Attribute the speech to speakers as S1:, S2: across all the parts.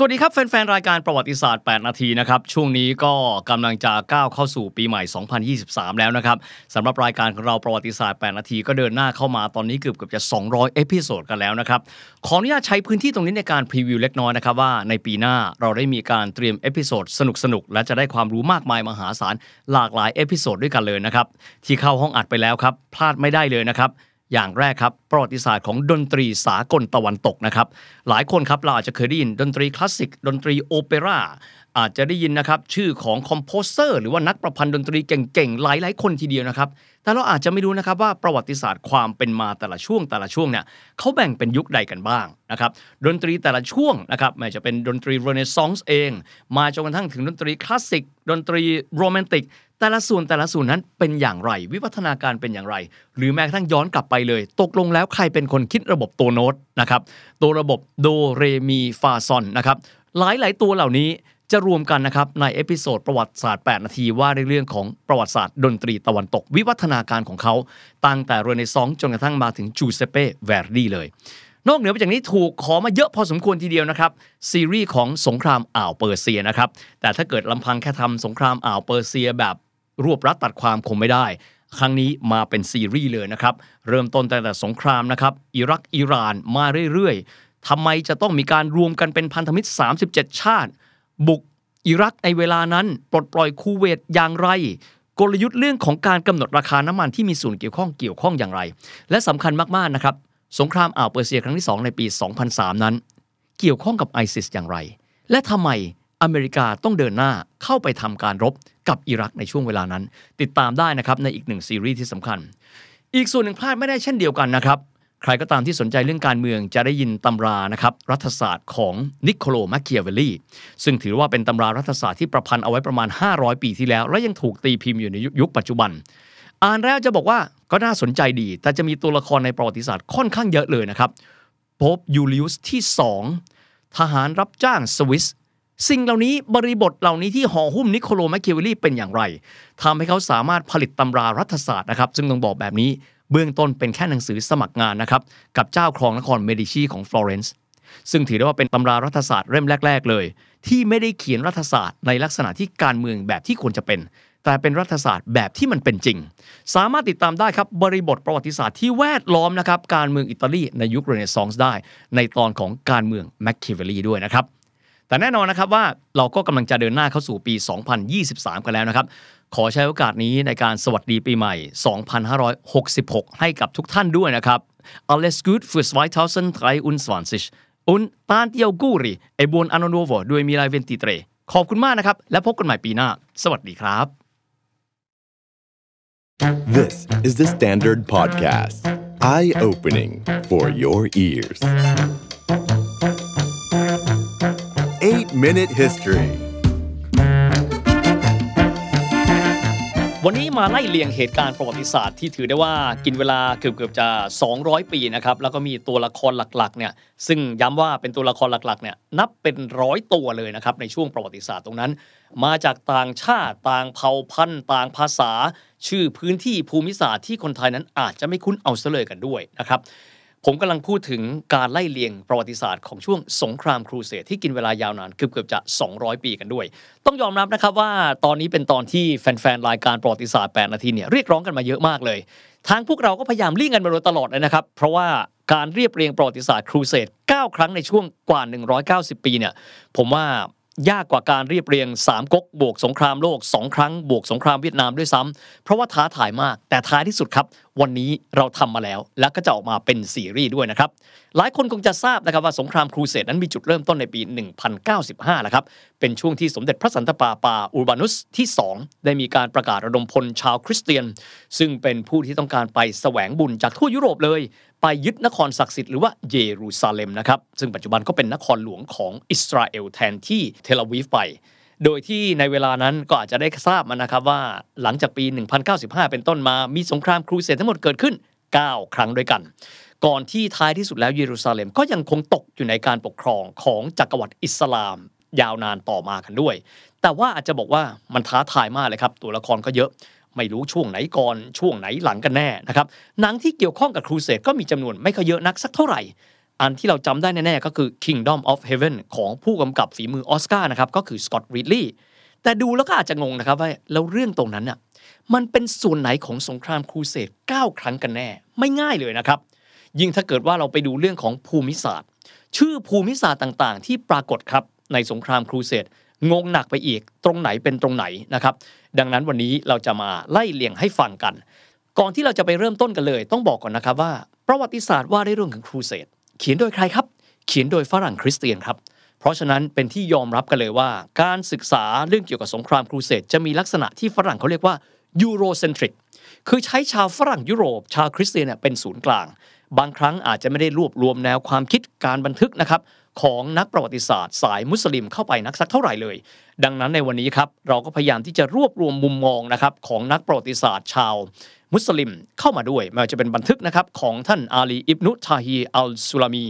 S1: สวัสดีครับ แฟนๆ รายการประวัติศาสตร์ 8 นาทีนะครับ ช่วงนี้ก็กำลังจะก้าวเข้าสู่ปีใหม่ 2023 แล้วนะครับสำหรับรายการของเราประวัติศาสตร์ 8 นาทีก็เดินหน้าเข้ามาตอนนี้เกือบเกือบจะ 200 episode กันแล้วนะครับขออนุญาตใช้พื้นที่ตรงนี้ในการ preview เล็กน้อยนะครับว่าในปีหน้าเราได้มีการเตรียม episode สนุกๆและจะได้ความรู้มากมายมหาศาลหลากหลาย episode ด้วยกันเลยนะครับที่เข้าห้องอัดไปแล้วครับพลาดไม่ได้เลยนะครับ อย่างแรกครับ ประวัติศาสตร์ของดนตรีสากลตะวันตกนะครับ หลายคนครับเราอาจจะเคยได้ยินดนตรีคลาสสิกดนตรีโอเปร่าอาจจะได้ยินนะครับชื่อของ composer หรือว่านักประพันธ์ดนตรีเก่งๆ หลายๆ คนทีเดียวนะครับ แต่เราอาจจะไม่รู้นะครับว่าประวัติศาสตร์ความเป็นมาแต่ละช่วงแต่ละช่วงเนี่ยเขาแบ่งเป็นยุคใดกันบ้างนะครับดนตรีแต่ละช่วงนะครับไม่ว่าจะเป็นดนตรีเรเนซองส์เอง มาจนกระทั่งถึงดนตรีคลาสสิกดนตรีโรแมนติก แต่ละส่วนแต่ละส่วนนั้นเป็นอย่างไร วิวัฒนาการเป็นอย่างไร หรือแม้กระทั่งย้อนกลับไปเลย ตกลงแล้วใครเป็นคนคิดระบบตัวโน้ตนะครับตัวระบบโดเรมีฟาซอลนะครับหลายหลายๆ ตัวเหล่านี้จะรวมกันนะครับใน episode ประวัติศาสตร์ 8 นาทีว่าในเรื่องของประวัติศาสตร์ดนตรีตะวันตก วิวัฒนาการของเขาตั้งแต่เรเนซองส์จนกระทั่งมาถึงจูเซเป้เวร์ดีเลย นอกเหนือไปจากนี้ถูกขอมาเยอะพอสมควรทีเดียวนะครับ ซีรีส์ของสงครามอ่าวเปอร์เซียนะครับแต่ถ้าเกิดลำพังแค่ทำสงครามอ่าวเปอร์เซียแบบ รวบรัดตัดความคงไม่ได้ ครั้งนี้มาเป็นซีรีส์เลยนะครับ เริ่มต้นตั้งแต่สงครามนะครับ อิรักอิหร่านมาเรื่อยๆทำไมจะต้องมีการรวมกันเป็นพันธมิตร 37 ชาติ บุกอิรักในเวลานั้น ปลดปล่อยคูเวตอย่างไร กลยุทธ์เรื่องของการกำหนดราคาน้ำมันที่มีส่วนเกี่ยวข้องเกี่ยวข้องอย่างไร และสำคัญมากๆนะครับสงครามอ่าวเปอร์เซียครั้งที่ 2 ในปี 2003 นั้น เกี่ยวข้องกับไอซิสอย่างไร และทำไม อเมริกาต้องเดินหน้าเข้าไปทำการรบกับอิรักในช่วงเวลานั้น ติดตามได้นะครับในอีกหนึ่งซีรีส์ที่สำคัญ อีกส่วนหนึ่งพลาดไม่ได้เช่นเดียวกันนะครับ ใครก็ตามที่สนใจเรื่องการเมืองจะได้ยินตำรานะครับรัฐศาสตร์ของนิโคโลมาเคียเวลลีซึ่งถือว่าเป็นตำรารัฐศาสตร์ที่ประพันธ์เอาไว้ประมาณ 500 ปีที่แล้ว และยังถูกตีพิมพ์อยู่ในยุคปัจจุบัน อ่านแล้วจะบอกว่าก็น่าสนใจดี แต่จะมีตัวละครในประวัติศาสตร์ค่อนข้างเยอะเลยนะครับโป๊ปยูลิอุสที่ 2 ทหารรับจ้างสวิส สิ่งเหล่านี้บริบทเหล่านี้ที่ห่อหุ้มนิโคโลแมคคิเวลลี่เป็นอย่างไรทำให้เขาสามารถผลิตตำรารัฐศาสตร์นะครับ ซึ่งต้องบอกแบบนี้เบื้องต้นเป็นแค่หนังสือสมัครงานนะครับ กับเจ้าครองนครเมดิชีของฟลอเรนซ์ซึ่งถือได้ว่าเป็นตำรารัฐศาสตร์เล่มแรก ๆ เลย ที่ไม่ได้เขียนรัฐศาสตร์ในลักษณะที่การเมืองแบบที่ควรจะเป็น แต่เป็นรัฐศาสตร์แบบที่มันเป็นจริง สามารถติดตามได้ครับบริบทประวัติศาสตร์ที่แวดล้อมนะครับการเมืองอิตาลีในยุคเรเนซองส์ได้ ในตอนของการเมืองแมคคิเวลลีด้วยนะครับ แต่แน่นอนนะครับว่าเราก็กำลังจะเดินหน้าเข้าสู่ปี 2023 กันแล้วนะครับ ขอใช้โอกาสนี้ในการสวัสดีปีใหม่ 2566 ให้กับทุกท่านด้วยนะครับ Alles gut für 2023 und tanti auguri e buon anno nuovo 2023ขอบคุณมากนะครับ และพบกันใหม่ปีหน้า สวัสดีครับ
S2: This is the Standard Podcast. Eye opening for your ears. Eight Minute History.
S1: วันนี้มาไล่เลียงเหตุการณ์ประวัติศาสตร์ที่ถือได้ว่ากินเวลาเกือบเกือบจะ 200 ปีนะครับ แล้วก็มีตัวละครหลักๆเนี่ยซึ่งย้ำว่าเป็นตัวละครหลักๆเนี่ยนับเป็นร้อยตัวเลยนะครับในช่วงประวัติศาสตร์ตรงนั้น มาจากต่างชาติต่างเผ่าพันธุ์ต่างภาษา ชื่อพื้นที่ภูมิศาสตร์ที่คนไทยนั้นอาจจะไม่คุ้นเอาซะเลยกันด้วยนะครับ ผมกำลังพูดถึงการไล่เลียงประวัติศาสตร์ของช่วงสงครามครูเสดที่กินเวลายาวนานเกือบเกือบจะ 200 ปีกันด้วย ต้องยอมรับนะครับว่าตอนนี้เป็นตอนที่แฟนๆรายการประวัติศาสตร์ 8 นาทีเนี่ยเรียกร้องกันมาเยอะมากเลย ทางพวกเราก็พยายามเลี่ยงกันมาโดยตลอดเลยนะครับ เพราะว่าการเรียบเรียงประวัติศาสตร์ครูเสด9 ครั้งในช่วงกว่า 190 ปีเนี่ยผมว่ายากกว่าการเรียบเรียง 3ก๊กบวกสงครามโลก 2 ครั้งบวกสงครามเวียดนามด้วยซ้ำเพราะว่าท้าทายมากแต่ท้ายที่สุดครับ วันนี้เราทำมาแล้ว และก็จะออกมาเป็นซีรีส์ด้วยนะครับ หลายคนคงจะทราบนะครับว่าสงครามครูเสดนั้นมีจุดเริ่มต้นในปี 1095นะครับ เป็นช่วงที่สมเด็จพระสันตะปาปาอุบานุสที่ 2 ได้มีการประกาศระดมพลชาวคริสเตียน ซึ่งเป็นผู้ที่ต้องการไปแสวงบุญจากทั่วยุโรปเลย ไปยึดนครศักดิ์สิทธิ์หรือว่าเยรูซาเล็มนะครับ ซึ่งปัจจุบันก็เป็นนครหลวงของอิสราเอลแทนที่เทลอาวีฟไป โดยที่ในเวลานั้นก็อาจจะได้ทราบมานะครับว่าหลังจากปี 1095 เป็นต้นมา มีสงครามครูเสดทั้งหมดเกิดขึ้น 9 ครั้งด้วยกัน ก่อนที่ท้ายที่สุดแล้วเยรูซาเล็มก็ยังคงตกอยู่ในการปกครองของจักรวรรดิอิสลาม ยาวนานต่อมากันด้วย แต่ว่าอาจจะบอกว่ามันท้าทายมากเลยครับ ตัวละครก็เยอะไม่รู้ช่วงไหนก่อนช่วงไหนหลังกันแน่นะครับหนังที่เกี่ยวข้องกับครูเสดก็มีจำนวนไม่ค่อยเยอะนักสักเท่าไหร่ อันที่เราจำได้แน่ๆก็คือ Kingdom of Heaven ของผู้กำกับฝีมือออสการ์นะครับก็คือสกอตต์รีดลีย์แต่ดูแล้วก็อาจจะงงนะครับว่าแล้วเรื่องตรงนั้นน่ะมันเป็นส่วนไหนของสงครามครูเสด9 ครั้งกันแน่ ไม่ง่ายเลยนะครับ ยิ่งถ้าเกิดว่าเราไปดูเรื่องของภูมิศาสตร์ ชื่อภูมิศาสตร์ต่างๆ ที่ปรากฏครับในสงครามครูเสดงงหนักไปอีกตรงไหนเป็นตรงไหนนะครับ ดังนั้นวันนี้เราจะมาไล่เลียงให้ฟังกัน ก่อนที่เราจะไปเริ่มต้นกันเลย ต้องบอกก่อนนะครับว่า ประวัติศาสตร์ว่าด้วยเรื่องของครูเสด เขียนโดยใครครับ เขียนโดยฝรั่งคริสเตียนครับ เพราะฉะนั้นเป็นที่ยอมรับกันเลยว่า การศึกษาเรื่องเกี่ยวกับสงครามครูเสดจะมีลักษณะที่ฝรั่งเขาเรียกว่ายูโรเซนทริกคือใช้ชาวฝรั่งยุโรป ชาวคริสเตียนเนี่ยเป็นศูนย์กลาง บางครั้งอาจจะไม่ได้รวบรวมแนวความคิดการบันทึกนะครับของนักประวัติศาสตร์ สายมุสลิมเข้าไปนักสักเท่าไหร่เลย ดังนั้นในวันนี้ครับเราก็พยายามที่จะรวบรวมมุมมองนะครับของนักประวัติศาสตร์ชาว มุสลิมเข้ามาด้วยไม่ว่าจะเป็นบันทึกนะครับของท่านอาลีอิบนุทาฮีอัลซุลามี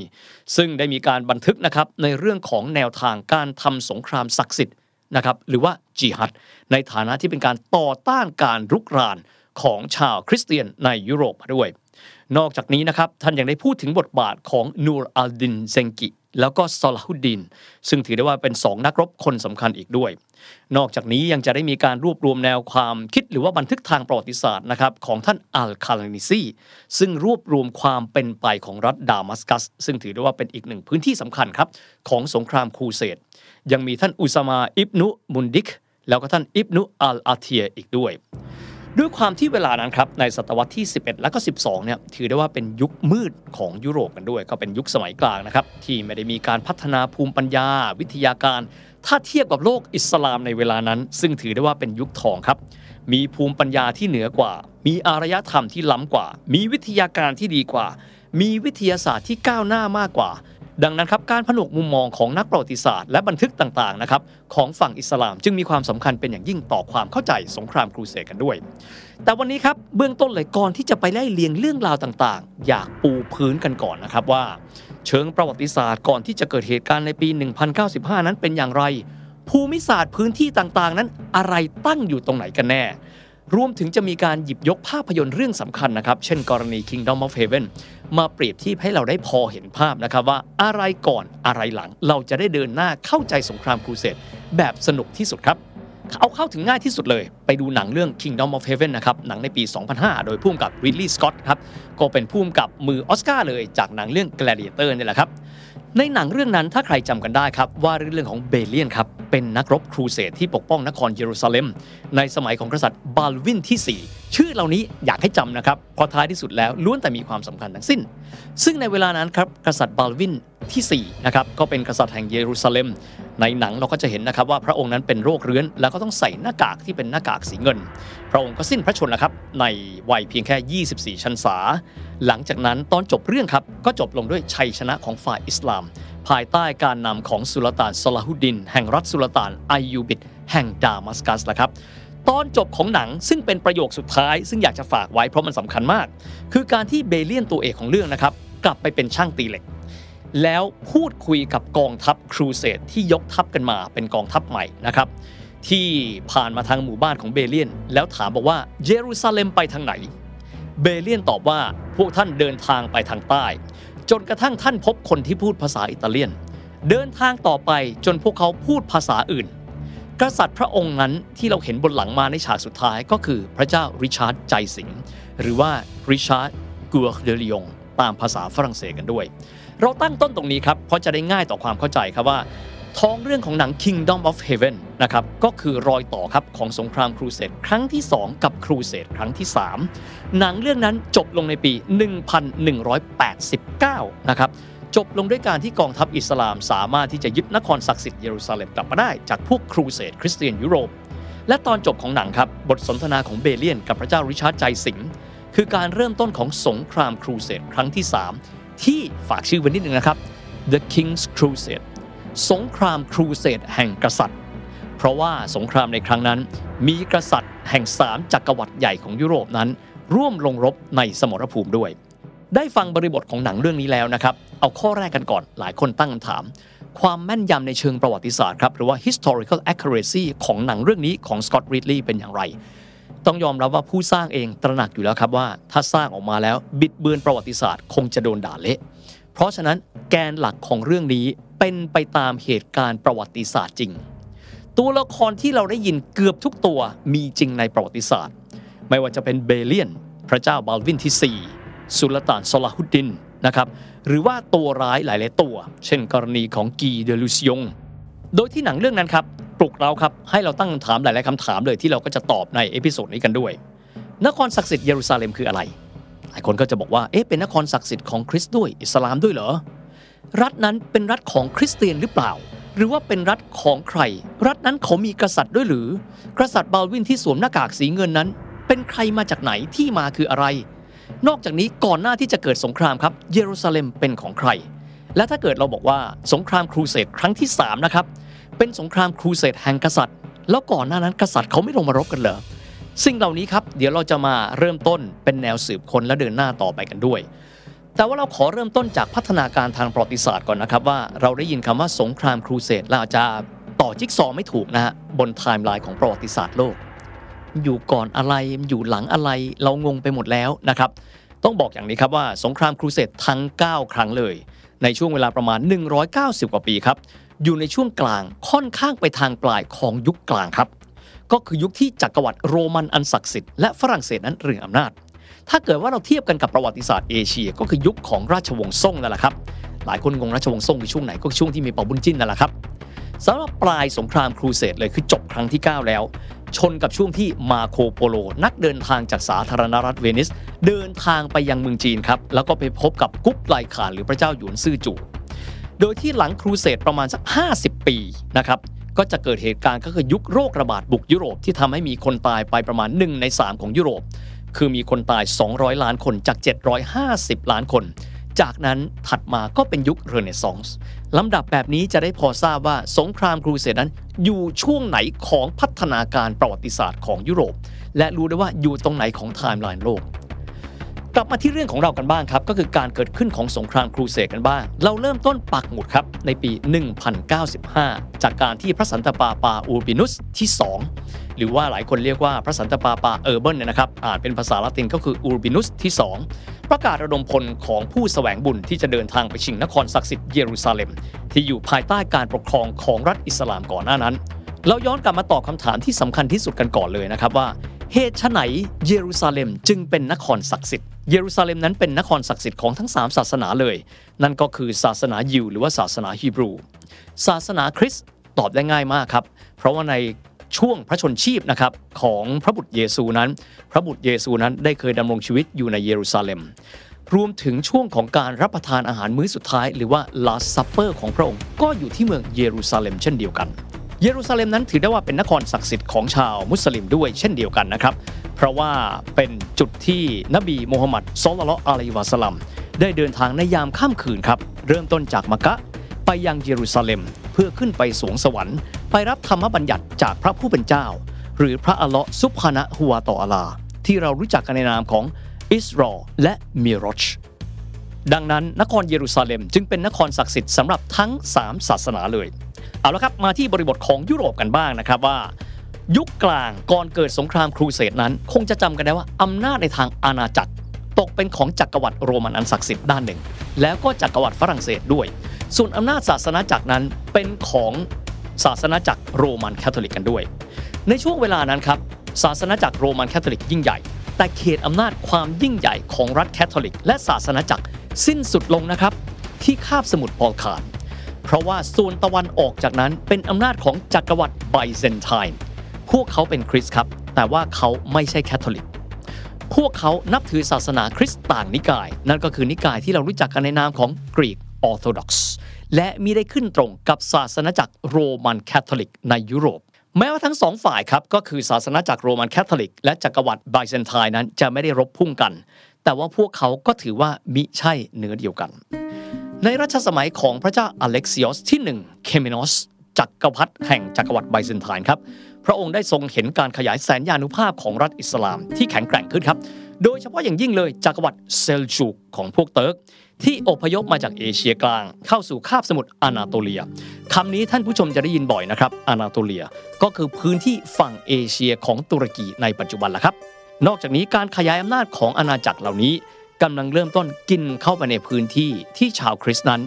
S1: ซึ่งได้มีการบันทึกนะครับในเรื่องของแนวทางการทำสงครามศักดิ์สิทธิ์นะครับหรือว่าจิฮัดในฐานะที่เป็นการต่อต้านการรุกรานของชาวคริสเตียนในยุโรปมาด้วย นอกจากนี้นะครับท่านยังได้พูดถึงบทบาทของนูรอัลดินเซงกิ แล้วก็ซอลาฮุดดิน ซึ่งถือได้ว่าเป็นสองนักรบคนสำคัญอีกด้วย นอกจากนี้ยังจะได้มีการรวบรวมแนวความคิดหรือว่าบันทึกทางประวัติศาสตร์นะครับของท่านอัลคาลานิซีซึ่งรวบรวมความเป็นไปของรัฐดามัสกัส ซึ่งถือได้ว่าเป็นอีกหนึ่งพื้นที่สำคัญครับของสงครามครูเสดยังมีท่านอุซามาอิบนุมุนกิซ แล้วก็ท่านอิบนุอัลอาเธียร์อีกด้วย ด้วยความที่เวลานั้นครับในศตวรรษที่ 11 และก็ 12 เนี่ยถือได้ว่าเป็นยุคมืดของยุโรปกันด้วย ก็เป็นยุคสมัยกลางนะครับ ที่ไม่ได้มีการพัฒนาภูมิปัญญา วิทยาการ ถ้าเทียบกับโลกอิสลามในเวลานั้น ซึ่งถือได้ว่าเป็นยุคทองครับ มีภูมิปัญญาที่เหนือกว่า มีอารยธรรมที่ล้ำกว่า มีวิทยาการที่ดีกว่า มีวิทยาศาสตร์ที่ก้าวหน้ามากกว่า ดังนั้นครับการผนวกมุมมองของนักประวัติศาสตร์และบันทึกต่างๆนะครับของฝั่งอิสลามจึงมีความสำคัญเป็นอย่างยิ่งต่อความเข้าใจสงครามครูเสดกันด้วย แต่วันนี้ครับเบื้องต้นเลยก่อนที่จะไปไล่เลียงเรื่องราวต่างๆ อยากปูพื้นกันก่อนนะครับว่า เชิงประวัติศาสตร์ก่อนที่จะเกิดเหตุการณ์ในปี 1095 นั้นเป็นอย่างไร ภูมิศาสตร์พื้นที่ต่างๆ นั้นอะไรตั้งอยู่ตรงไหนกันแน่ รวมถึงจะมีการหยิบยกภาพยนตร์เรื่องสำคัญนะครับ เช่นกรณี Kingdom of Heaven มาเปรียบเทียบให้เราได้พอเห็นภาพนะครับว่าอะไรก่อนอะไรหลัง เราจะได้เดินหน้าเข้าใจสงครามครูเสดแบบสนุกที่สุดครับ เอาเข้าถึงง่ายที่สุดเลย ไปดูหนังเรื่อง Kingdom of Heaven นะครับ หนังในปี 2005 โดยผู้กำกับ Ridley Scott ครับ ก็เป็นผู้กำกับมือออสการ์เลยจากหนังเรื่อง Gladiator นี่แหละครับ ในหนังเรื่องนั้นถ้าใครจำกันได้ครับว่าเรื่องของเบเลียนครับเป็นนักรบครูเสดที่ปกป้องนครเยรูซาเล็ม ในสมัยของกษัตริย์บาลวินที่ 4ชื่อเหล่านี้อยากให้จำนะครับพราะท้ายที่สุดแล้วล้วนแต่มีความสำคัญทั้งสิ้น ซึ่งในเวลานั้นครับกษัตริย์บาลวินที่4นะครับก็เป็นกษัตริย์แห่งเยรูซาเล็ม ในหนังเราก็จะเห็นนะครับว่าพระองค์นั้นเป็นโรคเรื้อน แล้วก็ต้องใส่หน้ากากที่เป็นหน้ากากสีเงิน พระองค์ก็สิ้นพระชนม์แล้วครับในวัยเพียงแค่ 24 ชันษา หลังจากนั้นตอนจบเรื่องครับก็จบลงด้วยชัยชนะของฝ่ายอิสลาม ภายใต้การนำของสุลต่านซลาฮุดดิน แห่งรัฐสุลต่านอายูบิดแห่งดามัสกัสละครับ ตอนจบของหนังซึ่งเป็นประโยคสุดท้าย ซึ่งอยากจะฝากไว้เพราะมันสำคัญมาก คือการที่เบเลียนตัวเอกของเรื่องนะครับ กลับไปเป็นช่างตีเหล็ก แล้วพูดคุยกับกองทัพครูเสดที่ยกทัพกันมาเป็นกองทัพใหม่นะครับที่ผ่านมาทางหมู่บ้านของเบเลียน แล้วถามบอกว่าเยรูซาเล็มไปทางไหน เบเลียนตอบว่าพวกท่านเดินทางไปทางใต้ จนกระทั่งท่านพบคนที่พูดภาษาอิตาเลียน เดินทางต่อไปจนพวกเขาพูดภาษาอื่น กษัตริย์พระองค์นั้นที่เราเห็นบนหลังมาในฉากสุดท้ายก็คือพระเจ้าริชาร์ดใจสิงห์หรือว่าริชาร์ดกัวเดลิยงตามภาษาฝรั่งเศสกันด้วย เราตั้งต้นตรงนี้ครับ เพราะจะได้ง่ายต่อความเข้าใจครับว่าท้องเรื่องของหนัง Kingdom of Heaven นะครับก็คือรอยต่อครับของสงครามครูเสดครั้งที่ 2 กับครูเสดครั้งที่ 3 หนังเรื่องนั้นจบลงในปี 1189 นะครับ จบลงด้วยการที่กองทัพอิสลามสามารถที่จะยึดนครศักดิ์สิทธิ์เยรูซาเล็มกลับมาได้จากพวกครูเสดคริสเตียนยุโรป และตอนจบของหนังครับ บทสนทนาของเบเลียนกับพระเจ้าริชาร์ดใจสิงห์คือการเริ่มต้นของสงครามครูเสดครั้งที่ 3 ที่ฝากชื่อไว้นิดนึงนะครับ The King's Crusade สงครามครูเสดแห่งกษัตริย์ เพราะว่าสงครามในครั้งนั้น มีกษัตริย์แห่งสามจักรวรรดิใหญ่ของยุโรปนั้น ร่วมลงรบในสมรภูมิด้วย ได้ฟังบริบทของหนังเรื่องนี้แล้วนะครับ เอาข้อแรกกันก่อน หลายคนตั้งคำถาม ความแม่นยำในเชิงประวัติศาสตร์ครับ หรือว่า historical accuracy ของหนังเรื่องนี้ของสกอตต์รีดลีย์เป็นอย่างไร ต้องยอมรับว่าผู้สร้างเองตระหนักอยู่แล้วครับว่า ถ้าสร้างออกมาแล้วบิดเบือนประวัติศาสตร์ คงจะโดนด่าเละ เพเพราะฉะนั้นแกนหลักของเรื่องนี้เป็นไปตามเหตุการณ์ประวัติศาสตร์จริง ตัวละครที่เราได้ยินเกือบทุกตัวมีจริงในประวัติศาสตร์ ไม่ว่าจะเป็นเบเลียน พระเจ้าบาลวินที่4 สุลต่านซลาฮุดดินนะครับหรือว่าตัวร้ายหลาย ๆ ตัว เช่นกรณีของกีเดลูซิยงโดยที่หนังเรื่องนั้นครับปลุกเราครับให้เราตั้งคำถามหลาย ๆคำถามเลยที่เราก็จะตอบใน episode นี้กันด้วย นครศักดิ์สิทธิ์เยรูซาเล็มคืออะไร หลายคนก็จะบอกว่าเอ๊ะเป็นนครศักดิ์สิทธิ์ของคริสต์ด้วยอิสลามด้วยเหรอรัฐนั้นเป็นรัฐของคริสเตียนหรือเปล่า หรือว่าเป็นรัฐของใคร รัฐนั้นเขามีกษัตริย์ด้วยหรือ กษัตริย์บอลด์วินที่สวมหน้ากากสีเงินนั้น เป็นใครมาจากไหนที่มาคืออะไร นอกจากนี้ก่อนหน้าที่จะเกิดสงครามครับเยรูซาเล็มเป็นของใคร และถ้าเกิดเราบอกว่าสงครามครูเสดครั้งที่สามนะครับเป็นสงครามครูเสดแห่งกษัตริย์ แล้วก่อนหน้านั้นกษัตริย์เขาไม่ลงมารบกันเหรอสิ่งเหล่านี้ครับเดี๋ยวเราจะมาเริ่มต้นเป็นแนวสืบค้นและเดินหน้าต่อไปกันด้วย แต่ว่าเราขอเริ่มต้นจากพัฒนาการทางประวัติศาสตร์ก่อนนะครับว่าเราได้ยินคำว่าสงครามครูเสดเราจจะต่อจิ๊กซอว์ไม่ถูกนะฮะบนไทม์ไลน์ของประวัติศาสตร์โลก อยู่ก่อนอะไรอยู่หลังอะไร เรางงไปหมดแล้วนะครับต้องบอกอย่างนี้ครับว่าสงครามครูเสดทั้ง 9 ครั้งเลย ในช่วงเวลาประมาณ 190 กว่าปีครับอยู่ในช่วงกลางค่อนข้างไปทางปลายของยุคกลางครับ ก็คือยุคที่จักรวรรดิโรมันอันศักดิ์สิทธิ์และฝรั่งเศสนั้นเรืองอำนาจ ถ้าเกิดว่าเราเทียบกันกับประวัติศาสตร์เอเชีย ก็คือยุคของราชวงศ์ซ่งนั่นแหละครับหลายคนงงราชวงศ์ซ่งคือช่วงไหนก็ช่วงที่มีเป่าบุญจิ้นนั่นแหละครับ สำหรับปลายสงครามครูเสดเลยคือจบครั้งที่ 9 แล้ว ชนกับช่วงที่มาโคโปโล นักเดินทางจากสาธารณรัฐเวนิส เดินทางไปยังเมืองจีนครับ แล้วก็ไปพบกับกุ๊ปไลขานหรือพระเจ้าหยวนซื่อจู่โดยที่หลังครูเสดประมาณสัก 50 ปีนะครับก็จะเกิดเหตุการณ์ก็คือยุคโรคระบาดบุกยุโรปที่ทำให้มีคนตายไปประมาณ 1 ใน 3 ของยุโรป คือมีคนตาย 200 ล้านคนจาก 750 ล้านคน จากนั้นถัดมาก็เป็นยุคเรเนซองส์ ลำดับแบบนี้จะได้พอทราบว่าสงครามครูเสดนั้นอยู่ช่วงไหนของพัฒนาการประวัติศาสตร์ของยุโรป และรู้ได้ว่าอยู่ตรงไหนของไทม์ไลน์โลก กลับมาที่เรื่องของเรากันบ้างครับ ก็คือการเกิดขึ้นของสงครามครูเสดกันบ้าง เราเริ่มต้นปักหมุดครับ ในปี 1095 จากการที่พระสันตะปาปาอูบินุสที่ 2 หรือว่าหลายคนเรียกว่าพระสันตะปาปาเออร์เบินเนี่ยนะครับอ่านเป็นภาษาละตินก็คืออูร์บานุสที่ 2 ประกาศระดมพลของผู้แสวงบุญที่จะเดินทางไปชิงนครศักดิ์สิทธิ์เยรูซาเล็ม ที่อยู่ภายใต้การปกครองของรัฐอิสลามก่อนหน้านั้น เราย้อนกลับมาตอบคำถามที่สำคัญที่สุดกันก่อนเลยนะครับว่า เหตุไฉนเยรูซาเล็มจึงเป็นนครศักดิ์สิทธิ์เยรูซาเล็มนั้นเป็นนครศักดิ์สิทธิ์ของทั้ง 3 ศาสนาเลย นั่นก็คือศาสนายิวหรือว่าศาสนาฮีบรู ศาสนาคริสต์ตอบได้ง่ายมากครับ เพราะว่าในช่วงพระชนชีพนะครับของพระบุตรเยซูนั้น พระบุตรเยซูนั้นได้เคยดำรงชีวิตอยู่ในเยรูซาเล็ม รวมถึงช่วงของการรับประทานอาหารมื้อสุดท้าย หรือว่า Last Supper ของพระองค์ก็อยู่ที่เมืองเยรูซาเล็มเช่นเดียวกัน เยรูซาเล็มนั้นถือได้ว่าเป็นนครศักดิ์สิทธิ์ของชาวมุสลิมด้วยเช่นเดียวกันนะครับ เพราะว่าเป็นจุดที่นบีมูฮัมหมัดซอลลัลอะลัยวะสัลัมได้เดินทางในยามค่ำคืนครับเริ่มต้นจากมักกะไปยังเยรูซาเล็มเพื่อขึ้นไปสวงสวรรค์ ไปรับธรรมบัญญัติจากพระผู้เป็นเจ้า หรือพระอัลลาะห์ซุบฮานะฮูวาตออาลา ที่เรารู้จักกันในนามของอิสรอและมิรชดังนั้นนครเยรูซาเล็มจึงเป็นนครศักดิ์สิทธิ์สำหรับทั้ง 3 ศาสนาเลย เอาละครับมาที่บริบทของยุโรปกันบ้างนะครับว่า ยุคกลางก่อนเกิดสงครามครูเสดนั้น คงจะจำกันได้ว่าอำนาจในทางอาณาจักร ตกเป็นของจักรวรรดิโรมันอันศักดิ์สิทธิ์ด้านหนึ่ง แล้วก็จักรวรรดิฝรั่งเศสด้วย ส่วนอำนาจศาสนาจักรนั้นเป็นของศาสนาจักรโรมันคาทอลิกกันด้วย ในช่วงเวลานั้นครับศาสนาจักรโรมันคาทอลิกยิ่งใหญ่ แต่เขตอำนาจความยิ่งใหญ่ของรัฐแคทอลิก และศาสนาจักรสิ้นสุดลงนะครับที่คาบสมุทรบอลข่าน เพราะว่าส่วนตะวันออกจากนั้นเป็นอำนาจของจักรวรรดิไบเซนไทน์พวกเขาเป็นคริสต์ครับ แต่ว่าเขาไม่ใช่แคทอลิก พวกเขานับถือศาสนาคริสต์ต่างนิกาย นั่นก็คือนิกายที่เรารู้จักกันในนามของกรีกออร์โธดอกซ์และมิได้ขึ้นตรงกับศาสนาจักรโรมันคาทอลิกในยุโรป แม้ว่าทั้งสองฝ่ายครับก็คือศาสนาจักรโรมันคาทอลิก และจักรวรรดิไบเซนไทน์นั้นจะไม่ได้รบพุ่งกัน แต่ว่าพวกเขาก็ถือว่ามิใช่เนื้อเดียวกัน ในรัชสมัยของพระเจ้าอเล็กซิออสที่1คอมเนนอสจักรพรรดิแห่งจักรวรรดิไบเซนไทน์ครับ พระองค์ได้ทรงเห็นการขยายแสนยานุภาพของรัฐอิสลามที่แข็งแกร่งขึ้นครับ โดยเฉพาะอย่างยิ่งเลยจักรวรรดิเซลจูกของพวกเติร์กที่อพยพมาจากเอเชียกลาง เข้าสู่คาบสมุทรอานาโตเลียคำนี้ท่านผู้ชมจะได้ยินบ่อยนะครับอานาโตเลีย ก็คือพื้นที่ฝั่งเอเชียของตุรกีในปัจจุบันละครับ นอกจากนี้การขยายอำนาจของอาณาจักรเหล่านี้ กำลังเริ่มต้นกินเข้าไปในพื้นที่ที่ชาวคริสต์นั้น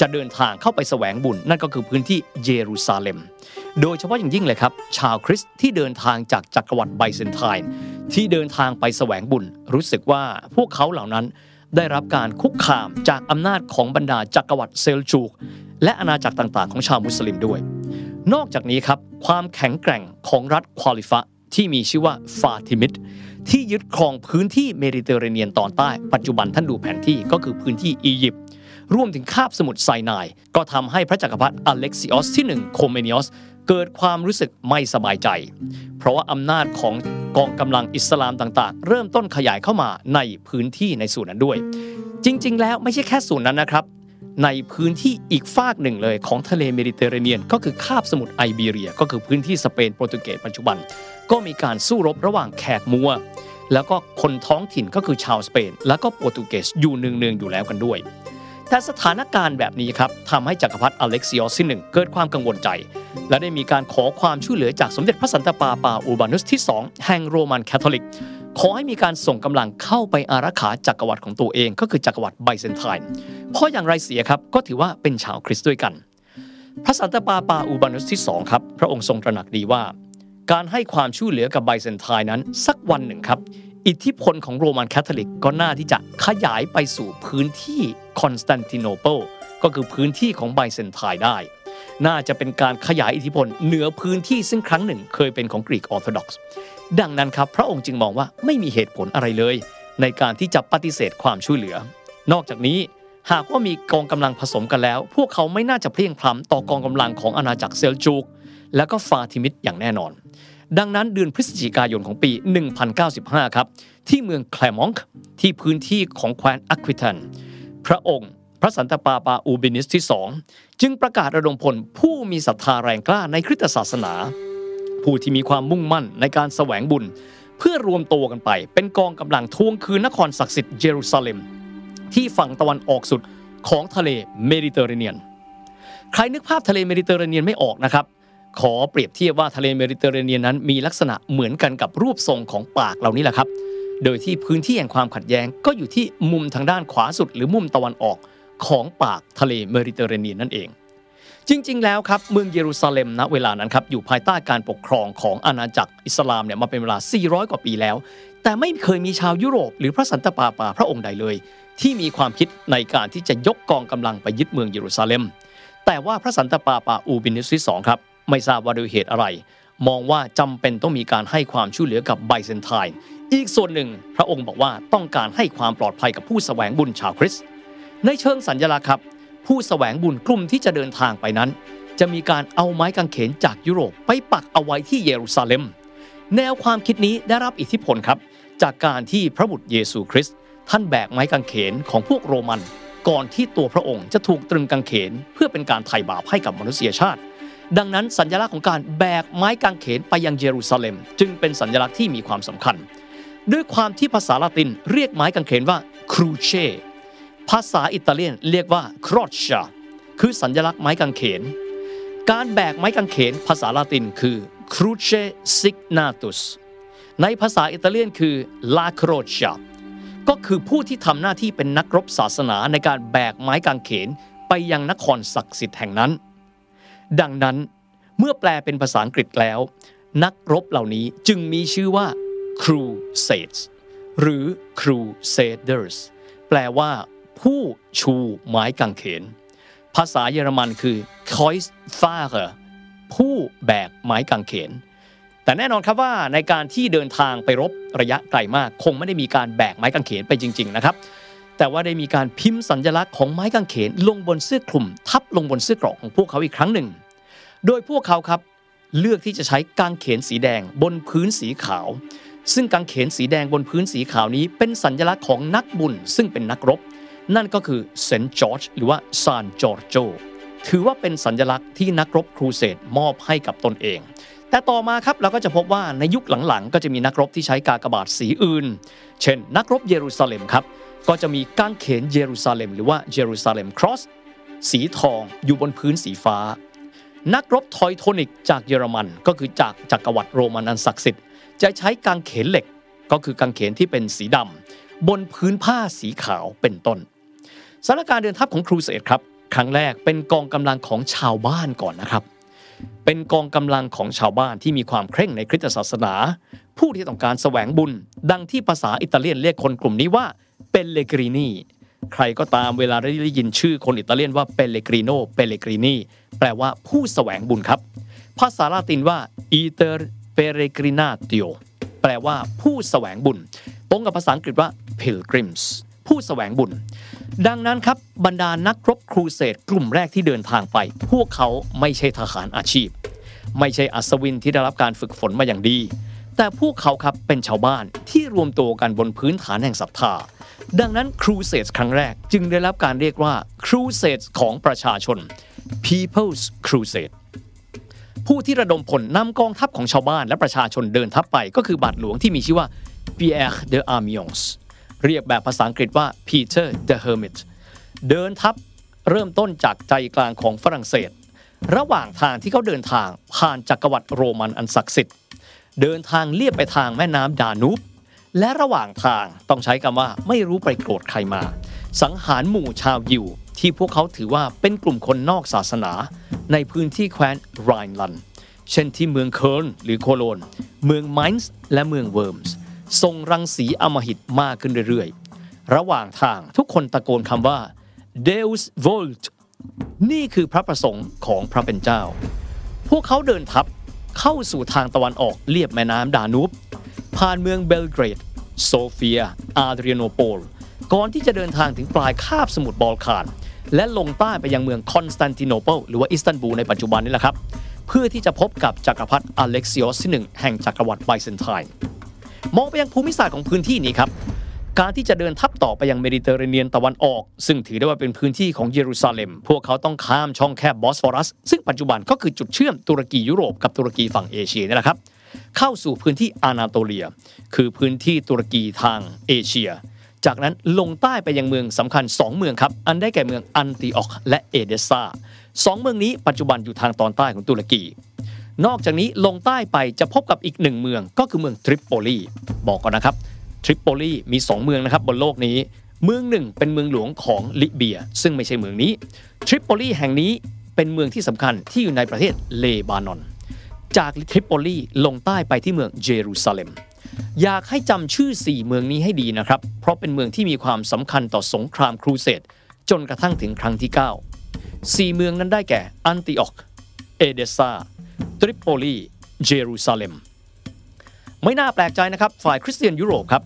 S1: จะเดินทางเข้าไปแสวงบุญ นั่นก็คือพื้นที่เยรูซาเล็ม โดยเฉพาะอย่างยิ่งเลยครับ ชาวคริสต์ที่เดินทางจากจักรวรรดิไบเซนไทน์ที่เดินทางไปแสวงบุญ รู้สึกว่าพวกเขาเหล่านั้นได้รับการคุกคามจากอำนาจของบรรดาจักรวรรดิเซลจูก และอาณาจักรต่างๆ ของชาวมุสลิมด้วย นอกจากนี้ครับความแข็งแกร่งของรัฐคอลีฟะห์ที่มีชื่อว่าฟาติมิด ที่ยึดครองพื้นที่เมดิเตอร์เรเนียนตอนใต้ ปัจจุบันท่านดูแผนที่ก็คือพื้นที่อียิปต์รวมถึงคาบสมุทรไซนาย ก็ทำให้พระจักรพรรดิอเล็กซิออสที่ 1 คอมเนนอสเกิดความรู้สึกไม่สบายใจ เพราะว่าอำนาจของกองกำลังอิสลามต่างๆ เริ่มต้นขยายเข้ามาในพื้นที่ในส่วนนั้นด้วย จริง ๆ แล้วไม่ใช่แค่ส่วนนั้นนะครับ ในพื้นที่อีกฟากหนึ่งเลยของทะเลเมดิเตอร์เรเนียน ก็คือคาบสมุทรไอบีเรียก็คือพื้นที่สเปนโปรตุเกสปัจจุบัน ก็มีการสู้รบระหว่างแขกมัวร์ แล้วก็คนท้องถิ่นก็คือชาวสเปน แล้วก็โปรตุเกสอยู่เนืองๆอยู่แล้วกันด้วย แต่สถานการณ์แบบนี้ครับทำให้จักรพรรดิอเล็กซิออสที่หนึ่งเกิดความกังวลใจ และได้มีการขอความช่วยเหลือจากสมเด็จพระสันตะปาปาอูร์บานุสที่ 2 แห่งโรมันคาทอลิก ขอให้มีการส่งกำลังเข้าไปอารักขาจักรวรรดิของตัวเองก็คือจักรวรรดิไบเซนไทน์เพราะอย่างไรเสียครับก็ถือว่าเป็นชาวคริสต์ด้วยกันพระสันตะปาปาอูร์บานุสที่2ครับ พระองค์ทรงตระหนักดีว่า การให้ความช่วยเหลือกับไบเซนไทน์นั้น สักวันหนึ่งครับ อิทธิพลของโรมันคาทอลิกก็น่าที่จะขยายไปสู่พื้นที่คอนสแตนติโนเปิลก็คือพื้นที่ของไบเซนไทน์ได้ น่าจะเป็นการขยายอิทธิพลเหนือพื้นที่ซึ่งครั้งหนึ่งเคยเป็นของกรีกออร์โธดอกซ์ดังนั้นครับ พระองค์จึงมองว่าไม่มีเหตุผลอะไรเลย ในการที่จะปฏิเสธความช่วยเหลือ นอกจากนี้หากว่ามีกองกำลังผสมกันแล้ว พวกเขาไม่น่าจะเพลียงพล้ำต่อกองกำลังของอาณาจักรเซลจูก และก็ฟาติมิดอย่างแน่นอน ดังนั้นเดือนพฤศจิกายนของปี 1095 ครับ ที่เมืองแคลมองค์ที่พื้นที่ของแคว้นอัควิตันพระองค์ พระสันตะปาปาอูบินิสที่สองจึงประกาศระดมพลผู้มีศรัทธาแรงกล้าในคริสตศาสนา ผู้ที่มีความมุ่งมั่นในการแสวงบุญ เพื่อรวมตัวกันไป เป็นกองกำลังทวงคืนนครศักดิ์สิทธิ์เยรูซาเล็ม ที่ฝั่งตะวันออกสุดของทะเลเมดิเตอร์เรเนียน ใครนึกภาพทะเลเมดิเตอร์เรเนียนไม่ออกนะครับ ขอเปรียบเทียบว่าทะเลเมดิเตอร์เรเนียนนั้น มีลักษณะเหมือนกันกับรูปทรงของปากเหล่านี้แหละครับ โดยที่พื้นที่แห่งความขัดแย้งก็อยู่ที่มุมทางด้านขวาสุด หรือมุมตะวันออกของปากทะเลเมดิเตอร์เรเนียนนั่นเอง จริง ๆ แล้วครับเมืองเยรูซาเล็มณเวลานั้นครับอยู่ภายใต้การปกครองของอาณาจักรอิสลามเนี่ยมาเป็นเวลา 400 กว่าปีแล้ว แต่ไม่เคยมีชาวยุโรป หรือพระสันตะปาปาพระองค์ใดเลย ที่มีความคิดในการที่จะยกกองกำลังไปยึดเมืองเยรูซาเล็ม แต่ว่าพระสันตะปาปาอูบินิสที่สองครับ ไม่ทราบว่าโดยเหตุอะไร มองว่าจำเป็นต้องมีการให้ความช่วยเหลือกับไบเซนไทน์อีกส่วนหนึ่ง พระองค์บอกว่าต้องการให้ความปลอดภัยกับผู้แสวงบุญชาวคริสต์ในเชิงสัญลักษณ์ครับ ผู้แสวงบุญกลุ่มที่จะเดินทางไปนั้น จะมีการเอาไม้กางเขนจากยุโรปไปปักเอาไว้ที่เยรูซาเล็ม แนวความคิดนี้ได้รับอิทธิพลครับ จากการที่พระบุตรเยซูคริสต์ท่านแบกไม้กางเขนของพวกโรมัน ก่อนที่ตัวพระองค์จะถูกตรึงกางเขน เพื่อเป็นการไถ่บาปให้กับมนุษยชาติ ดังนั้นสัญลักษณ์ของการแบกไม้กางเขนไปยังเยรูซาเล็ม จึงเป็นสัญลักษณ์ที่มีความสำคัญ ด้วยความที่ภาษาละตินเรียกไม้กางเขนว่าครูเชภาษาอิตาเลียนเรียกว่าครอชชาคือสัญลักษณ์ไม้กางเขน การแบกไม้กางเขนภาษาละตินคือ cruce signatus ในภาษาอิตาเลียนคือ la croce ก็คือผู้ที่ทำหน้าที่เป็นนักรบศาสนาในการแบกไม้กางเขนไปยังนครศักดิ์สิทธิ์แห่งนั้น ดังนั้นเมื่อแปลเป็นภาษาอังกฤษแล้ว นักรบเหล่านี้จึงมีชื่อว่า crusades หรือ crusaders แปลว่า ผู้ชูไม้กางเขน ภาษาเยอรมันคือ Kreuzfahrer ผู้แบกไม้กางเขน แต่แน่นอนครับว่าในการที่เดินทางไปรบระยะไกลมาก คงไม่ได้มีการแบกไม้กางเขนไปจริง ๆ นะครับ แต่ว่าได้มีการพิมพ์สัญลักษณ์ของไม้กางเขน ลงบนเสื้อคลุม ทับลงบนเสื้อเกราะของพวกเขาอีกครั้งหนึ่ง โดยพวกเขาครับเลือกที่จะใช้กางเขนสีแดงบนพื้นสีขาว ซึ่งกางเขนสีแดงบนพื้นสีขาวนี้ เป็นสัญลักษณ์ของนักบุญ ซึ่งเป็นนักรบ นั่นก็คือเซนต์จอร์จหรือว่าซานจอร์โจถือว่าเป็นสัญลักษณ์ที่นักรบครูเสดมอบให้กับตนเอง แต่ต่อมาครับเราก็จะพบว่าในยุคหลังๆ ก็จะมีนักรบที่ใช้กากบาทสีอื่น เช่น นักรบเยรูซาเล็มครับ ก็จะมีกางเขนเยรูซาเล็ม หรือว่า Jerusalem Cross สีทองอยู่บนพื้นสีฟ้า นักรบทอยโทนิกจากเยอรมันก็คือจากจักรวรรดิโรมันอันศักดิ์สิทธิ์จะใช้กางเขนเหล็กก็คือกางเขนที่เป็นสีดำบนพื้นผ้าสีขาวเป็นต้นสถานการณ์เดินทัพของครูเสดครับ ครั้งแรกเป็นกองกำลังของชาวบ้านก่อนนะครับ เป็นกองกำลังของชาวบ้านที่มีความเคร่งในคริสตศาสนา ผู้ที่ต้องการแสวงบุญ ดังที่ภาษาอิตาเลียนเรียกคนกลุ่มนี้ว่าเปเลกรินีใครก็ตามเวลาได้ยินชื่อคนอิตาเลียนว่าเปเลกริโนเปเลกรินี แปลว่าผู้แสวงบุญครับ ภาษาลาตินว่า iter peregrinatio แปลว่าผู้แสวงบุญ ตรงกับภาษาอังกฤษว่า pilgrims ผู้แสวงบุญ ดังนั้นครับบรรดานักรบครูเสดกลุ่มแรกที่เดินทางไป พวกเขาไม่ใช่ทหารอาชีพ ไม่ใช่อัศวินที่ได้รับการฝึกฝนมาอย่างดี แต่พวกเขาครับเป็นชาวบ้านที่รวมตัวกันบนพื้นฐานแห่งศรัทธาดังนั้นครูเสดครั้งแรกจึงได้รับการเรียกว่าครูเสดของประชาชน People's Crusade ผู้ที่ระดมผลนำกองทัพของชาวบ้านและประชาชนเดินทัพไปก็คือบาทหลวงที่มีชื่อว่า Pierre de Amiens เรียกแบบภาษาอังกฤษว่า Peter the Hermit เดินทัพเริ่มต้นจากใจกลางของฝรั่งเศส ระหว่างทางที่เขาเดินทางผ่านจักรวรรดิโรมันอันศักดิ์สิทธิ์เดินทางเลียบไปทางแม่น้ำดานูบและระหว่างทางต้องใช้คำว่าไม่รู้ไปโกรธใครมา สังหารหมู่ชาวยิว ที่พวกเขาถือว่าเป็นกลุ่มคนนอกศาสนา ในพื้นที่แคว้นไรน์ลันด์เช่นที่เมืองเคิล์นหรือโคโลน เมืองไมน์ส์และเมืองเวิร์มส์ส่งรังสีอำมหิตมากขึ้นเรื่อยๆ ระหว่างทางทุกคนตะโกนคำว่า Deus Vult นี่คือพระประสงค์ของพระเป็นเจ้า พวกเขาเดินทัพเข้าสู่ทางตะวันออกเลียบแม่น้ำดานูบ ผ่านเมืองเบลเกรด โซเฟีย อาเดรียโนโปล ก่อนที่จะเดินทางถึงปลายคาบสมุทรบอลข่าน และลงใต้ไปยังเมืองคอนสแตนติโนเปิลหรือว่าอิสตันบูลในปัจจุบันนี่แหละครับ เพื่อที่จะพบกับจักรพรรดิอเล็กซิออสที่หนึ่งแห่งจักรวรรดิไบเซนไทน์มองไปยังภูมิศาสตร์ของพื้นที่นี้ครับ การที่จะเดินทัพต่อไปยังเมดิเตอร์เรเนียนตะวันออก ซึ่งถือได้ว่าเป็นพื้นที่ของเยรูซาเล็ม พวกเขาต้องข้ามช่องแคบบอสฟอรัส ซึ่งปัจจุบันก็คือจุดเชื่อมตุรกียุโรปกับตุรกีฝั่งเอเชียนี่แหละครับเข้าสู่พื้นที่อานาโตเลีย คือพื้นที่ตุรกีทางเอเชีย จากนั้นลงใต้ไปยังเมืองสำคัญ 2 เมืองครับ อันได้แก่เมืองอันติออกและเอเดซาสองเมืองนี้ปัจจุบันอยู่ทางตอนใต้ของตุรกี นอกจากนี้ลงใต้ไปจะพบกับอีกหนึ่งเมืองก็คือเมืองทริปโปลีบอกก่อนนะครับทริปโปลีมี 2 เมืองนะครับบนโลกนี้ เมืองหนึ่งเป็นเมืองหลวงของลิเบีย ซึ่งไม่ใช่เมืองนี้ทริปโปลีแห่งนี้เป็นเมืองที่สำคัญที่อยู่ในประเทศเลบานอน จากทริปโปลีลงใต้ไปที่เมืองเยรูซาเล็ม อยากให้จำชื่อ 4 เมืองนี้ให้ดีนะครับ เพราะเป็นเมืองที่มีความสำคัญต่อสงครามครูเสดจนกระทั่งถึงครั้งที่ 9 4 เมืองนั้นได้แก่อันติออก เอเดซาทริปโปลีเยรูซาเล็ม ไม่น่าแปลกใจนะครับ ฝ่ายคริสเตียนยุโรปครับ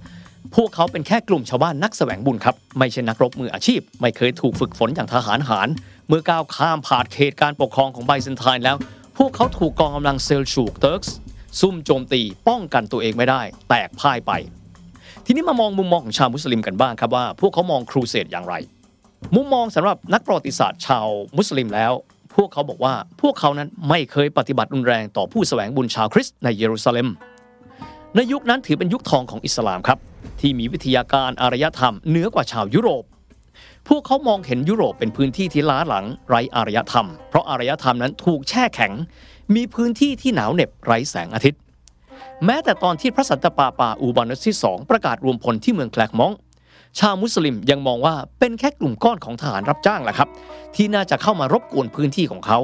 S1: พวกเขาเป็นแค่กลุ่มชาวบ้านนักแสวงบุญครับ ไม่ใช่นักรบมืออาชีพ ไม่เคยถูกฝึกฝนอย่างทหารหาร เมื่อก้าวข้ามผ่านเขตการปกครองของไบเซนไทน์แล้ว พวกเขาถูกกองกำลังเซลชูกเติร์กส์ ซุ่มโจมตีป้องกันตัวเองไม่ได้ แตกพ่ายไป ทีนี้มามองมุมมองของชาวมุสลิมกันบ้างครับว่า พวกเขามองครูเสดอย่างไร มุมมองสำหรับนักประวัติศาสตร์ชาวมุสลิมแล้ว พวกเขาบอกว่าพวกเขานั้นไม่เคยปฏิบัติรุนแรงต่อผู้แสวงบุญชาวคริสต์ในเยรูซาเล็ม ในยุคนั้นถือเป็นยุคทองของอิสลามครับ ที่มีวิทยาการอารยธรรมเหนือกว่าชาวยุโรปพวกเขามองเห็นยุโรปเป็นพื้นที่ที่ล้าหลังไร้อารยธรรม เพราะอารยธรรมนั้นถูกแช่แข็ง มีพื้นที่ที่หนาวเหน็บไร้แสงอาทิตย์ แม้แต่ตอนที่พระสันตะปาปาอูบานัสที่สองประกาศรวมพลที่เมืองแคลกมองชาวมุสลิมยังมองว่าเป็นแค่กลุ่มก้อนของทหารรับจ้างแหละครับ ที่น่าจะเข้ามารบกวนพื้นที่ของเขา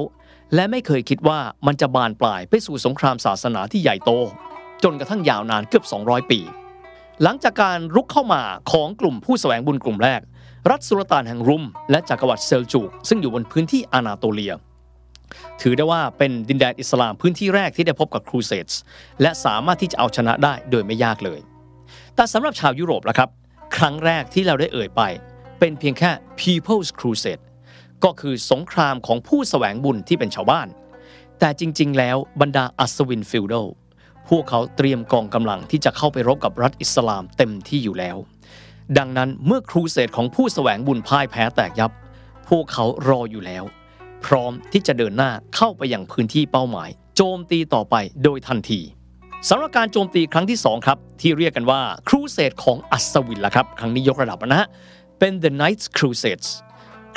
S1: และไม่เคยคิดว่ามันจะบานปลายไปสู่สงครามศาสนาที่ใหญ่โต จนกระทั่งยาวนานเกือบ 200 ปี หลังจากการรุกเข้ามาของกลุ่มผู้แสวงบุญกลุ่มแรก รัฐสุลต่านแห่งรุม และจักรวรรดิเซลจูกซึ่งอยู่บนพื้นที่อานาโตเลีย ถือได้ว่าเป็นดินแดนอิสลามพื้นที่แรกที่ได้พบกับ Crusades และสามารถที่จะเอาชนะได้โดยไม่ยากเลย แต่สำหรับชาวยุโรปละครับ ครั้งแรกที่เราได้เอ่ยไป เป็นเพียงแค่ People's Crusade ก็คือสงครามของผู้แสวงบุญที่เป็นชาวบ้าน แต่จริง ๆ แล้วบรรดาอัศวินฟิลโดพวกเขาเตรียมกองกำลังที่จะเข้าไปรบกับรัฐอิสลามเต็มที่อยู่แล้ว ดังนั้นเมื่อครูเสดของผู้แสวงบุญพ่ายแพ้แตกยับ พวกเขารออยู่แล้ว พร้อมที่จะเดินหน้าเข้าไปยังพื้นที่เป้าหมาย โจมตีต่อไปโดยทันทีสำหรับการโจมตีครั้งที่ 2 ครับ ที่เรียกกันว่าครูเสดของอัศวินละครับ ครั้งนี้ยกระดับนะฮะเป็น The Knights Crusades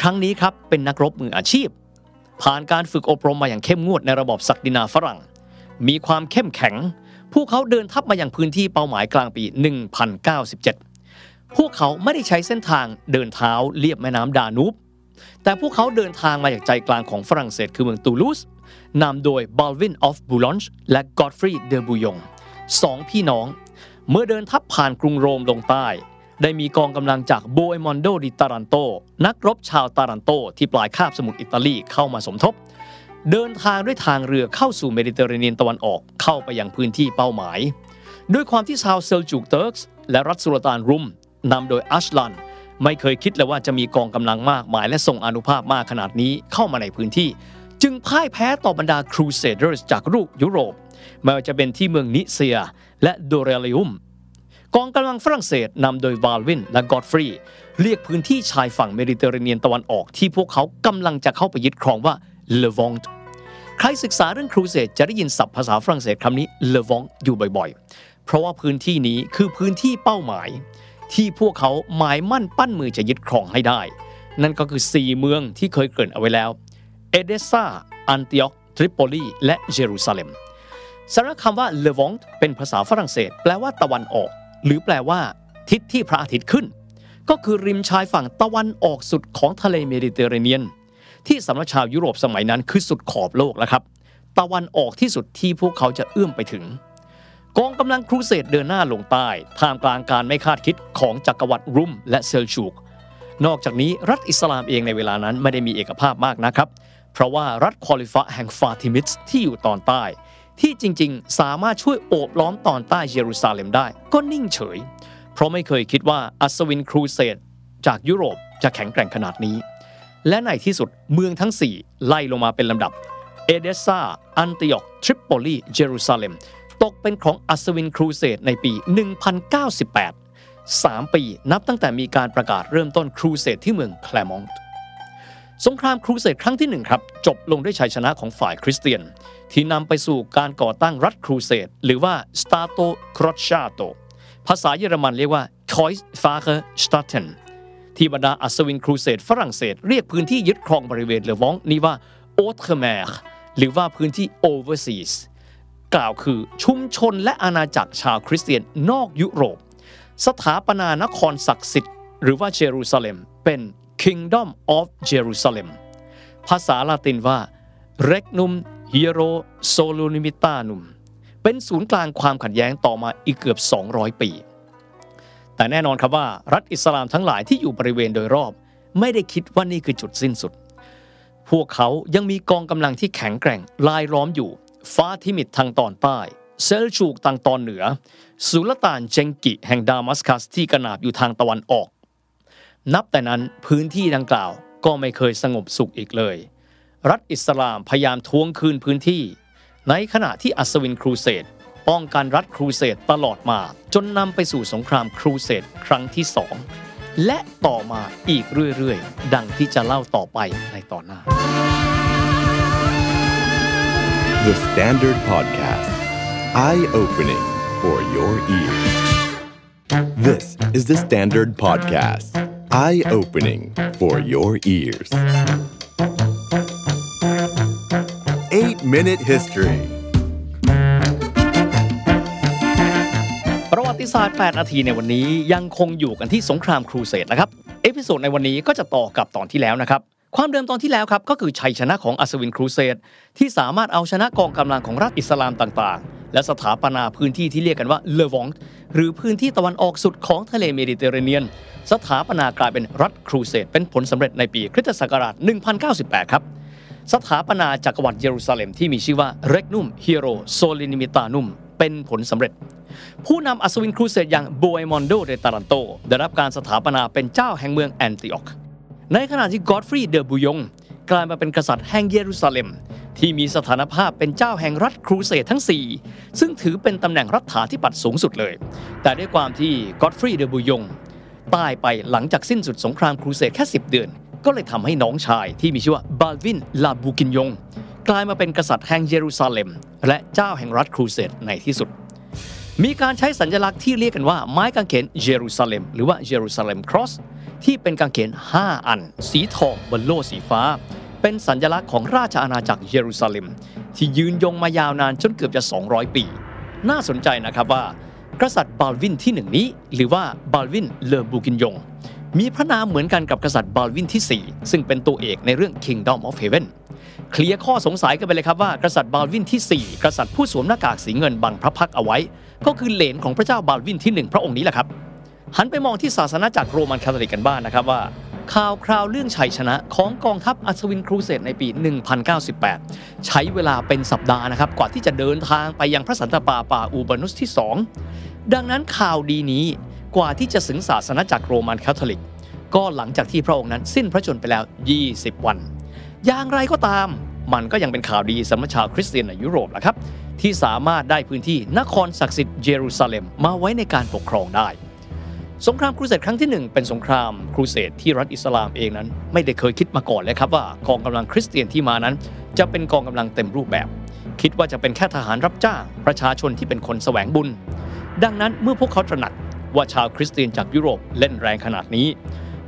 S1: ครั้งนี้ครับเป็นนักรบมืออาชีพ ผ่านการฝึกอบรมมาอย่างเข้มงวดในระบบศักดินาฝรั่ง มีความเข้มแข็ง พวกเขาเดินทัพมาอย่างพื้นที่เป้าหมายกลางปี 1097 พวกเขาไม่ได้ใช้เส้นทางเดินเท้าเลียบแม่น้ำดานูบ แต่พวกเขาเดินทางมาจากใจกลางของฝรั่งเศสคือเมืองตูลูสนำโดยบาลวินออฟบูลอนช์และกอดฟรีเดอบูยงสองพี่น้อง เมื่อเดินทัพผ่านกรุงโรมลงใต้ ได้มีกองกำลังจากโบเอมอนโดดิตารันโต นักรบชาวตารันโต ที่ปลายคาบสมุทรอิตาลีเข้ามาสมทบ เดินทางด้วยทางเรือเข้าสู่เมดิเตอร์เรเนียนตะวันออกเข้าไปยังพื้นที่เป้าหมาย ด้วยความที่ชาวเซลจูกเติร์กส์และรัฐสุลต่านรุมนำโดยอัรสลาน ไม่เคยคิดเลยว่าจะมีกองกำลังมากมาย และทรงอานุภาพมากขนาดนี้เข้ามาในพื้นที่ จึงพ่ายแพ้ต่อบรรดา Crusaders จากยุโรปไม่ว่าจะเป็นที่เมืองนิเซียและโดเรลิอุมกองกำลังฝรั่งเศสนำโดยบาลวินและกอดฟรีเรียกพื้นที่ชายฝั่งเมดิเตอร์เรเนียนตะวันออกที่พวกเขากำลังจะเข้าไปยึดครองว่าเลวองต์ใครศึกษาเรื่องครูเสดจะได้ยินศัพท์ภาษาฝรั่งเศสคำนี้เลวองต์อยู่บ่อยๆ เพราะว่าพื้นที่นี้คือพื้นที่เป้าหมาย ที่พวกเขาหมายมั่นปั้นมือจะยึดครองให้ได้ นั่นก็คือ 4 เมืองที่เคยเกริ่นเอาไว้แล้ว เอเดซาอันติออกทริปโปลีและเยรูซาเล็มสาระคำว่าเลวองต์เป็นภาษาฝรั่งเศส แปลว่าตะวันออก หรือแปลว่า ทิศที่พระอาทิตย์ขึ้น ก็คือริมชายฝั่งตะวันออกสุดของทะเลเมดิเตอร์เรเนียน ที่สำหรับชาวยุโรปสมัยนั้นคือสุดขอบโลกแล้วครับ ตะวันออกที่สุดที่พวกเขาจะเอื้อมไปถึง กองกำลังครูเสดเดินหน้าลงใต้ท่ามกลางการไม่คาดคิดของจักรวรรดิรุมและเซลจูก นอกจากนี้รัฐอิสลามเองในเวลานั้นไม่ได้มีเอกภาพมากนะครับ เพราะว่ารัฐคอลิฟะแห่งฟาติมิดที่อยู่ตอนใต้ ที่จริงๆ สามารถช่วยโอบล้อมตอนใต้เยรูซาเล็มได้ ก็นิ่งเฉย เพราะไม่เคยคิดว่าอัศวินครูเสดจากยุโรปจะแข็งแกร่งขนาดนี้ และในที่สุดเมืองทั้ง 4 ไล่ลงมาเป็นลำดับ เอเดซาอันติออก ทริปโปลี เยรูซาเล็ม ตกเป็นของอัศวินครูเสดในปี 1098 3 ปีนับตั้งแต่มีการประกาศเริ่มต้นครูเสดที่เมืองแคลมองต์สงครามครูเสดครั้งที่หนึ่งครับ จบลงด้วยชัยชนะของฝ่ายคริสเตียน ที่นำไปสู่การก่อตั้งรัฐครูเสดหรือว่า Stato Crociato ภาษาเยอรมันเรียกว่า Kreuz f a c h e Staaten ที่บรรดาอัศวินครูเสดฝรั่งเศสเรียกพื้นที่ยึดครองบริเวณเลวองนี้ว่า o u t r e m e r หรือว่าพื้นที่ Overseas กล่าวคือชุมชนและอาณาจักรชาวคริสเตียนนอกยุโรป สถาปนานครศักดิ์สิทธิ์หรือว่าเยรูซาเล็มเป็น Kingdom of Jerusalem ภาษาลาตินว่า Regnum Hiero Solonimitanum เป็นศูนย์กลางความขัดแย้งต่อมาอีกเกือบ 200 ปี แต่แน่นอนครับว่ารัฐอิสลามทั้งหลายที่อยู่บริเวณโดยรอบ ไม่ได้คิดว่านี่คือจุดสิ้นสุด พวกเขายังมีกองกำลังที่แข็งแกร่งลายล้อมอยู่ ฟาทิมิดทางตอนใต้ เซลจูกทางตอนเหนือ สุลต่านเจงกิแห่งดามัสกัสที่กระนาบอยู่ทางตะวันออก นับแต่นั้นพื้นที่ดังกล่าวก็ไม่เคยสงบสุขอีกเลย รัฐอิสลามพยายามทวงคืนพื้นที่ ในขณะที่อัศวินครูเสดป้องกันรัฐครูเสดตลอดมา จนนำไปสู่สงครามครูเสดครั้งที่สองและต่อมาอีกเรื่อย ๆ ดังที่จะเล่าต่อไปในตอนหน้า
S2: The Standard Podcast. Eye opening for your ears. This is the Standard Podcast. Eye opening for your ears. Eight Minute History.
S1: ประวัติศาสตร์ 8 นาทีในวันนี้ยังคงอยู่กันที่สงครามครูเสดนะครับ เอพิโซดในวันนี้ก็จะต่อกับตอนที่แล้วนะครับ ความเดิมตอนที่แล้วครับก็คือชัยชนะของอัศวินครูเสดที่สามารถเอาชนะกองกำลังของรัฐอิสลามต่างๆ และสถาปนาพื้นที่ที่เรียกกันว่าเลวองหรือพื้นที่ตะวันออกสุดของทะเลเมดิเตอร์เรเนียน สถาปนากลายเป็นรัฐครูเสดเป็นผลสำเร็จในปีคริสตศักราช 1098 ครับสถาปนาจักรวรรดิเยรูซาเล็มที่มีชื่อว่า Regnum Hierosolymitanum เป็นผลสำเร็จ ผู้นำอัศวินครูเสดอย่างโบเอมอนโดเดตารันโต ได้รับการสถาปนาเป็นเจ้าแห่งเมืองแอนติออก ในขณะที่กอดฟรีเดอบูยงกลายมาเป็นกษัตริย์แห่งเยรูซาเล็ม ที่มีสถานภาพเป็นเจ้าแห่งรัฐครูเสดทั้ง 4 ซึ่งถือเป็นตำแหน่งรัฐาธิปัตย์สูงสุดเลย แต่ด้วยความที่กอดฟรีเดอบูยงตายไปหลังจากสิ้นสุดสงครามครูเสดแค่ 10 เดือน ก็เลยทำให้น้องชายที่มีชื่อว่าบาลวินลาบูกินยงกลายมาเป็นกษัตริย์แห่งเยรูซาเล็ม และเจ้าแห่งรัฐครูเสดในที่สุด มีการใช้สัญลักษณ์ที่เรียกกันว่าไม้กางเขนเยรูซาเล็ม หรือว่า Jerusalem Cross ที่เป็นกางเขน 5 อัน สีทองบนโล่สีฟ้า เป็นสัญลักษณ์ของราชอาณาจักรเยรูซาเล็ม ที่ยืนยงมายาวนานจนเกือบจะ 200 ปี น่าสนใจนะครับว่า กษัตริย์บาลวินที่หนึ่งนี้ หรือว่าบาลวินเลอบูกินยง มีพระนามเหมือนกันกับกษัตริย์บาลวินที่ 4 ซึ่งเป็นตัวเอกในเรื่อง Kingdom of Heaven เคลียร์ข้อสงสัยกันไปเลยครับว่ากษัตริย์บาลวินที่ 4 กษัตริย์ผู้สวมหน้ากากสีเงินบังพระพักตร์เอาไว้ ก็คือเหลนของพระเจ้าบาลวินที่ 1 พระองค์นี้แหละครับ หันไปมองที่ศาสนาจักรโรมันคาทอลิกกันบ้างนนะครับว่า ข่าวคราวเรื่องชัยชนะของกองทัพอัศวินครูเสดในปี 1098 ใช้เวลาเป็นสัปดาห์นะครับ กว่าที่จะเดินทางไปยังพระสันตะปาปาอูบานุสที่ 2 ดังนั้นข่าวดีนี้กว่าที่จะถึงศาสนาจักรโรมันคาทอลิก ก็หลังจากที่พระองค์นั้นสิ้นพระชนม์ไปแล้ว 20 วัน อย่างไรก็ตามมันก็ยังเป็นข่าวดีสำหรับชาวคริสเตียนในยุโรปแหละครับที่สามารถได้พื้นที่นครศักดิ์สิทธิ์เยรูซาเล็มมาไว้ในการปกครองได้ สงครามครูเสดครั้งที่ 1 เป็นสงครามครูเสดที่รัฐอิสลามเองนั้น ไม่ได้เคยคิดมาก่อนเลยครับว่ากองกำลังคริสเตียนที่มานั้น จะเป็นกองกำลังเต็มรูปแบบ คิดว่าจะเป็นแค่ทหารรับจ้าง ประชาชนที่เป็นคนแสวงบุญ ดังนั้นเมื่อพวกเขาตระหนักว่าชาวคริสเตียนจากยุโรปเล่นแรงขนาดนี้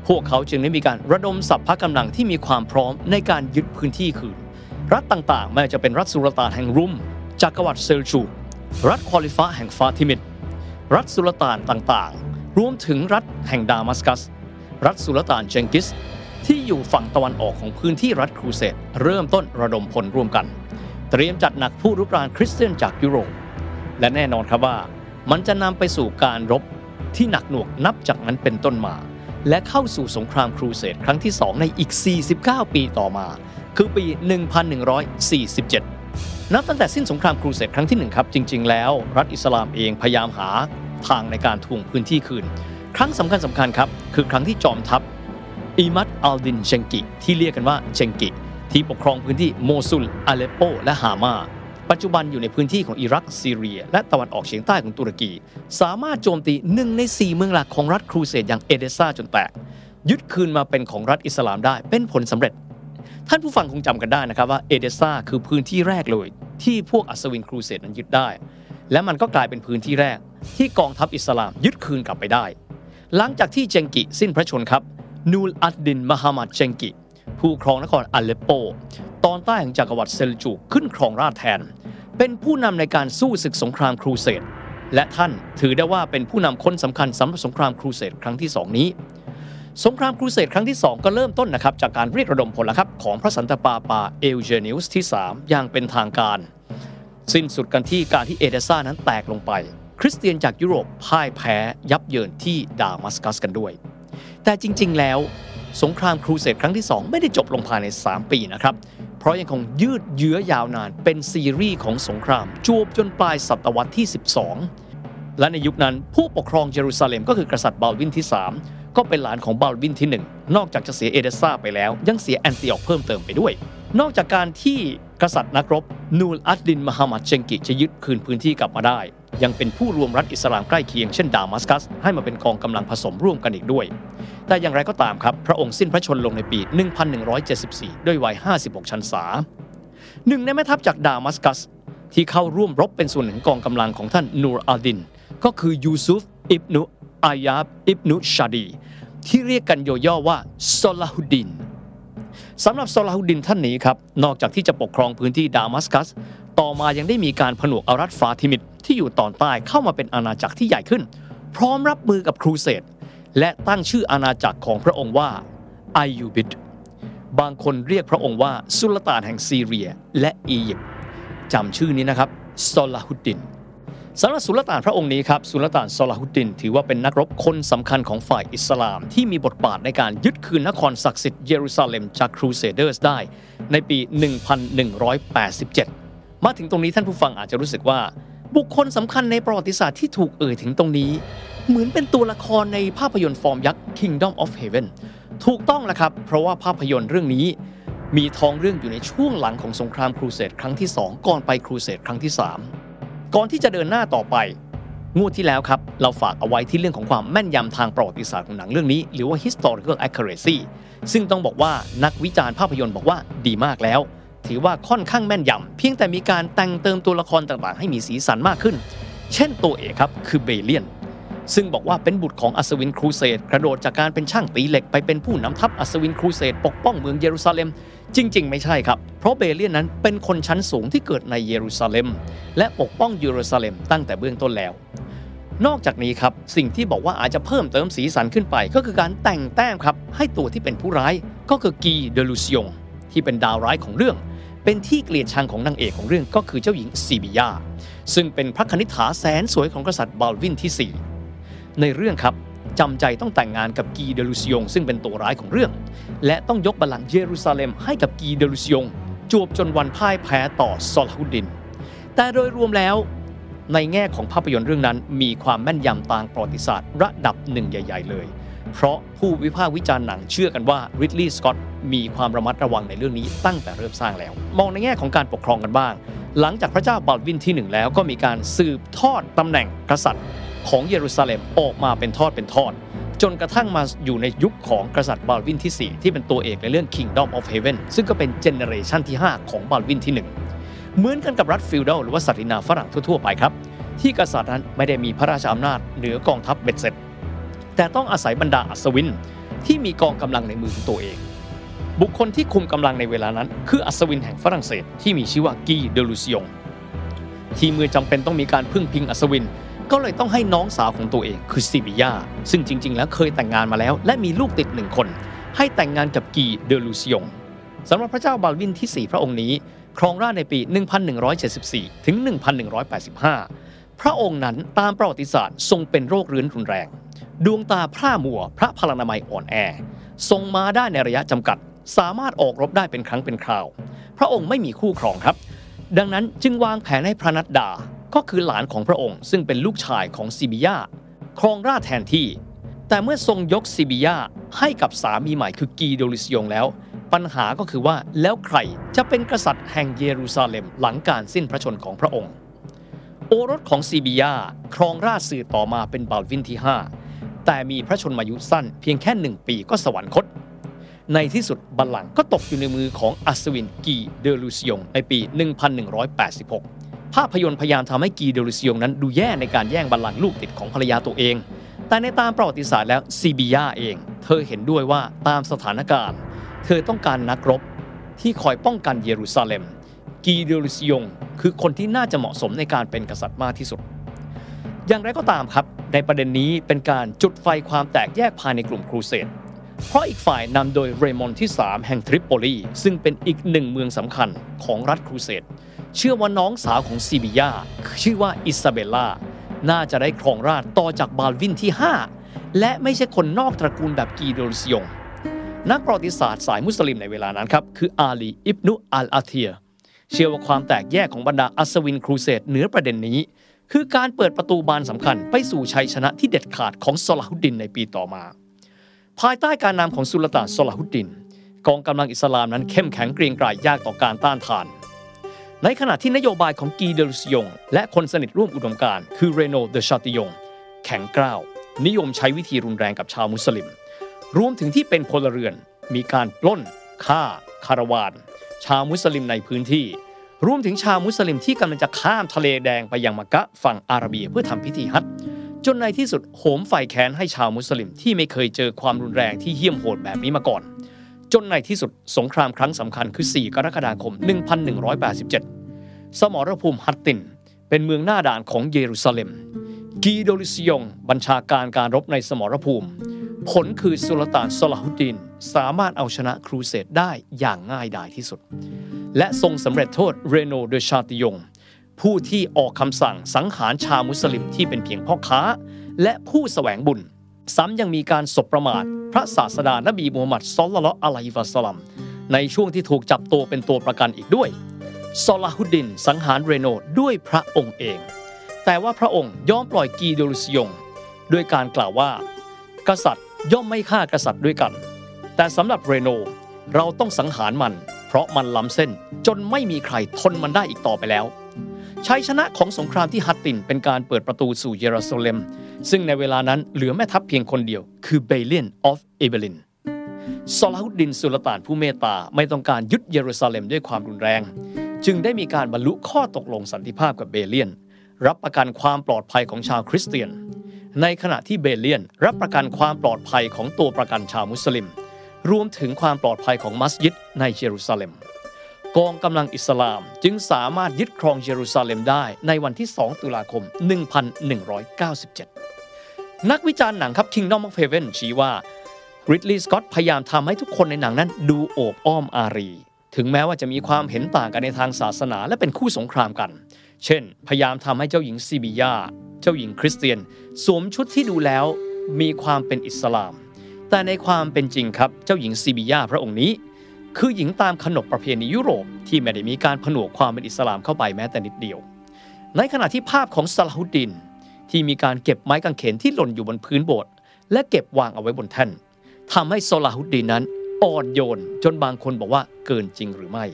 S1: พวกเขาจึงได้มีการระดมสัพพะกำลังที่มีความพร้อมในการยึดพื้นที่คืน รัฐต่างๆไม่ว่าจะเป็นรัฐสุลต่านแห่งรุมจักรวรรดิเซลจูรัฐคอลิฟะแห่งฟาติมิดรัฐสุลต่านต่างๆ รวมถึงรัฐแห่งดามัสกัส รัฐสุลต่านเจงกิส ที่อยู่ฝั่งตะวันออกของพื้นที่รัฐครูเสดเริ่มต้นระดมพลร่วมกัน เตรียมจัดหนักผู้รุกรานคริสเตียนจากยุโรป และแน่นอนครับว่า มันจะนำไปสู่การรบที่หนักหน่วงนับจากนั้นเป็นต้นมา และเข้าสู่สงครามครูเสดครั้งที่ 2 ในอีก 49 ปีต่อมา คือปี 1147 นับตั้งแต่สิ้นสงครามครูเสดครั้งที่1ครับจริง ๆ แล้ว รัฐอิสลามเองพยายามหาทางในการทวงพื้นที่คืน ครั้งสำคัญสำคัญครับคือครั้งที่จอมทัพอิมัดอัลดินเชงกิ ที่เรียกกันว่าเชงกิ ที่ปกครองพื้นที่โมซุลอาเลปโป และฮามา ปัจจุบันอยู่ในพื้นที่ของอิรักซีเรีย และตะวันออกเฉียงใต้ของตุรกี สามารถโจมตีหนึ่งใน 4 เมืองหลักของรัฐครูเสดอย่างเอเดซ่าจนแตกยึดคืนมาเป็นของรัฐอิสลามได้เป็นผลสำเร็จ ท่านผู้ฟังคงจำกันได้นะครับว่าเอเดซ่าคือพื้นที่แรกเลย ที่พวกอัศวินครูเสดนั้นยึดได้ และมันก็กลายเป็นพื้นที่แรก ที่กองทัพอิสลามยึดคืนกลับไปได้ หลังจากที่เจงกิสิ้นพระชนครับนูลอัดดินมหามัดเจงกิผู้ครองนครอาเลปโป ตอนใต้ของจักรวรรดิเซลจูกขึ้นครองราชแทน เป็นผู้นำในการสู้ศึกสงครามครูเสดและท่านถือได้ว่าเป็นผู้นำคนสำคัญสำหรับสงครามครูเสดครั้งที่2นี้ สงครามครูเสดครั้งที่ 2 ก็เริ่มต้นนะครับจากการเรียกระดมพลละครับของพระสันตะปาปาเอลเจนิอุสที่ 3 อย่างเป็นทางการ สิ้นสุดกันที่การที่เอเดซ่านั้นแตกลงไป คริสเตียนจากยุโรปพ่ายแพ้ยับเยินที่ดามัสกัสกันด้วย แต่จริง ๆ แล้วสงครามครูเสดครั้งที่ 2 ไม่ได้จบลงภายใน 3 ปีนะครับ เพราะยังคงยืดเยื้อยาวนานเป็นซีรีส์ของสงครามจวบจนปลายศตวรรษที่ 12 และในยุคนั้นผู้ปกครองเยรูซาเล็มก็คือกษัตริย์บาลวินที่ 3 ก็เป็นหลานของบาลวินที่1นอกจากจะเสียเอเดซ่าไปแล้ว ยังเสียแอนติออกเพิ่มเติมไปด้วย นอกจากการที่กษัตริย์นักรบนูลอัดดินมหามัดเชงกิจะยึดคืนพื้นที่กลับมาได้ ยังเป็นผู้รวมรัฐอิสลามใกล้เคียงเช่นดามัสกัส ให้มาเป็นกองกำลังผสมร่วมกันอีกด้วย แต่อย่างไรก็ตามครับ พระองค์สิ้นพระชนลงในปี 1174 ด้วยวัย 56 ชันษาหนึ่งในแม่ทัพจากดามัสกัส ที่เข้าร่วมรบเป็นส่วนหนึ่งกองกำลังของท่านนูรอัลดิน ก็คือยูซุฟอิบนุ อายาบอิบนุชาดี ที่เรียกกันย่อๆว่าซอลาฮุดินสำหรับซอลาฮุดินท่านนี้ครับ นอกจากที่จะปกครองพื้นที่ดามัสกัส ต่อมายังได้มีการผนวกอารัฐฟาติมิดที่อยู่ตอนใต้เข้ามาเป็นอาณาจักรที่ใหญ่ขึ้น พร้อมรับมือกับครูเสดและตั้งชื่ออาณาจักรของพระองค์ว่าไอยูบิดบางคนเรียกพระองค์ว่าสุลต่านแห่งซีเรียและอียิปต์จำชื่อนี้นะครับซอลาฮุดดิน สำหรับสุลต่านพระองค์นี้ครับสุลต่านซอลาฮุดดิน ถือว่าเป็นนักรบคนสำคัญของฝ่ายอิสลาม ที่มีบทบาทในการยึดคืนนครศักดิ์สิทธิ์เยรูซาเล็มจาก Crusaders ได้ ในปี 1187 มาถึงตรงนี้ท่านผู้ฟังอาจจะรู้สึกว่า บุคคลสำคัญในประวัติศาสตร์ที่ถูกเอ่ยถึงตรงนี้ เหมือนเป็นตัวละครในภาพยนตร์ฟอร์มยักษ์ Kingdom of Heaven ถูกต้องแล้วครับเพราะว่าภาพยนตร์เรื่องนี้ มีทองเรื่องอยู่ในช่วงหลังของสงครามครูเสดครั้งที่ 2 ก่อนไปครูเสดครั้งที่ 3 ก่อนที่จะเดินหน้าต่อไป งวดที่แล้วครับ เราฝากเอาไว้ที่เรื่องของความแม่นยำทางประวัติศาสตร์ของหนังเรื่องนี้ หรือว่า historical accuracy ซึ่งต้องบอกว่านักวิจารณ์ภาพยนตร์บอกว่าดีมากแล้ว ถือว่าค่อนข้างแม่นยำเพียงแต่มีการแต่งเติมตัวละครต่างๆ ให้มีสีสันมากขึ้น เช่นตัวเอกครับคือเบเลียนซึ่งบอกว่าเป็นบุตรของอัศวินครูเสดกระโดดจากการเป็นช่างตีเหล็กไปเป็นผู้นำทัพอัศวินครูเสดปกป้องเมืองเยรูซาเล็ม จริง ๆ ไม่ใช่ครับ เพราะเบเลียนนั้นเป็นคนชั้นสูงที่เกิดในเยรูซาเล็ม และปกป้องเยรูซาเล็มตั้งแต่เบื้องต้นแล้ว นอกจากนี้ครับสิ่งที่บอกว่าอาจจะเพิ่มเติมสีสันขึ้นไป ก็คือการแต่งแต้มครับให้ตัวที่เป็นผู้ร้ายก็คือกีเดลูซิองที่เป็นดาวร้ายของเรื่อง เป็นที่เกลียดชังของนางเอกของเรื่องก็คือเจ้าหญิงซีบิยาซึ่งเป็นพระคณิษฐาแสนสวยของกษัตริย์บาลวินที่ 4 ในเรื่องครับ จำใจต้องแต่งงานกับกีเดลูซิองซึ่งเป็นตัวร้ายของเรื่อง และต้องยกบัลลังก์เยรูซาเล็มให้กับกีเดลูซิองจวบจนวันพ่ายแพ้ต่อซอลาฮุดดิน แต่โดยรวมแล้วในแง่ของภาพยนตร์เรื่องนั้น มีความแม่นยำทางประวัติศาสตร์ระดับหนึ่งใหญ่ ๆ เลย เพราะผู้วิพากษ์วิจารณ์หนังเชื่อกันว่าริดลีย์สกอตมีความระมัดระวังในเรื่องนี้ตั้งแต่เริ่มสร้างแล้ว มองในแง่ของการปกครองกันบ้าง หลังจากพระเจ้าบาลวินที่หนึ่งแล้วก็มีการสืบทอดตำแหน่งกษัตริย์ ของเยรูซาเล็มออกมาเป็นทอดเป็นทอด จนกระทั่งมาอยู่ในยุคของกษัตริย์บาลวินที่ 4 ที่เป็นตัวเอกในเรื่อง Kingdom of Heaven ซึ่งก็เป็น generation ที่ 5 ของบาลวินที่ 1 เหมือนกันกับรัฐ feudal หรือว่าศักดินาฝรั่งทั่วๆไปครับ ที่กษัตริย์นั้นไม่ได้มีพระราชอำนาจเหนือกองทัพเบ็ดเสร็จ แต่ต้องอาศัยบรรดาอัศวินที่มีกองกำลังในมือของตัวเอง บุคคลที่คุมกำลังในเวลานั้น คืออัศวินแห่งฝรั่งเศสที่มีชื่อว่ากีเดลูซิองที่เมื่อจำเป็นต้องมีการพึ่งพิงอัศวิน ก็เลยต้องให้น้องสาวของตัวเองคือซิบิยาซึ่งจริง ๆ แล้วเคยแต่งงานมาแล้ว และมีลูกติดหนึ่งคน ให้แต่งงานกับกีเดลูซิองสำหรับพระเจ้าบาลวินที่ 4 พระองค์นี้ ครองราชในปี 1174 ถึง 1185 พระองค์นั้นตามประวัติศาสตร์ทรงเป็นโรคเรื้อนรุนแรง ดวงตาพร่ามัว พระพลานามัยอ่อนแอ ทรงมาได้ในระยะจำกัด สามารถออกรบได้เป็นครั้งเป็นคราว พระองค์ไม่มีคู่ครองครับ ดังนั้นจึงวางแผนให้พระนัดดา ก็คือหลานของพระองค์ ซึ่งเป็นลูกชายของซิบิยาครองราชแทนที่ แต่เมื่อทรงยกซิบิยาให้กับสามีใหม่คือกีโดลิซิองแล้ว ปัญหาก็คือว่าแล้วใครจะเป็นกษัตริย์แห่งเยรูซาเล็มหลังการสิ้นพระชนของพระองค์ โอรสของซีบิยาครองราชสืบต่อมาเป็นบาลวินที่ 5 แต่มีพระชนมายุสั้นเพียงแค่หนึ่งปีก็สวรรคตในที่สุดบัลลังก์ก็ตกอยู่ในมือของอัศวินกีเดลูซิองในปี 1186 ภาพยนตร์พยายามทำให้กีเดลูซิองนั้นดูแย่ในการแย่งบัลลังก์ลูกติดของภรรยาตัวเอง แต่ในตามประวัติศาสตร์แล้วซีบิยาเอง เธอเห็นด้วยว่าตามสถานการณ์ เธอต้องการนักรบที่คอยป้องกันเยรูซาเล็ม กีเดลิซิองคือคนที่น่าจะเหมาะสมในการเป็นกษัตริย์มากที่สุด อย่างไรก็ตามครับ ในประเด็นนี้เป็นการจุดไฟความแตกแยกภายในกลุ่มครูเสดเพราะอีกฝ่ายนำโดยเรมอนที่ 3 แห่งทริปโปลีซึ่งเป็นอีกหนึ่งเมืองสำคัญของรัฐครูเสด เชื่อว่าน้องสาวของซีบิยาชื่อว่าอิซาเบลล่า น่าจะได้ครองราชต่อจากบาลวินที่ 5 และไม่ใช่คนนอกตระกูลแบบกีโดลิซิองนักประวัติศาสตร์สายมุสลิมในเวลานั้นครับ คืออาลีอิบนุอัลอาเทีย เชื่อว่าความแตกแยกของบรรดาอัศวินครูเสดเหนือประเด็นนี้ คือการเปิดประตูบานสำคัญไปสู่ชัยชนะที่เด็ดขาดของซอลาฮุดดินในปีต่อมา ภายใต้การนำของสุลต่านซอลาฮุดดินกองกำลังอิสลามนั้นเข้มแข็งเกรียงไกรยากต่อการต้านทาน ในขณะที่นโยบายของกีเดลุสยง และคนสนิทร่วมอุดมการคือเรโนเดชาติยง แข็งกร้าว นิยมใช้วิธีรุนแรงกับชาวมุสลิม รวมถึงที่เป็นพลเรือน มีการปล้นฆ่า คารวาน ชาวมุสลิมในพื้นที่ รวมถึงชาวมุสลิมที่กำลังจะข้ามทะเลแดงไปยังมักกะฝั่งอาระเบียเพื่อทำพิธีฮัจจนในที่สุดโหมไฟแค้นให้ชาวมุสลิมที่ไม่เคยเจอความรุนแรงที่เหี้ยมโหดแบบนี้มาก่อน จนในที่สุดสงครามครั้งสำคัญคือ 4 กรกฎาคม 1187 สมรภูมิฮัตติน เป็นเมืองหน้าด่านของเยรูซาเล็ม กีโดลิซิยง บัญชาการการรบในสมรภูมิ ผลคือสุลต่านซลาฮุดดิน สามารถเอาชนะครูเสดได้อย่างง่ายดายที่สุด และทรงสำเร็จโทษเรโนเดชาติยง ผู้ที่ออกคำสั่งสังหารชาวมุสลิมที่เป็นเพียงพ่อค้า และผู้แสวงบุญ ซ้ำยังมีการสบประมาท พระศาสดานบีมูฮัมมัดซอลลัลลอฮุอะลัยฮิวะสัลลัม ในช่วงที่ถูกจับตัวเป็นตัวประกันอีกด้วยซอลาฮุดดิน สังหารเรโนด้วยพระองค์เอง แต่ว่าพระองค์ยอมปล่อยกีโดลุสยง ด้วยการกล่าวว่า กษัตริย์ย่อมไม่ฆ่ากษัตริย์ด้วยกัน แต่สำหรับเรโนเราต้องสังหารมัน เพราะมันล้ำเส้นจนไม่มีใครทนมันได้อีกต่อไปแล้วชัยชนะของสงครามที่ฮัตตินเป็นการเปิดประตูสู่เยรูซาเล็ม ซึ่งในเวลานั้นเหลือแม่ทัพเพียงคนเดียว คือเบเลียน of อิเบลินซอลาฮุดดินสุลต่านผู้เมตตาไม่ต้องการยึดเยรูซาเล็มด้วยความรุนแรง จึงได้มีการบรรลุข้อตกลงสันติภาพกับเบเลียน รับประกันความปลอดภัยของชาวคริสเตียน ในขณะที่เบเลียนรับประกันความปลอดภัยของตัวประกันชาวมุสลิม รวมถึงความปลอดภัยของมัสยิดในเยรูซาเล็ม กองกำลังอิสลามจึงสามารถยึดครองเยรูซาเล็มได้ในวันที่ 2 ตุลาคม 1197 นักวิจารณ์หนังครับ Kingdom of Heaven ชี้ว่าริดลีย์สกอตพยายามทำให้ทุกคนในหนังนั้นดูโอบอ้อมอารี ถึงแม้ว่าจะมีความเห็นต่างกันในทางศาสนาและเป็นคู่สงครามกัน เช่น พยายามทำให้เจ้าหญิงซีบิยา เจ้าหญิงคริสเตียน สวมชุดที่ดูแล้วมีความเป็นอิสลาม แต่ในความเป็นจริงครับ เจ้าหญิงซีบิยาพระองค์นี้ คือหญิงตามขนบประเพณียุโรปที่ไม่ได้มีการผนวกความเป็นอิสลามเข้าไปแม้แต่นิดเดียว ในขณะที่ภาพของซาลาฮุดดิน ที่มีการเก็บไม้กางเขนที่หล่นอยู่บนพื้นโบสถ์และเก็บวางเอาไว้บนแท่นทำให้ซาลาฮุดดินนั้นอ่อนโยนจนบางคนบอกว่าเกินจริงหรือไม่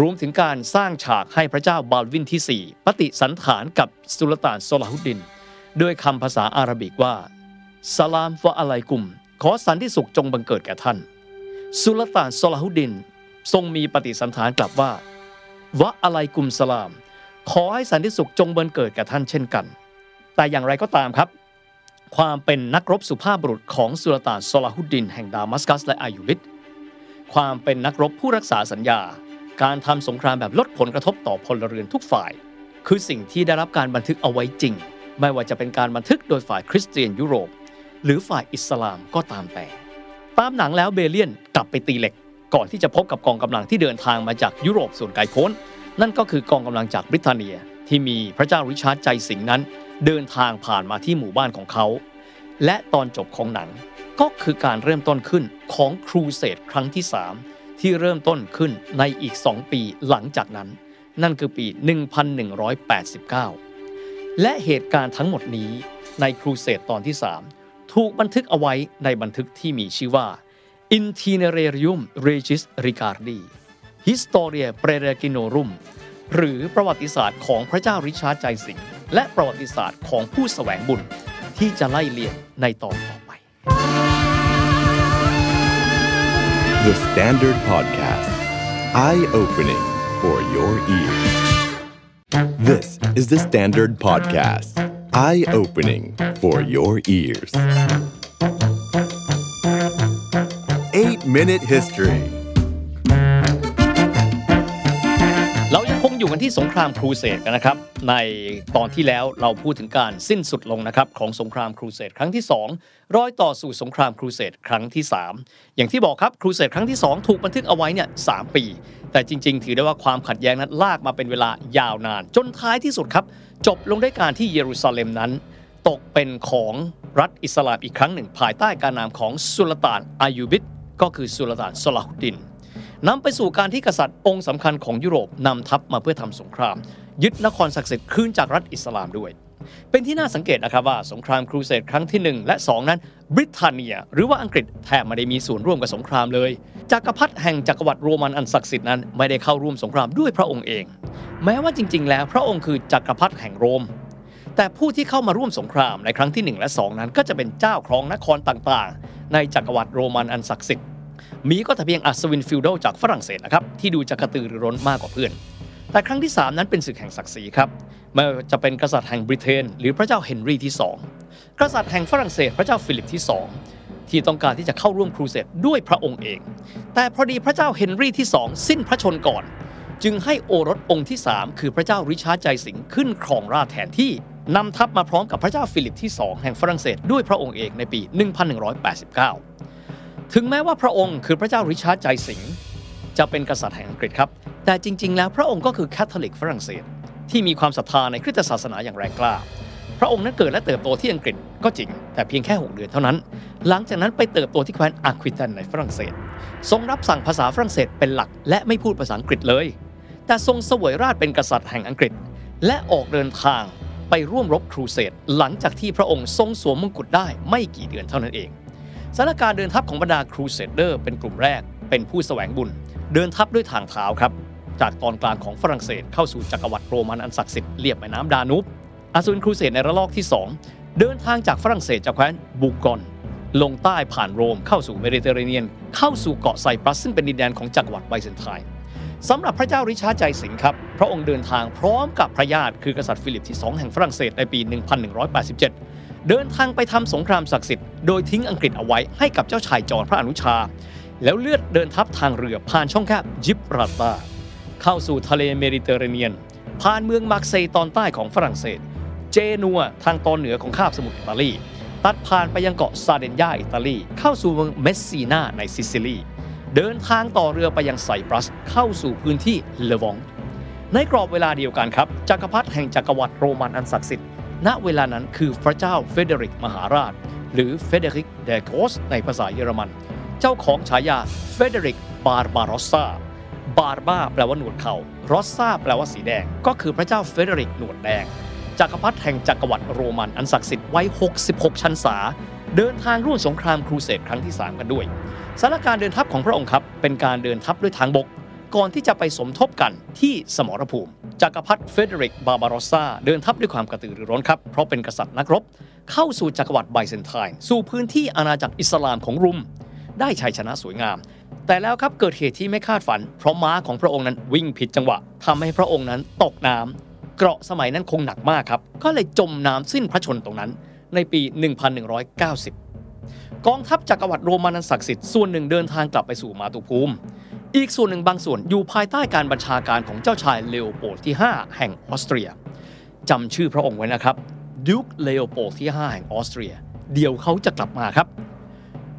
S1: รวมถึงการสร้างฉากให้พระเจ้าบาลวินที่ 4 ปฏิสันฐานกับสุลต่านซาลาฮุดดิน ด้วยคำภาษาอาหรับิกว่าสลามวะอะไลกุม ขอสันติสุขจงบังเกิดแก่ท่าน สุลต่านซาลาฮุดดิน ทรงมีปฏิสันฐานกลับว่าวะอะไลกุมสลาม ขอให้สันติสุขจงบังเกิดแก่ท่านเช่นกัน แต่อย่างไรก็ตามครับ ความเป็นนักรบสุภาพบุรุษของสุลต่านซาลาฮุดดินแห่งดามัสกัสและอายุบิดความเป็นนักรบผู้รักษาสัญญา การทำสงครามแบบลดผลกระทบต่อพลเรือนทุกฝ่าย คือสิ่งที่ได้รับการบันทึกเอาไว้จริง ไม่ว่าจะเป็นการบันทึกโดยฝ่ายคริสเตียนยุโรป หรือฝ่ายอิสลามก็ตามแต่ ตามหนังแล้วเบเลียนกลับไปตีเหล็ก ก่อนที่จะพบกับกองกำลังที่เดินทางมาจากยุโรปส่วนไกลโพ้น นั่นก็คือกองกำลังจากบริเตนเนียที่มีพระเจ้าริชาร์ดใจสิงห์นั้น เดินทางผ่านมาที่หมู่บ้านของเขา และตอนจบของหนังก็คือการเริ่มต้นขึ้นของครูเสดครั้งที่ 3 ที่เริ่มต้นขึ้นในอีก 2 ปีหลังจากนั้น นั่นคือปี 1189 และเหตุการณ์ทั้งหมดนี้ในครูเสดตอนที่ 3 ถูกบันทึกเอาไว้ในบันทึกที่มีชื่อว่า Itinerarium Regis Ricardi Historia Peregrinorum หรือประวัติศาสตร์ของพระเจ้าริชาร์ดใจสิงห์ และประวัติศาสตร์ของผู้สแสวงบุญที่จะไล่เลียงในตอนต่อไป
S2: The Standard Podcast. Eye opening for your ears. This is the Standard Podcast. Eye opening for your ears. Eight Minute History.
S1: คงอยู่กันที่สงครามครูเสดกันนะครับ ในตอนที่แล้วเราพูดถึงการสิ้นสุดลงนะครับของสงครามครูเสดครั้งที่ 2 รอยต่อสู่สงครามครูเสดครั้งที่ 3 อย่างที่บอกครับครูเสดครั้งที่ 2 ถูกบันทึกเอาไว้เนี่ยสปี แต่จริง ๆ ถือได้ว่าความขัดแย้งนั้นลากมาเป็นเวลายาวนาน จนท้ายที่สุดครับ จบลงด้วยการที่เยรูซาเล็มนั้น ตกเป็นของรัฐอิสลามอีกครั้งหนึ่ง ภายใต้การนามของสุลต่านอายูบิดก็คือสุลต่านสลาฮุดดิน นำไปสู่การที่กษัตริย์องค์สำคัญของยุโรปนำทัพมาเพื่อทำสงคราม ยึดนครศักดิ์สิทธิ์คืนจากรัฐอิสลามด้วย เป็นที่น่าสังเกตนะครับว่าสงครามครูเสดครั้งที่ 1 และ 2 นั้น บริเตนเนีย หรือว่าอังกฤษแทบไม่ได้มีส่วนร่วมกับสงครามเลยจักรพรรดิแห่งจักรวรรดิโรมันอันศักดิ์สิทธิ์นั้นไม่ได้เข้าร่วมสงครามด้วยพระองค์เอง แม้ว่าจริง ๆ แล้วพระองค์คือจักรพรรดิแห่งโรมแต่ผู้ที่เข้ามาร่วมสงครามในครั้งที่ 1 และ 2 นั้น ก็จะเป็นเจ้าครองนครต่างๆ ในจักรวรรดิโรมันอันศักดิ์สิทธิ์ มีก็แต่เพียงอัศวินฟิลโดจากฝรั่งเศสนะครับที่ดูจะกระตือรือร้นมากกว่าเพื่อน แต่ครั้งที่ 3 นั้นเป็นศึกแห่งศักดิ์ศรีครับไม่ว่าจะเป็นกษัตริย์แห่งบริเตนหรือพระเจ้าเฮนรีที่ 2 กษัตริย์แห่งฝรั่งเศสพระเจ้าฟิลิปที่ 2 ที่ต้องการที่จะเข้าร่วมครูเสดด้วยพระองค์เอง แต่พอดีพระเจ้าเฮนรีที่ 2 สิ้นพระชนม์ก่อน จึงให้โอรสองค์ที่ 3 คือพระเจ้าริชาร์ดใจสิงห์ขึ้นครองราชย์แทนที่นำทัพมาพร้อมกับพระเจ้าฟิลิปที่ 2 แห่งฝรั่งเศสด้วยพระองค์เองในปี 1189 ถึงแม้ว่าพระองค์คือพระเจ้าริชาร์ดใจสิงห์จะเป็นกษัตริย์แห่งอังกฤษครับ แต่จริง ๆ แล้วพระองค์ก็คือแคทอลิกฝรั่งเศส ที่มีความศรัทธาในคริสตศาสนาอย่างแรงกล้า พระองค์นั้นเกิดและเติบโตที่อังกฤษก็จริง แต่เพียงแค่ 6 เดือนเท่านั้น หลังจากนั้นไปเติบโตที่แคว้นอาควิตันในฝรั่งเศส ทรงรับสั่งภาษาฝรั่งเศสเป็นหลัก และไม่พูดภาษาอังกฤษเลย แต่ทรงเสวยราชเป็นกษัตริย์แห่งอังกฤษ และออกเดินทางไปร่วมรบครูเสดหลังจากที่พระองค์ทรงสวมมงกุฎได้ไม่กี่เดือนเท่านั้นเอง สถานการณ์เดินทัพของบรรดาครูเสเดอร์เป็นกลุ่มแรก เป็นผู้แสวงบุญ เดินทัพด้วยทางเท้าครับ จากตอนกลางของฝรั่งเศสเข้าสู่จักรวรรดิโรมันอันศักดิ์สิทธิ์เลียบแม่น้ำดานูบอัศวินครูเสดในระลอกที่ 2 เดินทางจากฝรั่งเศสจากแคว้นบูร์กอญลงใต้ผ่านโรมเข้าสู่เมดิเตอร์เรเนียน เข้าสู่เกาะไซปรัสซึ่งเป็นดินแดนของจักรวรรดิไบเซนไทน์สำหรับพระเจ้าริชาร์ดใจสิงห์ครับ พระองค์เดินทางพร้อมกับพระญาติคือกษัตริย์ฟิลิปที่ 2 แห่งฝรั่งเศสในปี 1187 เดินทางไปทำสงครามศักดิ์สิทธิ์โดยทิ้งอังกฤษเอาไว้ให้กับเจ้าชายจอห์นพระอนุชา แล้วเลือดเดินทัพทางเรือผ่านช่องแคบยิบรอลตาร์เข้าสู่ทะเลเมดิเตอร์เรเนียน ผ่านเมืองมาร์เซย์ตอนใต้ของฝรั่งเศส เจนัวทางตอนเหนือของคาบสมุทรอิตาลี ตัดผ่านไปยังเกาะซาร์ดิเนียอิตาลี เข้าสู่เมืองเมสซีนาในซิซิลีเดินทางต่อเรือไปยังไซปรัส เข้าสู่พื้นที่เลวอง ในกรอบเวลาเดียวกันครับจักรพรรดิแห่งจักรวรรดิโรมันอันศักดิ์สิทธิ์ ณเวลานั้นคือพระเจ้าเฟเดริกมหาราช หรือ Friedrich der Große ในภาษาเยอรมัน เจ้าของฉายาเฟเดริกบาร์บารอสซา barba แปลว่าหนวดเครา rossa แปลว่าสีแดง ก็คือพระเจ้าเฟเดริกหนวดแดงจักรพรรดิแห่งจักรวรรดิโรมันอันศักดิ์สิทธิ์วัย66 ชันษา เดินทางร่วมสงครามครูเสดครั้งที่ 3 กันด้วยสถานการเดินทัพของพระองค์ครับ เป็นการเดินทัพด้วยทางบก ก่อนที่จะไปสมทบกันที่สมรภูมิจักรพรรดิเฟเดริกบาร์บารอสซาเดินทัพด้วยความกระตือรือร้นครับ เพราะเป็นกษัตริย์นักรบ เข้าสู่จักรวรรดิไบเซนไทน์สู่พื้นที่อาณาจักรอิสลามของรุม ได้ชัยชนะสวยงาม แต่แล้วครับเกิดเหตุที่ไม่คาดฝัน เพราะม้าของพระองค์นั้นวิ่งผิดจังหวะทำให้พระองค์นั้นตกน้ำเกราะสมัยนั้นคงหนักมากครับ ก็เลยจมน้ำสิ้นพระชนตรงนั้น ในปี 1190 กองทัพจักรวรรดิโรมันอันศักดิ์สิทธิ์ส่วนหนึ่งเดินทางกลับไปสู่มาตุภูมิ อีกส่วนหนึ่งบางส่วนอยู่ภายใต้การบัญชาการของเจ้าชายเลโอโปลที่ 5 แห่งออสเตรียจำชื่อพระองค์ไว้นะครับดยุกเลโอโปลด์ที่ 5 แห่งออสเตรีย เดี๋ยวเขาจะกลับมาครับ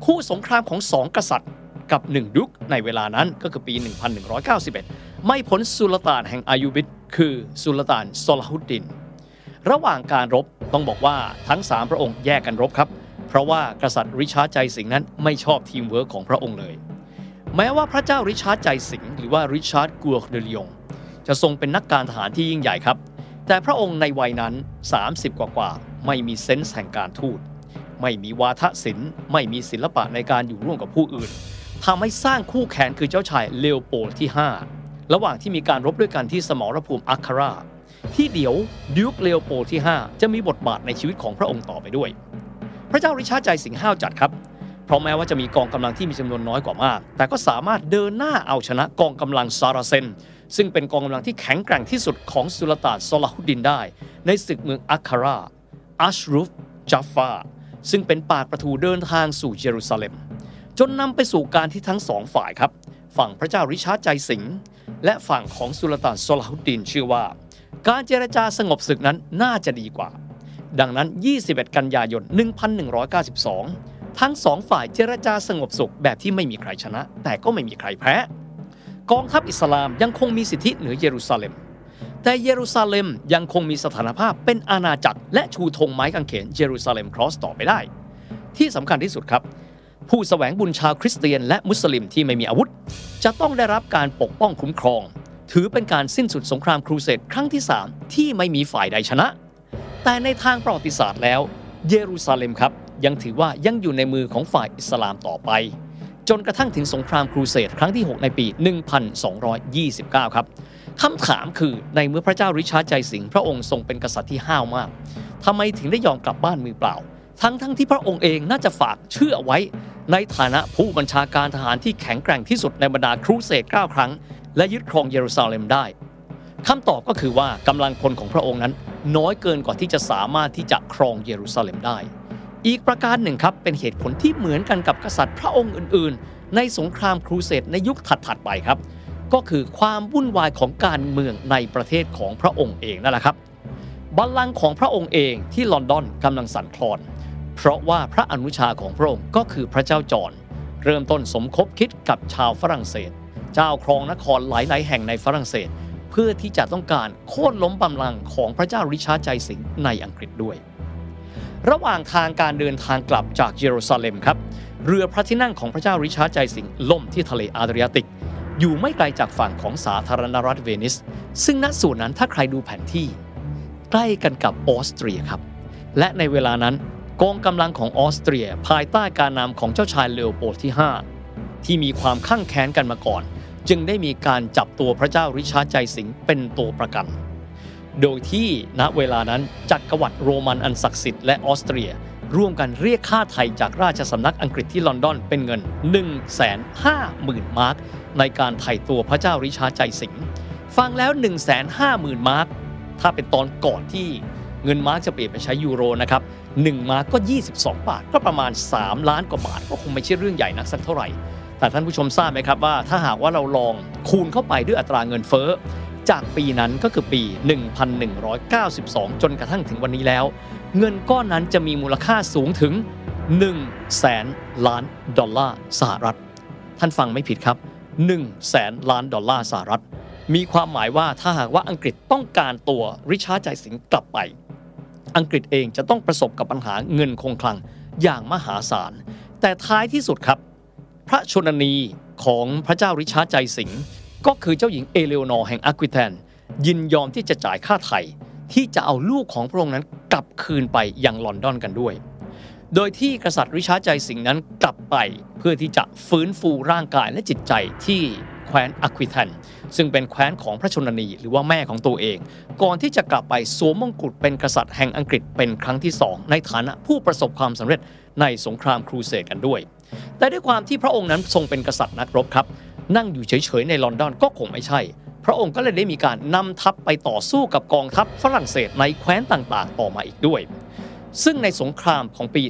S1: คู่สงครามของสองกษัตริย์กับหนึ่งดยุกในเวลานั้นก็คือปี 1191 ไม่พ้นสุลต่านแห่งอัยยูบิดคือสุลต่านซอลาฮุดดิน ระหว่างการรบต้องบอกว่าทั้ง 3 พระองค์แยกกันรบครับ เพราะว่ากษัตริย์ริชาร์ดใจสิงห์นั้นไม่ชอบทีมเวิร์กของพระองค์เลย แม้ว่าพระเจ้าริชาร์ดใจสิงห์หรือว่าริชาร์ด Cœur de Lionจะทรงเป็นนักการทหารที่ยิ่งใหญ่ครับ แต่พระองค์ในวัยนั้น 30 กว่ากว่าไม่มีเซนส์แห่งการทูต ไม่มีวาทศิลป์ ไม่มีศิลปะในการอยู่ร่วมกับผู้อื่นทำให้สร้างคู่แข่งคือเจ้าชายเลโอโปลด์ที่ 5 ระหว่างที่มีการรบด้วยกันที่สมรภูมิอัคราที่เดี๋ยวดิวกเลโอโปลด์ที่ 5 จะมีบทบาทในชีวิตของพระองค์ต่อไปด้วย พระเจ้าริชาร์ดใจสิงห้าวจัดครับ เพราะแม้ว่าจะมีกองกำลังที่มีจำนวนน้อยกว่ามาก แต่ก็สามารถเดินหน้าเอาชนะกองกำลังซาราเซน ซึ่งเป็นกองกำลังที่แข็งแกร่งที่สุดของสุลต่านซอลาฮุดดินได้ ในศึกเมืองอัคาราอัชรุฟจัฟาซึ่งเป็นปากประตูเดินทางสู่เยรูซาเล็ม จนนำไปสู่การที่ทั้งสองฝ่ายครับ ฝั่งพระเจ้าริชาร์ดใจสิงห์และฝั่งของสุลต่านซอลาฮุดดินเชื่อว่า การเจรจาสงบศึกนั้นน่าจะดีกว่า ดังนั้น 21 กันยายน 1192 ทั้งสองฝ่ายเจรจาสงบสุขแบบที่ไม่มีใครชนะ แต่ก็ไม่มีใครแพ้ กองทัพอิสลามยังคงมีสิทธิเหนือเยรูซาเล็ม แต่เยรูซาเล็มยังคงมีสถานภาพเป็นอาณาจักร และชูธงไม้กางเขนเยรูซาเล็มครอสต่อไปได้ ที่สำคัญที่สุดครับ ผู้แสวงบุญชาวคริสเตียนและมุสลิมที่ไม่มีอาวุธ จะต้องได้รับการปกป้องคุ้มครอง ถือเป็นการสิ้นสุดสงครามครูเสดครั้งที่ 3 ที่ไม่มีฝ่ายใดชนะ แต่ในทางประวัติศาสตร์แล้ว เยรูซาเล็มครับ ยังถือว่ายังอยู่ในมือของฝ่ายอิสลามต่อไป จนกระทั่งถึงสงครามครูเสดครั้งที่ 6 ในปี 1229 ครับคำถามคือในเมื่อพระเจ้าริชาร์ดใจสิงห์พระองค์ทรงเป็นกษัตริย์ที่ห้าวมากทำไมถึงได้ยอมกลับบ้านมือเปล่า ทั้งทั้งที่พระองค์เองน่าจะฝากเชื่อไว้ในฐานะผู้บัญชาการทหารที่แข็งแกร่งที่สุดในบรรดาครูเสด9ครั้ง และยึดครองเยรูซาเล็มได้คำตอบก็คือว่ากำลังพลของพระองค์นั้น น้อยเกินกว่าที่จะสามารถที่จะครองเยรูซาเล็มได้ อีกประการหนึ่งครับเป็นเหตุผลที่เหมือนกันกับกษัตริย์พระองค์อื่น ๆ ในสงครามครูเสดในยุคถัดๆไปครับ ก็คือความวุ่นวายของการเมืองในประเทศของพระองค์เองนั่นแหละครับบัลลังก์ของพระองค์เองที่ลอนดอนกำลังสั่นคลอน เพราะว่าพระอนุชาของพระองค์ก็คือพระเจ้าจอห์นเริ่มต้นสมคบคิดกับชาวฝรั่งเศส เจ้าครองนครหลาย ๆ แห่งในฝรั่งเศส เพื่อที่จะต้องการโค่นล้มบัลลังก์ของพระเจ้าริชาร์ดใจสิงในอังกฤษด้วย ระหว่างทางการเดินทางกลับจากเยรูซาเล็มครับ เรือพระที่นั่งของพระเจ้าริชาร์ดใจสิงห์ล่มที่ทะเลอาดริยาติก อยู่ไม่ไกลจากฝั่งของสาธารณรัฐเวนิส ซึ่งณส่วนนั้นถ้าใครดูแผนที่ ใกล้กันกับออสเตรียครับ และในเวลานั้นกองกำลังของออสเตรีย ภายใต้การนำของเจ้าชายเลโอโปลด์ที่ 5 ที่มีความคั่งแค้นกันมาก่อน จึงได้มีการจับตัวพระเจ้าริชาร์ดใจสิงห์เป็นตัวประกัน โดยที่ณเวลานั้นจักรวรรดิโรมันอันศักดิ์สิทธิ์และออสเตรีย ร่วมกันเรียกค่าไถ่จากราชสำนักอังกฤษที่ลอนดอนเป็นเงิน 150,000 มาร์กในการไถ่ตัวพระเจ้าริชาร์ดใจสิงห์ฟังแล้ว 150,000 มาร์กถ้าเป็นตอนก่อนที่เงินมาร์กจะเปลี่ยนไปใช้ยูโรนะครับ1มาร์กก็ 22 บาท ก็ประมาณ 3 ล้านกว่าบาท ก็คงไม่ใช่เรื่องใหญ่นักสักเท่าไหร่ แต่แต่ท่านผู้ชมทราบไหมครับว่าถ้าหากว่าเราลองคูณเข้าไปด้วยอัตราเงินเฟ้อ จากปีนั้นก็คือปี 1192 จนกระทั่งถึงวันนี้แล้ว เงินก้อนนั้นจะมีมูลค่าสูงถึง1แสนล้านดอลลาร์สหรัฐ ท่านฟังไม่ผิดครับ1แสนล้านดอลลาร์สหรัฐ มีความหมายว่าถ้าหากว่าอังกฤษต้องการตัวริชาร์ดใจสิงห์กลับไป อังกฤษเองจะต้องประสบกับปัญหาเงินคงคลังอย่างมหาศาล แต่ท้ายที่สุดครับ พระชนนีของพระเจ้าริชาร์ดใจสิงห์ ก็คือเจ้าหญิงเอเลโอนอร์แห่งอาควิแทนยินยอมที่จะจ่ายค่าไถ่ที่จะเอาลูกของพระองค์นั้นกลับคืนไปยังลอนดอนกันด้วย โดยที่กษัตริย์ริชาร์ดใจสิงห์นั้นกลับไปเพื่อที่จะฟื้นฟูร่างกายและจิตใจที่แคว้นอาควิแทนซึ่งเป็นแคว้นของพระชนนีหรือว่าแม่ของตัวเอง ก่อนที่จะกลับไปสวมมงกุฎเป็นกษัตริย์แห่งอังกฤษเป็นครั้งที่สองในฐานะผู้ประสบความสำเร็จในสงครามครูเสดกันด้วย แต่ด้วยความที่พระองค์นั้นทรงเป็นกษัตริย์นักรบครับ นั่งอยู่เฉยๆในลอนดอนก็คงไม่ใช่ พระองค์ก็เลยได้มีการนำทัพไปต่อสู้กับกองทัพฝรั่งเศสในแคว้นต่างๆ ต่อมาอีกด้วย ซึ่งในสงครามของปี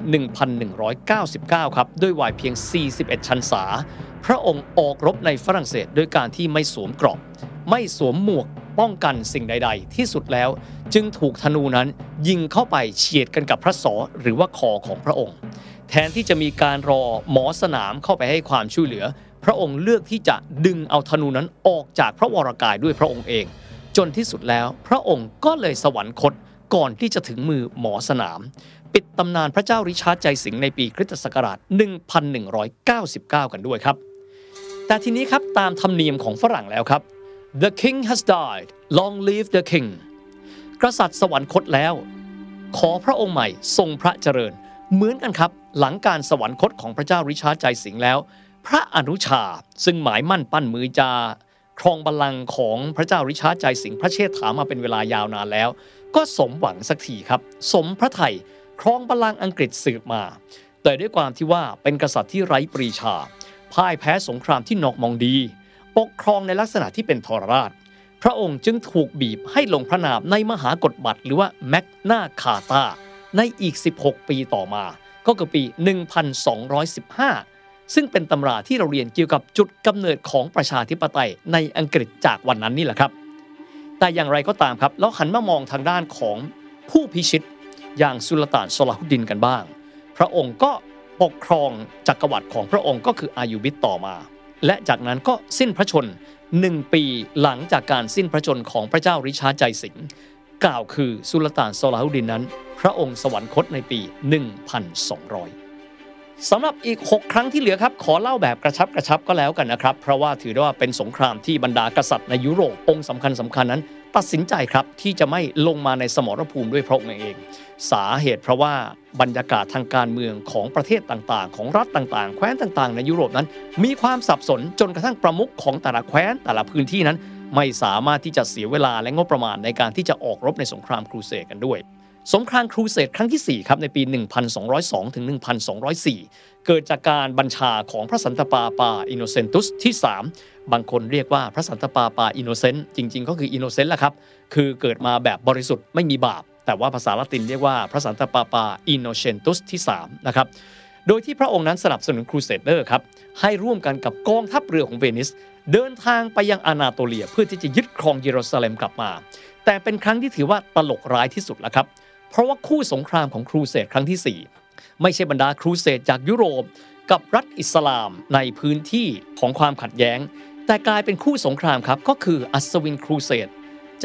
S1: 1199 ครับ ด้วยวัยเพียง 41 ชันษา พระองค์ออกรบในฝรั่งเศสด้วยการที่ไม่สวมเกราะไม่สวมหมวกป้องกันสิ่งใด ๆ ที่สุดแล้ว จึงถูกธนูนั้นยิงเข้าไปเฉียดกันกับพระศอหรือว่าคอของพระองค์ แทนที่จะมีการรอหมอสนามเข้าไปให้ความช่วยเหลือ พระองค์เลือกที่จะดึงเอาธนูนั้นออกจากพระวรากายด้วยพระองค์เอง จนที่สุดแล้วพระองค์ก็เลยสวรรคตก่อนที่จะถึงมือหมอสนาม ปิดตำนานพระเจ้าริชาร์ดใจสิงห์ในปีคริสตศักราช 1199 กันด้วยครับ แต่ทีนี้ครับตามธรรมเนียมของฝรั่งแล้วครับ The king has died long live the king กษัตริย์สวรรคตแล้ว ขอพระองค์ใหม่ทรงพระเจริญ เหมือนกันครับ หลังการสวรรคตของพระเจ้าริชาร์ดใจสิงห์แล้ว พระอนุชา ซึ่งหมายมั่นปั้นมือจะครองบัลลังก์ของพระเจ้าริชาร์ดใจสิงห์พระเชษฐามาเป็นเวลายาวนานแล้ว ก็สมหวังสักทีครับ สมพระทัยครองบัลลังก์อังกฤษสืบมา แต่ด้วยความที่ว่าเป็นกษัตริย์ที่ไร้ปรีชาพ่ายแพ้สงครามที่นอกมองดี ปกครองในลักษณะที่เป็นทรราช พระองค์จึงถูกบีบให้ลงพระนามในมหากฎบัตรหรือว่าแมกนาคาตาในอีก 16 ปีต่อมา ก็คือปี 1215 ซึ่งเป็นตำราที่เราเรียนเกี่ยวกับจุดกำเนิดของประชาธิปไตยในอังกฤษจากวันนั้นนี่แหละครับ แต่อย่างไรก็ตามครับแล้วหันมามองทางด้านของผู้พิชิตอย่างสุลต่านสลาฮุดดินกันบ้าง พระองค์ก็ปกครองจักรวรรดิของพระองค์ก็คืออายุบิดต่อมา และจากนั้นก็สิ้นพระชนหนึ่งปีหลังจากการสิ้นพระชนของพระเจ้าริชาร์ดใจสิงห์กล่าวคือสุลต่านสลาฮุดดินนั้น พระองค์สวรรคตในปี 1200 สำหรับอีก 6 ครั้งที่เหลือครับ ขอเล่าแบบกระชับกระชับก็แล้วกันนะครับ เพราะว่าถือได้ว่าเป็นสงครามที่บรรดากษัตริย์ในยุโรปองค์สำคัญสำคัญนั้น ตัดสินใจครับที่จะไม่ลงมาในสมรภูมิด้วยพระองค์เอง สาเหตุเพราะว่าบรรยากาศทางการเมืองของประเทศต่างๆ ของรัฐต่างๆ แคว้นต่างๆ ในยุโรปนั้น มีความสับสนจนกระทั่งประมุขของแต่ละแคว้นแต่ละพื้นที่นั้น ไม่สามารถที่จะเสียเวลาและงบประมาณในการที่จะออกรบในสงครามครูเสดกันด้วย สงครามครูเสดครั้งที่ 4 ครับ ในปี 1202 ถึง 1204 เกิดจากการบัญชาของพระสันตะปาปาอินโนเซนตุสที่ 3 บางคนเรียกว่าพระสันตะปาปาอินโนเซนต์จริง ๆ ก็คือ innocent แหละครับ คือเกิดมาแบบบริสุทธิ์ไม่มีบาป แต่ว่าภาษาละตินเรียกว่าพระสันตะปาปาอินโนเซนตุสที่ 3 นะครับ โดยที่พระองค์นั้นสนับสนุน crusader ครับ ให้ร่วมกันกับกองทัพเรือของเวนิส เดินทางไปยังอานาโตเลียเพื่อที่จะยึดครองเยรูซาเล็มกลับมา แต่เป็นครั้งที่ถือว่าตลกร้ายที่สุดแล้วครับ เพราะว่าคู่สงครามของครูเสดครั้งที่ 4 ไม่ใช่บรรดาครูเสดจากยุโรป กับรัฐอิสลามในพื้นที่ของความขัดแย้ง แต่กลายเป็นคู่สงครามครับก็คืออัศวินครูเสด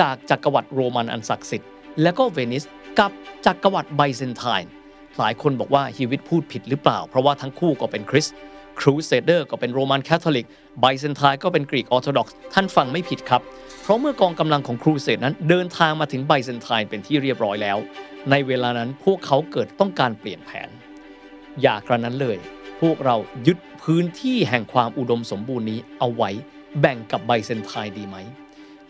S1: จากจักรวรรดิโรมันอันศักดิ์สิทธิ์และก็เวนิสกับจักรวรรดิไบเซนไทน์หลายคนบอกว่าเฮียวิทย์พูดผิดหรือเปล่า เพราะว่าทั้งคู่ก็เป็นคริสต์ crusader ก็เป็นโรมันคาทอลิกไบเซนไทน์ก็เป็นกรีกออร์โธดอกซ์ท่านฟังไม่ผิดครับ เพราะเมื่อกองกำลังของครูเสดนั้นเดินทางมาถึงไบเซนไทน์เป็นที่เรียบร้อยแล้ว ในเวลานั้นพวกเขาเกิดต้องการเปลี่ยนแผน อย่ากระนั้นเลย พวกเรายึดพื้นที่แห่งความอุดมสมบูรณ์นี้เอาไว้แบ่งกับไบเซนไทน์ดีไหม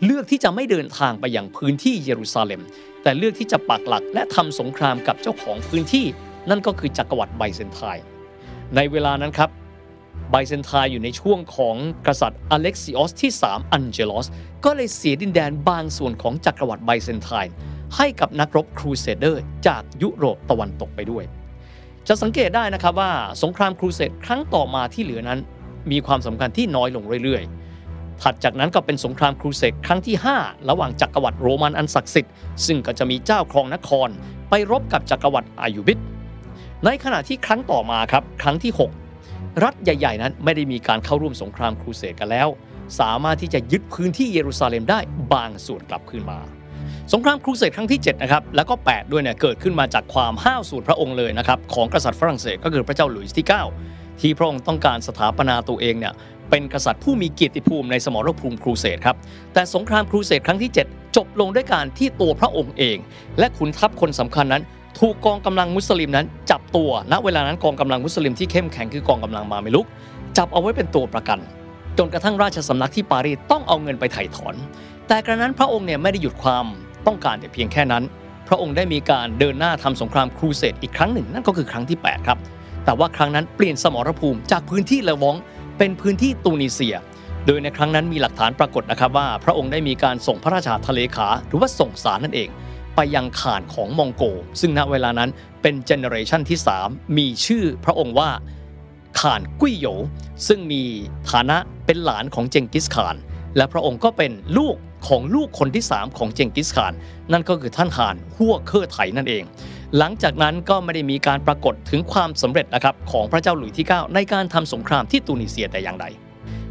S1: เลือกที่จะไม่เดินทางไปยังพื้นที่เยรูซาเล็ม แต่เลือกที่จะปักหลักและทำสงครามกับเจ้าของพื้นที่ นั่นก็คือจักรวรรดิไบเซนไทน์ในเวลานั้นครับไบเซนไทน์อยู่ในช่วงของกษัตริย์อเล็กซิออสที่ 3 อันเจลอส ก็เลยเสียดินแดนบางส่วนของจักรวรรดิไบเซนไทน์ ให้กับนักรบครูเสเดอร์จากยุโรปตะวันตกไปด้วย จะสังเกตได้นะครับว่าสงครามครูเสดครั้งต่อมาที่เหลือนั้น มีความสำคัญที่น้อยลงเรื่อยๆ ถัดจากนั้นก็เป็นสงครามครูเสดครั้งที่ 5 ระหว่างจักรวรรดิโรมันอันศักดิ์สิทธิ์ซึ่งก็จะมีเจ้าครองนคร ไปรบกับจักรวรรดิอายุบิดในขณะที่ครั้งต่อมาครับครั้งที่ 6 รัฐใหญ่ ๆ นั้นไม่ได้มีการเข้าร่วมสงครามครูเสดกันแล้ว สามารถที่จะยึดพื้นที่เยรูซาเล็มได้บางส่วนกลับคืนมา สงครามครูเสดครั้งที่7นะครับแล้วก็ 8 ด้วยเนี่ยเกิดขึ้นมาจากความห้าวสูตรพระองค์เลยนะครับของกษัตริย์ฝรั่งเศสก็คือพระเจ้าหลุยส์ที่ 9 ที่พระองค์ต้องการสถาปนาตัวเองเนี่ยเป็นกษัตริย์ผู้มีเกียรติภูมิในสมรภูมิครูเสดครับแต่สงครามครูเสดครั้งที่ 7 จบลงด้วยการที่ตัวพระองค์เอง และขุนทัพคนสำคัญนั้นถูกกองกำลังมุสลิมนั้น จับตัวณเวลานั้นกองกำลังมุสลิมที่เข้มแข็งคือกองกำลังมาเมลุก จับเอาไว้เป็นตัวประกัน จนกระทั่งราชสำนักที่ปารีสต้องเอาเงินไปไถ่ถอน แต่กระนั้นพระองค์เนี่ยไม่ได้หยุดความต้องการแต่เพียงแค่นั้น พระองค์ได้มีการเดินหน้าทำสงครามครูเสดอีกครั้งหนึ่งนั่นก็คือครั้งที่ 8 ครับ แต่ว่าครั้งนั้นเปลี่ยนสมรภูมิจากพื้นที่เลวองเป็นพื้นที่ตูนิเซีย โดยในครั้งนั้นมีหลักฐานปรากฏนะครับว่า พระองค์ได้มีการส่งพระราชาทะเลขา หรือว่าส่งสารนั่นเอง ไปยังข่านของมองโก ซึ่งณเวลานั้นเป็น generation ที่ 3 มีชื่อพระองค์ว่าข่านกุ้ยโหยซึ่งมีฐานะเป็นหลานของเจงกิสข่าน และพระองค์ก็เป็นลูก ของลูกคนที่ 3 ของเจงกิสข่าน นั่นก็คือท่านข่านฮั่วเคอร์ไถนั่นเอง หลังจากนั้นก็ไม่ได้มีการปรากฏถึงความสำเร็จนะครับของพระเจ้าหลุยที่ 9 ในการทำสงครามที่ตูนิเซียแต่อย่างใด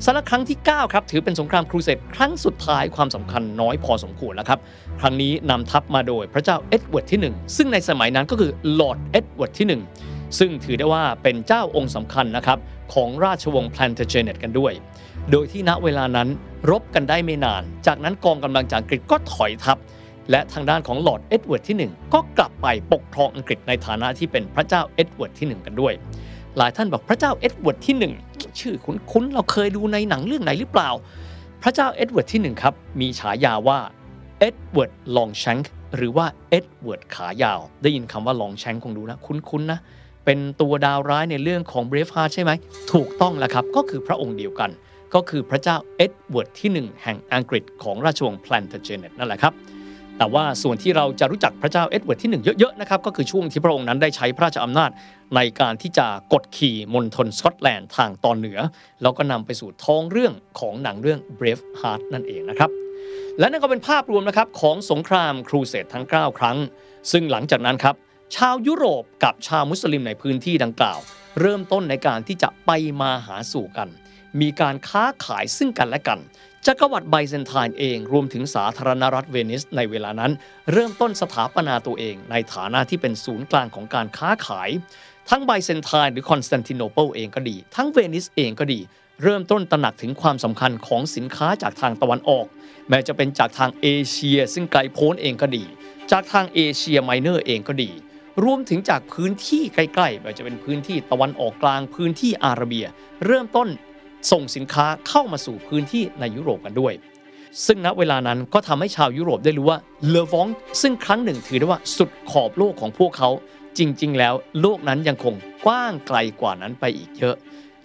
S1: สำหรับครั้งที่ 9 ครับ ถือเป็นสงครามครูเสดครั้งสุดท้ายความสำคัญน้อยพอสมควรแล้วครับ ครั้งนี้นำทัพมาโดยพระเจ้าเอ็ดเวิร์ดที่ 1 ซึ่งในสมัยนั้นก็คือลอร์ดเอ็ดเวิร์ดที่ 1 ซึ่งถือได้ว่าเป็นเจ้าองค์สำคัญนะครับของราชวงศ์แพลนเทเจเนตกันด้วย โดยที่ณเวลานั้นรบกันได้ไม่นาน จากนั้นกองกำลังจากอังกฤษก็ถอยทัพ และทางด้านของลอร์ดเอ็ดเวิร์ดที่ 1 ก็กลับไปปกครองอังกฤษในฐานะที่เป็นพระเจ้าเอ็ดเวิร์ดที่ 1 กันด้วย หลายท่านบอกพระเจ้าเอ็ดเวิร์ดที่ 1 ชื่อคุ้นๆเราเคยดูในหนังเรื่องไหนหรือเปล่า พระเจ้าเอ็ดเวิร์ดที่ 1 ครับ มีฉายาว่าเอ็ดเวิร์ด Longshanks หรือว่าเอ็ดเวิร์ดขายาว ได้ยินคำว่า Longshanks คงดูนะคุ้นๆนะเป็นตัวดาวร้ายในเรื่องของ Braveheart ใช่ไหมถูกต้องแล้วครับก็คือพระองค์เดียวกัน ก็คือพระเจ้าเอ็ดเวิร์ดที่ 1 แห่งอังกฤษของราชวงศ์แพลนเทเจเนตนั่นแหละครับ แต่ว่าส่วนที่เราจะรู้จักพระเจ้าเอ็ดเวิร์ดที่ 1 เยอะๆนะครับก็คือช่วงที่พระองค์นั้นได้ใช้พระราชอำนาจในการที่จะกดขี่มณฑลสกอตแลนด์ทางตอนเหนือ แล้วก็นำไปสู่ท้องเรื่องของหนังเรื่อง Braveheart นั่นเองนะครับและนั่นก็เป็นภาพรวมนะครับของสงครามครูเสดทั้ง 9 ครั้ง ซึ่งหลังจากนั้นครับชาวยุโรปกับชาวมุสลิมในพื้นที่ดังกล่าว เริ่มต้นในการที่จะไปมาหาสู่กัน มีการค้าขายซึ่งกันและกันจักรวรรดิไบเซนไทน์เองรวมถึงสาธารณรัฐเวนิสในเวลานั้น เริ่มต้นสถาปนาตัวเอง ในฐานะที่เป็นศูนย์กลางของการค้าขาย ทั้งไบเซนไทน์หรือคอนสแตนติโนเปิลเองก็ดี ทั้งเวนิสเองก็ดี เริ่มต้นตระหนักถึงความสำคัญของสินค้าจากทางตะวันออก ไม่ว่าจะเป็นจากทางเอเชีย ซึ่งไกลโพ้นเองก็ดี จากทางเอเชียไมเนอร์เองก็ดีรวมถึงจากพื้นที่ใกล้ๆไม่ว่าจะเป็นพื้นที่ตะวันออกกลางพื้นที่อาระเบีย เริ่มต้น ส่งสินค้าเข้ามาสู่พื้นที่ในยุโรปกันด้วย ซึ่งณเวลานั้นก็ทำให้ชาวยุโรปได้รู้ว่าเลอวองซึ่งครั้งหนึ่งถือได้ว่าสุดขอบโลกของพวกเขา จริง ๆ แล้วโลกนั้นยังคงกว้างไกลกว่านั้นไปอีกเยอะ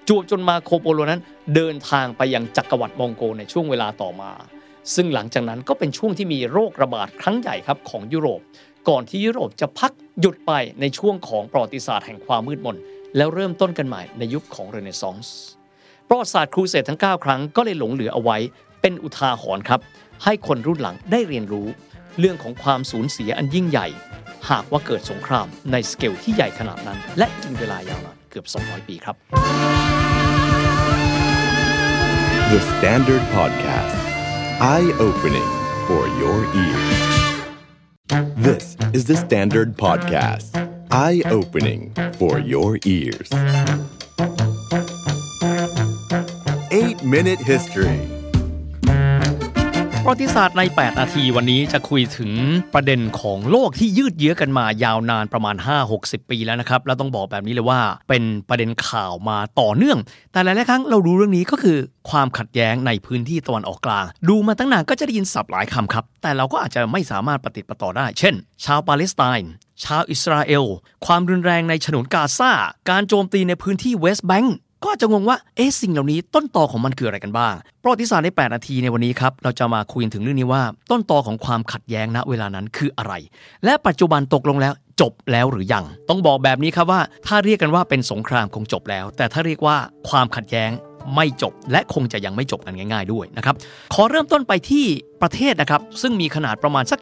S1: จวบจนมาโคโปโลนั้นเดินทางไปยังจักรวรรดิมองโกในช่วงเวลาต่อมา ซึ่งหลังจากนั้นก็เป็นช่วงที่มีโรคระบาดครั้งใหญ่ครับของยุโรป ก่อนที่ยุโรปจะพักหยุดไปในช่วงของประวัติศาสตร์แห่งความมืดมน แล้วเริ่มต้นกันใหม่ในยุคของเรเนซองส์ ประวัติศาสตร์ครูเสดทั้ง 9 ครั้งก็เลยหลงเหลือเอาไว้ เป็นอุทาหรณ์ครับ ให้คนรุ่นหลังได้เรียนรู้ เรื่องของความสูญเสียอันยิ่งใหญ่ หากว่าเกิดสงครามในสเกลที่ใหญ่ขนาดนั้น และกินเวลายาวนานเกือบ 200 ปีครับ
S2: The Standard Podcast. Eye opening for your ears. This is the Standard Podcast. Eye opening for your ears. Minute History.
S1: ประวัติศาสตร์ใน 8 นาทีวันนี้จะคุยถึงประเด็นของโลกที่ยืดเยื้อกันมายาวนานประมาณ 5-60 ปีแล้วนะครับ แล้วต้องบอกแบบนี้เลยว่าเป็นประเด็นข่าวมาต่อเนื่อง แต่หลายๆครั้งเราดูเรื่องนี้ก็คือความขัดแย้งในพื้นที่ตะวันออกกลาง ดูมาตั้งนานก็จะได้ยินศัพท์หลายคำครับ แต่เราก็อาจจะไม่สามารถปฏิดประต่อได้ เช่น ชาวปาเลสไตน์ชาวอิสราเอล ความรุนแรงในฉนวนกาซาการโจมตีในพื้นที่เวสต์แบงก์ ก็จจะงงว่าเอ๊ะสิ่งเหล่านี้ต้นตอของมันคืออะไรกันบ้าง ประวัติศาสตร์ใน 8 นาทีในวันนี้ครับ เราจะมาคุยถึงเรื่องนี้ว่า ต้นตอของความขัดแย้งณเวลานั้นคืออะไร และปัจจุบันตกลงแล้วจบแล้วหรือยัง ต้องบอกแบบนี้ครับว่า ถ้าเรียกกันว่าเป็นสงครามคงจบแล้ว แต่ถ้าเรียกว่าความขัดแย้ง ไม่จบ และคงจะยังไม่จบกันง่าย ๆด้วยนะครับขอเริ่มต้นไปที่ประเทศนะครับ ซึ่งมีขนาดประมาณสัก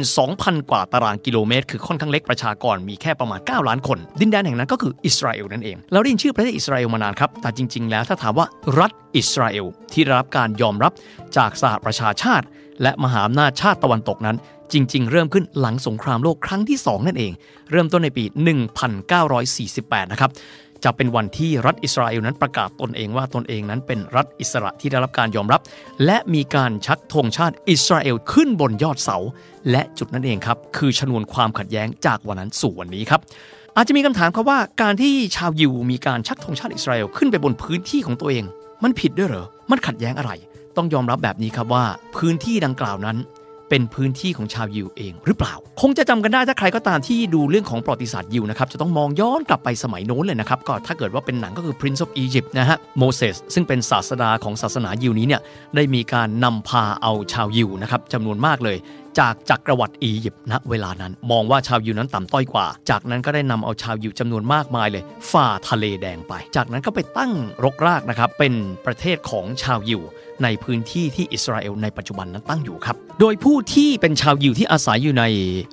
S1: 22,000 กว่าตารางกิโลเมตร คือค่อนข้างเล็กประชากรมีแค่ประมาณ 9 ล้านคน ดินแดนแห่งนั้นก็คืออิสราเอลนั่นเองเราได้ยินชื่อประเทศอิสราเอลมานานครับ แต่จริง ๆ แล้วถ้าถามว่ารัฐอิสราเอลที่ได้รับการยอมรับจากสหประชาชาติ และมหาอำนาจชาติตะวันตกนั้น จริง ๆ เริ่มขึ้นหลังสงครามโลกครั้งที่ 2 นั่นเอง เริ่มต้นในปี 1948 นะครับ จะเป็นวันที่รัฐอิสราเอลนั้นประกาศตนเองว่าตนเองนั้นเป็นรัฐอิสระที่ได้รับการยอมรับ และมีการชักธงชาติอิสราเอลขึ้นบนยอดเสา และจุดนั้นเองครับคือชนวนความขัดแย้งจากวันนั้นสู่วันนี้ครับอาจจะมีคำถามครับว่าการที่ชาวยิวมีการชักธงชาติอิสราเอลขึ้นไปบนพื้นที่ของตัวเอง มันผิดด้วยเหรอ มันขัดแย้งอะไร ต้องยอมรับแบบนี้ครับว่าพื้นที่ดังกล่าวนั้น เป็นพื้นที่ของชาวยิวเองหรือเปล่า คงจะจำกันได้ถ้าใครก็ตามที่ดูเรื่องของประวัติศาสตร์ยิวนะครับจะต้องมองย้อนกลับไปสมัยโน้นเลยนะครับก็ถ้าเกิดว่าเป็นหนังก็คือ Prince of Egypt นะฮะโมเสสซึ่งเป็นศาสดาของศาสนายิวนี้เนี่ยได้มีการนำพาเอาชาวยิวนะครับจำนวนมากเลยจากจักรวรรดิอียิปต์ณเวลานั้น มองว่าชาวยิวนั้นต่ำต้อยกว่า จากนั้นก็ได้นำเอาชาวยิวจำนวนมากมายเลย ฝ่าทะเลแดงไป จากนั้นก็ไปตั้งรกรากนะครับเป็นประเทศของชาวยิวในพื้นที่ที่อิสราเอลในปัจจุบันนั้นตั้งอยู่ครับ โดยผู้ที่เป็นชาวยิวที่อาศัยอยู่ใน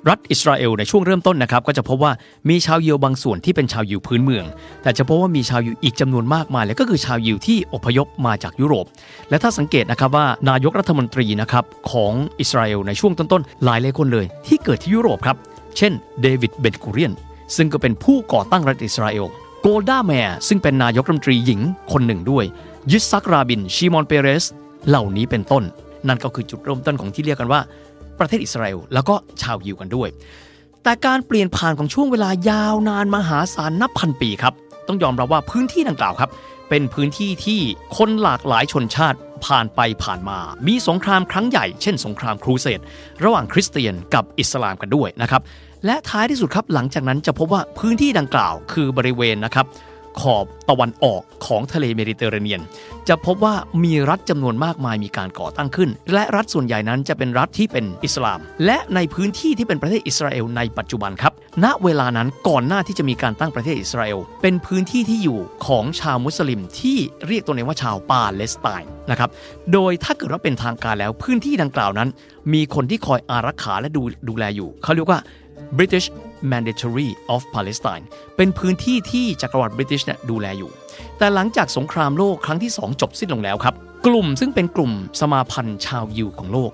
S1: รัฐอิสราเอลในช่วงเริ่มต้นนะครับก็จะพบว่ามีชาวยิวบางส่วนที่เป็นชาวยิวพื้นเมือง แต่จะพบว่ามีชาวยิวอีกจำนวนมากมายเลยก็คือชาวยิวที่อพยพมาจากยุโรป และถ้าสังเกตนะครับว่านายกรัฐมนตรีนะครับของอิสราเอลในช่วงต้นๆหลายหลายคนเลย ที่เกิดที่ยุโรปครับเช่นเดวิดเบนกูเรียนซึ่งก็เป็นผู้ก่อตั้งรัฐอิสราเอลโกลดาแมร์ซึ่งเป็นนายกรัฐมนตรีหญิงคนหนึ่งด้วย ยิสซักราบิน ชิมอนเปเรส เหล่านี้เป็นต้น นั่นก็คือจุดเริ่มต้นของที่เรียกกันว่า ประเทศอิสราเอลแล้วก็ชาวยิวกันด้วย แต่การเปลี่ยนผ่านของช่วงเวลายาวนานมหาศาลนับพันปีครับ ต้องยอมรับว่าพื้นที่ดังกล่าวครับ เป็นพื้นที่ที่คนหลากหลายชนชาติผ่านไปผ่านมา มีสงครามครั้งใหญ่ เช่น สงครามครูเสดระหว่างคริสเตียนกับอิสลามกันด้วยนะครับ และท้ายที่สุดครับหลังจากนั้นจะพบว่าพื้นที่ดังกล่าวคือบริเวณนะครับ ขอบตะวันออกของทะเลเมดิเตอร์เรเนียน จะพบว่ามีรัฐจำนวนมากมายมีการก่อตั้งขึ้น และรัฐส่วนใหญ่นั้นจะเป็นรัฐที่เป็นอิสลาม และในพื้นที่ที่เป็นประเทศอิสราเอลในปัจจุบันครับ ณเวลานั้นก่อนหน้าที่จะมีการตั้งประเทศอิสราเอล เป็นพื้นที่ที่อยู่ของชาวมุสลิมที่เรียกตัวเองว่าชาวปาเลสไตน์นะครับโดยถ้าเกิดว่าเป็นทางการแล้วพื้นที่ดังกล่าวนั้น มีคนที่คอยอารักขาและดูดูแลอยู่เขาเรียกว่า British Mandatory of Palestine เป็นพื้นที่ที่จักรวรรดิบริติชเนี่ยดูแลอยู่ แต่หลังจากสงครามโลกครั้งที่ 2 จบสิ้นลงแล้วครับ กลุ่มซึ่งเป็นกลุ่มสมาพันธ์ชาวยิวของโลก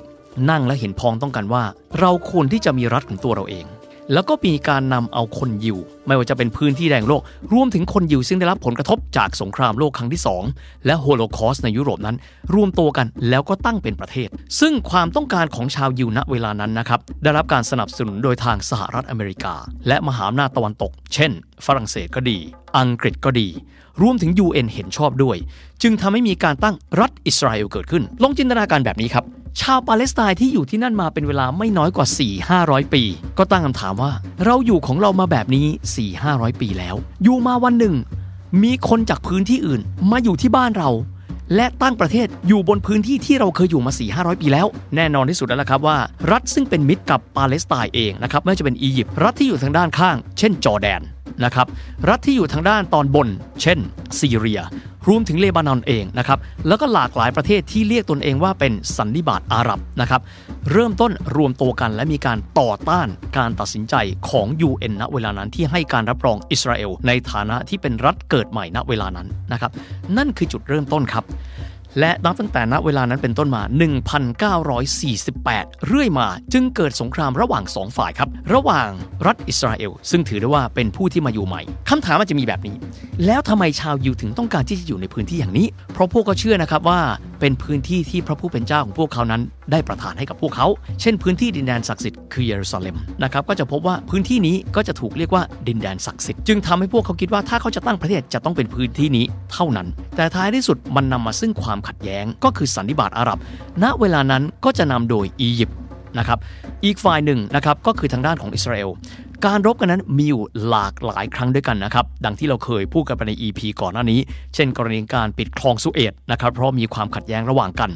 S1: นั่งและเห็นพ้องต้องกันว่า เราควรที่จะมีรัฐของตัวเราเอง แล้วก็มีการนำเอาคนยิว ไม่ว่าจะเป็นพื้นที่แดงโลก รวมถึงคนยิวซึ่งได้รับผลกระทบจากสงครามโลกครั้งที่ 2 และโฮโลคอสในยุโรปนั้น รวมตัวกันแล้วก็ตั้งเป็นประเทศ ซึ่งความต้องการของชาวยิวณเวลานั้นนะครับได้รับการสนับสนุนโดยทางสหรัฐอเมริกา และมหาอำนาจตะวันตก เช่น ฝรั่งเศสก็ดี อังกฤษก็ดี รวมถึง UN เห็นชอบด้วย จึงทำให้มีการตั้งรัฐอิสราเอลเกิดขึ้น ลองจินตนาการแบบนี้ครับ ชาวปาเลสไตน์ที่อยู่ที่นั่นมาเป็นเวลาไม่น้อยกว่า 4-500 ปี ก็ตั้งคำถามว่า เราอยู่ของเรามาแบบนี้ 4-500 ปีแล้ว อยู่มาวันหนึ่ง มีคนจากพื้นที่อื่นมาอยู่ที่บ้านเรา และตั้งประเทศอยู่บนพื้นที่ที่เราเคยอยู่มา 4 500 ปีแล้ว แน่นอนที่สุดแล้วละครับว่า รัฐซึ่งเป็นมิตรกับปาเลสไตน์เองนะครับไม่ว่าจะเป็นอียิปต์รัฐที่อยู่ทางด้านข้าง เช่นจอร์แดน นะครับรัฐที่อยู่ทางด้านตอนบน เช่นซีเรีย รวมถึงเลบานอนเองนะครับแล้วก็หลากหลายประเทศที่เรียกตนเองว่าเป็นสันนิบาตอาหรับนะครับเริ่มต้นรวมตัวกันและมีการต่อต้านการตัดสินใจของ UN ณเวลานั้นที่ให้การรับรองอิสราเอลในฐานะที่เป็นรัฐเกิดใหม่ณเวลานั้นนะครับนั่นคือจุดเริ่มต้นครับ และนับตั้งแต่ณเวลานั้นเป็นต้นมา 1948 เรื่อยมา จึงเกิดสงครามระหว่างสองฝ่ายครับ ระหว่างรัฐอิสราเอล ซึ่งถือได้ว่าเป็นผู้ที่มาอยู่ใหม่คำถามมันจะมีแบบนี้ แล้วทำไมชาวยิวถึงต้องการที่จะอยู่ในพื้นที่อย่างนี้ เพราะพวกเขาเชื่อนะครับว่าเป็นพื้นที่ที่พระผู้เป็นเจ้าของพวกเขานั้น ได้ประทานให้กับพวกเขา เช่นพื้นที่ดินแดนศักดิ์สิทธิ์คือเยรูซาเล็มนะครับก็จะพบว่าพื้นที่นี้ก็จะถูกเรียกว่าดินแดนศักดิ์สิทธิ์จึงทำให้พวกเขาคิดว่าถ้าเขาจะตั้งประเทศจะต้องเป็นพื้นที่นี้เท่านั้น แต่ท้ายที่สุดมันนำมาซึ่งความขัดแย้ง ก็คือสันนิบาตอาหรับ ณเวลานั้นก็จะนำโดยอียิปต์นะครับอีกฝ่ายหนึ่งนะครับก็คือทางด้านของอิสราเอลการรบกันนั้นมีอยู่หลากหลายครั้งด้วยกันนะครับ ดังที่เราเคยพูดกันไปใน EP ก่อนหน้านี้ เช่น กรณีการปิดคลองสุเอตนะครับ เพราะมีความขัดแย้งระหว่างกัน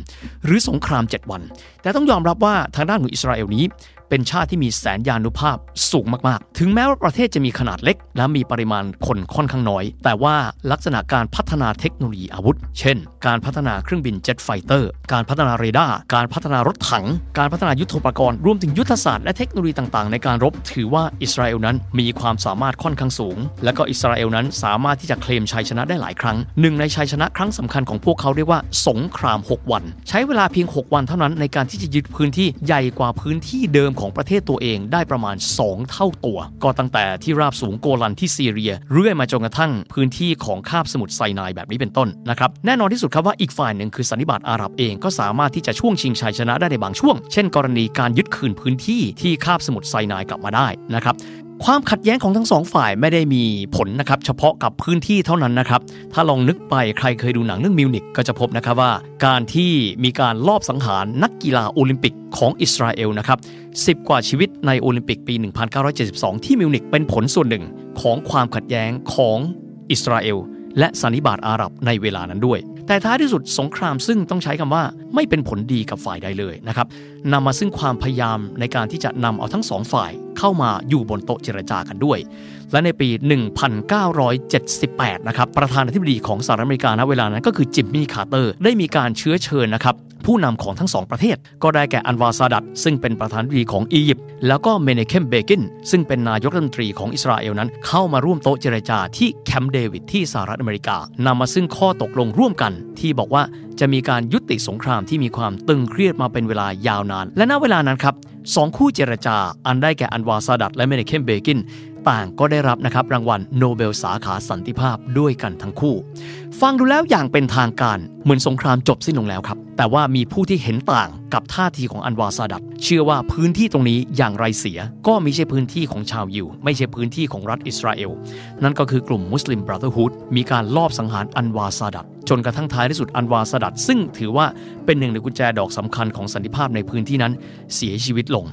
S1: หรือสงคราม 7 วัน แต่ต้องยอมรับว่าทางด้านของอิสราเอลนี้ เป็นชาติที่มีแสนยานุภาพสูงมากๆ ถึงแม้ว่าประเทศจะมีขนาดเล็ก และมีปริมาณคนค่อนข้างน้อย แต่ว่าลักษณะการพัฒนาเทคโนโลยีอาวุธ เช่น การพัฒนาเครื่องบิน jet fighter การพัฒนาเรดาร์ การพัฒนารถถัง การพัฒนายุทโธปกรณ์ รวมถึงยุทธศาสตร์และเทคโนโลยีต่างๆ ในการรบ ถือว่าอิสราเอลนั้นมีความสามารถค่อนข้างสูง และก็อิสราเอลนั้นสามารถที่จะเคลมชัยชนะได้หลายครั้ง หนึ่งในชัยชนะครั้งสำคัญของพวกเขาเรียกว่าสงคราม 6 วัน ใช้เวลาเพียง 6 วันเท่านั้นในการที่จะยึดพื้นที่ใหญ่กว่าพื้นที่เดิมของประเทศตัวเองได้ประมาณ 2 เท่าตัว ก็ตั้งแต่ที่ราบสูงโกลันที่ซีเรีย เรื่อยมาจนกระทั่งพื้นที่ของคาบสมุทรไซนายแบบนี้เป็นต้นนะครับแน่นอนที่สุดครับว่าอีกฝ่ายหนึ่งคือสันนิบาตอาหรับเองก็สามารถที่จะช่วงชิงชัยชนะได้ในบางช่วง เช่น กรณีการยึดคืนพื้นที่ที่คาบสมุทรไซนายกลับมาได้นะครับ ความขัดแย้งของทั้งสองฝ่ายไม่ได้มีผลนะครับเฉพาะกับพื้นที่เท่านั้นนะครับ ถ้าลองนึกไปใครเคยดูหนังเรื่องมิวนิกก็จะพบนะครับว่า การที่มีการลอบสังหารนักกีฬาโอลิมปิกของอิสราเอลนะครับ10กว่าชีวิตในโอลิมปิกปี 1972 ที่มิวนิกเป็นผลส่วนหนึ่งของความขัดแย้งของอิสราเอลและสันนิบาตอาหรับในเวลานั้นด้วย แต่ท้ายที่สุดสงครามซึ่งต้องใช้คำว่าไม่เป็นผลดีกับฝ่ายใดเลยนะครับนำมาซึ่งความพยายามในการที่จะนำเอาทั้งสองฝ่ายเข้ามาอยู่บนโต๊ะเจรจากันด้วย และในปี 1978 นะครับประธานาธิบดีของสหรัฐอเมริกาณเวลานั้นก็คือจิมมี่คาร์เตอร์ได้มีการเชื้อเชิญนะครับผู้นำของทั้งสองประเทศ ก็ได้แก่อันวาซาดัตซึ่งเป็นประธานาธิบดีของอียิปต์แล้วก็เมเนเคมเบกินซึ่งเป็นนายกรัฐมนตรีของอิสราเอลนั้น เข้ามาร่วมโต๊ะเจรจาที่แคมป์เดวิดที่สหรัฐอเมริกานำมาซึ่งข้อตกลงร่วมกันที่บอกว่าจะมีการยุติสงครามที่มีความตึงเครียดมาเป็นเวลายาวนาน และณเวลานั้นครับสองคู่เจรจา อันได้แก่อันวาซาดัตและเมเนเคมเบกิน ต่างก็ได้รับนะครับรางวัลโนเบลสาขาสันติภาพด้วยกันทั้งคู่ ฟังดูแล้วอย่างเป็นทางการเหมือนสงครามจบสิ้นลงแล้วครับ แต่ว่ามีผู้ที่เห็นต่างกับท่าทีของอันวาซาดัตเชื่อว่าพื้นที่ตรงนี้อย่างไรเสีย ก็ไม่ใช่พื้นที่ของชาวยิว ไม่ใช่พื้นที่ของรัฐอิสราเอล นั่นก็คือกลุ่ม Muslim Brotherhood มีการลอบสังหารอันวาซาดัตจนกระทั่งท้ายที่สุดอันวาซาดัตซึ่งถือว่าเป็นหนึ่งในกุญแจดอกสำคัญของสันติภาพในพื้นที่นั้นเสียชีวิตลง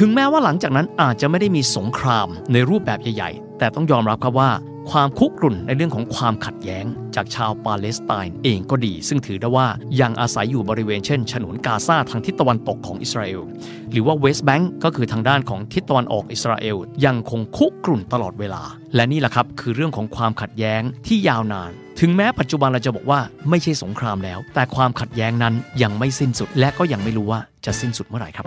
S1: ถึงแม้ว่าหลังจากนั้นอาจจะไม่ได้มีสงครามในรูปแบบใหญ่ ๆ แต่ต้องยอมรับครับว่าความคุกรุ่นในเรื่องของความขัดแย้ง จากชาวปาเลสไตน์เองก็ดี ซึ่งถือได้ว่ายังอาศัยอยู่บริเวณเช่น ฉนวนกาซาทางทิศตะวันตกของอิสราเอล หรือว่าเวสต์แบงก์ก็คือทางด้านของทิศตะวันออกอิสราเอล ยังคงคุกรุ่นตลอดเวลา และนี่แหละครับคือเรื่องของความขัดแย้งที่ยาวนาน ถึงแม้ปัจจุบันเราจะบอกว่าไม่ใช่สงครามแล้ว แต่ความขัดแย้งนั้นยังไม่สิ้นสุด และก็ยังไม่รู้ว่าจะสิ้นสุดเมื่อไหร่ครับ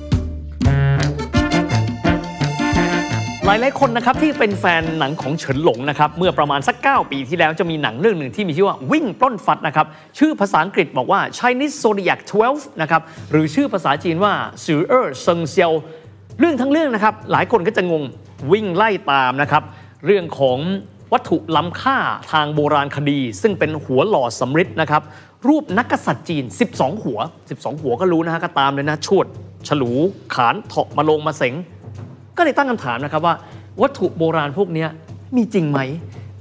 S1: หลายหลายคนนะครับที่เป็นแฟนหนังของเฉินหลงนะครับเมื่อประมาณสัก 9 ปีที่แล้วจะมีหนังเรื่องหนึ่งที่มีชื่อว่าวิ่งปล้นฟัดนะครับชื่อภาษาอังกฤษบอกว่า Chinese Zodiac 12 นะครับหรือชื่อภาษาจีนว่าสือเอ๋อเซิงเซียวเรื่องทั้งเรื่องนะครับหลายคนก็จะงงวิ่งไล่ตามนะครับเรื่องของวัตถุล้ำค่าทางโบราณคดี ซึ่งเป็นหัวหล่อสำริดนะครับรูปนักกษัตริย์จีน 12 หัว 12 หัวก็รู้นะฮะก็ตามเลยนะชวด ฉลูขาลเถาะมะโรงมะเส็ง ก็เลยตั้งคำถามนะครับว่า วัตถุโบราณพวกนี้มีจริงไหม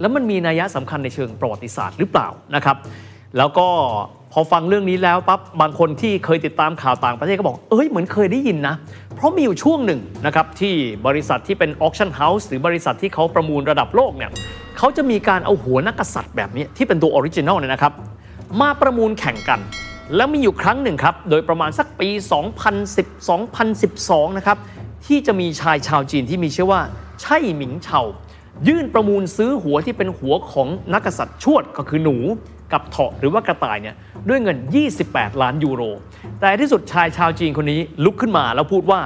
S1: แล้วมันมีนัยสำคัญในเชิงประวัติศาสตร์หรือเปล่านะครับ แล้วก็พอฟังเรื่องนี้แล้วปั๊บบางคนที่เคยติดตามข่าวต่างประเทศก็บอก เอ้ยเหมือนเคยได้ยินนะ เพราะมีอยู่ช่วงหนึ่งนะครับที่บริษัทที่เป็น auction house หรือบริษัทที่เขาประมูลระดับโลกเนี่ยเขาจะมีการเอาหัวนักกษัตริย์แบบนี้ที่เป็นตัว original เนี่ยนะครับ มาประมูลแข่งกัน แล้วมีอยู่ครั้งหนึ่งครับ โดยประมาณสักปี 2010 2012 นะครับ ที่จะมีชายชาวจีนที่มีชื่อว่าไช่หมิงเฉายื่นประมูลซื้อหัวที่เป็นหัวของนักกษัตริย์ชวดก็คือหนูกับเถาะหรือว่ากระต่ายเนี่ยด้วยเงิน 28 ล้านยูโร แต่ที่สุดชายชาวจีนคนนี้ลุกขึ้นมาแล้วพูดว่า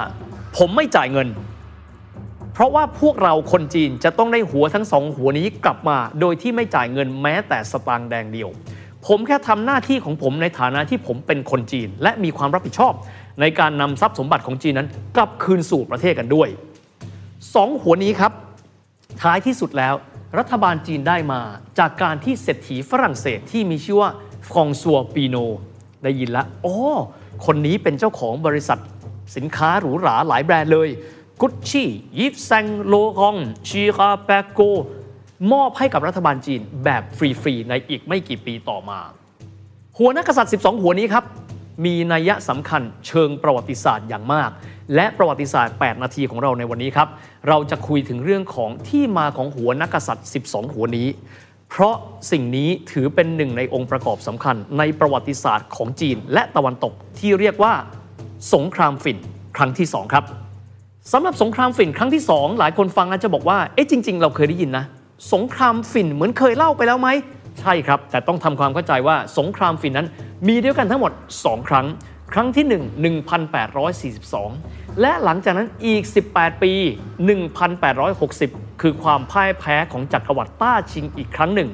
S1: ผมไม่จ่ายเงิน เพราะว่าพวกเราคนจีนจะต้องได้หัวทั้งสองหัวนี้กลับมา โดยที่ไม่จ่ายเงินแม้แต่สตางค์แดงเดียว ผมแค่ทำหน้าที่ของผมในฐานะที่ผมเป็นคนจีน และมีความรับผิดชอบ ในการนำทรัพย์สมบัติของจีนนั้น กลับคืนสู่ประเทศกันด้วยสองหัวนี้ครับ ท้ายที่สุดแล้ว รัฐบาลจีนได้มาจากการที่เศรษฐีฝรั่งเศสที่มีชื่อว่าฟองซัวปีโน ได้ยินแล้วอ๋อคนนี้เป็นเจ้าของบริษัทสินค้าหรูหราหลายแบรนด์เลยกุชชี่ยิปแซงโลกองชีคาแปโกมอบให้กับรัฐบาลจีนแบบฟรี ๆ ในอีกไม่กี่ปีต่อมา หัวนักกษัตริย์ 12 หัวนี้ครับ มีนัยสำคัญเชิงประวัติศาสตร์อย่างมาก และประวัติศาสตร์ 8 นาทีของเราในวันนี้ครับ เราจะคุยถึงเรื่องของที่มาของหัวนักกษัตริย์ 12 หัวนี้ เพราะสิ่งนี้ถือเป็นหนึ่งในองค์ประกอบสำคัญ ในประวัติศาสตร์ของจีนและตะวันตกที่เรียกว่า สงครามฝิ่นครั้งที่ 2 ครับสำหรับสงครามฝิ่นครั้งที่ 2 หลายคนฟังอาจจะบอกว่าเอ๊ะจริง ๆ เราเคยได้ยินนะ สงครามฝิ่นเหมือนเคยเล่าไปแล้วไหม ใช่ครับ แต่ต้องทำความเข้าใจว่าสงครามฝิ่นนั้น มีด้วยกันทั้งหมด 2 ครั้ง ครั้งที่ 1 1842 และหลังจากนั้นอีก 18 ปี 1860 คือความพ่ายแพ้ของจักรวรรดิต้าชิงอีกครั้งหนึ่ง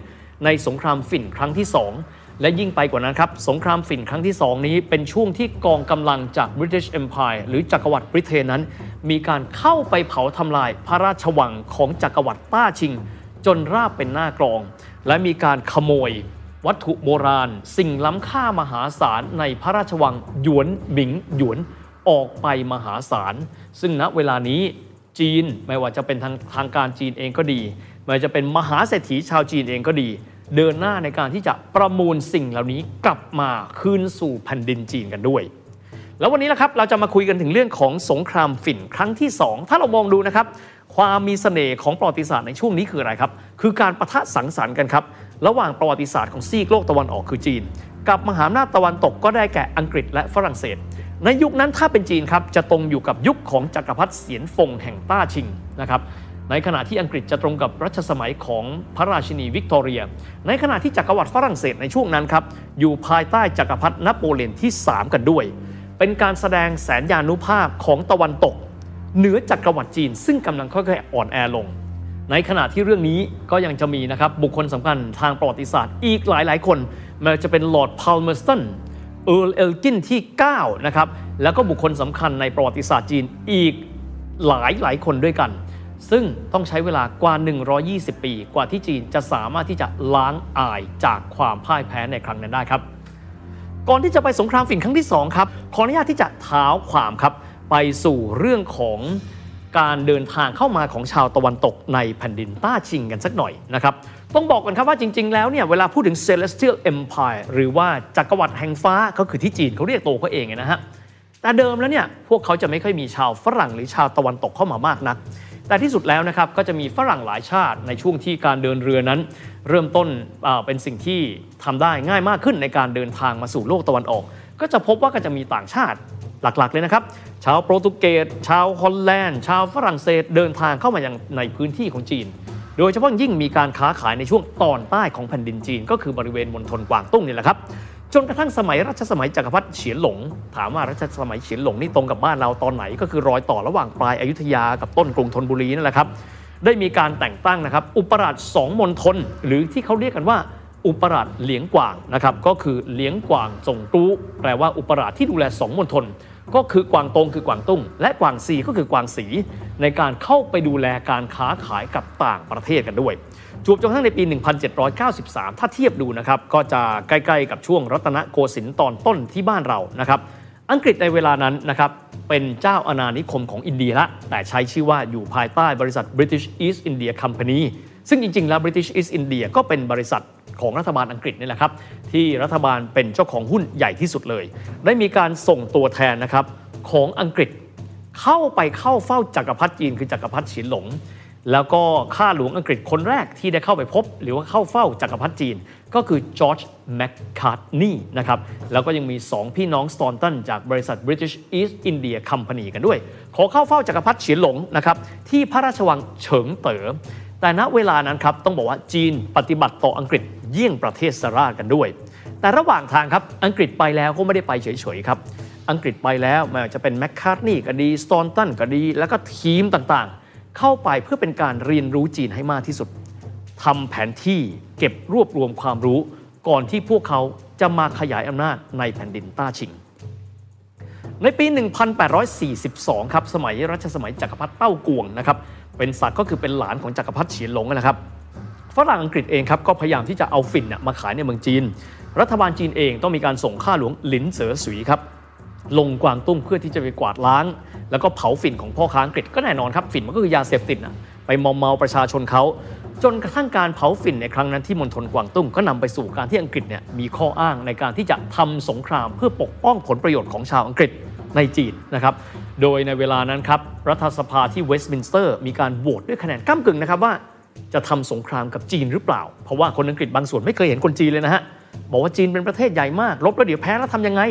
S1: ในสงครามฝิ่นครั้งที่ 2และยิ่งไปกว่านั้นครับ สงครามฝิ่นครั้งที่ 2 นี้เป็นช่วงที่กองกำลังจาก British Empire หรือจักรวรรดิบริเตนนั้น มีการเข้าไปเผาทำลายพระราชวังของจักรวรรดิต้าชิง จนราบเป็นหน้ากรอง และมีการขโมย วัตถุโบราณ สิ่งล้ำค่ามหาศาลในพระราชวังหยวนหมิงหยวนออกไปมหาศาล ซึ่งณเวลานี้จีนไม่ว่าจะเป็นทางทางการจีนเองก็ดี ไม่ว่าจะเป็นมหาเศรษฐีชาวจีนเองก็ดี เดินหน้าในการที่จะประมูลสิ่งเหล่านี้กลับมาคืนสู่แผ่นดินจีนกันด้วย แล้ววันนี้นะครับเราจะมาคุยกันถึงเรื่องของสงครามฝิ่นครั้งที่ 2 ถ้าเรามองดูนะครับ ความมีเสน่ห์ของประวัติศาสตร์ในช่วงนี้คืออะไรครับ คือการประทะสังสรรค์กันครับ ระหว่างประวัติศาสตร์ของซีกโลกตะวันออกคือจีน กับมหาอำนาจตะวันตกก็ได้แก่อังกฤษและฝรั่งเศส ในยุคนั้นถ้าเป็นจีนครับจะตรงอยู่กับยุคของจักรพรรดิเสียนฟงแห่งต้าชิงนะครับในขณะที่อังกฤษจะตรงกับรัชสมัยของพระราชินีวิกตอเรีย ในขณะที่จักรวรรดิฝรั่งเศสในช่วงนั้นครับอยู่ภายใต้จักรพรรดินโปเลียนที่ 3 กันด้วย เป็นการแสดงแสนยานุภาพของตะวันตก เหนือจักรวรรดิจีน ซึ่งกำลังค่อยๆอ่อนแอลง ในขณะที่เรื่องนี้ก็ยังจะมีนะครับบุคคลสำคัญทางประวัติศาสตร์อีกหลายๆ คนไม่ว่าจะเป็นลอร์ดพาลเมอร์สตันเอิร์ลเอลกินที่ 9 นะครับ แล้วก็บุคคลสำคัญในประวัติศาสตร์จีนอีกหลายหลายคนด้วยกัน ซึ่งต้องใช้เวลากว่า 120 ปี กว่าที่จีนจะสามารถที่จะล้างอายจากความพ่ายแพ้ในครั้งนั้นได้ครับ ก่อนที่จะไปสงครามฝิ่นครั้งที่ 2 ครับ ขออนุญาตที่จะเท้าความครับ ไปสู่เรื่องของการเดินทางเข้ามาของชาวตะวันตกในแผ่นดินต้าชิงกันสักหน่อยนะครับ ต้องบอกกันครับว่าจริง ๆ แล้วเนี่ยเวลาพูดถึง Celestial Empire หรือว่าจักรวรรดิแห่งฟ้าก็คือที่จีนเขาเรียกตัวเขาเองนะฮะแต่เดิมแล้วเนี่ยพวกเขาจะไม่ค่อยมีชาวฝรั่งหรือชาวตะวันตกเข้ามามากนัก แต่ที่สุดแล้วนะครับก็จะมีฝรั่งหลายชาติในช่วงที่การเดินเรือนั้น เริ่มต้นเป็นสิ่งที่ทำได้ง่ายมากขึ้นในการเดินทางมาสู่โลกตะวันออก ก็จะพบว่าก็จะมีต่างชาติ หลักๆเลยนะครับ ชาวโปรตุเกส ชาวฮอลแลนด์ ชาวฝรั่งเศสเดินทางเข้ามายังในพื้นที่ของจีน โดยเฉพาะยิ่งมีการค้าขายในช่วงตอนใต้ของแผ่นดินจีน ก็คือบริเวณมณฑลกวางตุ้งนี่แหละครับจนกระทั่งสมัยรัชสมัยจักรพรรดิเฉียนหลง ถามว่ารัชสมัยเฉียนหลงนี่ตรงกับบ้านเราตอนไหน ก็คือรอยต่อระหว่างปลายอายุทยากับต้นกรุงธนบุรีนั่นแหละครับได้มีการแต่งตั้งนะครับ อุปราชสองมณฑลหรือที่เขาเรียกกันว่า อุปราชเหลียงกวางนะครับก็คือเหลียงกวางจงตู้แปลว่าอุปราชที่ดูแลสองมณฑล ก็คือกวางตงคือกวางตุ้ง และกวางซีก็คือกวางสี ในการเข้าไปดูแลการค้าขายกับต่างประเทศกันด้วยจวบจนกระทั่งในปี 1793 ถ้าเทียบดูนะครับ ก็จะใกล้ๆกับช่วงรัตนโกสินทร์ตอนต้นที่บ้านเรานะครับ อังกฤษในเวลานั้นนะครับเป็นเจ้าอาณานิคมของอินเดียละ แต่ใช้ชื่อว่าอยู่ภายใต้บริษัท British East India Company ซึ่งจริงๆแล้ว British East India ก็เป็นบริษัทของรัฐบาลอังกฤษนี่แหละครับ ที่รัฐบาลเป็นเจ้าของหุ้นใหญ่ที่สุดเลย ได้มีการส่งตัวแทนนะครับของอังกฤษเข้าไปเข้าเฝ้าจักรพรรดิจีนคือจักรพรรดิฉินหลง แล้วก็ข้าหลวงอังกฤษคนแรกที่ได้เข้าไปพบ หรือว่าเข้าเฝ้าจักรพรรดิจีน ก็คือจอร์จแมคคาร์ทนีย์นะครับแล้วก็ยังมี 2 พี่น้องสตอนตันจากบริษัท British East India Company กันด้วย ขอเข้าเฝ้าจักรพรรดิเฉียนหลงนะครับที่พระราชวังเฉิงเต๋อ แต่ณเวลานั้นครับต้องบอกว่าจีนปฏิบัติต่ออังกฤษเยี่ยงประเทศราชกันด้วย แต่ระหว่างทางครับอังกฤษไปแล้วก็ไม่ได้ไปเฉยๆครับอังกฤษไปแล้วไม่ว่าจะเป็นแมคคาร์ทนีย์ก็ดีสตอนตันก็ดี แล้วก็ทีมต่างๆ เข้าไปเพื่อเป็นการเรียนรู้จีนให้มากที่สุดทำแผนที่เก็บรวบรวมความรู้ ก่อนที่พวกเขาจะมาขยายอำนาจในแผ่นดินต้าชิง ในปี 1842 ครับสมัยรัชสมัยจักรพรรดิเต้ากวงนะครับ เป็นศักดิ์ก็คือเป็นหลานของจักรพรรดิเฉียนหลงนะครับฝรั่งอังกฤษเองครับก็พยายามที่จะเอาฝิ่นมาขายในเมืองจีน รัฐบาลจีนเองต้องมีการส่งข้าหลวงหลินเสอสุยครับลงกวางตุ้งเพื่อที่จะไปกวาดล้าง แล้วก็เผาฝิ่นของพ่อค้าอังกฤษก็แน่นอนครับฝิ่นมันก็คือยาเสพติดนะไปมอมเมาประชาชนเขาจนกระทั่งการเผาฝิ่นในครั้งนั้นที่มณฑลกวางตุ้งก็นำไปสู่การที่อังกฤษเนี่ยมีข้ออ้างในการที่จะทำสงครามเพื่อปกป้องผลประโยชน์ของชาวอังกฤษ ในจีนนะครับ โดยในเวลานั้นครับ รัฐสภาที่เวสต์มินสเตอร์ มีการโหวตด้วยคะแนนก้ำกึ่งนะครับว่าจะทำสงครามกับจีนหรือเปล่า เพราะว่าคนอังกฤษบางส่วนไม่เคยเห็นคนจีนเลยนะฮะ บอกว่าจีนเป็นประเทศใหญ่มากรบแล้วเดี๋ยวแพ้แล้วทำยังไง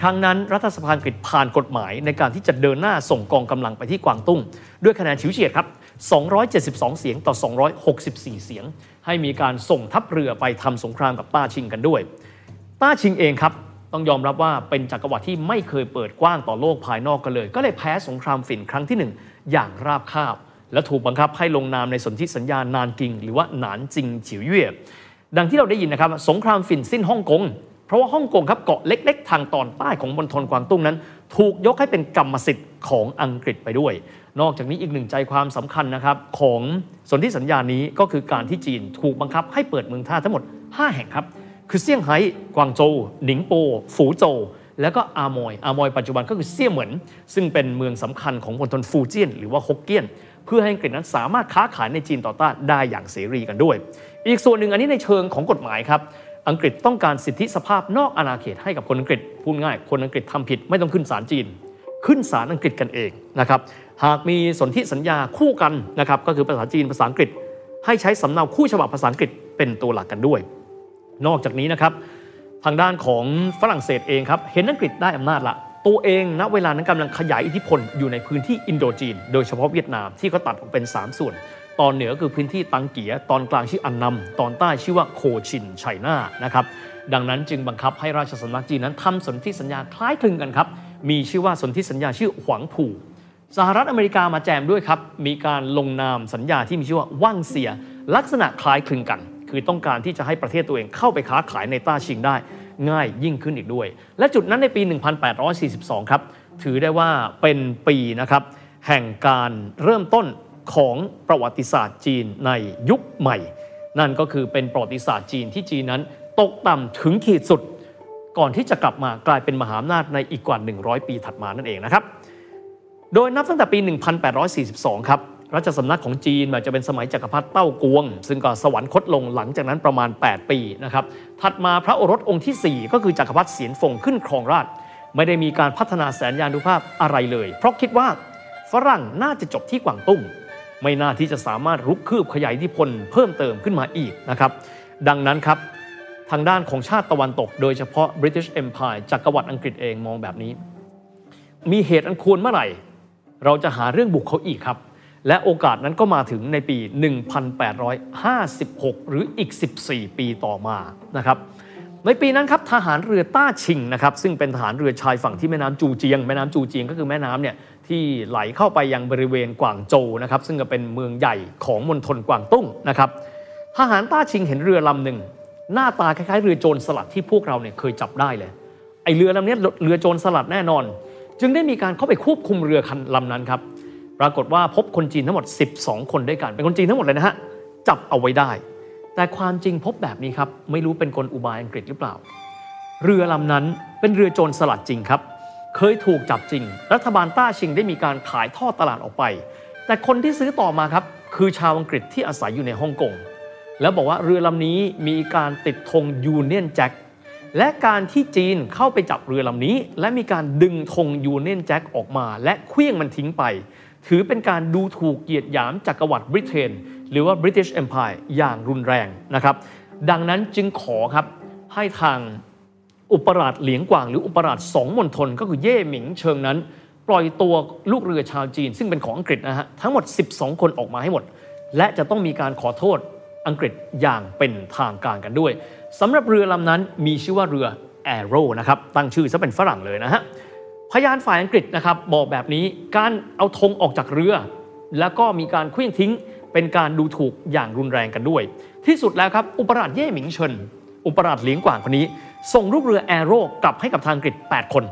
S1: ครั้งนั้นรัฐสภาอังกฤษผ่านกฎหมายในการที่จะเดินหน้าส่งกองกำลังไปที่กวางตุ้ง ด้วยคะแนนฉิวเฉียดครับ 272 เสียงต่อ 264 เสียง ให้มีการส่งทัพเรือไปทำสงครามกับต้าชิงกันด้วยต้าชิงเองครับ ต้องยอมรับว่าเป็นจักรวรรดิที่ไม่เคยเปิดกว้างต่อโลกภายนอกกันเลย ก็เลยแพ้สงครามฝิ่นครั้งที่หนึ่งอย่างราบคาบ และถูกบังคับให้ลงนามในสนธิสัญญานานกิง หรือว่าหนานจิงฉิวเย่ดังที่เราได้ยินนะครับสงครามฝิ่นสิ้นฮ่องกงเพราะว่าฮ่องกงครับเกาะเล็ก ๆ ทางตอนใต้ของมณฑลกวางตุ้งนั้น ถูกยกให้เป็นกรรมสิทธิ์ของอังกฤษไปด้วย นอกจากนี้อีกหนึ่งใจความสำคัญนะครับของสนธิสัญญานี้ก็คือการที่จีนถูกบังคับให้เปิดเมืองท่าทั้งหมด 5 แห่งครับ คือเซี่ยงไฮ้กวางโจวหนิงโป ฝูโจวแล้วก็อามอย อามอยปัจจุบันก็คือเซี่ยเหมินซึ่งเป็นเมืองสำคัญของมณฑลฟูเจียนหรือว่าฮกเกี้ยน เพื่อให้อังกฤษนั้นสามารถค้าขายในจีนต่อต้านได้อย่างเสรีกันด้วย อีกส่วนหนึ่งอันนี้ในเชิงของกฎหมายครับอังกฤษต้องการสิทธิสภาพนอกอาณาเขตให้กับคนอังกฤษพูดง่าย คนอังกฤษทำผิดไม่ต้องขึ้นศาลจีน ขึ้นศาลอังกฤษกันเองนะครับหากมีสนธิสัญญาคู่กันนะครับก็คือภาษาจีนภาษาอังกฤษ ให้ใช้สำเนาคู่ฉบับภาษาอังกฤษเป็นตัวหลักกันด้วย นอกจากนี้นะครับ ทางด้านของฝรั่งเศสเองครับ เห็นอังกฤษได้อำนาจละ ตัวเองณเวลานั้นกำลังขยายอิทธิพลอยู่ในพื้นที่อินโดจีน โดยเฉพาะเวียดนามที่เขาตัดออกเป็น 3 ส่วน ตอนเหนือคือพื้นที่ตังเกีย ตอนกลางชื่ออันนำตอนใต้ชื่อว่าโคชินไชน่านะครับ ดังนั้นจึงบังคับให้ราชสำนักจีนนั้นทำสนธิสัญญาคล้ายคลึงกันครับ มีชื่อว่าสนธิสัญญาชื่อหวังผู่สหรัฐอเมริกามาแจมด้วยครับ มีการลงนามสัญญาที่มีชื่อว่าว่างเสีย ลักษณะคล้ายคลึงกัน คือต้องการที่จะให้ประเทศตัวเองเข้าไปค้าขายในต้าชิงได้ ง่ายยิ่งขึ้นอีกด้วย และจุดนั้นในปี 1842 ครับถือได้ว่าเป็นปีนะครับแห่งการเริ่มต้นของประวัติศาสตร์จีนในยุคใหม่ นั่นก็คือเป็นประวัติศาสตร์จีนที่จีนนั้นตกต่ำถึงขีดสุด ก่อนที่จะกลับมากลายเป็นมหาอำนาจในอีกกว่า 100 ปีถัดมานั่นเองนะครับ โดยนับตั้งแต่ปี 1842 ครับ รัชสำนักของจีนอาจจะเป็นสมัยจักรพรรดิเต้ากวง ซึ่งก็สวรรคตลงหลังจากนั้นประมาณ 8 ปีนะครับถัดมาพระโอรสองค์ที่ 4 ก็คือจักรพรรดิเสียนฟงขึ้นครองราชไม่ได้มีการพัฒนาแสนยานุภาพอะไรเลย เพราะคิดว่าฝรั่งน่าจะจบที่กวางตุ้ง ไม่น่าที่จะสามารถรุกคืบขยายอิทธิพลเพิ่มเติมขึ้นมาอีกนะครับดังนั้นครับทางด้านของชาติตะวันตก โดยเฉพาะ British Empire จักรวรรดิอังกฤษเองมองแบบนี้ มีเหตุอันควรเมื่อไหร่ เราจะหาเรื่องบุกเขาอีกครับ และโอกาสนั้นก็มาถึงในปี 1856 หรืออีก 14 ปีต่อมานะครับในปีนั้นครับทหารเรือต้าชิงนะครับซึ่งเป็นทหารเรือชายฝั่งที่แม่น้ำจูเจียง แม่น้ำจูเจียงก็คือแม่น้ำเนี่ยที่ไหลเข้าไปยังบริเวณกวางโจวนะครับซึ่งก็เป็นเมืองใหญ่ของมณฑลกวางตุ้งนะครับทหารต้าชิงเห็นเรือลำหนึ่งหน้าตาคล้ายๆ เรือโจรสลัดที่พวกเราเนี่ยเคยจับได้เลยไอเรือลำเนี้ยเรือโจรสลัดแน่นอน จึงได้มีการเข้าไปควบคุมเรือคันลำนั้นครับ ปรากฏว่าพบคนจีนทั้งหมด 12 คนด้วยกัน เป็นคนจีนทั้งหมดเลยนะฮะ จับเอาไว้ได้ แต่ความจริงพบแบบนี้ครับ ไม่รู้เป็นกลอุบายอังกฤษหรือเปล่า เรือลำนั้นเป็นเรือโจรสลัดจริงครับ เคยถูกจับจริง รัฐบาลต้าชิงได้มีการขายทอดตลาดออกไป แต่คนที่ซื้อต่อมาครับ คือชาวอังกฤษที่อาศัยอยู่ในฮ่องกง แล้วบอกว่าเรือลำนี้มีการติดธงยูเนียนแจ็คและการที่จีนเข้าไปจับเรือลำนี้ และมีการดึงธงยูเนียนแจ็คออกมา และเขวี้ยงมันทิ้งไป ถือเป็นการดูถูกเกียรติหยามจักรวรรดิบริเตนหรือว่า British Empire อย่างรุนแรงนะครับ ดังนั้นจึงขอครับให้ทางอุปราชเหลียงกวางหรืออุปราชสองมณฑลก็คือเย่หมิงเชิงนั้น ปล่อยตัวลูกเรือชาวจีน ซึ่งเป็นของอังกฤษนะฮะทั้งหมด 12 คนออกมาให้หมด และจะต้องมีการขอโทษอังกฤษอย่างเป็นทางการกันด้วยสำหรับเรือลำนั้นมีชื่อว่าเรือ Arrow นะครับตั้งชื่อซะเป็นฝรั่งเลยนะฮะ พยานฝ่ายอังกฤษนะครับบอกแบบนี้การเอาธงออกจากเรือ แล้วก็มีการเคลื่องทิ้ง เป็นการดูถูกอย่างรุนแรงกันด้วย ที่สุดแล้วครับอุปราชเย่หมิงเฉินอุปราชเหลียงกว่างคนนี้ ส่งลูกเรือแอโร่กลับให้กับทางอังกฤษ 8 คน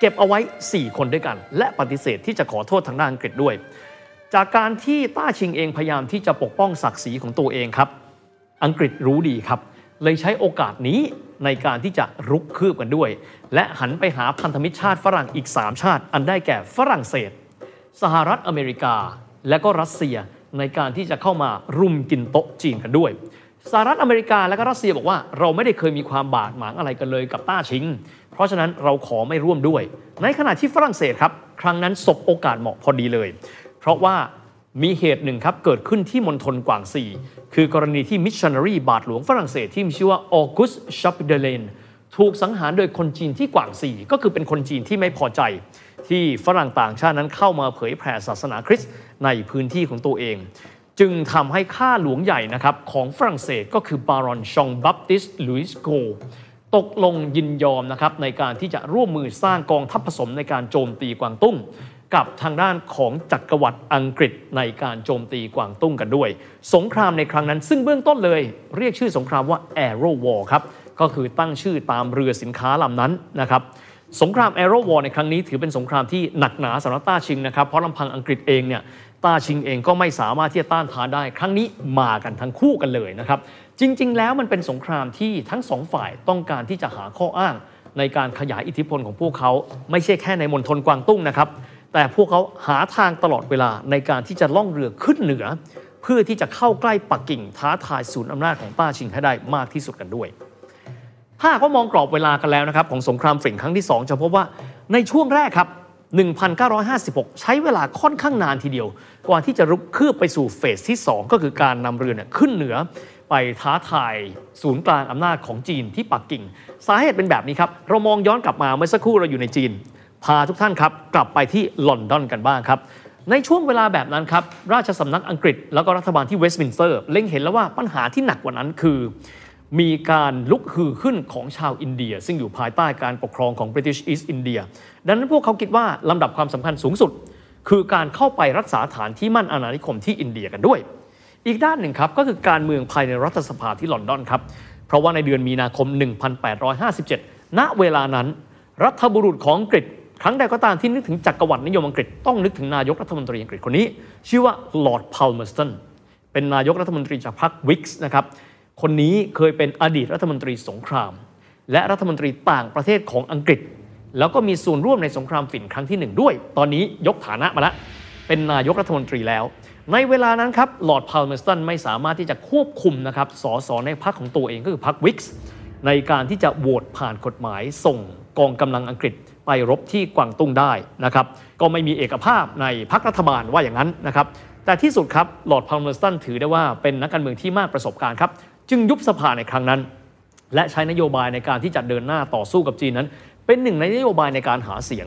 S1: เก็บเอาไว้ 4 คนด้วยกัน และปฏิเสธที่จะขอโทษทางด้านอังกฤษด้วย จากการที่ต้าชิงเองพยายามที่จะปกป้องศักดิ์ศรีของตัวเองครับ อังกฤษรู้ดีครับ เลยใช้โอกาสนี้ ในการที่จะรุกคืบกันด้วย และหันไปหาพันธมิตรชาติฝรั่งอีก 3 ชาติ อันได้แก่ฝรั่งเศส สหรัฐอเมริกา และก็รัสเซียในการที่จะเข้ามารุมกินโต๊ะจีนกันด้วยสหรัฐอเมริกาและก็รัสเซียบอกว่าเราไม่ได้เคยมีความบาดหมางอะไรกันเลยกับต้าชิง เพราะฉะนั้นเราขอไม่ร่วมด้วย ในขณะที่ฝรั่งเศสครับ ครั้งนั้นสบโอกาสเหมาะพอดีเลย เพราะว่า มีเหตุหนึ่งครับ เกิดขึ้นที่มณฑลกวางซีคือกรณีที่มิชชันนารีบาทหลวงฝรั่งเศสที่มีชื่อว่าออกุสชัปเดเลนถูกสังหารโดยคนจีนที่กวางซีก็คือเป็นคนจีนที่ไม่พอใจ ที่ฝรั่งต่างชาตินั้นเข้ามาเผยแผ่ศาสนาคริสต์ในพื้นที่ของตัวเอง จึงทำให้ข้าหลวงใหญ่นะครับของฝรั่งเศสก็คือบารอนชองบัพติสลุยส์โกตกลงยินยอมนะครับในการที่จะร่วมมือสร้างกองทัพผสมในการโจมตีกวางตุ้ง กับทางด้านของจักรวรรดิอังกฤษในการโจมตีกวางตุ้งกันด้วย สงครามในครั้งนั้น ซึ่งเบื้องต้นเลย เรียกชื่อสงครามว่า Arrow War ครับก็คือตั้งชื่อตามเรือสินค้าลำนั้นนะครับสงคราม Arrow War ในครั้งนี้ถือเป็นสงครามที่หนักหนาสำหรับต้าชิงนะครับเพราะลำพังอังกฤษเองเนี่ยต้าชิงเองก็ไม่สามารถที่จะต้านทานได้ ครั้งนี้มากันทั้งคู่กันเลยนะครับจริง ๆ แล้วมันเป็นสงครามที่ทั้งสองฝ่ายต้องการที่จะหาข้ออ้างในการขยายอิทธิพลของพวกเขา ไม่ใช่แค่ในมณฑลกวางตุ้งนะครับ แต่พวกเขาหาทางตลอดเวลาในการที่จะล่องเรือขึ้นเหนือ เพื่อที่จะเข้าใกล้ปักกิ่งท้าทายศูนย์อำนาจของต้าชิงให้ได้มากที่สุดกันด้วย ถ้าก็มองกรอบเวลากันแล้วนะครับของสงครามฝิ่นครั้งที่ 2 จะพบว่าในช่วงแรกครับ 1956 ใช้เวลาค่อนข้างนานทีเดียว กว่าที่จะรุกคืบไปสู่เฟสที่ 2 ก็คือการนำเรือเนี่ยขึ้นเหนือไปท้าทายศูนย์กลางอำนาจของจีนที่ปักกิ่ง สาเหตุเป็นแบบนี้ครับ เรามองย้อนกลับมาเมื่อสักครู่เราอยู่ในจีน พาทุกท่านครับกลับไปที่ลอนดอนกันบ้างครับ ในช่วงเวลาแบบนั้นครับราชสำนักอังกฤษแล้วก็รัฐบาลที่เวสต์มินสเตอร์เล็งเห็นแล้วว่าปัญหาที่หนักกว่านั้นคือ มีการลุกฮือขึ้นของชาวอินเดีย ซึ่งอยู่ภายใต้การปกครองของ British East India ดังนั้นพวกเขาคิดว่าลำดับความสำคัญสูงสุด คือการเข้าไปรักษาฐานที่มั่นอาณานิคมที่อินเดียกันด้วย อีกด้านหนึ่งครับก็คือการเมืองภายในรัฐสภาที่ลอนดอนครับเพราะว่าในเดือนมีนาคม 1857 ณเวลานั้น รัฐบุรุษของอังกฤษ ครั้งใดก็ตามที่นึกถึงจักรวรรดินิยมอังกฤษต้องนึกถึงนายกรัฐมนตรีอังกฤษคนนี้ ชื่อว่าลอร์ดพาลเมอร์สตันเป็นนายกรัฐมนตรีจากพรรควิกส์นะครับคนนี้เคยเป็นอดีตรัฐมนตรีสงคราม และรัฐมนตรีต่างประเทศของอังกฤษ แล้วก็มีส่วนร่วมในสงครามฝิ่นครั้งที่หนึ่งด้วย ตอนนี้ยกฐานะมาแล้วเป็นนายกรัฐมนตรีแล้ว ในเวลานั้นครับลอร์ดพาลเมอร์สตันไม่สามารถที่จะควบคุมนะครับสสในพรรคของตัวเองก็คือพรรควิกส์ในการที่จะโหวตผ่านกฎหมายส่งกองกำลังอังกฤษ ไปรบที่กวางตุ้งได้นะครับ ก็ไม่มีเอกภาพในพรรครัฐบาลว่าอย่างนั้นนะครับ แต่ที่สุดครับลอร์ดพาลเมอร์สตันถือได้ว่าเป็นนักการเมืองที่มากประสบการณ์ครับ จึงยุบสภาในครั้งนั้น และใช้นโยบายในการที่จะเดินหน้าต่อสู้กับจีนนั้น เป็นหนึ่งในนโยบายในการหาเสียง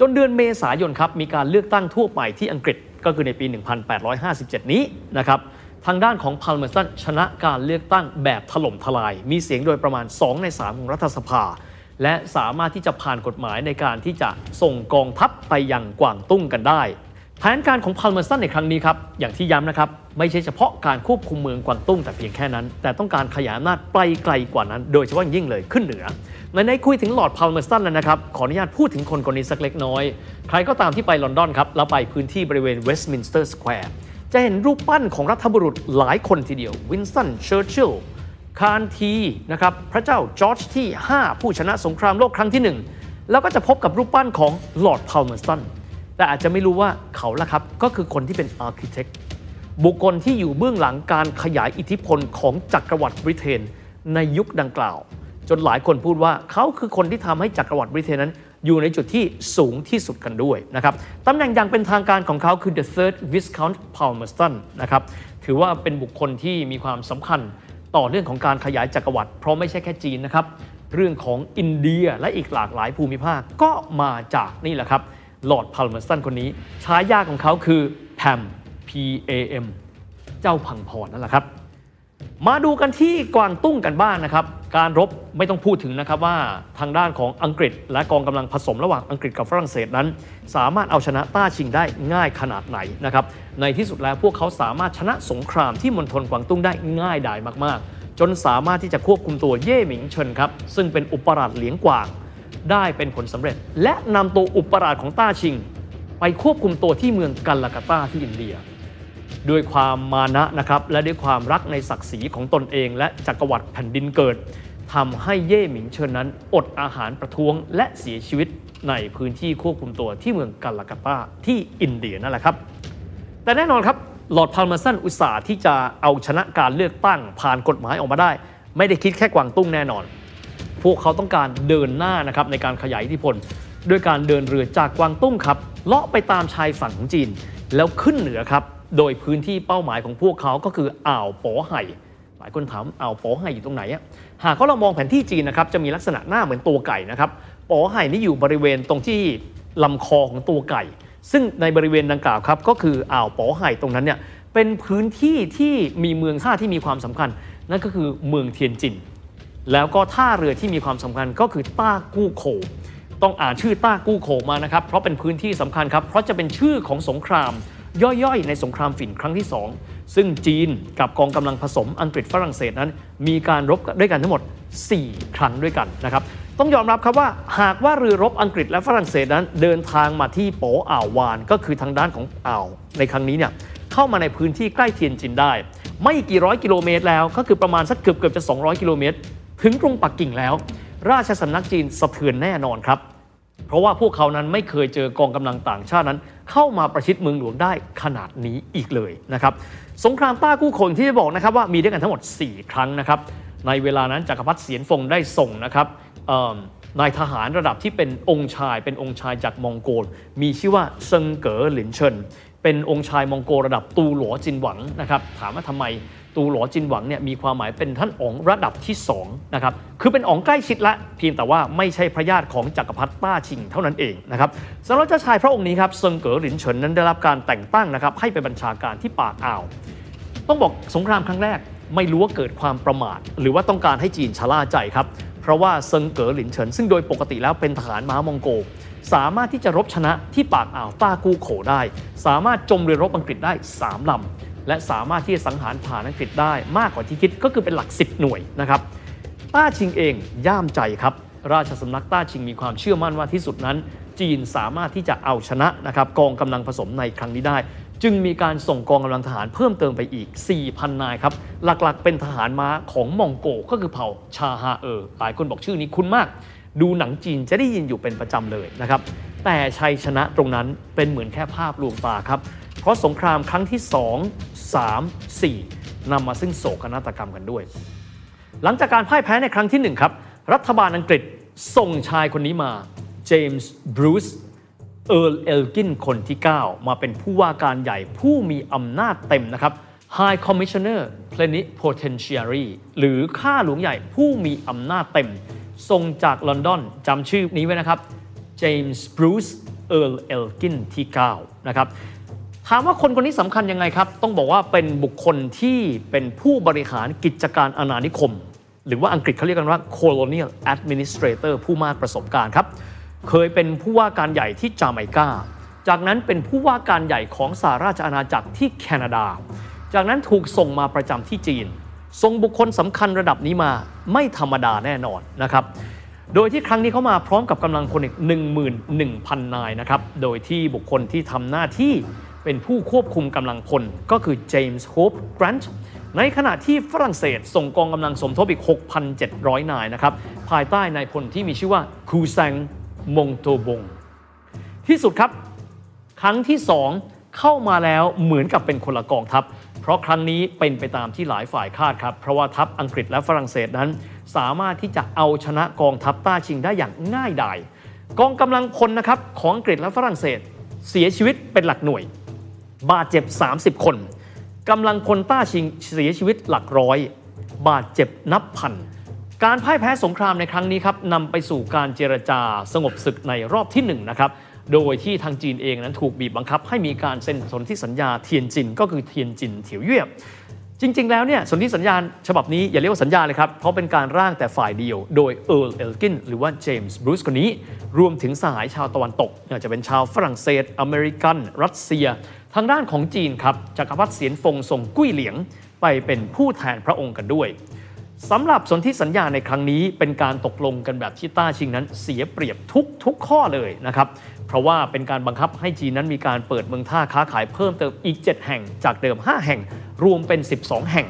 S1: จนเดือนเมษายนครับมีการเลือกตั้งทั่วไปที่อังกฤษก็คือในปี 1857 นี้นะครับทางด้านของพาลเมอร์สตันชนะการเลือกตั้งแบบถล่มทลาย มีเสียงโดยประมาณ 2 ใน 3 ของรัฐสภา และสามารถที่จะผ่านกฎหมายในการที่จะส่งกองทัพไปยังกวางตุ้งกันได้ แผนการของพาลเมอร์สตันในครั้งนี้ครับ อย่างที่ย้ำนะครับ ไม่ใช่เฉพาะการควบคุมเมืองกวางตุ้งแต่เพียงแค่นั้น แต่ต้องการขยายอำนาจไปไกลกว่านั้น โดยเฉพาะยิ่งเลยขึ้นเหนือไหนๆคุยถึงลอร์ดพาลเมอร์สตันแล้วนะครับ ขออนุญาตพูดถึงคนคนนี้สักเล็กน้อย ใครก็ตามที่ไปลอนดอนครับแล้วไปพื้นที่บริเวณเวสต์มินสเตอร์สแควร์จะเห็นรูปปั้นของรัฐบุรุษหลายคนทีเดียววินสตันเชอร์ชิลล์ คานทีนะครับพระเจ้าจอร์จที่ 5 ผู้ชนะสงครามโลกครั้งที่ 1 แล้วก็จะพบกับรูปปั้นของลอร์ดพาลเมอร์สตันแต่อาจจะไม่รู้ว่าเขาละครับ ก็คือคนที่เป็น architect บุคคลที่อยู่เบื้องหลังการขยายอิทธิพลของจักรวรรดิบริเตนในยุคดังกล่าว จนหลายคนพูดว่าเขาคือคนที่ทำให้จักรวรรดิบริเตนนั้น อยู่ในจุดที่สูงที่สุดกันด้วยนะครับตำแหน่งอย่างเป็นทางการของเขาคือ the third Viscount Palmerston นะครับถือว่าเป็นบุคคลที่มีความสำคัญ ต่อเรื่องของการขยายจักรวรรดิเพราะไม่ใช่แค่จีนะครับ เรื่องของอินเดียและอีกหลากหลายภูมิภาคก็มาจากนี่แหละครับลอร์ดพาลเมอร์สตันคนนี้ฉายาของเขาคือแพม P A M เจ้าพังพอนั่นแหละครับ มาดูกันที่กวางตุ้งกันบ้างนนะครับ การรบไม่ต้องพูดถึงนะครับว่าทางด้านของอังกฤษ และกองกำลังผสมระหว่างอังกฤษกับฝรั่งเศสนั้น สามารถเอาชนะต้าชิงได้ง่ายขนาดไหนนะครับ ในที่สุดแล้วพวกเขาสามารถชนะสงครามที่มณฑลกวางตุ้งได้ง่ายดายมากๆ จนสามารถที่จะควบคุมตัวเย่หมิงเฉินครับ ซึ่งเป็นอุปราชเหลียงกวาง ได้เป็นผลสำเร็จ และนำตัวอุปราชของต้าชิง ไปควบคุมตัวที่เมืองกัลลากาตาที่อินเดีย ด้วยความมานะนะครับและด้วยความรักในศักดิ์ศรีของตนเอง และจักรวรรดิแผ่นดินเกิดทำให้เย่หมิงเชิญนั้น อดอาหารประท้วงและเสียชีวิตในพื้นที่ควบคุมตัวที่เมืองกัลลากาตาที่อินเดียนั่นแหละครับ แต่แน่นอนครับหลอดพาลมอร์สันอุตสาห์ที่จะเอาชนะการเลือกตั้งผ่านกฎหมายออกมาได้ ไม่ได้คิดแค่กวางตุ้งแน่นอน พวกเขาต้องการเดินหน้านะครับในการขยายอิทธิพลด้วยการเดินเรือจากกวางตุ้งครับเลาะไปตามชายฝั่งของจีน แล้วขึ้นเหนือครับ โดยพื้นที่เป้าหมายของพวกเขาก็คืออ่าวป๋อไห่หลายคนถามอ่าวป๋อไห่อยู่ตรงไหนอะหากเรามองแผนที่จีนนะครับจะมีลักษณะหน้าเหมือนตัวไก่นะครับป๋อไห่นี่อยู่บริเวณตรงที่ลำคอของตัวไก่ ซึ่งในบริเวณดังกล่าวครับก็คืออ่าวป๋อไห่ตรงนั้นเนี่ยเป็นพื้นที่ที่มีเมืองท่าที่มีความสำคัญ นั่นก็คือเมืองเทียนจิน แล้วก็ท่าเรือที่มีความสำคัญก็คือต้ากู้โขต้องอ่านชื่อต้ากู้โขมานะครับเพราะเป็นพื้นที่สำคัญครับเพราะจะเป็นชื่อของสงคราม ย่อยๆ ในสงครามฝิ่นครั้งที่ 2 ซึ่งจีนกับกองกำลังผสมอังกฤษฝรั่งเศสนั้น มีการรบด้วยกันทั้งหมด 4 ครั้งด้วยกันนะครับต้องยอมรับครับว่าหากว่าเรือรบอังกฤษและฝรั่งเศสนั้น เดินทางมาที่โปอ่าววานก็คือทางด้านของอ่าวในครั้งนี้เนี่ยเข้ามาในพื้นที่ใกล้เทียนจินได้ ไม่กี่ร้อยกิโลเมตรแล้ว ก็คือประมาณสักเกือบเกือบจะ 200 กิโลเมตร ถึงกรุงปักกิ่งแล้ว ราชสำนักจีนสะเทือนแน่นอนครับ เพราะว่าพวกเขานั้นไม่เคยเจอกองกำลังต่างชาตินั้น เข้ามาประชิดเมืองหลวงได้ขนาดนี้อีกเลยนะครับสงครามต้ากู้คนที่จะบอกนะครับว่ามีด้วยกันทั้งหมด 4 ครั้งนะครับในเวลานั้นจักรพรรดิเสียนฟงได้ส่งนะครับนายทหารระดับที่เป็นองค์ชาย เป็นองค์ชายจากมองโกล มีชื่อว่าเซิงเก๋อหลินเฉินเป็นองค์ชายมองโกลระดับตูหลัวจินหวังนะครับถามว่าทำไม ตูหลัวจินหวังเนี่ยมีความหมายเป็นท่านอ๋องระดับที่2นะครับคือเป็นอ๋องใกล้ชิดละเพียงแต่ว่าไม่ใช่พระญาติของจักรพรรดิต้าชิงเท่านั้นเองนะครับสำหรับเจ้าชายพระองค์นี้ครับเซิงเก๋อหลินเฉินนั้นได้รับการแต่งตั้งนะครับให้เป็นบัญชาการที่ปากอ่าว ต้องบอกสงครามครั้งแรกไม่รู้ว่าเกิดความประมาท หรือว่าต้องการให้จีนชะล่าใจครับเพราะว่าเซิงเก๋อหลินเฉินซึ่งโดยปกติแล้วเป็นทหารม้ามองโกสามารถที่จะรบชนะที่ปากอ่าวต้ากู้โขได้ สามารถจมเรือรบอังกฤษได้ 3ลำ และสามารถที่จะสังหารผ่านอังกฤษได้มากกว่าที่คิดก็คือเป็นหลัก 10 หน่วยนะครับต้าชิงเองย่ามใจครับ ราชสำนักต้าชิงมีความเชื่อมั่นว่าที่สุดนั้น จีนสามารถที่จะเอาชนะนะครับกองกำลังผสมในครั้งนี้ได้ จึงมีการส่งกองกำลังทหารเพิ่มเติมไปอีก 4,000 นายครับ หลักๆ เป็นทหารม้าของมองโกก็คือเผ่าชาฮาเออหลายคนบอกชื่อนี้คุ้นมาก ดูหนังจีนจะได้ยินอยู่เป็นประจำเลยนะครับแต่ชัยชนะตรงนั้นเป็นเหมือนแค่ภาพลวงตาครับ เพราะสงครามครั้งที่ 2 3 4นำมาซึ่งโศกนาฏกรรมกันด้วย หลังจากการพ่ายแพ้ในครั้งที่หนึ่งครับ รัฐบาลอังกฤษส่งชายคนนี้มาเจมส์บรูซเอิร์ลเอลกินคนที่ 9 มาเป็นผู้ว่าการใหญ่ผู้มีอำนาจเต็มนะครับ High Commissioner Plenipotentiary หรือข้าหลวงใหญ่ผู้มีอำนาจเต็มส่งจากลอนดอนจำชื่อนี้ไว้นะครับเจมส์บรูซเอิร์ลเอลกินที่ 9 นะครับ ถามว่าคนคนนี้สำคัญยังไงครับ ต้องบอกว่าเป็นบุคคลที่เป็นผู้บริหารกิจการอาณานิคม หรือว่าอังกฤษเขาเรียกกันว่า colonial administrator ผู้มากประสบการณ์ครับ เคยเป็นผู้ว่าการใหญ่ที่จาไมกา จากนั้นเป็นผู้ว่าการใหญ่ของสหราชอาณาจักรที่แคนาดา จากนั้นถูกส่งมาประจำที่จีนทรงบุคคลสำคัญระดับนี้มาไม่ธรรมดาแน่นอนนะครับโดยที่ครั้งนี้เขามาพร้อมกับกำลังพลอีก 11,000 นายนะครับ โดยที่บุคคลที่ทำหน้าที่ เป็นผู้ควบคุมกำลังพล ก็คือเจมส์โฮปแกรนต์ในขณะที่ฝรั่งเศสส่งกองกำลังสมทบอีก 6,700 นายนะครับ ภายใต้นายพลที่มีชื่อว่าคูแซงมงโตบง ที่สุดครับ ครั้งที่ 2 เข้ามาแล้วเหมือนกับเป็นคนละกองทัพ เพราะครั้งนี้เป็นไปตามที่หลายฝ่ายคาดครับ เพราะว่าทัพอังกฤษและฝรั่งเศสนั้น สามารถที่จะเอาชนะกองทัพต้าชิงได้อย่างง่ายดายกองกำลังพลนะครับของอังกฤษและฝรั่งเศส เสียชีวิตเป็นหลักหน่วย บาดเจ็บ 30 คนกำลังพลต้าชิงเสียชีวิตหลักร้อย บาดเจ็บนับพัน การพ่ายแพ้สงครามในครั้งนี้ครับนำไปสู่การเจรจาสงบศึกในรอบที่1นะครับโดยที่ทางจีนเองนั้นถูกบีบบังคับ ให้มีการเซ็นสนธิสัญญาเทียนจินก็คือเทียนจินเถียวเย่ยจริง ๆ แล้วเนี่ยสนธิสัญญาฉบับนี้อย่าเรียกว่าสัญญาเลยครับ เพราะเป็นการร่างแต่ฝ่ายเดียว โดยเอิร์ลเอลกินหรือว่าเจมส์บรูซคนนี้ รวมถึงสหายชาวตะวันตกเนี่ยจะเป็นชาวฝรั่งเศส อเมริกัน รัสเซีย ทางด้านของจีนครับจักรพรรดิเสียนฟงส่งกุ้ยเหลียงไปเป็นผู้แทนพระองค์กันด้วยสำหรับสนธิสัญญาในครั้งนี้เป็นการตกลงกันแบบที่ต้าชิงนั้นเสียเปรียบทุกทุกข้อเลยนะครับ เพราะว่าเป็นการบังคับให้จีนนั้นมีการเปิดเมืองท่าค้าขายเพิ่มเติมอีก 7 แห่งจากเดิม 5 แห่ง รวมเป็น 12 แห่ง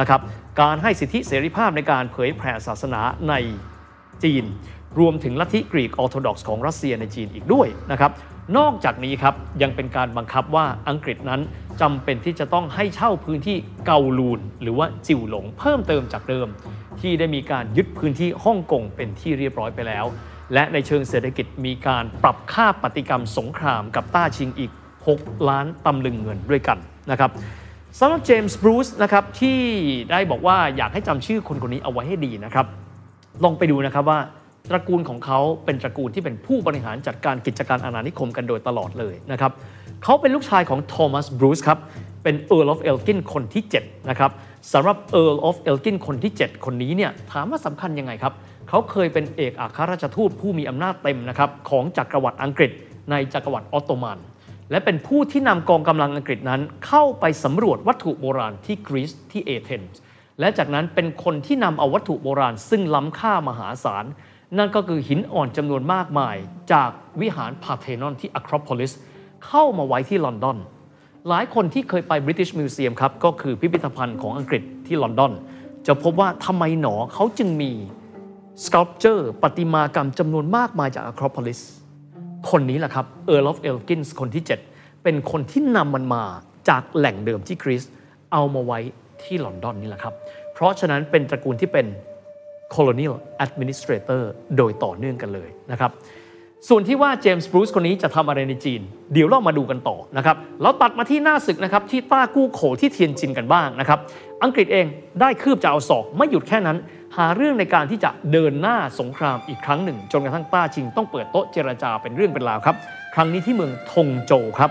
S1: นะครับการให้สิทธิเสรีภาพในการเผยแผ่ศาสนาในจีน รวมถึงลัทธิกรีกออร์โธดอกซ์ของรัสเซียในจีนอีกด้วยนะครับ นอกจากนี้ครับยังเป็นการบังคับว่าอังกฤษนั้นจำเป็นที่จะต้องให้เช่าพื้นที่เกาลูน หรือว่าจิวหลงเพิ่มเติมจากเดิม ที่ได้มีการยึดพื้นที่ฮ่องกงเป็นที่เรียบร้อยไปแล้ว และในเชิงเศรษฐกิจมีการปรับค่าปฏิกรรมสงครามกับต้าชิงอีก 6 ล้านตำลึงเงินด้วยกันนะครับสำหรับเจมส์บรูซนะครับที่ได้บอกว่าอยากให้จำชื่อคนคนนี้เอาไว้ให้ดีนะครับลองไปดูนะครับว่า ตระกูลของเขาเป็นตระกูลที่เป็นผู้บริหารจัดการกิจการอาณานิคมกันโดยตลอดเลยนะครับเขาเป็นลูกชายของโทมัสบรูซครับเป็น Earl of Elgin คนที่7นะครับสำหรับ Earl of Elgin คนที่ 7 คนนี้เนี่ยถามว่าสำคัญยังไงครับ เขาเคยเป็นเอกอัครราชทูตผู้มีอำนาจเต็มนะครับของจักรวรรดิอังกฤษในจักรวรรดิออตโตมัน และเป็นผู้ที่นำกองกำลังอังกฤษนั้น เข้าไปสำรวจวัตถุโบราณที่กรีซที่เอเธนส์และจากนั้นเป็นคนที่นำเอาวัตถุโบราณ ซึ่งล้ำค่ามหาศาล นั่นก็คือหินอ่อนจำนวนมากมายจากวิหารพารเทนอนที่อะครอโพลิสเข้ามาไว้ที่ลอนดอน หลายคนที่เคยไป British Museum ครับ ก็คือพิพิธภัณฑ์ของอังกฤษที่ลอนดอน จะพบว่าทำไมหนอเขาจึงมี sculpture ประติมากรรมจำนวนมากมายจากอะครอโพลิสคนนี้แหละครับ Earl of Elgin คนที่ 7 เป็นคนที่นำมันมาจากแหล่งเดิมที่กรีซเอามาไว้ที่ลอนดอนนี่แหละครับ เพราะฉะนั้นเป็นตระกูลที่เป็น colonial administrator โดยต่อเนื่องกันเลยนะครับส่วนที่ว่าเจมส์บรูซคนนี้จะทำอะไรในจีน เดี๋ยวเรามาดูกันต่อนะครับเราตัดมาที่หน้าศึกนะครับที่ต้ากู้โขที่เทียนจินกันบ้างนะครับอังกฤษเองได้คืบจะเอาศอกไม่หยุดแค่นั้น หาเรื่องในการที่จะเดินหน้าสงครามอีกครั้งหนึ่ง จนกระทั่งต้าชิงต้องเปิดโต๊ะเจรจาเป็นเรื่องเป็นราวครับ ครั้งนี้ที่เมืองทงโจวครับ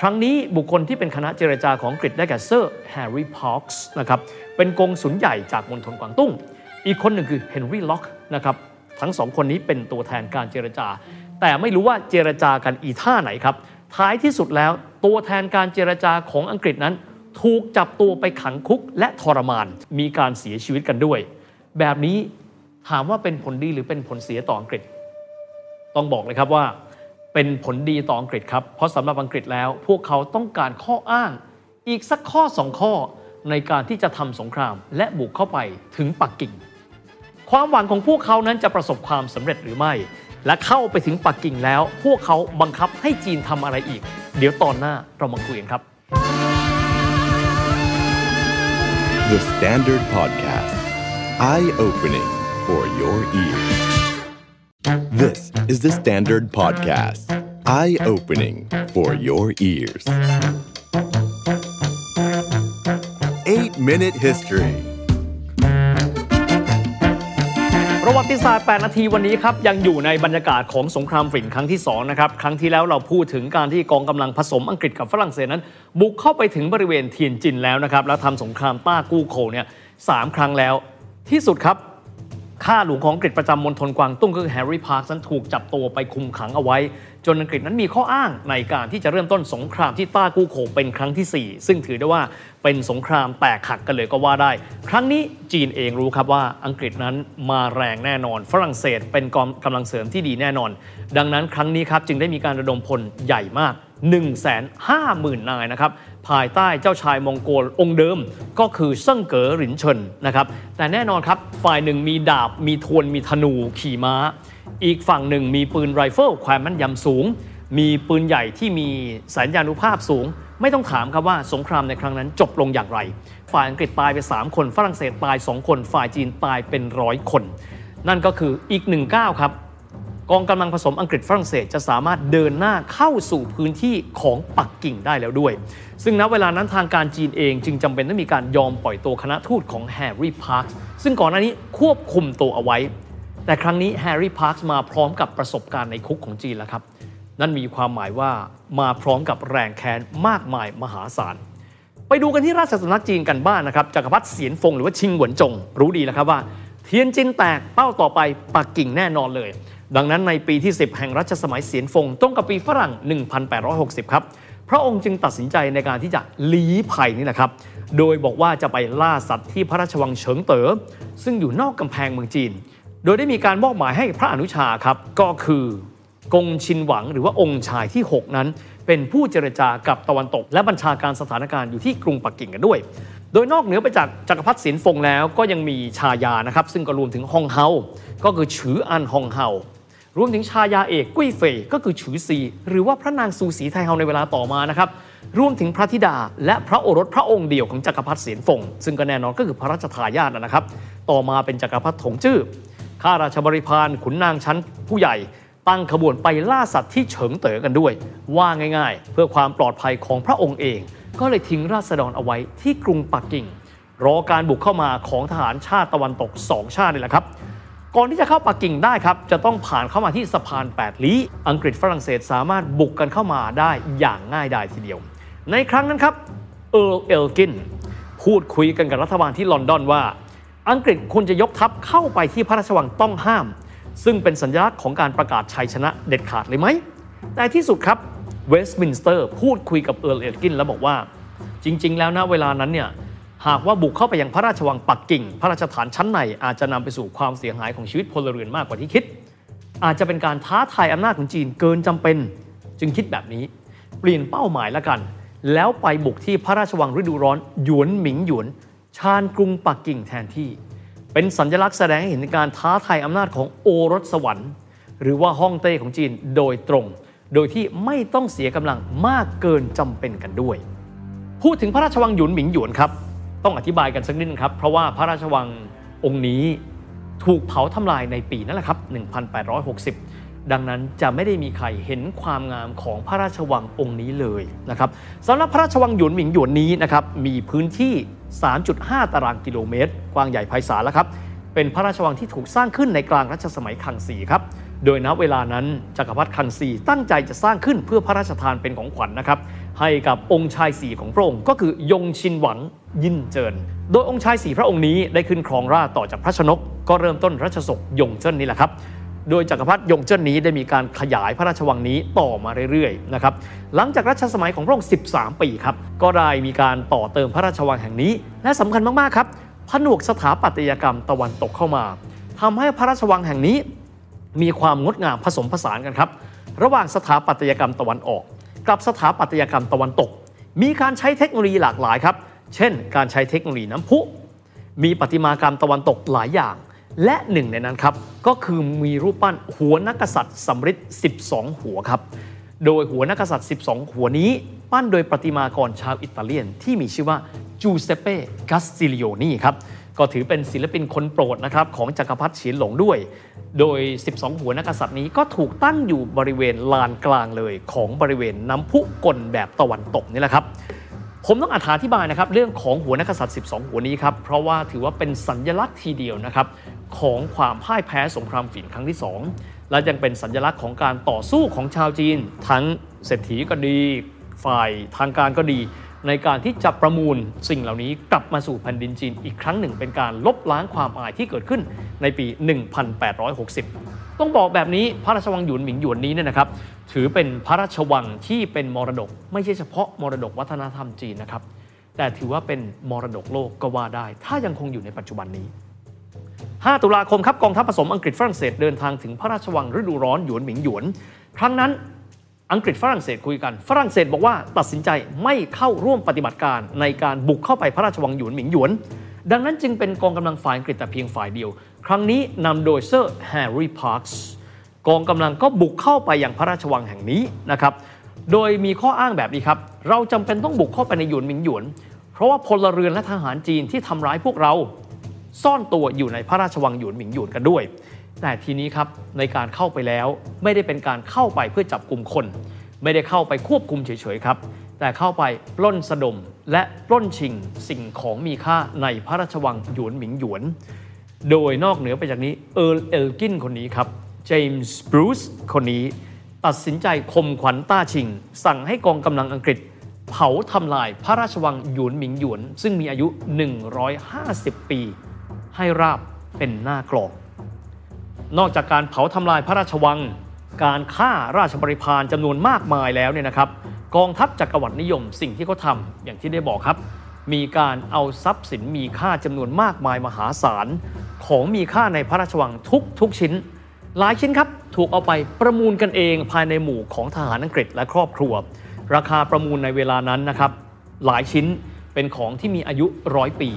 S1: ครั้งนี้บุคคลที่เป็นคณะเจรจาของอังกฤษได้แก่เซอร์แฮร์รี่พาร์คส์นะครับเป็นกงสุลใหญ่จากมณฑลกวางตุ้ง อีกคนหนึ่งคือเฮนรี่ล็อกนะครับทั้งสองคนนี้เป็นตัวแทนการเจรจา แต่ไม่รู้ว่าเจรจากันอีท่าไหนครับ ท้ายที่สุดแล้วตัวแทนการเจรจาของอังกฤษนั้น ถูกจับตัวไปขังคุกและทรมาน มีการเสียชีวิตกันด้วย แบบนี้ถามว่าเป็นผลดีหรือเป็นผลเสียต่ออังกฤษ ต้องบอกเลยครับว่า เป็นผลดีต่ออังกฤษครับ เพราะสำหรับอังกฤษแล้ว พวกเขาต้องการข้ออ้างอีกสักข้อสองข้อในการที่จะทำสงครามและบุกเข้าไปถึงปักกิ่ง ความหวังของพวกเขานั้นจะประสบความสำเร็จหรือไม่ และเข้าไปถึงปักกิ่งแล้ว พวกเขาบังคับให้จีนทำอะไรอีก เดี๋ยวตอนหน้าเรามาคุยกันครับ
S2: The Standard Podcast Eye Opening for Your Ears This is the Standard Podcast Eye Opening for Your Ears 8 Minute History
S1: ประวัติศาสตร์ 8 นาทีวันนี้ครับ ยังอยู่ในบรรยากาศของสงครามฝิ่นครั้งที่ 2 นะครับ ครั้งที่แล้วเราพูดถึงการที่กองกำลังผสมอังกฤษกับฝรั่งเศสนั้น บุกเข้าไปถึงบริเวณเทียนจินแล้วนะครับ แล้วทำสงครามต้ากู้โข่วเนี่ยสามครั้งแล้ว ที่สุดครับข้าหลวงของอังกฤษประจำมณฑลกวางตุ้งก็คือแฮร์รี่พาร์คนั้นถูกจับตัวไปคุมขังเอาไว้ จนอังกฤษนั้นมีข้ออ้างในการที่จะเริ่มต้นสงครามที่ต้ากู้โข่วเป็นครั้งที่ 4 ซึ่งถือได้ว่าเป็นสงครามแตกหักกันเลยก็ว่าได้ ครั้งนี้จีนเองรู้ครับว่าอังกฤษนั้นมาแรงแน่นอน ฝรั่งเศสเป็นกองกำลังเสริมที่ดีแน่นอน ดังนั้นครั้งนี้ครับจึงได้มีการระดมพลใหญ่มาก 1 5 0 0 0 0 นายนะครับภายใต้เจ้าชายมองโกลองค์เดิมก็คือเซิ่งเก๋อหรินเฉินนะครับแต่แน่นอนครับฝ่ายหนึ่งมีดาบมีทวนมีธนูขี่ม้า อีกฝั่งหนึ่งมีปืนไรเฟิลความแม่นยำสูง มีปืนใหญ่ที่มีสัญญานุภาพสูง ไม่ต้องถามครับว่าสงครามในครั้งนั้นจบลงอย่างไร ฝ่ายอังกฤษตายไป 3 คน ฝรั่งเศสตาย 2 คน ฝ่ายจีนตายเป็นร้อยคน นั่นก็คืออีกหนึ่งก้าวครับ กองกำลังผสมอังกฤษฝรั่งเศสจะสามารถเดินหน้าเข้าสู่พื้นที่ของปักกิ่งได้แล้วด้วย ซึ่งณเวลานั้นทางการจีนเองจึงจำเป็นต้องมีการยอมปล่อยตัวคณะทูตของแฮร์รี่พาร์คซึ่งก่อนหน้านี้ควบคุมตัวเอาไว้ แต่ครั้งนี้แฮร์รี่พาร์คมาพร้อมกับประสบการณ์ในคุกของจีนแล้วครับ นั่นมีความหมายว่ามาพร้อมกับแรงแค้นมากมายมหาศาล ไปดูกันที่ราชสำนักจีนกันบ้างนะครับจักรพรรดิเสียนฟงหรือว่าชิงหวนจง รู้ดีแล้วครับว่า เทียนจินแตกเป้าต่อไปปักกิ่งแน่นอนเลย ดังนั้นในปีที่ 10 แห่งรัชสมัยเสียนฟงตรงกับปีฝรั่ง 1860 ครับพระองค์จึงตัดสินใจในการที่จะลี้ภัยนี่แหละครับ โดยบอกว่าจะไปล่าสัตว์ที่พระราชวังเฉิงเต๋อซึ่งอยู่นอกกำแพงเมืองจีน โดยได้มีการมอบหมายให้พระอนุชาครับก็คือกงชินหวังหรือว่าองค์ชายที่ 6 นั้น เป็นผู้เจรจากับตะวันตก และบัญชาการสถานการณ์อยู่ที่กรุงปักกิ่งกันด้วย โดยนอกเหนือไปจากจักรพรรดิเสียนฟงแล้วก็ยังมีชายานะครับซึ่งก็รวมถึงฮองเฮา ก็คือฉืออันฮองเฮารวมถึงชายาเอกกุ้ยเฟยก็คือฉือซี หรือว่าพระนางซูสีไทเฮาในเวลาต่อมานะครับรวมถึงพระธิดา และพระโอรสพระองค์เดียวของจักรพรรดิเสียนฟงซึ่งก็แน่นอนก็คือพระราชทายาทนะครับ ต่อมาเป็นจักรพรรดิถงจื้อ ข้าราชบริพารขุนนางชั้นผู้ใหญ่ ตั้งขบวนไปล่าสัตว์ที่เฉิงเต๋อกันด้วย ว่าง่ายๆ เพื่อความปลอดภัยของพระองค์เอง ก็เลยทิ้งราษฎรเอาไว้ที่กรุงปักกิ่ง รอการบุกเข้ามาของทหารชาติตะวันตก2ชาตินี่แหละครับก่อนที่จะเข้าปักกิ่งได้ครับ จะต้องผ่านเข้ามาที่สะพาน 8 ลี้ อังกฤษฝรั่งเศสสามารถบุกกันเข้ามาได้อย่างง่ายดายทีเดียว ในครั้งนั้นครับ เอ r ร์เอลกิน พูดคุยกันกับรัฐบาลที่ลอนดอนว่า อังกฤษควรจะยกทัพเข้าไปที่พระราชวังต้องห้าม ซึ่งเป็นสัญลักษณ์ของการประกาศชัยชนะเด็ดขาดเลยไหม แต่ที่สุดครับเวสต์มินสเตอร์พูดคุยกับเอ r ร์เอลกินแล้วบอกว่า จริง ๆ แล้วนะเวลานั้นเนี่ยหากว่าบุกเข้าไปยังพระราชวังปักกิ่ง พระราชฐานชั้นในอาจจะนำไปสู่ความเสียหายของชีวิตพลเรือนมากกว่าที่คิด อาจจะเป็นการท้าทายอำนาจของจีนเกินจำเป็น จึงคิดแบบนี้ เปลี่ยนเป้าหมายแล้วกัน แล้วไปบุกที่พระราชวังฤดูร้อนหยวนหมิงหยวน ชานกรุงปักกิ่งแทนที่ เป็นสัญลักษณ์แสดงให้เห็นการท้าทายอำนาจของโอรสสวรรค์ หรือว่าฮ่องเต้ของจีนโดยตรง โดยที่ไม่ต้องเสียกำลังมากเกินจำเป็นกันด้วย พูดถึงพระราชวังหยุนหมิงหยวนครับ ต้องอธิบายกันสักนิดนึงครับ เพราะว่าพระราชวังองค์นี้ถูกเผาทำลายในปีนั่นแหละครับ 1860 ดังนั้นจะไม่ได้มีใครเห็นความงามของพระราชวังองค์นี้เลยนะครับสำหรับพระราชวังหยวนหมิงหยวนนี้นะครับมีพื้นที่ 3.5 ตารางกิโลเมตร กว้างใหญ่ไพศาลแล้วครับเป็นพระราชวังที่ถูกสร้างขึ้นในกลางรัชสมัยคังซีครับโดยณเวลานั้นจักรพรรดิคังซีตั้งใจจะสร้างขึ้นเพื่อพระราชทานเป็นของขวัญนะครับ ให้กับองค์ชายสีของพระองค์ก็คือยงชินหวังยินเจิน โดยองค์ชายสีพระองค์นี้ได้ขึ้นครองราชย์ต่อจากพระชนก ก็เริ่มต้นรัชสกยงเจิ้นนี่แหละครับ โดยจักรพรรดิยงเจิ้นนี้ได้มีการขยายพระราชวังนี้ต่อมาเรื่อยๆนะครับหลังจากรัชสมัยของพระองค์ 13 ปีครับก็ได้มีการต่อเติมพระราชวังแห่งนี้ และสำคัญมากๆครับผนวกสถาปัตยกรรมตะวันตกเข้ามาทำให้พระราชวังแห่งนี้ มีความงดงามผสมผสานกันครับ ระหว่างสถาปัตยกรรมตะวันออก กับสถาปัตยกรรมตะวันตก มีการใช้เทคโนโลยีหลากหลายครับ เช่น การใช้เทคโนโลยีน้ำพุ มีประติมากรรมตะวันตกหลายอย่าง และหนึ่งในนั้นครับก็คือมีรูปปั้นหัวนักษัตริย์สำริด12 หัวครับ โดยหัวนักษัตริย์ 12 หัวนี้ ปั้นโดยประติมากรชาวอิตาเลียน ที่มีชื่อว่าจูเซปเป้กัสติลิโอเนครับก็ถือเป็นศิลปินคนโปรดนะครับของจักรพรรดิเฉียนหลงด้วย โดย 12 หัวนักกษัตริย์นี้ก็ถูกตั้งอยู่บริเวณลานกลางเลยของบริเวณน้ำพุกลแบบตะวันตกนี่แหละครับ ผมต้องอธิบายนะครับเรื่องของหัวนักษัตริย์ 12 หัวนี้ครับ เพราะว่าถือว่าเป็นสัญลักษณ์ทีเดียวนะครับของความพ่ายแพ้สงครามฝิ่นครั้งที่ 2 และยังเป็นสัญลักษณ์ของการต่อสู้ของชาวจีน ทั้งเศรษฐีก็ดีฝ่ายทางการก็ดี ในการที่จะประมูลสิ่งเหล่านี้กลับมาสู่แผ่นดินจีนอีกครั้งหนึ่ง เป็นการลบล้างความอายที่เกิดขึ้นในปี 1860 ต้องบอกแบบนี้พระราชวังหยวนหมิงหยวนนี้เนี่ยนะครับ ถือเป็นพระราชวังที่เป็นมรดก ไม่ใช่เฉพาะมรดกวัฒนธรรมจีนนะครับ แต่ถือว่าเป็นมรดกโลกก็ว่าได้ ถ้ายังคงอยู่ในปัจจุบันนี้ 5 ตุลาคมครับกองทัพผสมอังกฤษฝรั่งเศสเดินทางถึงพระราชวังฤดูร้อนหยวนหมิงหยวน ครั้งนั้นอังกฤษฝรั่งเศสคุยกัน ฝรั่งเศสบอกว่าตัดสินใจไม่เข้าร่วมปฏิบัติการในการบุกเข้าไปพระราชวังหยวนหมิงหยวน ดังนั้นจึงเป็นกองกำลังฝ่ายอังกฤษแต่เพียงฝ่ายเดียว ครั้งนี้นำโดยเซอร์แฮร์รี่พาร์คส์ กองกำลังก็บุกเข้าไปยังพระราชวังแห่งนี้นะครับ โดยมีข้ออ้างแบบนี้ครับ เราจำเป็นต้องบุกเข้าไปในหยวนหมิงหยวน เพราะว่าพลเรือนและทหารจีนที่ทำร้ายพวกเรา ซ่อนตัวอยู่ในพระราชวังหยวนหมิงหยวนกันด้วย แต่ทีนี้ครับในการเข้าไปแล้วไม่ได้เป็นการเข้าไปเพื่อจับกลุ่มคน ไม่ได้เข้าไปควบคุมเฉยๆครับ แต่เข้าไปปล้นสะดม และปล้นชิงสิ่งของมีค่าในพระราชวังหยวนหมิงหยวน โดยนอกเหนือไปจากนี้เอิร์ลเอลกินคนนี้ครับ เจมส์บรูซคนนี้ ตัดสินใจคมขวัญต้าชิง สั่งให้กองกำลังอังกฤษ เผาทำลายพระราชวังหยวนหมิงหยวน ซึ่งมีอายุ 150 ปี ให้ราบเป็นหน้ากลอง นอกจากการเผาทำลายพระราชวัง การฆ่าราชบริพารจำนวนมากมายแล้วเนี่ยนะครับ กองทัพจักรวรรดินิยมสิ่งที่เขาทำอย่างที่ได้บอกครับ มีการเอาทรัพย์สินมีค่าจำนวนมากมายมหาศาลของมีค่าในพระราชวังทุกทุกชิ้น หลายชิ้นครับถูกเอาไปประมูลกันเองภายในหมู่ของทหารอังกฤษและครอบครัว ราคาประมูลในเวลานั้นนะครับหลายชิ้นเป็นของที่มีอายุร้อยปี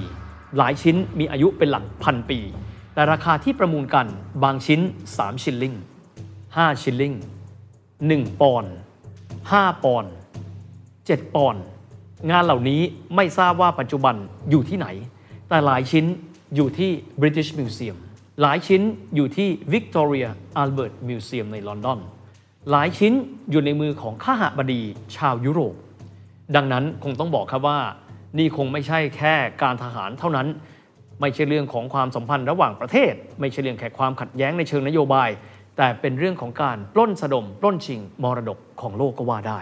S1: หลายชิ้นมีอายุเป็นหลักพันปี แต่ราคาที่ประมูลกันบางชิ้น 3 ชิลลิง5 ชิลลิง1 ปอนด์5ปอนด์7ปอนด์งานเหล่านี้ไม่ทราบว่าปัจจุบันอยู่ที่ไหน แต่หลายชิ้นอยู่ที่ British Museum หลายชิ้นอยู่ที่ Victoria Albert Museum ในลอนดอน หลายชิ้นอยู่ในมือของข้าหบดีชาวยุโรป ดังนั้นคงต้องบอกครับว่า นี่คงไม่ใช่แค่การทหารเท่านั้น ไม่ใช่เรื่องของความสัมพันธ์ระหว่างประเทศ ไม่ใช่เรื่องแค่ความขัดแย้งในเชิงนโยบาย แต่เป็นเรื่องของการปล้นสะดมปล้นชิงมรดกของโลกก็ว่าได้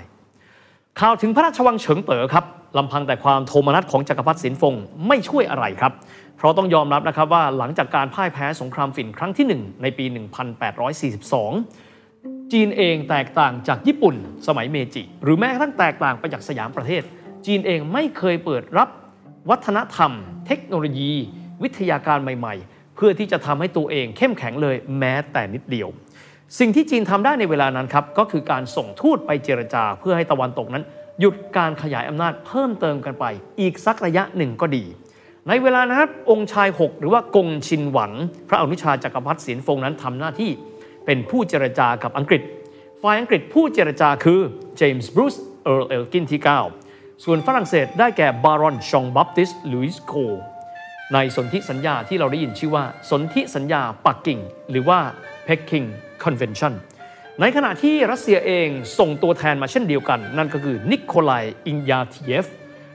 S1: ข่าวถึงพระราชวังเฉิงเต๋อครับลำพังแต่ความโทมนัสของจักรพรรดิสินฟงไม่ช่วยอะไรครับ เพราะต้องยอมรับนะครับว่าหลังจากการพ่ายแพ้สงครามฝิ่นครั้งที่ 1 ในปี 1842 จีนเองแตกต่างจากญี่ปุ่น สมัยเมจิ หรือแม้กระทั่งแตกต่างไปจากสยามประเทศ จีนเองไม่เคยเปิดรับวัฒนธรรม เทคโนโลยี วิทยาการใหม่ ๆ เพื่อที่จะทำให้ตัวเองเข้มแข็งเลยแม้แต่นิดเดียว สิ่งที่จีนทำได้ในเวลานั้นครับก็คือการส่งทูตไปเจรจาเพื่อให้ตะวันตกนั้น หยุดการขยายอำนาจเพิ่มเติมกันไป อีกสักระยะหนึ่งก็ดี ในเวลานั้นครับองค์ชาย 6 หรือว่ากงชินหวัง พระอนุชาจักรพรรดิเสียนฟงนั้นทำหน้าที่เป็นผู้เจรจากับอังกฤษ ฝ่ายอังกฤษผู้เจรจาคือเจมส์บรูซเอิร์ลเอลกินที่ 9 ส่วนฝรั่งเศสได้แก่บารอนฌองบัพติสต์หลุยส์โกรในสนธิสัญญาที่เราได้ยินชื่อว่า สนธิสัญญาปักกิ่ง หรือว่า Peking Convention ในขณะที่รัสเซียเองส่งตัวแทนมาเช่นเดียวกัน นั่นก็คือนิโคลายอิกนาเทียฟ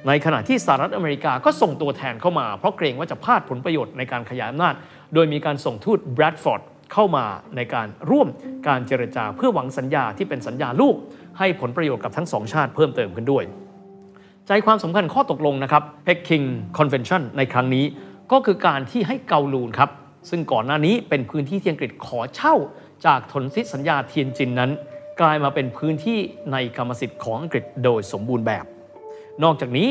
S1: ในขณะที่สหรัฐอเมริกาก็ส่งตัวแทนเข้ามา เพราะเกรงว่าจะพลาดผลประโยชน์ในการขยายอำนาจ โดยมีการส่งทูตแบรดฟอร์ดเข้ามาในการร่วมการเจรจาเพื่อหวังสัญญาที่เป็นสัญญาลูก ให้ผลประโยชน์กับทั้งสองชาติเพิ่มเติมขึ้นด้วย ใจความสำคัญข้อตกลงนะครับ Peking Convention ในครั้งนี้ ก็คือการที่ให้เกาลูนครับ ซึ่งก่อนหน้านี้เป็นพื้นที่ที่อังกฤษขอเช่า จากทนสิทธิสัญญาเทียนจินนั้น กลายมาเป็นพื้นที่ในกรรมสิทธิ์ของอังกฤษโดยสมบูรณ์แบบ นอกจากนี้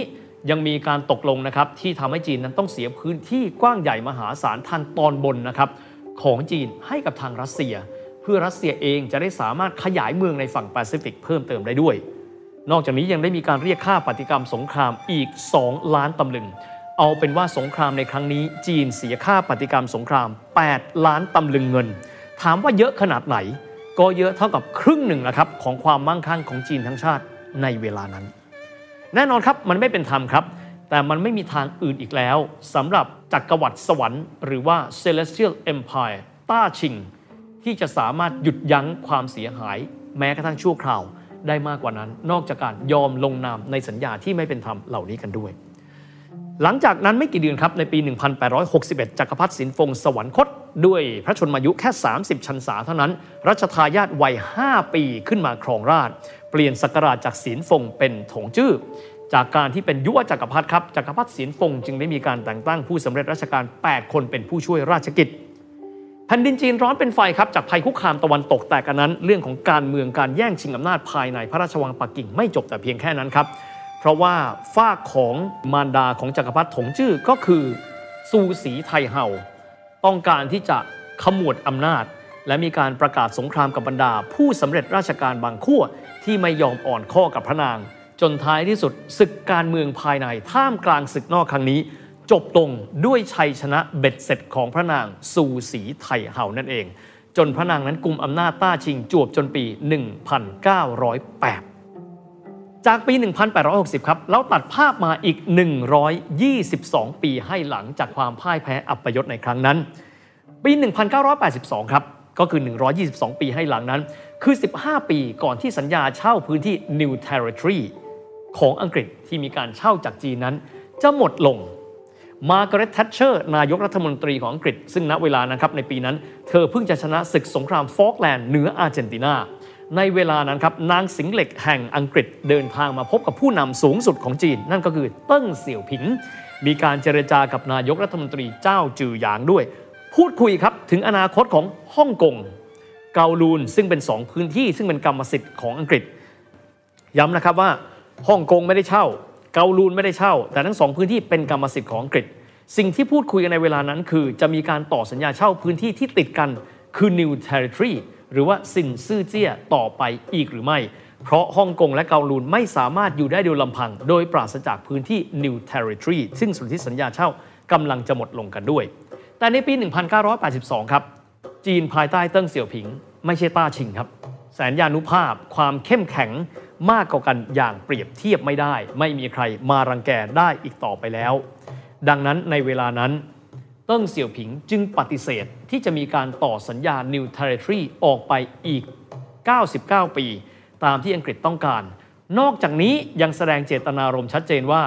S1: ยังมีการตกลงนะครับที่ทำให้จีนนั้นต้องเสียพื้นที่กว้างใหญ่มหาศาลทางตอนบนนะครับของจีนให้กับทางรัสเซีย เพื่อรัสเซียเองจะได้สามารถขยายเมืองในฝั่งแปซิฟิกเพิ่มเติมได้ด้วย นอกจากนี้ยังได้มีการเรียกค่าปฏิกรรมสงครามอีก 2 ล้านตำลึง เอาเป็นว่าสงครามในครั้งนี้ จีนเสียค่าปฏิกรรมสงคราม 8 ล้านตำลึงเงิน ถามว่าเยอะขนาดไหน ก็เยอะเท่ากับครึ่งหนึ่งนะครับของความมั่งคั่งของจีนทั้งชาติในเวลานั้น แน่นอนครับมันไม่เป็นธรรมครับ แต่มันไม่มีทางอื่นอีกแล้วสำหรับจักรวรรดิสวรรค์หรือว่า Celestial Empire ต้าชิง ที่จะสามารถหยุดยั้งความเสียหาย แม้กระทั่งชั่วคราวได้มากกว่านั้น นอกจากการยอมลงนามในสัญญาที่ไม่เป็นธรรมเหล่านี้กันด้วย หลังจากนั้นไม่กี่เดือนครับในปี 1861 จักรพรรดิสินฟงสวรรคต ด้วยพระชนมายุแค่ 30 ชันษาเท่านั้น รัชทายาทวัย 5 ปีขึ้นมาครองราชย์ เปลี่ยนศักราชจากสินฟงเป็นถงจื้อจากการที่เป็นยุวจักรพรรดิครับจักรพรรดิสินฟงจึงได้มีการแต่งตั้งผู้สำเร็จราชการ 8 คนเป็นผู้ช่วยราชกิจแผ่นดินจีนร้อนเป็นไฟครับจากภัยคุกคามตะวันตกแต่กันนั้น เรื่องของการเมืองการแย่งชิงอำนาจภายในพระราชวังปักกิ่งไม่จบแต่เพียงแค่นั้นครับ เพราะว่าฝ้าของมารดาของจักรพรรดิถงจื้อก็คือซูสีไทเฮาต้องการที่จะขมวดอำนาจ และมีการประกาศสงครามกับบรรดา ผู้สำเร็จราชการบางขั้วที่ไม่ยอมอ่อนข้อกับพระนาง จนท้ายที่สุดศึกการเมืองภายในท่ามกลางศึกนอกครั้งนี้ จบลงด้วยชัยชนะเบ็ดเสร็จของพระนางซูสีไทเฮานั่นเอง จนพระนางนั้นกุมอำนาจต้าชิงจวบจนปี 1908จากปี 1860 ครับ แล้วตัดภาพมาอีก 122 ปีให้หลังจากความพ่ายแพ้อัปยศในครั้งนั้น ปี 1982 ครับ ก็คือ 122 ปีให้หลังนั้น คือ 15 ปีก่อนที่สัญญาเช่าพื้นที่ New Territory ของอังกฤษที่มีการเช่าจากจีนนั้น จะหมดลงมาร์กาเร็ตแทชเชอร์นายกรัฐมนตรีของอังกฤษ ซึ่งณเวลานั้นครับในปีนั้น เธอเพิ่งจะชนะศึกสงครามฟอล์กแลนด์เหนืออาร์เจนตินา ในเวลานั้นครับนางสิงห์เหล็กแห่งอังกฤษเดินทางมาพบกับผู้นำสูงสุดของจีน นั่นก็คือเติ้งเสี่ยวผิง มีการเจรจากับนายกรัฐมนตรีเจ้าจือหยางด้วย พูดคุยครับถึงอนาคตของฮ่องกงเกาลูนซึ่งเป็นสองพื้นที่ ซึ่งเป็นกรรมสิทธิ์ของอังกฤษ ย้ำนะครับว่าฮ่องกงไม่ได้เช่า เกาลูนไม่ได้เช่า แต่ทั้งสองพื้นที่เป็นกรรมสิทธิ์ของอังกฤษ สิ่งที่พูดคุยกันในเวลานั้นคือ จะมีการต่อสัญญาเช่าพื้นที่ที่ติดกันคือ New Territory หรือว่าซินซื่อเจี้ยต่อไปอีกหรือไม่ เพราะฮ่องกงและเกาลูนไม่สามารถอยู่ได้โดยลำพัง โดยปราศจากพื้นที่ New Territory ซึ่งสนธิสัญญาเช่ากำลังจะหมดลงกันด้วย แต่ในปี 1982 ครับ จีนภายใต้เติ้งเสี่ยวผิง ไม่ใช่ต้าชิงครับ แสนยานุภาพความเข้มแข็งมากกว่ากันอย่างเปรียบเทียบไม่ได้ ไม่มีใครมารังแกได้อีกต่อไปแล้ว ดังนั้นในเวลานั้น เติ้งเสี่ยวผิงจึงปฏิเสธที่จะมีการต่อสัญญา New Territory ออกไปอีก 99 ปี ตามที่อังกฤษต้องการ นอกจากนี้ยังแสดงเจตนารมณ์ชัดเจนว่า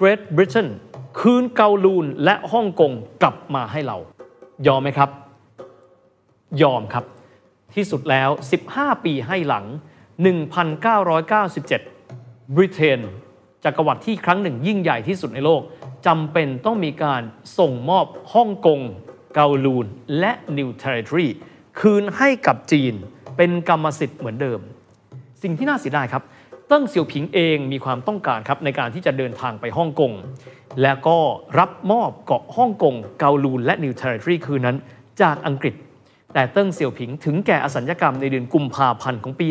S1: Great Britain คืนเกาลูนและฮ่องกงกลับมาให้เรา ยอมไหมครับ ยอมครับ ที่สุดแล้ว 15 ปีให้หลัง 1997 บริเตนจักรวรรดิที่ครั้งหนึ่งยิ่งใหญ่ที่สุดในโลกจำเป็นต้องมีการส่งมอบฮ่องกง เกาลูน และNew Territory คืนให้กับจีนเป็นกรรมสิทธิ์เหมือนเดิม สิ่งที่น่าเสียดายครับ เติ้งเสี่ยวผิงเองมีความต้องการครับในการที่จะเดินทางไปฮ่องกง และก็รับมอบเกาะฮ่องกง เกาลูน และ New Territory คืนนั้น จากอังกฤษ แต่เติ้งเสี่ยวผิงถึงแก่อสัญกรรมในเดือนกุมภาพันธ์ของปี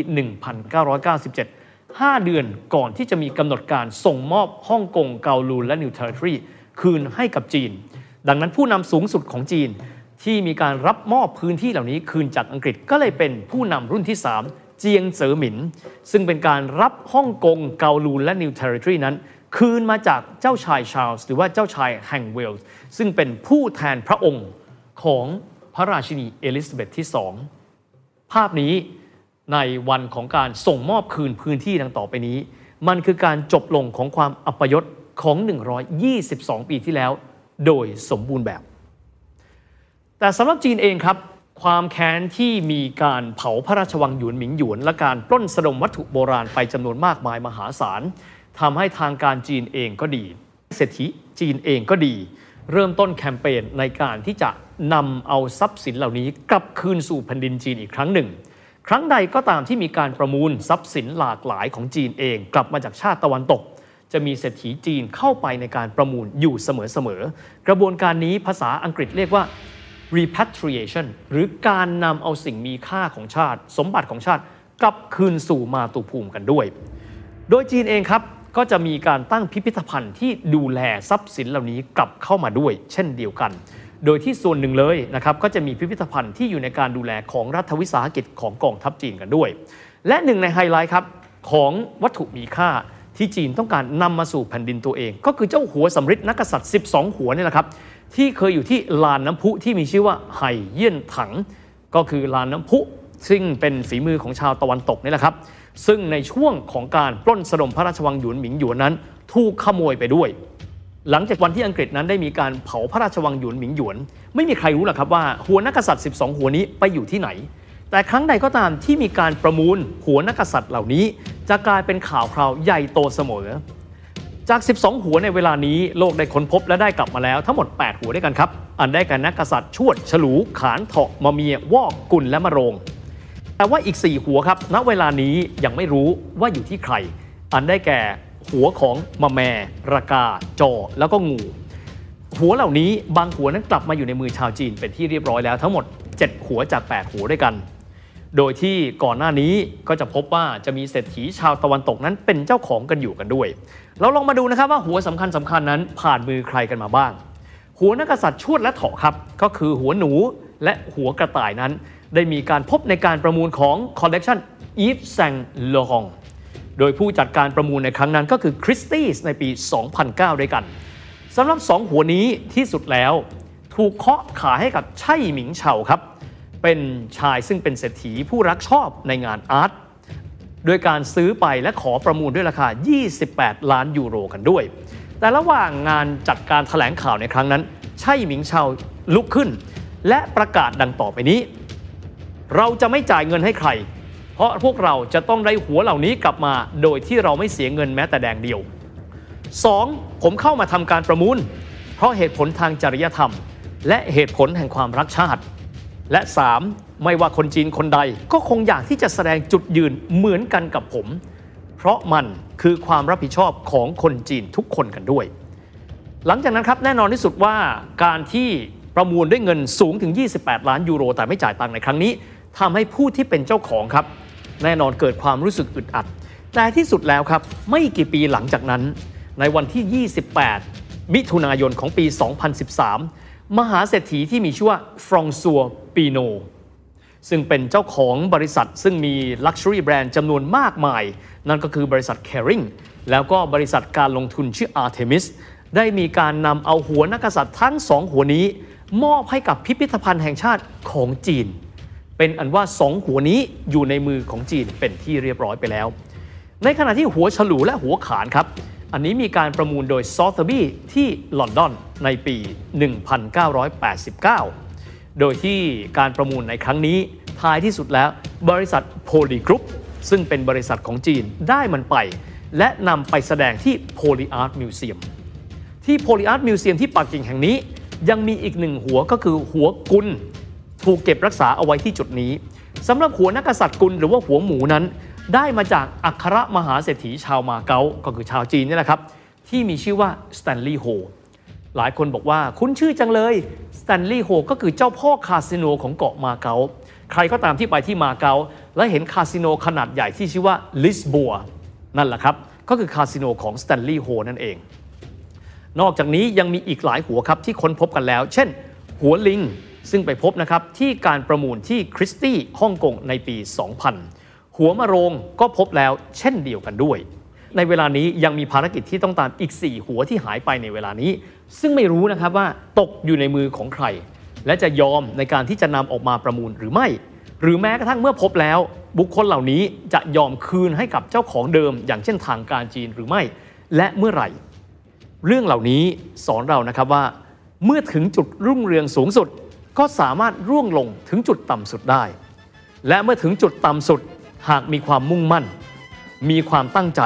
S1: 1997 5 เดือนก่อนที่จะมีกำหนดการส่งมอบฮ่องกง เกาลูน และ New Territoryคืนให้กับจีน ดังนั้นผู้นำสูงสุดของจีน ที่มีการรับมอบพื้นที่เหล่านี้คืนจากอังกฤษก็เลยเป็นผู้นำรุ่นที่ 3 เจียงเจ๋อหมิน ซึ่งเป็นการรับฮ่องกง เกาลูน และ New Territory นั้น คืนมาจากเจ้าชายชาร์ลส์หรือว่าเจ้าชายแห่งเวลส์ซึ่งเป็นผู้แทนพระองค์ของพระราชินีเอลิซาเบธที่2ภาพนี้ในวันของการส่งมอบคืนพื้นที่ดังต่อไปนี้ มันคือการจบลงของความอัปยศของ 122 ปีที่แล้ว โดยสมบูรณ์แบบ แต่สำหรับจีนเองครับ ความแค้นที่มีการเผาพระราชวังหยวนหมิงหยวน และการปล้นสะดมวัตถุโบราณไปจำนวนมากมายมหาศาล ทำให้ทางการจีนเองก็ดีเศรษฐีจีนเองก็ดี เริ่มต้นแคมเปญในการที่จะนำเอาทรัพย์สินเหล่านี้กลับคืนสู่แผ่นดินจีนอีกครั้งหนึ่ง ครั้งใดก็ตามที่มีการประมูลทรัพย์สินหลากหลายของจีนเอง กลับมาจากชาติตะวันตก จะมีเศรษฐีจีนเข้าไปในการประมูลอยู่เสมอๆกระบวนการนี้ภาษาอังกฤษเรียกว่า repatriation หรือการนำเอาสิ่งมีค่าของชาติ สมบัติของชาติกลับคืนสู่มาตุภูมิกันด้วย โดยจีนเองครับ ก็จะมีการตั้งพิพิธภัณฑ์ที่ดูแลทรัพย์สินเหล่านี้กลับเข้ามาด้วย เช่นเดียวกัน โดยที่ส่วนหนึ่งเลยนะครับก็จะมีพิพิธภัณฑ์ที่อยู่ในการดูแลของรัฐวิสาหกิจของกองทัพจีนกันด้วย และหนึ่งในไฮไลท์ครับของวัตถุมีค่าที่จีนต้องการนำมาสู่แผ่นดินตัวเอง ก็คือเจ้าหัวสำริดนักกษัตริย์ 12 หัวนี่แหละครับที่เคยอยู่ที่ลานน้ำพุที่มีชื่อว่าไห่เยี่ยนถัง ก็คือลานน้ำพุซึ่งเป็นฝีมือของชาวตะวันตกนี่แหละครับ ซึ่งในช่วงของการปล้นสะดมพระราชวังหยวนหมิงหยวนนั้น ถูกขโมยไปด้วย หลังจากวันที่อังกฤษนั้นได้มีการเผาพระราชวังหยวนหมิงหยวน ไม่มีใครรู้หรอกครับว่าหัวนักกษัตริย์ 12 หัวนี้ไปอยู่ที่ไหน แต่ครั้งใดก็ตามที่มีการประมูลหัวนักกษัตริย์เหล่านี้ จะกลายเป็นข่าวคราวใหญ่โตเสมอ จาก 12 หัวในเวลานี้โลกได้ค้นพบและได้กลับมาแล้วทั้งหมด 8 หัวด้วยกันครับ อันได้แก่นักกษัตริย์ชวด ฉลูขานเถาะมะเมีย วอกกุลและมะโรง แต่ว่าอีก 4 หัวครับ ณ เวลานี้ยังไม่รู้ว่าอยู่ที่ใคร อันได้แก่หัวของมะแมรากา จอ แล้วก็งู หัวเหล่านี้บางหัวนั้นกลับมาอยู่ในมือชาวจีนเป็นที่เรียบร้อยแล้วทั้งหมด 7 หัวจาก 8 หัวด้วยกัน โดยที่ก่อนหน้านี้ก็จะพบว่าจะมีเศรษฐีชาวตะวันตกนั้นเป็นเจ้าของกันอยู่กันด้วย เราลองมาดูนะครับว่าหัวสำคัญสำคัญนั้นผ่านมือใครกันมาบ้าง หัวนักกษัตริย์ชวดและเถาะครับ ก็คือหัวหนูและหัวกระต่ายนั้น ได้มีการพบในการประมูลของคอลเลกชันอีฟแซงลองโดยผู้จัดการประมูลในครั้งนั้นก็คือคริสตี้ในปี 2009 ด้วยกันสำหรับสองหัวนี้ที่สุดแล้ว ถูกเคาะขายให้กับไช่หมิงเฉาครับ เป็นชายซึ่งเป็นเศรษฐีผู้รักชอบในงานอาร์ตโดยการซื้อไปและขอประมูลด้วยราคา 28 ล้านยูโรกันด้วย แต่ระหว่างงานจัดการถแถลงข่าวในครั้งนั้น ไช่หมิงเชาลุกขึ้น และประกาศดังต่อไปนี้ เราจะไม่จ่ายเงินให้ใคร เพราะพวกเราจะต้องได้หัวเหล่านี้กลับมา โดยที่เราไม่เสียเงินแม้แต่แดงเดียว 2. ผมเข้ามาทำการประมูล เพราะเหตุผลทางจริยธรรม และเหตุผลแห่งความรักชาติ และ 3. ไม่ว่าคนจีนคนใดก็คงอยากที่จะแสดงจุดยืนเหมือนกันกับผม เพราะมันคือความรับผิดชอบของคนจีนทุกคนกันด้วย หลังจากนั้นครับแน่นอนที่สุดว่าการที่ประมูลด้วยเงินสูงถึง 28 ล้านยูโร แต่ไม่จ่ายตังค์ในครั้งนี้ ทำให้ผู้ที่เป็นเจ้าของครับ แน่นอนเกิดความรู้สึกอึดอัด แต่ที่สุดแล้วครับ ไม่กี่ปีหลังจากนั้น ในวันที่ 28 มิถุนายนของปี 2013 มหาเศรษฐีที่มีชื่อว่าฟรองซัวปีโนซึ่งเป็นเจ้าของบริษัทซึ่งมี Luxury แบรนด์จำนวนมากมาย นั่นก็คือบริษัท Caring แล้วก็บริษัทการลงทุนชื่อ Artemis ได้มีการนำเอาหัวนักษัตริย์ทั้งสองหัวนี้ มอบให้กับพิพิธภัณฑ์แห่งชาติของจีน เป็นอันว่าสองหัวนี้อยู่ในมือของจีนเป็นที่เรียบร้อยไปแล้ว ในขณะที่หัวฉลูและหัวขานครับ อันนี้มีการประมูลโดยซอ t เ e บี้ที่ลอนดอนในปี 1989 โดยที่การประมูลในครั้งนี้ท้ายที่สุดแล้ว บริษัท Poly Group ซึ่งเป็นบริษัทของจีนได้มันไป และนำไปแสดงที่ Poly Art Museum ที่ Poly Art Museum ที่ปักกิ่งแห่งนี้ ยังมีอีกหนึ่งหัวก็คือหัวกุน ถูกเก็บรักษาเอาไว้ที่จุดนี้สำหรับหัวนักษัตริย์กุลหรือว่าหัวหมูนั้น ได้มาจากอัครมหาเศรษฐีชาวมาเก๊าก็คือชาวจีนนี่แหละครับ ที่มีชื่อว่าสแตนลีย์โฮหลายคนบอกว่าคุ้นชื่อจังเลยสแตนลีย์โฮก็คือเจ้าพ่อคาสิโนของเกาะมาเก๊าใครก็ตามที่ไปที่มาเก๊าและเห็นคาสิโนขนาดใหญ่ที่ชื่อว่าลิสบัวนั่นแหละครับก็คือคาสิโนของสแตนลีย์โฮนั่นเอง นอกจากนี้ยังมีอีกหลายหัวครับที่ค้นพบกันแล้ว เช่น หัวลิง ซึ่งไปพบนะครับที่การประมูลที่คริสตี้ฮ่องกงในปี 2000 หัวมะโรงก็พบแล้วเช่นเดียวกันด้วย ในเวลานี้ยังมีภารกิจที่ต้องตามอีก 4 หัวที่หายไปในเวลานี้ ซึ่งไม่รู้นะครับว่าตกอยู่ในมือของใคร และจะยอมในการที่จะนำออกมาประมูลหรือไม่ หรือแม้กระทั่งเมื่อพบแล้ว บุคคลเหล่านี้จะยอมคืนให้กับเจ้าของเดิม อย่างเช่นทางการจีนหรือไม่ และเมื่อไหร่ เรื่องเหล่านี้สอนเรานะครับว่า เมื่อถึงจุดรุ่งเรืองสูงสุด ก็สามารถร่วงลงถึงจุดต่ำสุดได้ และเมื่อถึงจุดต่ำสุดหากมีความมุ่งมั่น มีความตั้งใจ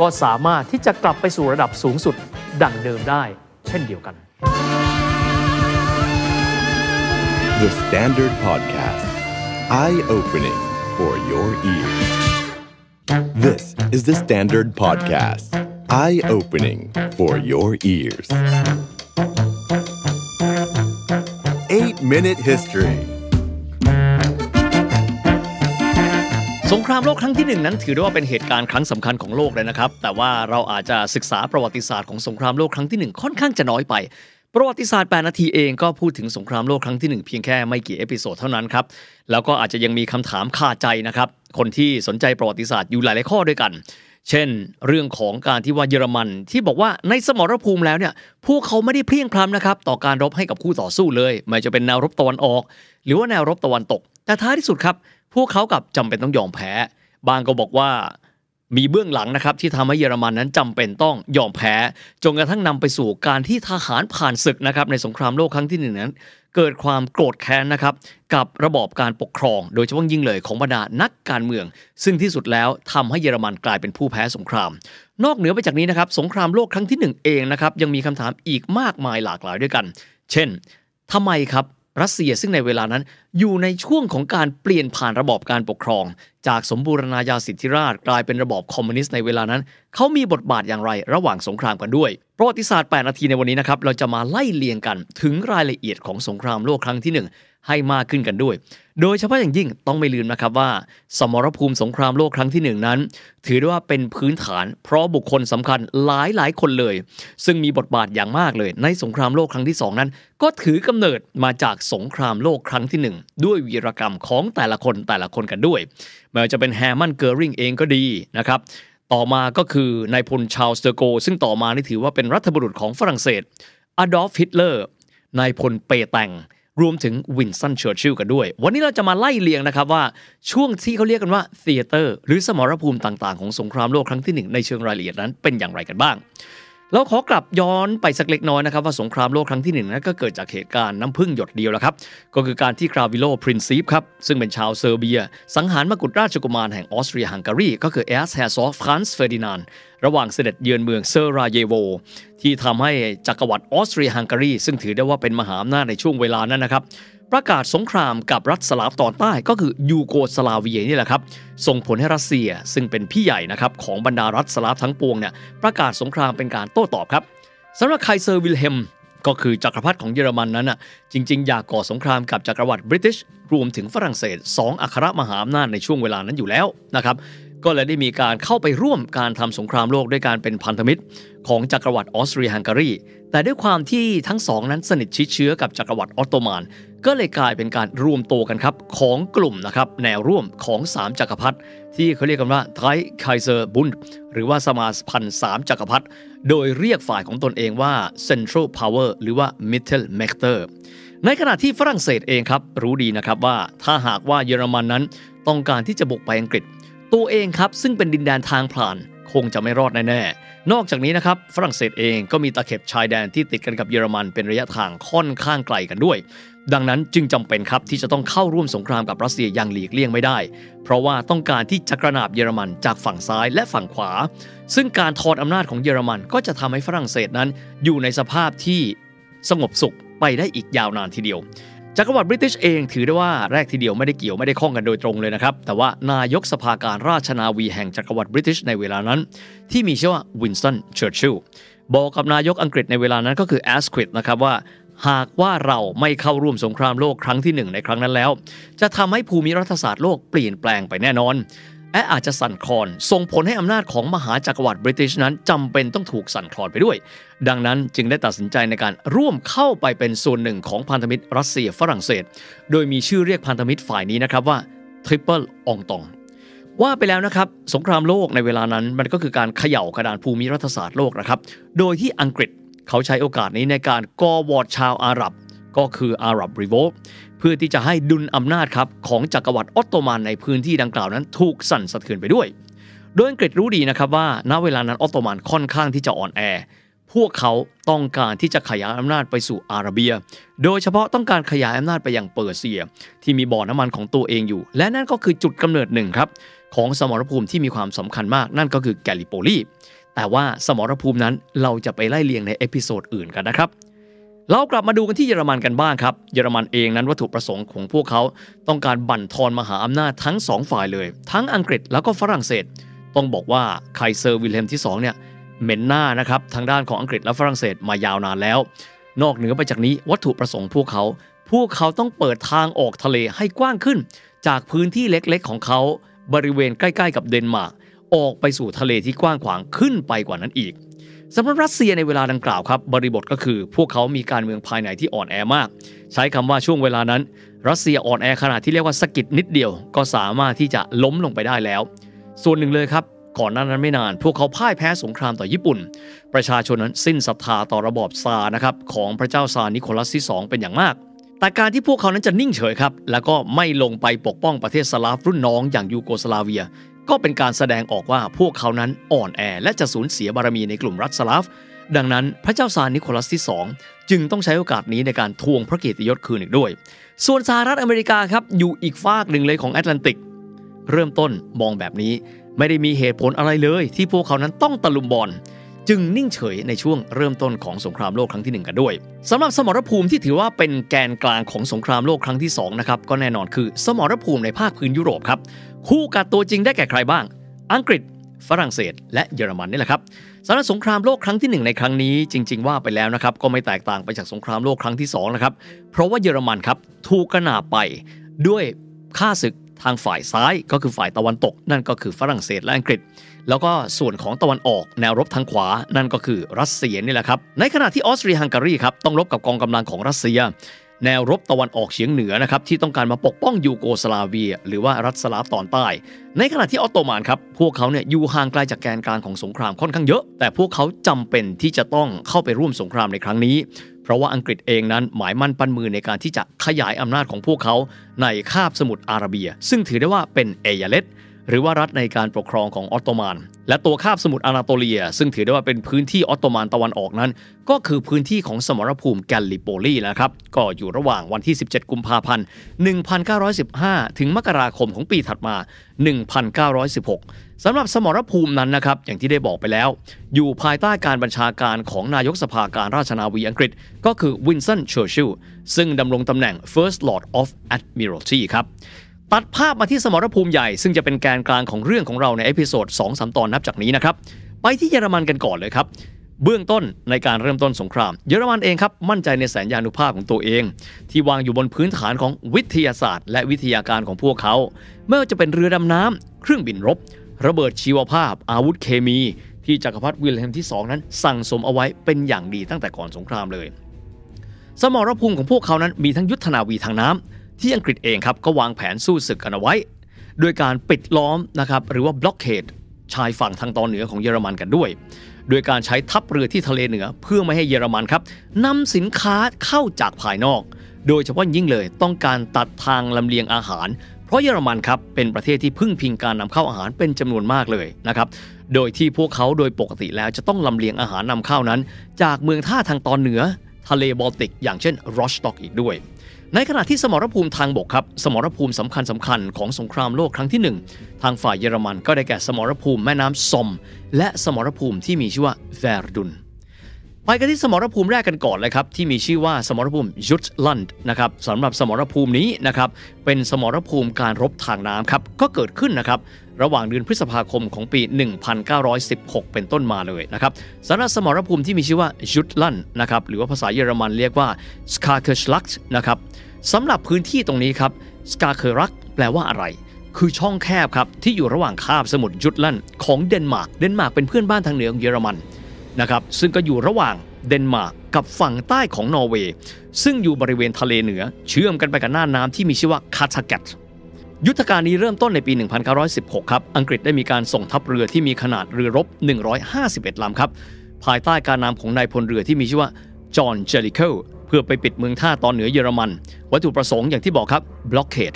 S1: ก็สามารถที่จะกลับไปสู่ระดับสูงสุดดังเดิมได้ เช่นเดียวกัน
S2: The Standard Podcast. Eye opening for your ears. This is the Standard Podcast. Eye opening for your ears. 8 Minute History.
S1: สงครามโลกครั้งที่หนึ่งนั้นถือได้ว่าเป็นเหตุการณ์ครั้งสำคัญของโลกเลยนะครับ แต่ว่าเราอาจจะศึกษาประวัติศาสตร์ของสงครามโลกครั้งที่หนึ่งค่อนข้างจะน้อยไป ประวัติศาสตร์8นาทีเองก็พูดถึงสงครามโลกครั้งที่หนึ่งเพียงแค่ไม่กี่ episode เท่านั้นครับ แล้วก็อาจจะยังมีคำถามคาใจนะครับ คนที่สนใจประวัติศาสตร์อยู่หลายๆข้อด้วยกัน เช่น เรื่องของการที่ว่าเยอรมัน ที่บอกว่าในสมรภูมิแล้วเนี่ยพวกเขาไม่ได้เพลี่ยงพล้ำนะครับต่อการรบให้กับคู่ต่อสู้เลยไม่ว่าจะเป็นแนวรบตะวันออก หรือว่าแนวรบตะวันตก แต่ท้ายที่สุดครับ พวกเขากับจำเป็นต้องยอมแพ้ บางก็บอกว่า มีเบื้องหลังนะครับที่ทำให้เยอรมันนั้นจำเป็นต้องยอมแพ้ จนกระทั่งนำไปสู่การที่ทหารผ่านศึกนะครับในสงครามโลกครั้งที่หนึ่งนั้นเกิดความโกรธแค้นนะครับกับระบอบการปกครอง โดยเฉพาะยิ่งเลยของบรรดานักการเมือง ซึ่งที่สุดแล้วทำให้เยอรมันกลายเป็นผู้แพ้สงคราม นอกเหนือไปจากนี้นะครับสงครามโลกครั้งที่หนึ่งเองนะครับยังมีคำถามอีกมากมายหลากหลายด้วยกัน เช่นทำไมครับ รัสเซียซึ่งในเวลานั้นอยู่ในช่วงของการเปลี่ยนผ่านระบอบการปกครอง จากสมบูรณาญาสิทธิราชกลายเป็นระบอบคอมมิวนิสต์ในเวลานั้น เขามีบทบาทอย่างไรระหว่างสงครามกันด้วย ประวัติศาสตร์ 8 นาทีในวันนี้นะครับเราจะมาไล่เลียงกันถึงรายละเอียดของสงครามโลกครั้งที่หนึ่ง ให้มากขึ้นกันด้วย โดยเฉพาะอย่างยิ่งต้องไม่ลืมนะครับว่า สมรภูมิสงครามโลกครั้งที่หนึ่งนั้น ถือได้ว่าเป็นพื้นฐาน เพราะบุคคลสำคัญหลายหลายคนเลย ซึ่งมีบทบาทอย่างมากเลย ในสงครามโลกครั้งที่สองนั้น ก็ถือกำเนิดมาจากสงครามโลกครั้งที่หนึ่งด้วยวีรกรรมของแต่ละคนแต่ละคนกันด้วยไม่ว่าจะเป็นแฮร์มันเกอริงเองก็ดีนะครับต่อมาก็คือนายพลชาร์ลส์เดอโกล ซึ่งต่อมานี่ถือว่าเป็นรัฐบุรุษของฝรั่งเศสอดอล์ฟฮิตเลอร์นายพลเปแตง รวมถึงวินสตันเชอร์ชิลกันด้วย วันนี้เราจะมาไล่เลียงนะครับว่าช่วงที่เขาเรียกกันว่าเ h ียเตอร์หรือสมรภูมิต่างๆ ของสงครามโลกครั้งที่หนึ่งในเชิงรายละเอียดนั้นเป็นอย่างไรกันบ้าง เราขอกลับย้อนไปสักเล็กน้อยนะครับว่าสงครามโลกครั้งที่หนึ่งนั้นก็เกิดจากเหตุการณ์น้ำผึ้งหยดเดียวแล้วครับ ก็คือการที่กาวริโลพรินซีปครับ ซึ่งเป็นชาวเซอร์เบีย สังหารมกุฎราชกุมารแห่งออสเตรียฮังการี ก็คือเอสแฮซอฟฟรานซ์เฟอร์ดินานระหว่างเสด็จเยือนเมืองเซอร์ราเยโว ที่ทำให้จักรวรรดิออสเตรียฮังการีซึ่งถือได้ว่าเป็นมหาอำนาจในช่วงเวลานั้นนะครับ ประกาศสงครามกับรัฐสลาฟตอนใต้ก็คือยูโกสลาเวียนี่แหละครับ ส่งผลให้รัสเซียซึ่งเป็นพี่ใหญ่นะครับของบรรดารัฐสลาฟทั้งปวงเนี่ยประกาศสงครามเป็นการโต้ตอบครับสำหรับไคเซอร์วิลเฮมก็คือจักรพรรดิของเยอรมันนั้นน่ะจริง ๆ อยากก่อสงครามกับจักรวรรดิบริติชรวมถึงฝรั่งเศส 2 อัครมหาอำนาจในช่วงเวลานั้นอยู่แล้วนะครับ ก็เลยได้มีการเข้าไปร่วมการทำสงครามโลกด้วยการเป็นพันธมิตร ของจักรวรรดิออสเตรียฮังการี แต่ด้วยความที่ทั้งสองนั้นสนิทชิดเชื้อกับจักรวรรดิออตโตมันก็เลยกลายเป็นการรวมตัวกันครับของกลุ่มนะครับแนวร่วมของ 3 จักรพรรดิที่เขาเรียกกันว่าไทไคเซอร์บุนหรือว่าสมาพันธ์สามจักรพรรดิโดยเรียกฝ่ายของตนเองว่า Central Power หรือว่า Mittelmächte ในขณะที่ฝรั่งเศสเองครับรู้ดีนะครับว่าถ้าหากว่าเยอรมันนั้นต้องการที่จะบุกไปอังกฤษ ตัวเองครับซึ่งเป็นดินแดนทางผ่าน คงจะไม่รอดแน่ๆ นอกจากนี้นะครับฝรั่งเศสเองก็มีตะเข็บชายแดนที่ติดกันกับเยอรมันเป็นระยะทางค่อนข้างไกลกันด้วย ดังนั้นจึงจำเป็นครับที่จะต้องเข้าร่วมสงครามกับรัสเซียอย่างหลีกเลี่ยงไม่ได้ เพราะว่าต้องการที่จะกระนาบเยอรมันจากฝั่งซ้ายและฝั่งขวา ซึ่งการทอดอำนาจของเยอรมันก็จะทำให้ฝรั่งเศสนั้นอยู่ในสภาพที่สงบสุขไปได้อีกยาวนานทีเดียว จักรวรรดิบริติชเองถือได้ว่าแรกทีเดียวไม่ได้เกี่ยวไม่ได้ข้องกันโดยตรงเลยนะครับ แต่ว่านายกสภาการราชนาวีแห่งจักรวรรดิบริติชในเวลานั้น ที่มีชื่อว่าวินสตันเชอร์ชิลบอกกับนายกอังกฤษในเวลานั้นก็คือแอสควิธนะครับว่าหากว่าเราไม่เข้าร่วมสงครามโลกครั้งที่หนึ่งในครั้งนั้นแล้ว จะทำให้ภูมิรัฐศาสตร์โลกเปลี่ยนแปลงไปแน่นอน และอาจจะสั่นคลอนส่งผลให้อำนาจของมหาจักรวรรดิบริติชนั้นจำเป็นต้องถูกสั่นคลอนไปด้วย ดังนั้นจึงได้ตัดสินใจในการร่วมเข้าไปเป็นส่วนหนึ่งของพันธมิตรรัสเซียฝรั่งเศส โดยมีชื่อเรียกพันธมิตรฝ่ายนี้นะครับว่า Triple องตองว่าไปแล้วนะครับ สงครามโลกในเวลานั้นมันก็คือการเขย่ากระดานภูมิรัฐศาสตร์โลกนะครับ โดยที่อังกฤษเขาใช้โอกาสนี้ในการก่อวอร์ดชาวอาหรับ ก็คืออาหรับรีโว เพื่อที่จะให้ดุลอำนาจครับของจักรวรรดิออตโตมันในพื้นที่ดังกล่าวนั้นถูกสั่นสะเทือนไปด้วย โดยอังกฤษรู้ดีนะครับว่าณเวลานั้นออตโตมันค่อนข้างที่จะอ่อนแอ พวกเขาต้องการที่จะขยายอำนาจไปสู่อาระเบีย โดยเฉพาะต้องการขยายอำนาจไปยังเปอร์เซีย ที่มีบ่อน้ำมันของตัวเองอยู่ และนั่นก็คือจุดกำเนิดหนึ่งครับของสมรภูมิที่มีความสำคัญมากนั่นก็คือแกลิโปลีแต่ว่าสมรภูมินั้นเราจะไปไล่เลียงใน episode อื่นกันนะครับ เรากลับมาดูกันที่เยอรมันกันบ้างครับ เยอรมันเองนั้นวัตถุประสงค์ของพวกเขาต้องการบั่นทอนมหาอำนาจทั้งสองฝ่ายเลย ทั้งอังกฤษแล้วก็ฝรั่งเศส ต้องบอกว่าไคเซอร์วิลเฮมที่2เนี่ยเหม็นหน้านะครับทางด้านของอังกฤษและฝรั่งเศสมายาวนานแล้ว นอกเหนือไปจากนี้วัตถุประสงค์พวกเขา พวกเขาต้องเปิดทางออกทะเลให้กว้างขึ้น จากพื้นที่เล็กๆ ของเขาบริเวณใกล้ ๆ กับเดนมาร์กออกไปสู่ทะเลที่กว้างขวางขึ้นไปกว่านั้นอีก สำหรับรัสเซียในเวลาดังกล่าวครับบริบทก็คือ พวกเขามีการเมืองภายในที่อ่อนแอมาก ใช้คำว่าช่วงเวลานั้น รัสเซียอ่อนแอขนาดที่เรียกว่าสะกิดนิดเดียว ก็สามารถที่จะล้มลงไปได้แล้ว ส่วนหนึ่งเลยครับก่อนหน้านั้นไม่นาน พวกเขาพ่ายแพ้สงครามต่อญี่ปุ่น ประชาชนนั้นสิ้นศรัทธาต่อระบอบซาร์นะครับของพระเจ้าซาร์นิโคลัสที่ 2 เป็นอย่างมาก แต่การที่พวกเขานั้นจะนิ่งเฉยครับแล้วก็ไม่ลงไปปกป้องประเทศสลาฟรุ่นน้องอย่างยูโกสลาเวีย ก็เป็นการแสดงออกว่าพวกเขานั้นอ่อนแอและจะสูญเสียบารมีในกลุ่มรัฐสลาฟ ดังนั้นพระเจ้าซาร์นิโคลัสที่ 2 จึงต้องใช้โอกาสนี้ในการทวงพระเกียรติยศคืนอีกด้วย ส่วนสหรัฐอเมริกาครับอยู่อีกฟากหนึ่งเลยของแอตแลนติก เริ่มต้นมองแบบนี้ไม่ได้มีเหตุผลอะไรเลย ที่พวกเขานั้นต้องตะลุมบอล จึงนิ่งเฉยในช่วงเริ่มต้นของสงครามโลกครั้งที่ 1 กันด้วยสำหรับสมรภูมิที่ถือว่าเป็นแกนกลางของสงครามโลกครั้งที่2นะครับก็แน่นอนคือสมรภูมิในภาคพื้นยุโรปครับคู่กัดตัวจริงได้แก่ใครบ้าง อังกฤษฝรั่งเศส และเยอรมันนี่แหละครับสำหรับสงครามโลกครั้งที่ 1 ในครั้งนี้จริง ๆ ว่าไปแล้วนะครับก็ไม่แตกต่างไปจากสงครามโลกครั้งที่2นะครับเพราะว่าเยอรมันครับถูกกระหน่ำไปด้วยข้าศึกทางฝ่ายซ้ายก็คือฝ่ายตะวันตก นั่นก็คือฝรั่งเศสและอังกฤษ แล้วก็ส่วนของตะวันออกแนวรบทางขวา นั่นก็คือรัสเซียนี่แหละครับ ในขณะที่ออสเตรียฮังการีครับต้องรบกับกองกำลังของรัสเซีย แนวรบตะวันออกเฉียงเหนือนะครับที่ต้องการมาปกป้องยูโกสลาเวีย หรือว่ารัฐสลาตอนใต้ ในขณะที่ออตโตมันครับพวกเขาเนี่ยอยู่ห่างไกลจากแกนกลางของสงครามค่อนข้างเยอะ แต่พวกเขาจำเป็นที่จะต้องเข้าไปร่วมสงครามในครั้งนี้เพราะว่าอังกฤษเองนั้นหมายมั่นปั้นมือในการที่จะขยายอำนาจของพวกเขาในคาบสมุทรอาระเบีย ซึ่งถือได้ว่าเป็นเอยาเลต หรือว่ารัฐในการปกครองของออตโตมัน และตัวคาบสมุทรอานาโตเลีย ซึ่งถือได้ว่าเป็นพื้นที่ออตโตมันตะวันออกนั้น ก็คือพื้นที่ของสมรภูมิแกลลิโปลีนะครับ ก็อยู่ระหว่างวันที่ 17 กุมภาพันธ์ 1915 ถึงมกราคมของปีถัดมา 1916สำหรับสมรภูมินั้นนะครับ อย่างที่ได้บอกไปแล้ว อยู่ภายใต้การบัญชาการของนายกสภาการราชนาวีอังกฤษ ก็คือวินสตันเชอร์ชิลซึ่งดำรงตำแหน่ง First Lord of Admiralty ครับ ตัดภาพมาที่สมรภูมิใหญ่ซึ่งจะเป็นแกนกลางของเรื่องของเราใน episode 2-3ตอนนับจากนี้นะครับ ไปที่เยอรมันกันก่อนเลยครับ เบื้องต้นในการเริ่มต้นสงคราม เยอรมันเองครับ มั่นใจในแสนยานุภาพของตัวเอง ที่วางอยู่บนพื้นฐานของวิทยาศาสตร์ และวิทยาการของพวกเขาไม่ว่าจะเป็นเรือดำน้ำเครื่องบินรบ ระเบิดชีวภาพ อาวุธเคมี ที่จักรพรรดิวิลเฮมที่ 2 นั้น สั่งสมเอาไว้เป็นอย่างดีตั้งแต่ก่อนสงครามเลย สมรภูมิของพวกเขานั้นมีทั้งยุทธนาวีทางน้ำ ที่อังกฤษเองครับก็วางแผนสู้ศึกกันเอาไว้โดยการปิดล้อมนะครับหรือว่า blockade ชายฝั่งทางตอนเหนือของเยอรมันกันด้วย โดยการใช้ทัพเรือที่ทะเลเหนือเพื่อไม่ให้เยอรมันครับนำสินค้าเข้าจากภายนอก โดยเฉพาะยิ่งเลยต้องการตัดทางลำเลียงอาหาร เพราะเยอรมันครับเป็นประเทศที่พึ่งพิงการนำเข้าอาหารเป็นจำนวนมากเลยนะครับ โดยที่พวกเขาโดยปกติแล้วจะต้องลำเลียงอาหารนำเข้านั้น จากเมืองท่าทางตอนเหนือ ทะเลบอลติก อย่างเช่นรอสต็อกอีกด้วย ในขณะที่สมรภูมิทางบกครับ สมรภูมิสำคัญสำคัญของสงครามโลกครั้งที่ 1 ทางฝ่ายเยอรมันก็ได้แก่สมรภูมิแม่น้ำซอม และสมรภูมิที่มีชื่อว่าแวร์ดุนไปกันที่สมรภูมิแรกกันก่อนเลยครับ ที่มีชื่อว่าสมรภูมิยุทธลันด์นะครับสำหรับสมรภูมินี้นะครับเป็นสมรภูมิการรบทางน้ำครับก็เกิดขึ้นนะครับ ระหว่างเดือนพฤษภาคมของปี 1916 เป็นต้นมาเลยนะครับสำหรับสมรภูมิที่มีชื่อว่ายุทลันด์นะครับหรือว่าภาษาเยอรมันเรียกว่า s k a k e r s c h l a g t นะครับสำหรับพื้นที่ตรงนี้ครับ s k a k e r a k แปลว่าอะไร คือช่องแคบครับที่อยู่ระหว่างคาบสมุทรยุทลันด์ของเดนมาร์กเดนมาร์กเป็นเพื่อนบ้านทางเหนือของเยอรมันนะครับซึ่งก็อยู่ระหว่างเดนมาร์กกับฝั่งใต้ของนอร์เวย์ซึ่งอยู่บริเวณทะเลเหนือ เชื่อมกันไปกับน่านน้ำที่มีชื่อว่าคัตเตกัต ยุทธการนี้เริ่มต้นในปี 1916 ครับ อังกฤษได้มีการส่งทัพเรือที่มีขนาดเรือรบ 151 ลำครับ ภายใต้การนำของนายพลเรือที่มีชื่อว่าจอห์นเจลลิโคเพื่อไปปิดเมืองท่าตอนเหนือเยอรมัน วัตถุประสงค์อย่างที่บอกครับ blockade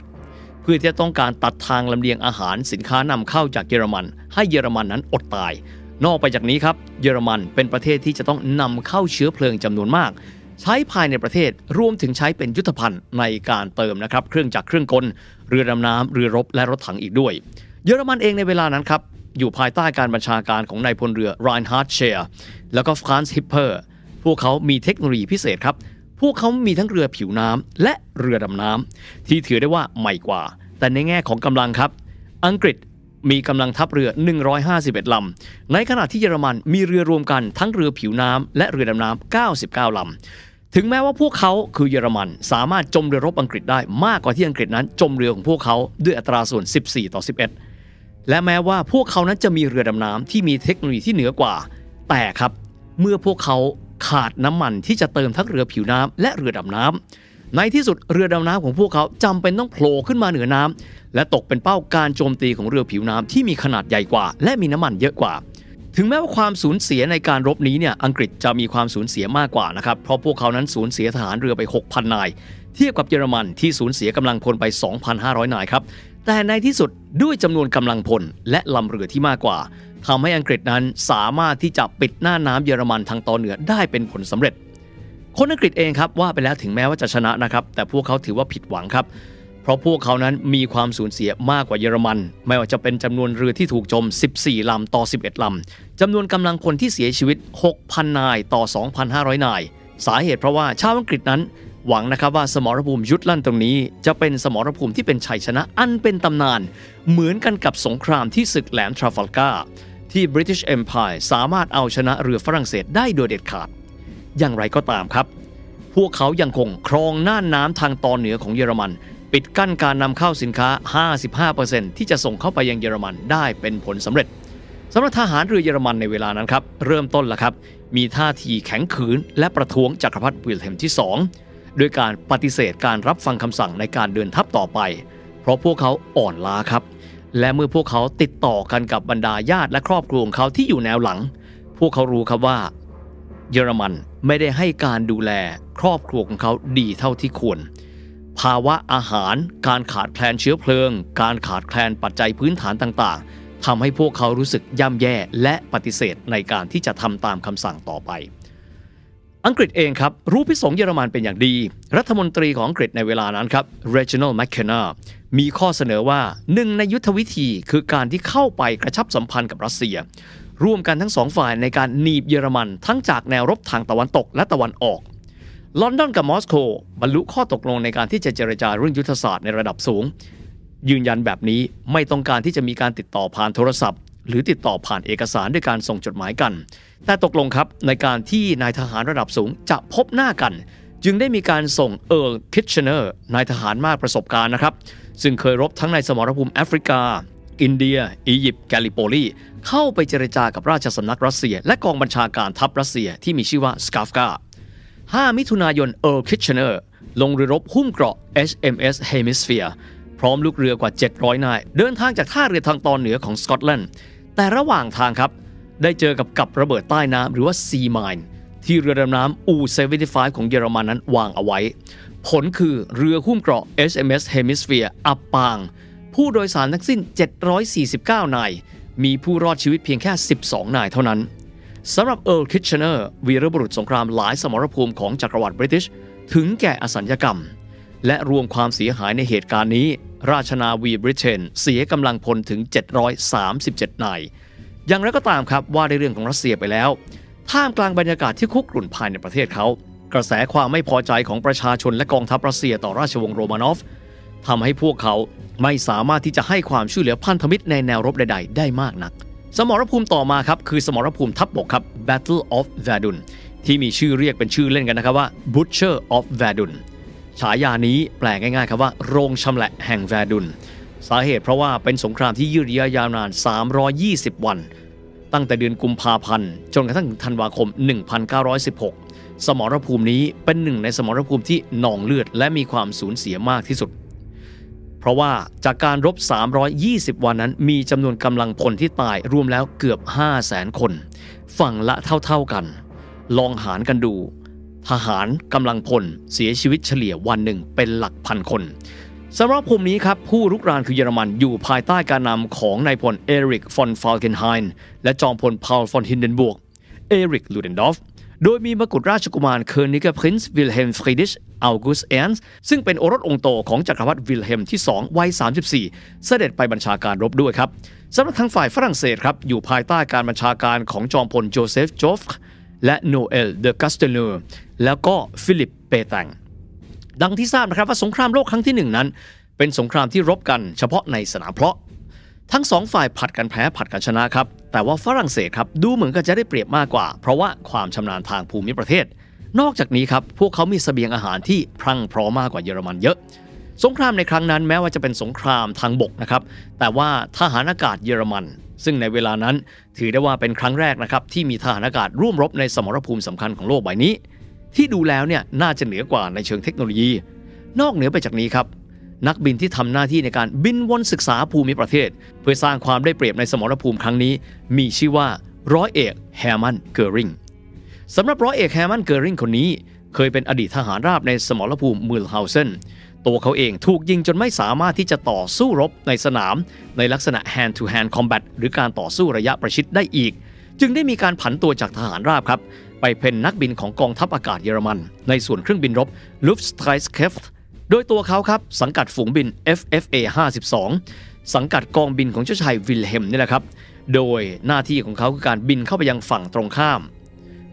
S1: เพื่อที่จะต้องการตัดทางลำเลียงอาหารสินค้านำเข้าจากเยอรมัน ให้เยอรมันนั้นอดตาย นอกไปจากนี้ครับเยอรมันเป็นประเทศที่จะต้องนำเข้าเชื้อเพลิงจำนวนมาก ใช้ภายในประเทศรวมถึงใช้เป็นยุทธภัณฑ์ในการเติมนะครับเครื่องจักรเครื่องกล เรือดำน้ำเรือรบและรถถังอีกด้วย เยอรมันเองในเวลานั้นครับ อยู่ภายใต้การบัญชาการของนายพลเรือไรน์ฮาร์ดเชียร์แล้วก็ฟรานซ์ฮิปเปอร์พวกเขามีเทคโนโลยีพิเศษครับ พวกเขามีทั้งเรือผิวน้ำและเรือดำน้ำที่ถือได้ว่าใหม่กว่า แต่ในแง่ของกำลังครับ อังกฤษมีกำลังทัพเรือ 151 ลำ ในขณะที่เยอรมันมีเรือรวมกันทั้งเรือผิวน้ำและเรือดำน้ำ 99 ลำ ถึงแม้ว่าพวกเขาคือเยอรมัน สามารถจมเรือรบอังกฤษได้มากกว่าที่อังกฤษนั้น จมเรือของพวกเขาด้วยอัตราส่วน 14 ต่อ 11 และแม้ว่าพวกเขานั้นจะมีเรือดำน้ำที่มีเทคโนโลยีที่เหนือกว่า แต่ครับเมื่อพวกเขาขาดน้ำมันที่จะเติมทั้งเรือผิวน้ำและเรือดำน้ำในที่สุดเรือดำน้ำของพวกเขาจำเป็นต้องโผล่ขึ้นมาเหนือน้ำและตกเป็นเป้าการโจมตีของเรือผิวน้ำที่มีขนาดใหญ่กว่า และมีน้ำมันเยอะกว่า ถึงแม้ว่าความสูญเสียในการรบนี้เนี่ยอังกฤษจะมีความสูญเสียมากกว่านะครับ เพราะพวกเขานั้นสูญเสียทหารเรือไป 6,000 นาย เทียบกับเยอรมันที่สูญเสียกำลังพลไป 2,500 นายครับ แต่ในที่สุดด้วยจำนวนกำลังพลและลำเรือที่มากกว่าทำให้อังกฤษนั้นสามารถที่จะปิดหน้าน้ำเยอรมันทางตอนเหนือได้เป็นผลสำเร็จ คนอังกฤษเองครับว่าไปแล้วถึงแม้ว่าจะชนะนะครับแต่พวกเขาถือว่าผิดหวังครับ เพราะพวกเขานั้นมีความสูญเสียมากกว่าเยอรมัน ไม่ว่าจะเป็นจำนวนเรือที่ถูกจม 14 ลำต่อ 11 ลำจำนวนกำลังคนที่เสียชีวิต 6,000 นายต่อ 2,500 นาย สาเหตุเพราะว่าชาวอังกฤษนั้น หวังนะครับว่าสมรภูมิยุทธลั่นตรงนี้ จะเป็นสมรภูมิที่เป็นชัยชนะอันเป็นตำนาน เหมือนกันกับสงครามที่ศึกแหลมทราฟัลกาที่ British Empire สามารถเอาชนะเรือฝรั่งเศสได้โดยเด็ดขาด อย่างไรก็ตามครับ พวกเขายังคงครองน่านน้ำทางตอนเหนือของเยอรมัน ปิดกั้นการนำเข้าสินค้า 55%ที่จะส่งเข้าไปยังเยอรมันได้เป็นผลสำเร็จสำหรับทหารเรือเยอรมันในเวลานั้นครับ เริ่มต้นแล้วครับ มีท่าทีแข็งขืน และประท้วงจักรพรรดิวิลเฮมที่ 2 ด้วยการปฏิเสธการรับฟังคำสั่งในการเดินทัพต่อไป เพราะพวกเขาอ่อนล้าครับ และเมื่อพวกเขาติดต่อกันกับบรรดาญาติและครอบครัวของเขาที่อยู่แนวหลัง พวกเขารู้ครับว่า เยอรมันไม่ได้ให้การดูแลครอบครัวของเขาดีเท่าที่ควร ภาวะอาหาร การขาดแคลนเชื้อเพลิง การขาดแคลนปัจจัยพื้นฐานต่างๆทำให้พวกเขารู้สึกย่ำแย่และปฏิเสธในการที่จะทำตามคำสั่งต่อไป อังกฤษเองครับ รู้พิสงเยอรมันเป็นอย่างดี รัฐมนตรีของอังกฤษในเวลานั้นครับ Reginald McKenna มีข้อเสนอว่าหนึ่งในยุทธวิธีคือการที่เข้าไปกระชับสัมพันธ์กับรัสเซีย ร่วมกันทั้งสองฝ่ายในการหนีบเยอรมันทั้งจากแนวรบทางตะวันตกและตะวันออก ลอนดอนกับมอสโกบรรลุข้อตกลงในการที่จะเจรจาเรื่องยุทธศาสตร์ในระดับสูง ยืนยันแบบนี้ไม่ต้องการที่จะมีการติดต่อผ่านโทรศัพท์ หรือติดต่อผ่านเอกสารด้วยการส่งจดหมายกัน แต่ตกลงครับในการที่นายทหารระดับสูงจะพบหน้ากัน จึงได้มีการส่งเอิร์ลคิชเนอร์นายทหารมากประสบการณ์นะครับ ซึ่งเคยรบทั้งในสมรภูมิแอฟริกา อินเดีย อียิปต์แกลิโปลีเข้าไปเจรจากับราชสำนักรัสเซีย และกองบัญชาการทัพรัสเซียที่มีชื่อว่าสตาฟกา 5 มิถุนายนเอิร์ลคิชเชเนอร์ลงเรือรบหุ้มเกราะ HMS Hampshire พร้อมลูกเรือกว่า 700 นาย เดินทางจากท่าเรือทางตอนเหนือของสกอตแลนด์ แต่ระหว่างทางครับ ได้เจอกับกับระเบิดใต้น้ำหรือว่า Sea Mine ที่เรือดำน้ำ U-75 ของเยอรมันนั้นวางเอาไว้ ผลคือเรือหุ้มเกราะ HMS Hampshire อับปาง ผู้โดยสารทั้งสิ้น 749 นาย มีผู้รอดชีวิตเพียงแค่ 12 นายเท่านั้น สำหรับเอิร์ลคิชเชเนอร์วีรบุรุษสงครามหลายสมรภูมิของจักรวรรดิบริติช ถึงแก่อสัญกรรม และรวมความเสียหายในเหตุการณ์นี้ ราชนาวีบริเตนเสียกำลังพลถึง 737 นาย อย่างไรก็ตามครับว่าในเรื่องของรัสเซียไปแล้ว ท่ามกลางบรรยากาศที่คุกรุ่นภายในประเทศเขา กระแสความไม่พอใจของประชาชนและกองทัพรัสเซียต่อราชวงศ์โรมานอฟทำให้พวกเขาไม่สามารถที่จะให้ความช่วยเหลือพันธมิตรในแนวรบใด ๆ ได้มากนัก สมรภูมิต่อมาครับคือสมรภูมิทัพบบกครับ Battle of Verdun ที่มีชื่อเรียกเป็นชื่อเล่นกันนะครับว่า Butcher of Verdun ฉายานี้แปลง่ายๆครับว่าโรงชำแหละแห่งแวร์ดุน สาเหตุเพราะว่าเป็นสงครามที่ยืดเยื้อยาวนาน 320 วัน ตั้งแต่เดือนกุมภาพันธ์จนกระทั่งธันวาคม 1916 สมรภูมินี้เป็นหนึ่งในสมรภูมิที่หนองเลือดและมีความสูญเสียมากที่สุด เพราะว่าจากการรบ 320 วันนั้น มีจำนวนกำลังพลที่ตายรวมแล้วเกือบ 500,000คน ฝั่งละเท่าๆกัน ลองหารกันดู ทหารกำลังพลเสียชีวิตเฉลี่ยวันหนึ่งเป็นหลักพันคนสำหรับสมรภูมินี้ครับ ผู้รุกรานคือเยอรมันอยู่ภายใต้การนำของนายพลเอริกฟอนฟาลเกนไฮน์และจอมพลพาลฟอนฮินเดนบวกเอริกลูเดนดอฟ โดยมีมกุฎราชกุมาร Kronprinz วิลเฮมฟรีดิชออกัสต์เอิร์นสต์ซึ่งเป็นโอรสองค์โตของจักรวรรดิวิลเฮมที่ 2 วัย 34 เสด็จไปบัญชาการรบด้วยครับสำหรับทางฝ่ายฝรั่งเศสครับ อยู่ภายใต้การบัญชาการของจอมพลโจเซฟจอฟร์และโนเอลเดอกัสเตเนอร์แล้วก็ฟิลิปเปตังดังที่ทราบนะครับว่าสงครามโลกครั้งที่หนึ่งนั้น เป็นสงครามที่รบกันเฉพาะในสนามเพลาะ ทั้งสองฝ่ายผลัดกันแพ้ผลัดกันชนะครับ แต่ว่าฝรั่งเศสครับดูเหมือนกับจะได้เปรียบมากกว่า เพราะว่าความชำนาญทางภูมิประเทศ นอกจากนี้ครับพวกเขามีเสบียงอาหารที่พรั่งพร้อมมากกว่าเยอรมันเยอะ สงครามในครั้งนั้นแม้ว่าจะเป็นสงครามทางบกนะครับ แต่ว่าทหารอากาศเยอรมัน ซึ่งในเวลานั้นถือได้ว่าเป็นครั้งแรกนะครับที่มีทหารอากาศร่วมรบในสมรภูมิสำคัญของโลกใบนี้ ที่ดูแล้วเนี่ยน่าจะเหนือกว่าในเชิงเทคโนโลยี นอกเหนือไปจากนี้ครับ นักบินที่ทำหน้าที่ในการบินวนศึกษาภูมิประเทศ เพื่อสร้างความได้เปรียบในสมรภูมิครั้งนี้ มีชื่อว่าร้อยเอกแฮมันเกอริงสำหรับร้อยเอกแฮมันเกอริงคนนี้ เคยเป็นอดีตทหารราบในสมรภูมิมูลเฮาเซนตัวเขาเองถูกยิงจนไม่สามารถที่จะต่อสู้รบในสนาม ในลักษณะ hand to hand combat หรือการต่อสู้ระยะประชิดได้อีก จึงได้มีการผันตัวจากทหารราบครับ ไปเป็นนักบินของกองทัพอากาศเยอรมัน ในส่วนเครื่องบินรบ Luftstreitkräfte ดยตัวเขาครับสังกัดฝูงบิน FFA 52 สังกัดกองบินของเจ้าชายวิลเฮมนี่แหละครับ โดยหน้าที่ของเขาคือการบินเข้าไปยังฝั่งตรงข้าม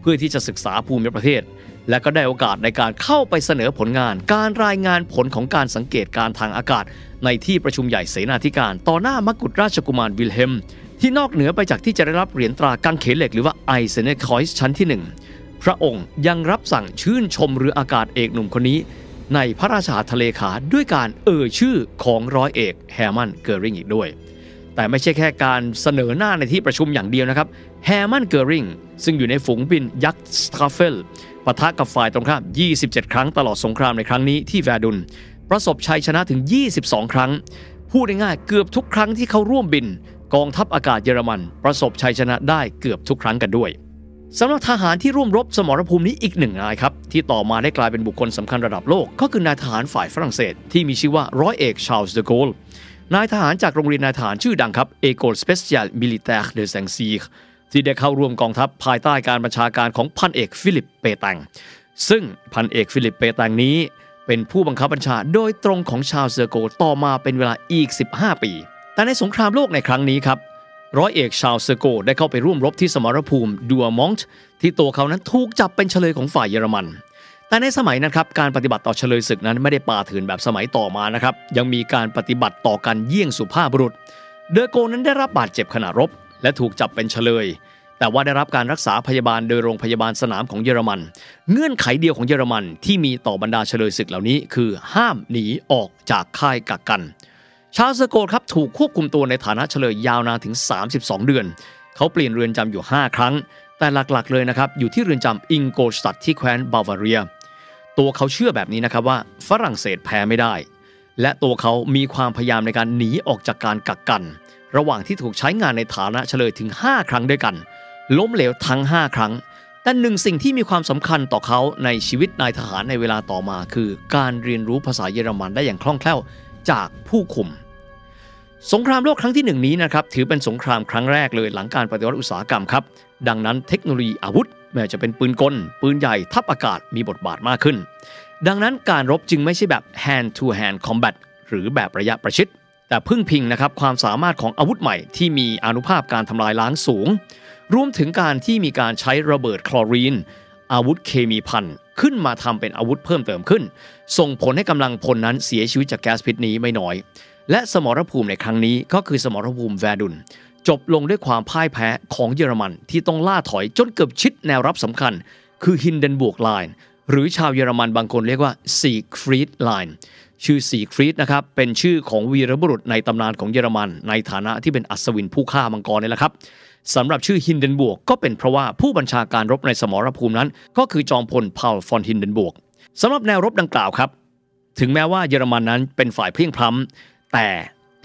S1: เพื่อที่จะศึกษาภูมิประเทศ และก็ได้โอกาสในการเข้าไปเสนอผลงาน การรายงานผลของการสังเกตการทางอากาศ ในที่ประชุมใหญ่เสนาธิการ ต่อหน้ามกุฎราชกุมารวิลเฮมที่นอกเหนือไปจากที่จะได้รับเหรียญตรากางเขนเหล็กหรือว่า Eisernes Kreuz ชั้นที่ 1 พระองค์ยังรับสั่งชื่นชมเรืออากาศเอกหนุ่มคนนี้ ในพระราชาทะเลขาด้วยการเอ่ยชื่อของร้อยเอกแฮมันเกอริงอีกด้วย แต่ไม่ใช่แค่การเสนอหน้าในที่ประชุมอย่างเดียวนะครับแฮมันเกอริงซึ่งอยู่ในฝูงบินยักษ์สตราเฟลปะทะกับฝ่ายตรงข้าม 27 ครั้งตลอดสงครามในครั้งนี้ที่แวร์ดุน ประสบชัยชนะถึง 22 ครั้ง พูดง่ายๆเกือบทุกครั้งที่เขาร่วมบิน กองทัพอากาศเยอรมัน ประสบชัยชนะได้เกือบทุกครั้งกันด้วย สำหรับทหารที่ร่วมรบสมรภูมินี้อีกหนึ่งนายครับ ที่ต่อมาได้กลายเป็นบุคคลสำคัญระดับโลก ก็คือนายทหารฝ่ายฝรั่งเศส ที่มีชื่อว่าร้อยเอกชาลส์เดโกลนายทหารจากโรงเรียนนายทหารชื่อดังครับ École Spéciale Militaire de Saint-Cyr ที่ได้เข้าร่วมกองทัพภายใต้การบัญชาการของพันเอกฟิลิปเปตัง ซึ่งพันเอกฟิลิปเปตังนี้ เป็นผู้บังคับบัญชาโดยตรงของชาลส์เดโกลต่อมาเป็นเวลาอีก 15 ปี แต่ในสงครามโลกในครั้งนี้ครับ ร้อยเอกชาวเซโกได้เข้าไปร่วมรบที่สมรภูมิดัวมองต์ที่ตัวเขานั้นถูกจับเป็นเฉลยของฝ่ายเยอรมัน แต่ในสมัยนั้นครับการปฏิบัติต่อเฉลยศึกนั้นไม่ได้ป่าถืนแบบสมัยต่อมานะครับยังมีการปฏิบัติต่อกันเยี่ยงสุภาพบุรุษ เดอโกนั้นได้รับบาดเจ็บขณะรบ และถูกจับเป็นเฉลย แต่ว่าได้รับการรักษาพยาบาลโดยโรงพยาบาลสนามของเยอรมัน เงื่อนไขเดียวของเยอรมันที่มีต่อบรรดาเฉลยศึกเหล่านี้ คือห้ามหนีออกจากค่ายกักกัน ชาลสโกดครับถูกควบคุมตัวในฐานะเฉลยยาวนานถึง 32 เดือน เขาเปลี่ยนเรือนจำอยู่ 5 ครั้ง แต่หลักๆเลยนะครับอยู่ที่เรือนจำอิงโกลสตัดที่แคว้นบาวาเรีย ตัวเขาเชื่อแบบนี้นะครับว่าฝรั่งเศสแพ้ไม่ได้ และตัวเขามีความพยายามในการหนีออกจากการกักกัน ระหว่างที่ถูกใช้งานในฐานะเฉลยถึง 5 ครั้งด้วยกัน ล้มเหลวทั้ง 5 ครั้งแต่หนึ่งสิ่งที่มีความสำคัญต่อเขาในชีวิตนายทหารในเวลาต่อมา คือการเรียนรู้ภาษาเยอรมันได้อย่างคล่องแคล่ว จากผู้คุม สงครามโลกครั้งที่หนึ่งนี้นะครับถือเป็นสงครามครั้งแรกเลยหลังการปฏิวัติอุตสาหกรรมครับ ดังนั้นเทคโนโลยีอาวุธไม่ว่าจะเป็นปืนกล ปืนใหญ่ทัพอากาศมีบทบาทมากขึ้น ดังนั้นการรบจึงไม่ใช่แบบ hand to hand combat หรือแบบระยะประชิด แต่พึ่งพิงนะครับความสามารถของอาวุธใหม่ที่มีอนุภาพการทำลายล้างสูง รวมถึงการที่มีการใช้ระเบิดคลอรีน อาวุธเคมีพันขึ้นมาทำเป็นอาวุธเพิ่มเติมขึ้น ส่งผลให้กำลังพลนั้นเสียชีวิตจากแก๊สพิษนี้ไม่น้อย และสมรภูมิในครั้งนี้ก็คือสมรภูมิแวร์ดุนจบลงด้วยความพ่ายแพ้ของเยอรมันที่ต้องล่าถอยจนเกือบชิดแนวรับสำคัญ คือฮินเดนบวกไลน์หรือชาวเยอรมันบางคนเรียกว่าซีคฟรีดไลน์ชื่อซีคฟรีดนะครับเป็นชื่อของวีรบุรุษในตำนานของเยอรมัน ในฐานะที่เป็นอัศวินผู้ฆ่ามังกรนี่แหละครับสำหรับชื่อฮินเดนบวกก็เป็นเพราะว่าผู้บัญชาการรบในสมรภูมินั้น ก็คือจอมพลพาลฟอนฮินเดนบวก สำหรับแนวรบดังกล่าวครับ ถึงแม้ว่าเยอรมันนั้นเป็นฝ่ายเพียงพล้ำแต่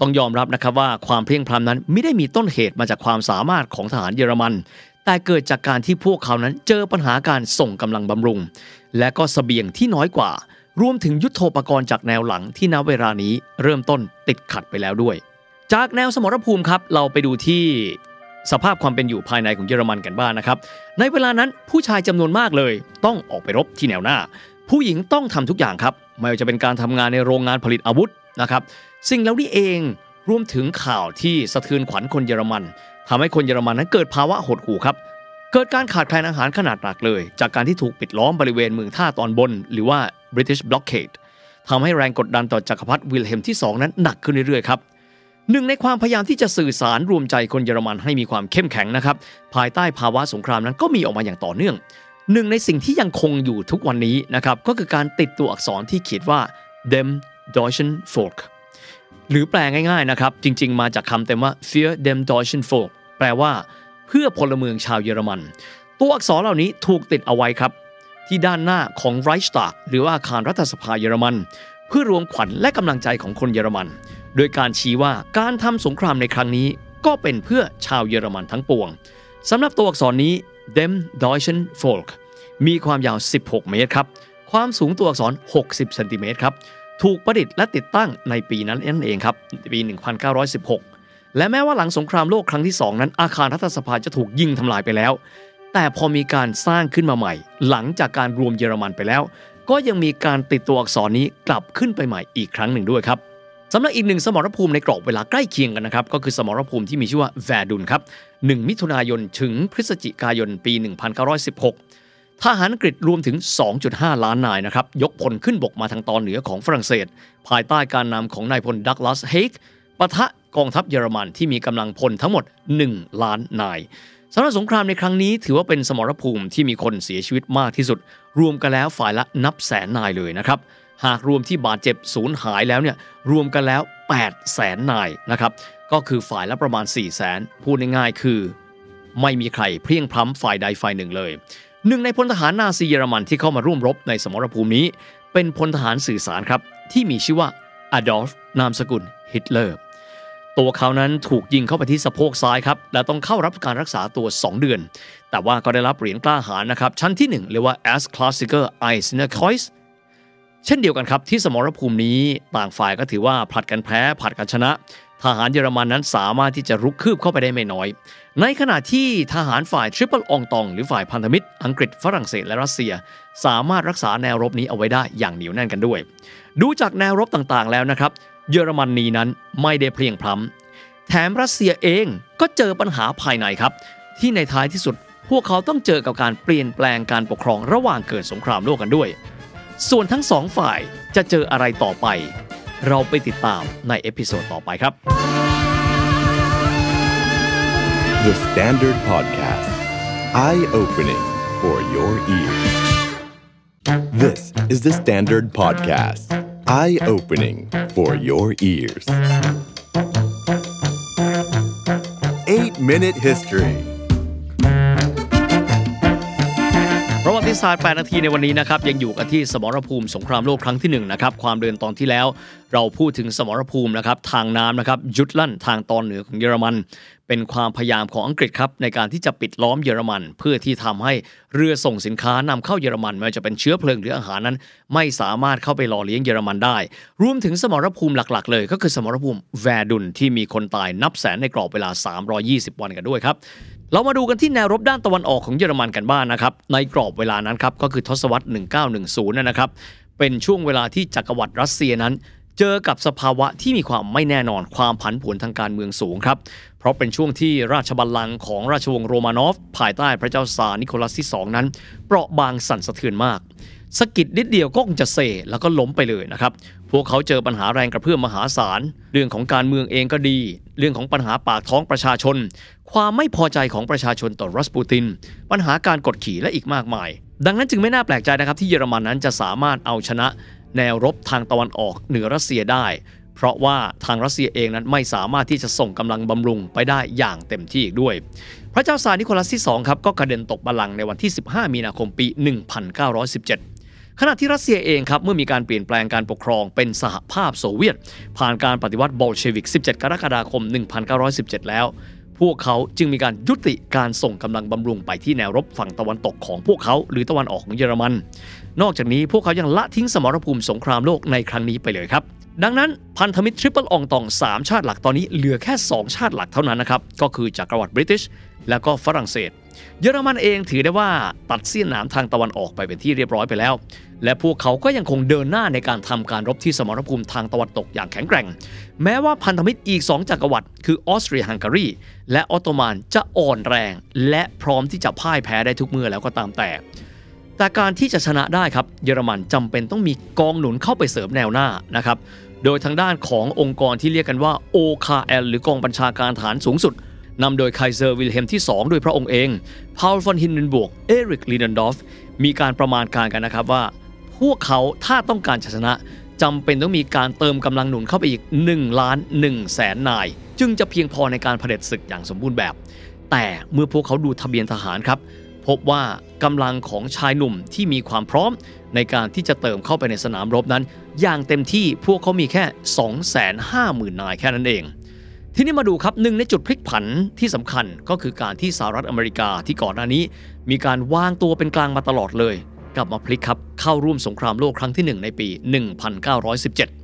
S1: ต้องยอมรับนะครับว่าความเพียงพล้ำนั้นไม่ได้มีต้นเหตุมาจากความสามารถของทหารเยอรมัน แต่เกิดจากการที่พวกเขานั้นเจอปัญหาการส่งกำลังบำรุง และก็สเสบียงที่น้อยกว่า รวมถึงยุทโธปกรณ์จากแนวหลังที่ณเวลานี้เริ่มต้นติดขัดไปแล้วด้วย จากแนวสมรภูมิครับ เราไปดูที่สภาพความเป็นอยู่ภายในของเยอรมันกันบ้างนะครับ ในเวลานั้นผู้ชายจำนวนมากเลย ต้องออกไปรบที่แนวหน้า ผู้หญิงต้องทำทุกอย่างครับ ไม่ว่าจะเป็นการทำงานในโรงงานผลิตอาวุธนะครับสิ่งเหล่านี้เองรวมถึงข่าวที่สะเทือนขวัญคนเยอรมันทำให้คนเยอรมันนั้นเกิดภาวะหดหู่ครับ เกิดการขาดแคลนอาหารขนาดหนักเลย จากการที่ถูกปิดล้อมบริเวณเมืองท่าตอนบน หรือว่า British Blockade ทำให้แรงกดดันต่อจักรพรรดิวิลเฮมที่ 2 นั้นหนักขึ้นเรื่อยๆครับหนึ่งในความพยายามที่จะสื่อสารรวมใจคนเยอรมันให้มีความเข้มแข็งนะครับภายใต้ภาวะสงครามนั้นก็มีออกมาอย่างต่อเนื่อง หนึ่งในสิ่งที่ยังคงอยู่ทุกวันนี้นะครับก็คือการติดตัวอักษรที่เขียนว่า dem Deutschen Volk หรือแปลง่ายๆนะครับจริงๆ มาจากคำเต็มว่า für dem Deutschen Volk แปลว่า เพื่อพลเมืองชาวเยอรมัน ตัวอักษรเหล่านี้ถูกติดเอาไว้ครับ ที่ด้านหน้าของไรช์ตากหรือว่าอาคารรัฐสภาเยอรมัน เพื่อรวมขวัญและกำลังใจของคนเยอรมัน โดยการชี้ว่าการทำสงครามในครั้งนี้ ก็เป็นเพื่อชาวเยอรมันทั้งปวงสำหรับตัวอักษรนี้ dem Deutschen Volk มีความยาว 16 เมตรครับ ความสูงตัวอักษร 60 เซนติเมตรครับ ถูกประดิษฐ์และติดตั้งในปีนั้นนั่นเองครับ ปี 1916 และแม้ว่าหลังสงครามโลกครั้งที่ 2 นั้น อาคารรัฐสภาจะถูกยิงทำลายไปแล้ว แต่พอมีการสร้างขึ้นมาใหม่ หลังจากการรวมเยอรมันไปแล้ว ก็ยังมีการติดตัวอักษรนี้กลับขึ้นไปใหม่อีกครั้งหนึ่งด้วยครับ สำหรับอีกหนึ่งสมรภูมิในกรอบเวลาใกล้เคียงกันนะครับ ก็คือสมรภูมิที่มีชื่อว่าแวร์ดุนครับ 1 มิถุนายนถึงพฤศจิกายนปี 1916 ทหารอังกฤษรวมถึง 2.5 ล้านนายนะครับ ยกพลขึ้นบกมาทางตอนเหนือของฝรั่งเศส ภายใต้การนำของนายพลดักลัสเฮกปะทะกองทัพเยอรมันที่มีกำลังพลทั้งหมด 1 ล้านนายสำหรับสงครามในครั้งนี้ถือว่าเป็นสมรภูมิที่มีคนเสียชีวิตมากที่สุด รวมกันแล้วฝ่ายละนับแสนนายเลยนะครับ หากรวมที่บาดเจ็บสูญหายแล้วเนี่ยรวมกันแล้ว8แสนนายนะครับก็คือฝ่ายละประมาณ4แสนพูดง่ายๆคือ ไม่มีใครเพียงพล้ำฝ่ายใดฝ่ายหนึ่งเลยหนึ่งในพลทหารนาซีเยอรมันที่เข้ามาร่วมรบในสมรภูมินี้ เป็นพลทหารสื่อสารครับ ที่มีชื่อว่าอดอล์ฟนามสกุลฮิตเลอร์ตัวเขานั้นถูกยิงเข้าไปที่สะโพกซ้ายครับ และต้องเข้ารับการรักษาตัว 2 เดือน แต่ว่าก็ได้รับเหรียญกล้าหาญนะครับ ชั้นที่ 1 เรียกว่า Erste Klasse Eisernes Kreuz เช่นเดียวกันครับที่สมรภูมินี้ต่างฝ่ายก็ถือว่าผลัดกันแพ้ผลัดกันชนะ ทหารเยอรมันนั้นสามารถที่จะรุกคืบเข้าไปได้ไม่น้อย ในขณะที่ทหารฝ่าย Triple Entente หรือฝ่ายพันธมิตร อังกฤษฝรั่งเศสและรัสเซีย สามารถรักษาแนวรบนี้เอาไว้ได้อย่างเหนียวแน่นกันด้วย ดูจากแนวรบต่างๆแล้วนะครับ เยอรมนนีนั้นไม่ได้เพลี่ยงพล้ำแถมรัสเซียเองก็เจอปัญหาภายในครับ ที่ในท้ายที่สุดพวกเขาต้องเจอกับการเปลี่ยนแปลงการปกครองระหว่างเกิดสงครามโลกกันด้วย ส่วนทั้งสองฝ่ายจะเจออะไรต่อไป เราไปติดตามใน episode ต่อไปครับ
S2: The Standard Podcast. Eye opening for your ears. This is the Standard Podcast. Eye opening for your ears. 8 Minute History
S1: ประวัติศาสตร์ 8 นาทีในวันนี้นะครับยังอยู่กันที่สมรภูมิสงครามโลกครั้งที่1นะครับความเดินตอนที่แล้ว เราพูดถึงสมรภูมินะครับทางน้ำนะครับยุดลั่นทางตอนเหนือของเยอรมัน เป็นความพยายามของอังกฤษครับในการที่จะปิดล้อมเยอรมัน เพื่อที่ทำให้เรือส่งสินค้านำเข้าเยอรมันไม่ว่าจะเป็นเชื้อเพลิงหรืออาหารนั้น ไม่สามารถเข้าไปหล่อเลี้ยงเยอรมันได้ รวมถึงสมรภูมิหลักๆ เลย ก็คือสมรภูมิแวร์ดุนที่มีคนตายนับแสนในกรอบเวลา 320 วันกันด้วยครับ เรามาดูกันที่แนวรบด้านตะวันออกของเยอรมันกันบ้างนนะครับ ในกรอบเวลานั้นครับก็คือทศวรรษ 1910นะครับ เป็นช่วงเวลาที่จักรวรรดิรัสเซียนั้น เจอกับสภาวะที่มีความไม่แน่นอนความผันผวนทางการเมืองสูงครับ เพราะเป็นช่วงที่ราชบัลลังก์ของราชวงศ์โรมานอฟ ภายใต้พระเจ้าซาร์นิโคลัสที่ 2 นั้น เปราะบางสั่นสะเทือนมากสกิดนิดเดียวก็คงจะเซแล้วก็ล้มไปเลยนะครับ พวกเขาเจอปัญหาแรงกระเพื่อมมหาศาล เรื่องของการเมืองเองก็ดี เรื่องของปัญหาปากท้องประชาชน ความไม่พอใจของประชาชนต่อรัสปูติน ปัญหาการกดขี่และอีกมากมาย ดังนั้นจึงไม่น่าแปลกใจนะครับที่เยอรมันนั้นจะสามารถเอาชนะ แนวรบทางตะวันออกเหนือรัสเซียได้ เพราะว่าทางรัสเซียเองนั้นไม่สามารถที่จะส่งกำลังบำรุงไปได้อย่างเต็มที่อีกด้วย พระเจ้าซาร์นิโคลัสที่2ครับก็กระเด็นตกบัลลังก์ในวันที่ 15 มีนาคมปี 1917ขณะที่รัสเซียเองครับ เมื่อมีการเปลี่ยนแปลงการปกครองเป็นสหภาพโซเวียต ผ่านการปฏิวัติบอลเชวิก 17 กรกฎาคม 1917 แล้ว พวกเขาจึงมีการยุติการส่งกำลังบำรุงไปที่แนวรบฝั่งตะวันตกของพวกเขา หรือตะวันออกของเยอรมัน นอกจากนี้พวกเขายังละทิ้งสมรภูมิสงครามโลกในครั้งนี้ไปเลยครับ ดังนั้นพันธมิตร Triple Entente 3 ชาติหลักตอนนี้เหลือแค่ 2 ชาติหลักเท่านั้นนะครับ ก็คือจักรวรรดิบริติชและก็ฝรั่งเศส เยอรมันเองถือได้ว่าตัดเสี้ยนหนามทางตะวันออกไปเป็นที่เรียบร้อยไปแล้ว และพวกเขาก็ยังคงเดินหน้าในการทำการรบที่สมรภูมิทางตะวันตกอย่างแข็งแกร่ง แม้ว่าพันธมิตรอีก 2จักรวรรดิคือออสเตรียฮังการีและออตโตมันจะอ่อนแรง และพร้อมที่จะพ่ายแพ้ได้ทุกเมื่อแล้วก็ตามแต่ แต่การที่จะชนะได้ครับเยอรมันจำเป็นต้องมีกองหนุนเข้าไปเสริมแนวหน้านะครับโดยทางด้านขององค์กรที่เรียกกันว่า OHL หรือกองบัญชาการทหารสูงสุด นำโดยไคเซอร์วิลเฮมที่2โดยพระองค์เองพาวลฟอนฮินเดนบวกเอริกลูเดนดอฟมีการประมาณการกันนะครับว่า พวกเขาถ้าต้องการชนะจำเป็นต้องมีการเติมกำลังหนุนเข้าไปอีก1ล้าน1แสนนาย จึงจะเพียงพอในการเผด็จศึกอย่างสมบูรณ์แบบ แต่เมื่อพวกเขาดูทะเบียนทหารครับพบว่ากำลังของชายหนุ่มที่มีความพร้อมในการที่จะเติมเข้าไปในสนามรบนั้น อย่างเต็มที่พวกเขามีแค่ 250,000 นายแค่นั้นเอง ทีนี้มาดูครับหนึ่งในจุดพลิกผันที่สำคัญก็คือการที่สหรัฐอเมริกาที่ก่อนหน้านี้ มีการวางตัวเป็นกลางมาตลอดเลย กลับมาพลิกครับเข้าร่วมสงครามโลกครั้งที่ 1 ในปี 1917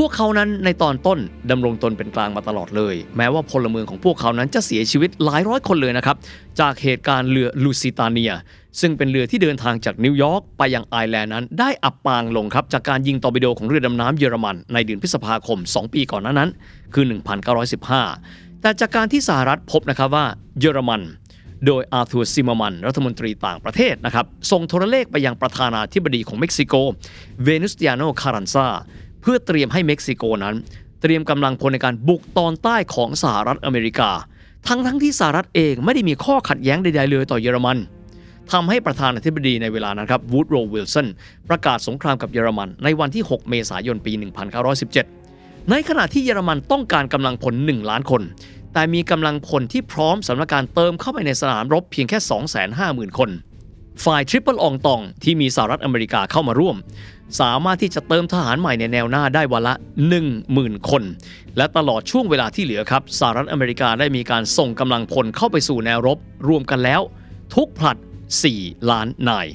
S1: พวกเขานั้นในตอนต้นดำรงตนเป็นกลางมาตลอดเลย แม้ว่าพลเมืองของพวกเขานั้นจะเสียชีวิตหลายร้อยคนเลยนะครับ จากเหตุการณ์เรือลูซิตาเนีย ซึ่งเป็นเรือที่เดินทางจากนิวยอร์กไปยังไอร์แลนด์นั้น ได้อับปางลงครับ จากการยิงตอร์ปิโดของเรือดำน้ำเยอรมันในเดือนพฤษภาคม 2 ปีก่อนหน้านั้น คือ 1915 แต่จากการที่สหรัฐพบนะครับว่าเยอรมันโดยอาร์ธัวร์ซิมเมอร์มัน รัฐมนตรีต่างประเทศนะครับส่งโทรเลขไปยังประธานาธิบดีของเม็กซิโก เวนุสติอาโน คารันซา พื่อเตรียมให้เม็กซิโกนั้น เตรียมกำลังพลในการบุกตอนใต้ของสหรัฐอเมริกา ทั้งทั้งที่สหรัฐเองไม่ได้มีข้อขัดแย้งใดๆเลยต่อเยอรมันทำให้ประธานาธิบดีในเวลานั้นครับวูดโรวิลสันประกาศสงครามกับเยอรมันในวันที่ 6 เมษายนปี 1917 ในขณะที่เยอรมันต้องการกำลังพล 1 ล้านคน แต่มีกำลังพลที่พร้อมสำหรับการเติมเข้าไปในสนามรบเพียงแค่ 250,000 คน ฝ่าย Triple Entente ที่มีสหรัฐอเมริกาเข้ามาร่วม สามารถที่จะเติมทหารใหม่ในแนวหน้าได้วันละ 10,000 คน และตลอดช่วงเวลาที่เหลือครับสหรัฐอเมริกาได้มีการส่งกำลังพลเข้าไปสู่แนวรบ รวมกันแล้ว ทุกผลัด 4 ล้านนาย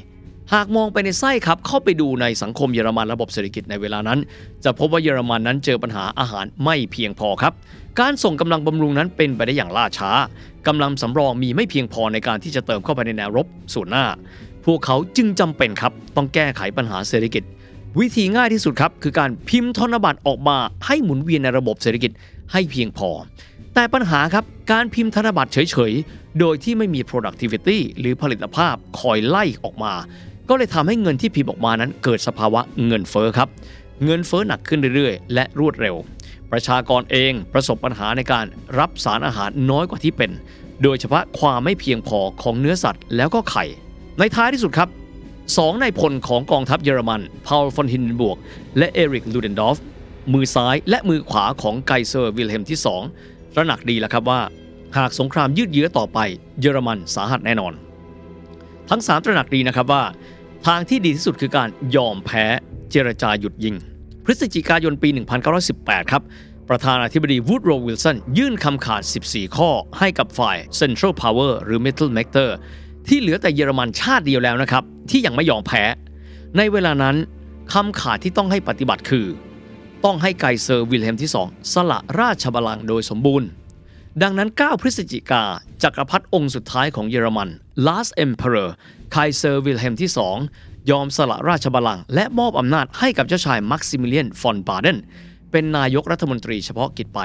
S1: หากมองไป inside ครับ เข้าไปดูในสังคมเยอรมันระบบเศรษฐกิจในเวลานั้น จะพบว่าเยอรมันนั้นเจอปัญหาอาหารไม่เพียงพอครับ การส่งกำลังบำรุงนั้นเป็นไปได้อย่างล่าช้ากำลังสำรองมีไม่เพียงพอในการที่จะเติมเข้าไปในแนวรบส่วนหน้า พวกเขาจึงจำเป็นครับ ต้องแก้ไขปัญหาเศรษฐกิจ วิธีง่ายที่สุดครับคือการพิมพ์ธนบัตรออกมาให้หมุนเวียนในระบบเศรษฐกิจให้เพียงพอ แต่ปัญหาครับการพิมพ์ธนบัตรเฉยๆ โดยที่ไม่มี productivity หรือผลิตภาพคอยไล่ออกมา ก็เลยทำให้เงินที่พิมพ์ออกมานั้น เกิดสภาวะเงินเฟ้อครับ เงินเฟ้อหนักขึ้นเรื่อยๆ และรวดเร็ว ประชากรเองประสบปัญหาในการรับสารอาหารน้อยกว่าที่เป็น โดยเฉพาะความไม่เพียงพอของเนื้อสัตว์แล้วก็ไข่ ในท้ายที่สุดครับสองนายพลของกองทัพเยอรมันพาลฟอนฮินเดนบวร์ก และเอริกลูเดนดอฟมือซ้ายและมือขวาของไกเซอร์วิลเฮมที่2ตระหนักดีแล้วครับว่า หากสงครามยืดเยื้อต่อไป เยอรมันสาหัสแน่นอน ทั้ง 3 ตระหนักดีนะครับว่า ทางที่ดีที่สุดคือการยอมแพ้เจรจาหยุดยิง พฤศจิกายนปี 1918 ครับประธานาธิบดีวูดโรวิลสันยื่นคำขาด 14 ข้อให้กับฝ่าย Central Power หรือ Metal m a c t e r ที่เหลือแต่เยอรมันชาติเดียวแล้วนะครับ ที่ยังไม่ยอมแพ้ ในเวลานั้นคำขาดที่ต้องให้ปฏิบัติคือ ต้องให้ไกเซอร์วิลเฮมที่ 2 สละราชบัลลังก์โดยสมบูรณ์ ดังนั้น 9 พฤศจิกาจักรพรรดิองค์สุดท้ายของเยอรมัน Last Emperor ไคเซอร์วิลเฮมที่ 2 ยอมสละราชบัลลังก์และมอบอำนาจให้กับเจ้าชายมักซิมิเลียนฟอนบาเดนเป็นนายกรัฐมนตรีเฉพาะกิจไป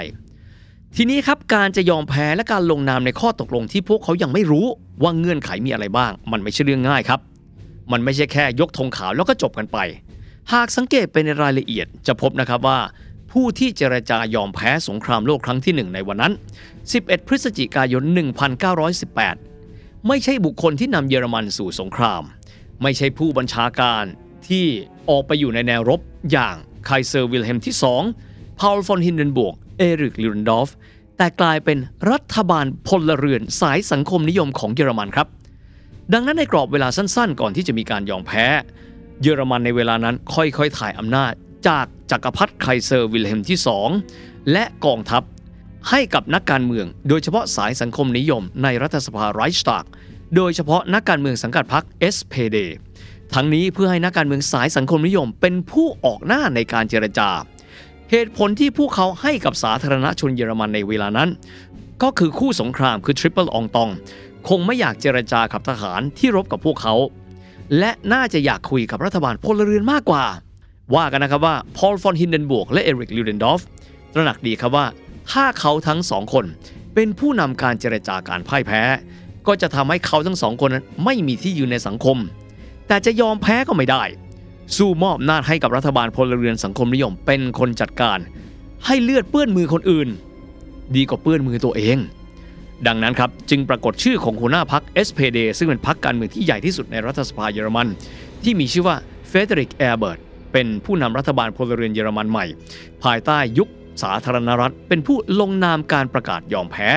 S1: ทีนี้ครับการจะยอมแพ้และการลงนามในข้อตกลงที่พวกเขายังไม่รู้ว่าเงื่อนไขมีอะไรบ้าง มันไม่ใช่เรื่องง่ายครับ มันไม่ใช่แค่ยกธงขาวแล้วก็จบกันไป หากสังเกตไปในรายละเอียดจะพบนะครับว่าผู้ที่เจรจายอมแพ้สงครามโลกครั้งที่หนึ่งในวันนั้น 11 พฤศจิกายน 1918 ไม่ใช่บุคคลที่นำเยอรมันสู่สงคราม ไม่ใช่ผู้บัญชาการที่ออกไปอยู่ในแนวรบอย่างไคเซอร์วิลเฮมที่2พาลฟอนฮินเดนบวร์กเอริกลูเดนดอฟแต่กลายเป็นรัฐบาลพลเรือนสายสังคมนิยมของเยอรมันครับ ดังนั้นในกรอบเวลาสั้นๆ ก่อนที่จะมีการยอมแพ้ เยอรมันในเวลานั้นค่อยๆ ถ่ายอำนาจ จากจักรพรรดิไคเซอร์วิลเฮมที่ 2 และกองทัพให้กับนักการเมือง โดยเฉพาะสายสังคมนิยมในรัฐสภาไรช์ตาก โดยเฉพาะนักการเมืองสังกัดพรรค SPD ทั้งนี้เพื่อให้นักการเมืองสายสังคมนิยม เป็นผู้ออกหน้าในการเจรจา เหตุผลที่พวกเขาให้กับสาธารณชนเยอรมันในเวลานั้น ก็คือคู่สงครามคือทริปเปิลอองตองคงไม่อยากเจรจากับทหารที่รบกับพวกเขา และน่าจะอยากคุยกับรัฐบาลพลเรือนมากกว่า ว่ากันนะครับว่าพอลฟอนฮินเดนบวกและเอริกลิวเดนดอฟตระหนักดีครับว่าถ้าเขาทั้งสองคนเป็นผู้นำการเจรจาการพ่ายแพ้ ก็จะทำให้เขาทั้งสองคนนั้นไม่มีที่ยืนในสังคม แต่จะยอมแพ้ก็ไม่ได้ สู้มอบอำนาจให้กับรัฐบาลพลเรือนสังคมนิยมเป็นคนจัดการ ให้เลือดเปื้อนมือคนอื่น ดีกว่าเปื้อนมือตัวเอง ดังนั้นครับจึงปรากฏชื่อของหัวหน้าพรรค SPD ซึ่งเป็นพรรคการเมืองที่ใหญ่ที่สุดในรัฐสภาเยอรมัน ที่มีชื่อว่าเฟรเดริกเอเบิร์ตเป็นผู้นำรัฐบาลพลเรือนเยอรมันใหม่ ภายใต้ยุคสาธารณรัฐ เป็นผู้ลงนามการประกาศยอมแพ้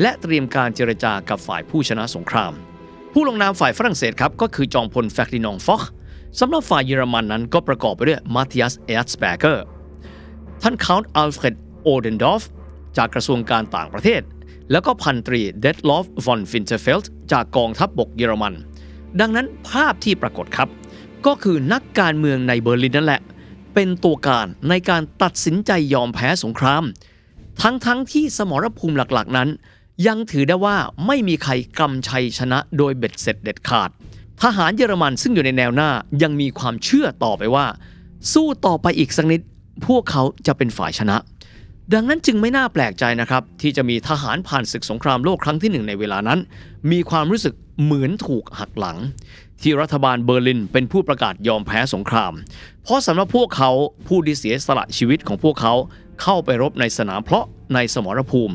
S1: และเตรียมการเจรจากับฝ่ายผู้ชนะสงคราม ผู้ลงนามฝ่ายฝรั่งเศสครับก็คือจอมพลแฟร์ดินองฟอชสำหรับฝ่ายเยอรมันนั้นก็ประกอบไปด้วยมาติอัสเอร์สแบเกอร์ท่าน Count อัลเฟรดโอเดนดอฟจากกระทรวงการต่างประเทศ แล้วก็พันตรีเดดลอฟฟอนฟินเทเฟลต์จากกองทัพบกเยอรมัน ดังนั้นภาพที่ปรากฏครับ ก็คือนักการเมืองในเบอร์ลินนั่นแหละ เป็นตัวการในการตัดสินใจยอมแพ้สงคราม ทั้งๆทที่สมรภูมิหลักๆ นั้น ยังถือได้ว่าไม่มีใครกำชัยชนะโดยเบ็ดเสร็จเด็ดขาด ทหารเยอรมันซึ่งอยู่ในแนวหน้ายังมีความเชื่อต่อไปว่า สู้ต่อไปอีกสักนิด พวกเขาจะเป็นฝ่ายชนะ ดังนั้นจึงไม่น่าแปลกใจนะครับ ที่จะมีทหารผ่านศึกสงครามโลกครั้งที่หนึ่งในเวลานั้น มีความรู้สึกเหมือนถูกหักหลัง ที่รัฐบาลเบอร์ลินเป็นผู้ประกาศยอมแพ้สงคราม เพราะสำหรับพวกเขาผู้ที่เสียสละชีวิตของพวกเขาเข้าไปรบในสนามเพลาะในสมรภูมิ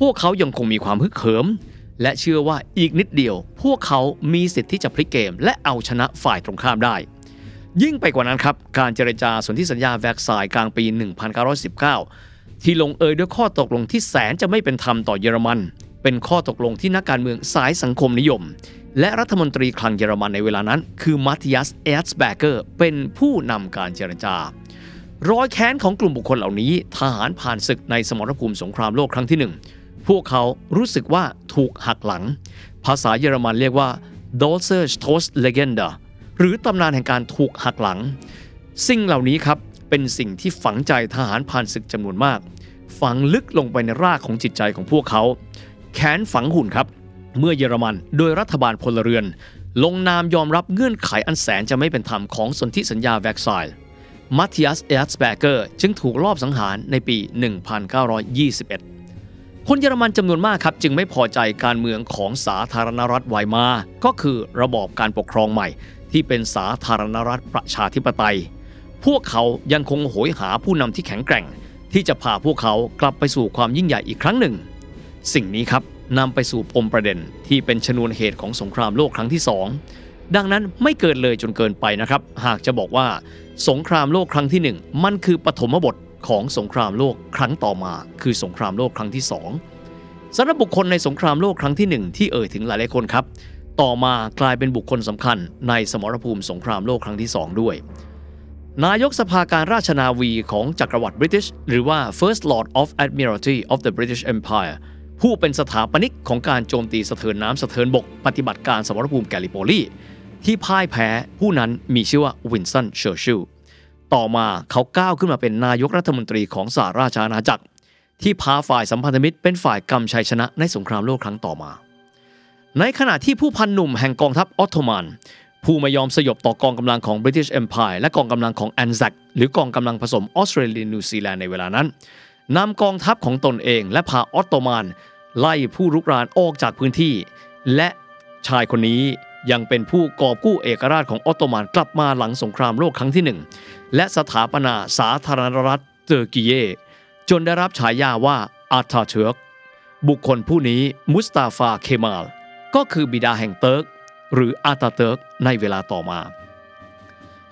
S1: พวกเขายังคงมีความฮึกเหิม และเชื่อว่าอีกนิดเดียว พวกเขามีสิทธิ์ที่จะพลิกเกม และเอาชนะฝ่ายตรงข้ามได้ ยิ่งไปกว่านั้นครับการเจรจาสนธิสัญญาแวร์ซายกลางปี 1919 ที่ลงเอยด้วยข้อตกลงที่แสนจะไม่เป็นธรรมต่อเยอรมัน เป็นข้อตกลงที่นักการเมืองสายสังคมนิยม และรัฐมนตรีคลังเยอรมันในเวลานั้น คือมาติอัสเอสแบเกอร์เป็นผู้นำการเจรจารอยแค้นของกลุ่มบุคคลเหล่านี้ ทหารผ่านศึกในสมรภูมิสงครามโลกครั้งที่หนึ่ง พวกเขารู้สึกว่าถูกหักหลัง ภาษาเยอรมันเรียกว่า d o l c e r s t o s Legende หรือตำนานแห่งการถูกหักหลัง สิ่งเหล่านี้ครับเป็นสิ่งที่ฝังใจทหารผ่านศึกจำนวนมาก ฝังลึกลงไปในรากของจิตใจของพวกเขา แค้นฝังหุ่นครับ เมื่อเยอรมันโดยรัฐบาลพลเรือน ลงนามยอมรับเงื่อนไขอันแสนจะไม่เป็นธรรมของสนธิสัญญาแวร์ซายน์มาติอัสเอร์สแบเกอร์จึงถูกลอบสังหารในปี 1921 คนเยอรมันจำนวนมากครับ จึงไม่พอใจการเมืองของสาธารณรัฐไวมาร์ก็คือระบอบการปกครองใหม่ ที่เป็นสาธารณรัฐประชาธิปไตย พวกเขายังคงโหยหาผู้นำที่แข็งแกร่ง ที่จะพาพวกเขากลับไปสู่ความยิ่งใหญ่อีกครั้งหนึ่ง สิ่งนี้ครับนำไปสู่ปมประเด็นที่เป็นชนวนเหตุของสงครามโลกครั้งที่สองดังนั้นไม่เกินเลยจนเกินไปนะครับ หากจะบอกว่า สงครามโลกครั้งที่หนึ่งมันคือปฐมบท ของสงครามโลกครั้งต่อมา คือสงครามโลกครั้งที่สองสำหรับบุคคลในสงครามโลกครั้งที่หนึ่งที่เอ่ยถึงหลายๆคนครับ ต่อมากลายเป็นบุคคลสำคัญในสมรภูมิสงครามโลกครั้งที่สองด้วย นายกสภาการราชนาวีของจักรวรรดิบริติชหรือว่า First Lord of Admiralty of the British Empire ผู้เป็นสถาปนิกของการโจมตีสะเทินน้ำสะเทินบก ปฏิบัติการสมรภูมิแกลิโปลีที่พ่ายแพ้ผู้นั้นมีชื่อว่าวินสันเชอร์ชิล ต่อมาเขาก้าวขึ้นมาเป็นนายกรัฐมนตรีของสหราชอาณาจักร ที่พาฝ่ายสัมพันธมิตรเป็นฝ่ายกำชัยชนะในสงครามโลกครั้งต่อมา ในขณะที่ผู้พันหนุ่มแห่งกองทัพออตโตมันผู้ไม่ยอมสยบต่อกองกำลังของ British Empire และกองกำลังของ ANZAC หรือกองกำลังผสมออสเตรเลียนิวซีแลนด์ในเวลานั้นนำกองทัพของตนเอง และพาออตโตมันไล่ผู้รุกรานออกจากพื้นที่ และชายคนนี้ยังเป็นผู้กอบกู้เอกราชของออตโตมันกลับมาหลังสงครามโลกครั้งที่หนึ่ง และสถาปนาสาธารณรัฐเตอร์กีเย จนได้รับฉายาว่าอาตาเติร์กบุคคลผู้นี้มุสตาฟาเคมาล ก็คือบิดาแห่งเติร์กหรืออาตาเติร์กในเวลาต่อมา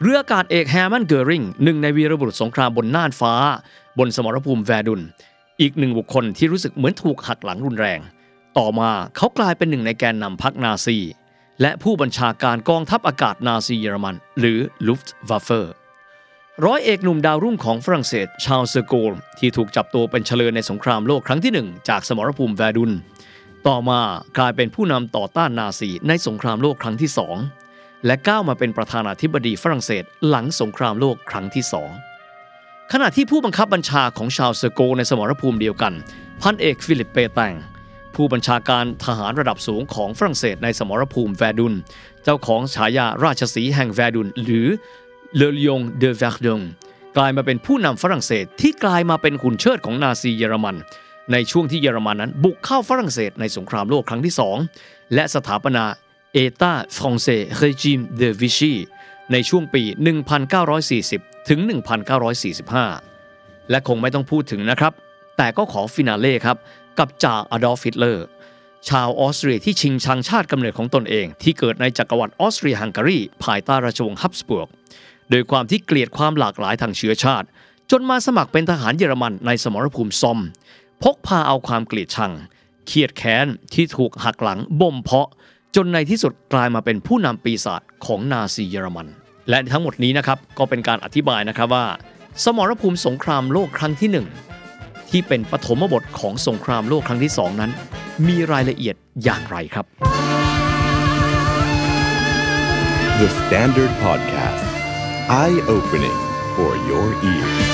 S1: เรืออากาศเอกแฮมันเกอริงหนึ่งในวีรบุรุษสงครามบนน่านฟ้า บนสมรภูมิแวร์ดุน อีกหนึ่งบุคคลที่รู้สึกเหมือนถูกหักหลังรุนแรง ต่อมาเขากลายเป็นหนึ่งในแกนนำพรรคนาซี และผู้บัญชาการกองทัพอากาศนาซีเยอรมัน หรือ Luftwaffe ร้อยเอกหนุ่มดาวรุ่งของฝรั่งเศส ชาร์ลเดอโกลที่ถูกจับตัวเป็นเชลยในสงครามโลกครั้งที่หนึ่งจากสมรภูมิแวร์ดุน ต่อมากลายเป็นผู้นำต่อต้านนาซีในสงครามโลกครั้งที่สองและก้าวมาเป็นประธานาธิบดีฝรั่งเศสหลังสงครามโลกครั้งที่สองขณะที่ผู้บังคับบัญชาของชาร์ลเดอโกลในสมรภูมิเดียวกัน พันเอกฟิลิปเปแตงผู้บัญชาการทหารระดับสูงของฝรั่งเศสในสมรภูมิแวร์ดุน เจ้าของฉายาราชสีแห่งแวร์ดุน หรือ Le Lion de Verdun กลายมาเป็นผู้นำฝรั่งเศสที่กลายมาเป็นหุ่นเชิดของนาซีเยอรมัน ในช่วงที่เยอรมันนั้นบุกเข้าฝรั่งเศสในสงครามโลกครั้งที่สองและสถาปนา État français régime de Vichy ในช่วงปี 1940 ถึง 1945 และคงไม่ต้องพูดถึงนะครับ แต่ก็ขอ finale ครับ กับจ่าอดอล์ฟฮิตเลอร์ชาวออสเตรียที่ชิงชังชาติกำเนิดของตนเอง ที่เกิดในจักรวรรดิออสเตรียฮังการีภายใต้ราชวงศ์ฮับสบวก โดยความที่เกลียดความหลากหลายทางเชื้อชาติ จนมาสมัครเป็นทหารเยอรมันในสมรภูมิซอม พกพาเอาความเกลียดชังเครียดแค้นที่ถูกหักหลังบ่มเพาะ จนในที่สุดกลายมาเป็นผู้นำปีศาจของนาซีเยอรมัน และทั้งหมดนี้นะครับก็เป็นการอธิบายนะครับว่า สมรภูมิสงครามโลกครั้งที่หนึ่งที่เป็นปฐมบทของสงครามโลกครั้งที่สองนั้น มีรายละเอียดอย่างไรครับ
S2: The Standard Podcast. Eye opening for your ears.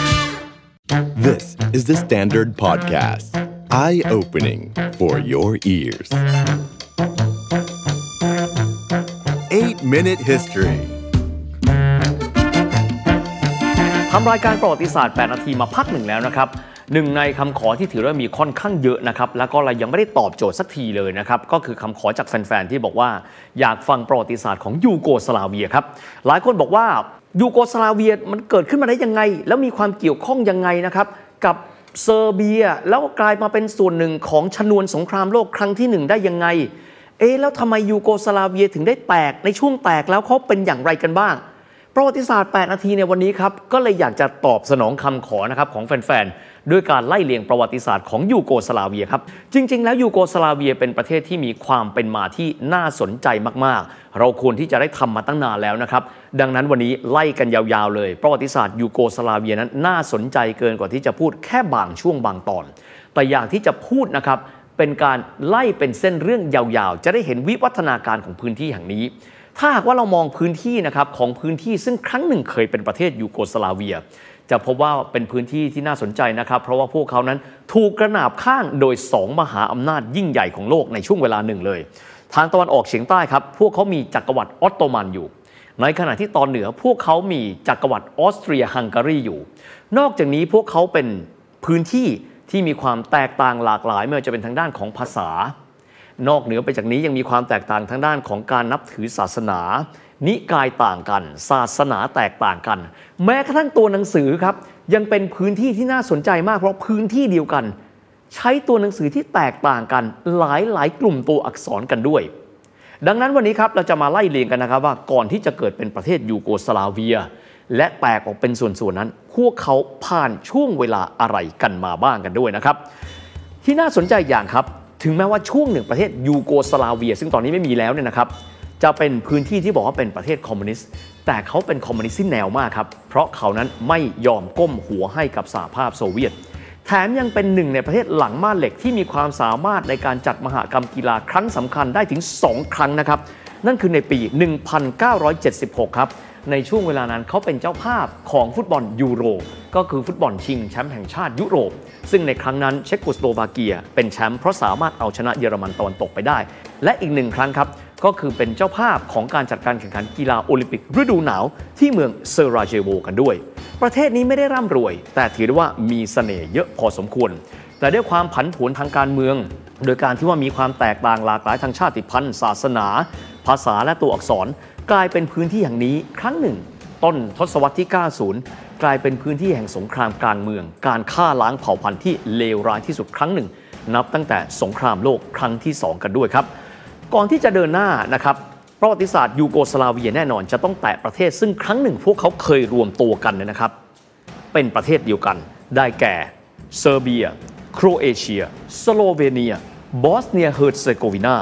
S2: This is the Standard Podcast. Eye opening for your ears. Eight Minute History.
S1: ทำรายการประวัติศาสตร์ 8 นาทีมาพักหนึ่งแล้วนะครับหนึ่งในคำขอที่ถือว่ามีค่อนข้างเยอะนะครับ แล้วก็เรายังไม่ได้ตอบโจทย์สักทีเลยนะครับ ก็คือคำขอจากแฟน ๆ ที่บอกว่า อยากฟังประวัติศาสตร์ของยูโกสลาเวียครับ หลายคนบอกว่า ยูโกสลาเวียมันเกิดขึ้นมาได้ยังไง แล้วมีความเกี่ยวข้องยังไงนะครับ กับเซอร์เบียแล้วกลายมาเป็นส่วนหนึ่งของชนวนสงครามโลกครั้งที่หนึ่งได้ยังไง เอ๊แล้วทำไมยูโกสลาเวียถึงได้แตกในช่วงแตกแล้วเขาเป็นอย่างไรกันบ้าง ประวัติศาสตร์ 8 นาทีในวันนี้ครับ ก็เลยอยากจะตอบสนองคำขอนะครับของแฟนๆ ด้วยการไล่เลียงประวัติศาสตร์ของยูโกสลาเวียครับ จริง ๆ แล้วยูโกสลาเวียเป็นประเทศที่มีความเป็นมาที่น่าสนใจมากๆ เราควรที่จะได้ทำมาตั้งนานแล้วนะครับ ดังนั้นวันนี้ไล่กันยาวๆ เลย ประวัติศาสตร์ยูโกสลาเวียนั้นน่าสนใจเกินกว่าที่จะพูดแค่บางช่วงบางตอน แต่อยากที่จะพูดนะครับเป็นการไล่เป็นเส้นเรื่องยาวๆ จะได้เห็นวิวัฒนาการของพื้นที่แห่งนี้ ถ้าหากว่าเรามองพื้นที่นะครับของพื้นที่ซึ่งครั้งหนึ่งเคยเป็นประเทศยูโกสลาเวีย จะพบว่าเป็นพื้นที่ที่น่าสนใจนะครับ เพราะว่าพวกเขานั้นถูกกระหนาบข้างโดย 2 มหาอำนาจยิ่งใหญ่ของโลกในช่วงเวลาหนึ่งเลย ทางตะวันออกเฉียงใต้ครับ พวกเขามีจักรวรรดิออตโตมันอยู่ ในขณะที่ตอนเหนือพวกเขามีจักรวรรดิออสเตรียฮังการีอยู่ นอกจากนี้พวกเขาเป็นพื้นที่ที่มีความแตกต่างหลากหลายไม่ว่าจะเป็นทางด้านของภาษา นอกเหนือไปจากนี้ยังมีความแตกต่างทางด้านของการนับถือศาสนา นิกายต่างกัน ศาสนาแตกต่างกัน แม้กระทั่งตัวหนังสือครับ ยังเป็นพื้นที่ที่น่าสนใจมากเพราะพื้นที่เดียวกัน ใช้ตัวหนังสือที่แตกต่างกัน หลายหลายกลุ่มตัวอักษรกันด้วย ดังนั้นวันนี้ครับเราจะมาไล่เรียงกันนะครับว่าก่อนที่จะเกิดเป็นประเทศยูโกสลาเวีย และแตกออกเป็นส่วนๆนั้น พวกเขาผ่านช่วงเวลาอะไรกันมาบ้างกันด้วยนะครับ ที่น่าสนใจอย่างครับ ถึงแม้ว่าช่วงหนึ่งประเทศยูโกสลาเวีย ซึ่งตอนนี้ไม่มีแล้วเนี่ยนะครับ จะเป็นพื้นที่ที่บอกว่าเป็นประเทศคอมมิวนิสต์ แต่เขาเป็นคอมมิวนิสต์ที่แนวมากครับ เพราะเขานั้นไม่ยอมก้มหัวให้กับสหภาพโซเวียต แถมยังเป็นหนึ่งในประเทศหลังม่านเหล็กที่มีความสามารถในการจัดมหากรรมกีฬาครั้งสำคัญได้ถึง 2 ครั้งนะครับ นั่นคือในปี 1976 ครับ ในช่วงเวลานั้นเขาเป็นเจ้าภาพของฟุตบอลยูโร ก็คือฟุตบอลชิงแชมป์แห่งชาติยุโรป ซึ่งในครั้งนั้นเช็กโกสโลวาเกีย เป็นแชมป์เพราะสามารถเอาชนะเยอรมันตะวันตกไปได้ และอีกหนึ่งครั้งครับ ก็คือเป็นเจ้าภาพของการจัดการแข่งขันกีฬาโอลิมปิกฤดูหนาวที่เมืองเซราเจโวกันด้วย ประเทศนี้ไม่ได้ร่ำรวย แต่ถือได้ว่ามีเสน่ห์เยอะพอสมควร แต่ด้วยความผันผวนทางการเมือง โดยการที่ว่ามีความแตกต่างหลากหลายทางชาติพันธุ์ ศาสนา ภาษาและตัวอักษร กลายเป็นพื้นที่อย่างนี้ครั้งหนึ่ง ต้นทศวรรษที่ 90 กลายเป็นพื้นที่แห่งสงครามกลางเมือง การฆ่าล้างเผ่าพันธุ์ที่เลวร้ายที่สุดครั้งหนึ่ง นับตั้งแต่สงครามโลกครั้งที่ 2 กันด้วยครับ ก่อนที่จะเดินหน้านะครับประวัติศาสตร์ยูโกสลาเวียแน่นอน จะต้องแตะประเทศซึ่งครั้งหนึ่งพวกเขาเคยรวมตัวกันเนี่ยนะครับ เป็นประเทศเดียวกัน ได้แก่เซอร์เบีย โครเอเชีย สโลเวเนีย บอสเนียเฮอร์เซโกวีนา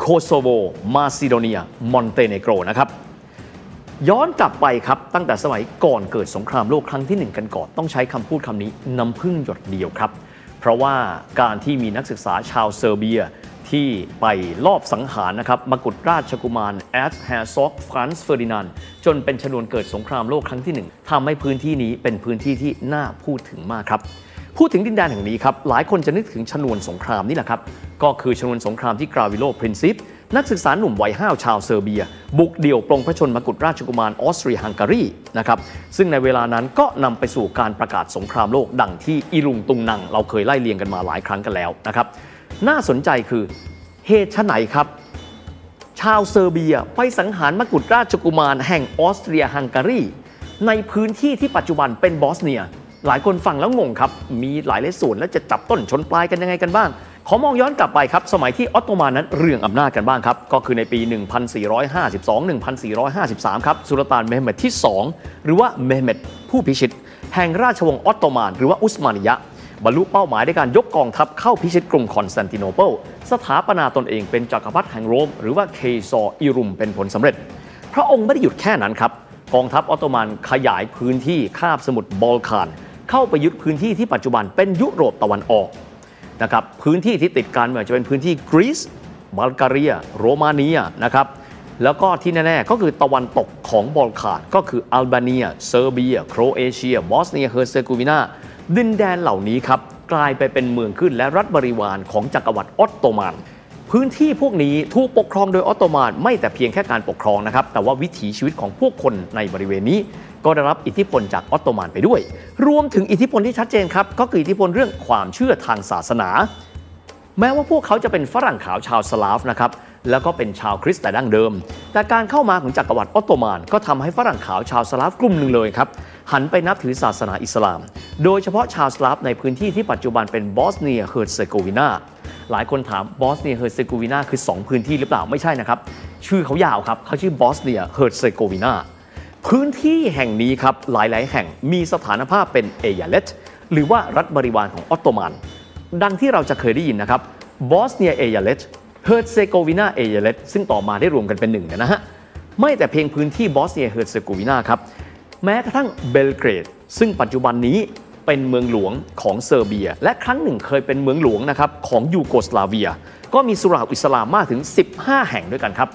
S1: โคโซโว มาซิโดเนีย มอนเตเนโกรนะครับ ย้อนกลับไปครับ ตั้งแต่สมัยก่อนเกิดสงครามโลกครั้งที่หนึ่งกันก่อน ต้องใช้คำพูดคำนี้น้ำผึ้งหยดเดียวครับ เพราะว่าการที่มีนักศึกษาชาวเซอร์เบีย ที่ไปลอบสังหารนะครับมกุฎราชกุมาร Erzherzog ฟรานซ์เฟอร์ดินานด์จนเป็นชนวนเกิดสงครามโลกครั้งที่หนึ่งทำให้พื้นที่นี้เป็นพื้นที่ที่น่าพูดถึงมากครับพูดถึงดินแดนแห่งนี้ครับหลายคนจะนึกถึงชนวนสงครามนี่แหละครับก็คือชนวนสงครามที่กาวริโลพรินซิปนักศึกษาหนุ่มวัยห้าวชาวเซอร์เบีย บุกเดี่ยวปลงพระชนม์มกุฎราชกุมารออสเตรียฮังการีนะครับซึ่งในเวลานั้นก็นำไปสู่การประกาศสงครามโลกดังที่อิรุงตุงนัง เราเคยไล่เรียงกันมาหลายครั้งกันแล้วนะครับ น่าสนใจคือเหตุไฉนครับ ชาวเซอร์เบียไปสังหารมกุฎราชกุมารแห่งออสเตรียฮังการี ในพื้นที่ที่ปัจจุบันเป็นบอสเนีย หลายคนฟังแล้วงงครับ มีหลายหลส่วนแล้วจะจับต้นชนปลายกันยังไงกันบ้าง ขอมองย้อนกลับไปครับ สมัยที่ออตโตมันนั้นเรืองอำนาจกันบ้างครับ ก็คือในปี 1452-1453 ครับสุลต่านเมหเมดที่ 2 หรือว่าเมหเมดผู้พิชิต แห่งราชวงศ์ออตโตมันหรือว่าอุสมานิยะ บรรลุเป้าหมายด้วยการยกกองทัพเข้าพิชิตกรุงคอนสแตนติโนเปิลสถาปนาตนเองเป็นจักรพรรดิแห่งโรม หรือว่าเคซออิรุมเป็นผลสำเร็จ พระองค์ไม่ได้หยุดแค่นั้นครับ กองทัพออตโตมันขยายพื้นที่คาบสมุทรบอลข่าน เข้าไปยึดพื้นที่ที่ปัจจุบันเป็นยุโรปตะวันออกนะครับพื้นที่ที่ติดกันไม่ว่าจะเป็นพื้นที่กรีซบัลแกเรียโรมาเนียนะครับแล้วก็ที่แน่ ๆ ก็คือตะวันตกของบอลข่านก็คืออัลบาเนีย เซอร์เบีย โครเอเชีย บอสเนียเฮอร์เซโกวีนา ดินแดนเหล่านี้ครับกลายไปเป็นเมืองขึ้นและรัฐบริวารของจักรวรรดิออตโตมันพื้นที่พวกนี้ถูกปกครองโดยออตโตมันไม่แต่เพียงแค่การปกครองนะครับ แต่ว่าวิถีชีวิตของพวกคนในบริเวณนี้ ก็ได้รับอิทธิพลจากออตโตมันไปด้วย รวมถึงอิทธิพลที่ชัดเจนครับ ก็คืออิทธิพลเรื่องความเชื่อทางศาสนา แม้ว่าพวกเขาจะเป็นฝรั่งขาวชาวสลาฟนะครับแล้วก็เป็นชาวคริสต์แต่ดั้งเดิม แต่การเข้ามาของจักรวรรดิออตโตมันก็ทำให้ฝรั่งขาวชาวสลาฟกลุ่มหนึ่งเลยครับ หันไปนับถือศาสนาอิสลาม โดยเฉพาะชาวสลาฟในพื้นที่ที่ปัจจุบันเป็นบอสเนียเฮอร์เซโกวีนาหลายคนถามบอสเนียเฮอร์เซโกวีนาคือ 2 พื้นที่หรือเปล่าไม่ใช่นะครับ ชื่อเขายาวครับเขาชื่อบอสเนียเฮอร์เซโกวีนาพื้นที่แห่งนี้ครับหลายๆ แห่งมีสถานภาพเป็นเอยาเลตหรือว่ารัฐบริวารของออตโตมัน ดังที่เราจะเคยได้ยินนะครับบอสเนียเอยาเลตเฮอร์เซโกวีนาเอยาเลตซึ่งต่อมาได้รวมกันเป็นหนึ่งนะฮะไม่แต่เพียงพื้นที่บอสเนียเฮอร์เซโกวีนาครับ แม้กระทั่งเบลเกรด ซึ่งปัจจุบันนี้เป็นเมืองหลวงของเซอร์เบีย และครั้งหนึ่งเคยเป็นเมืองหลวงนะครับของยูโกสลาเวีย ก็มีสุเหร่าอิสลามมากถึง 15 แห่งด้วยกันครับ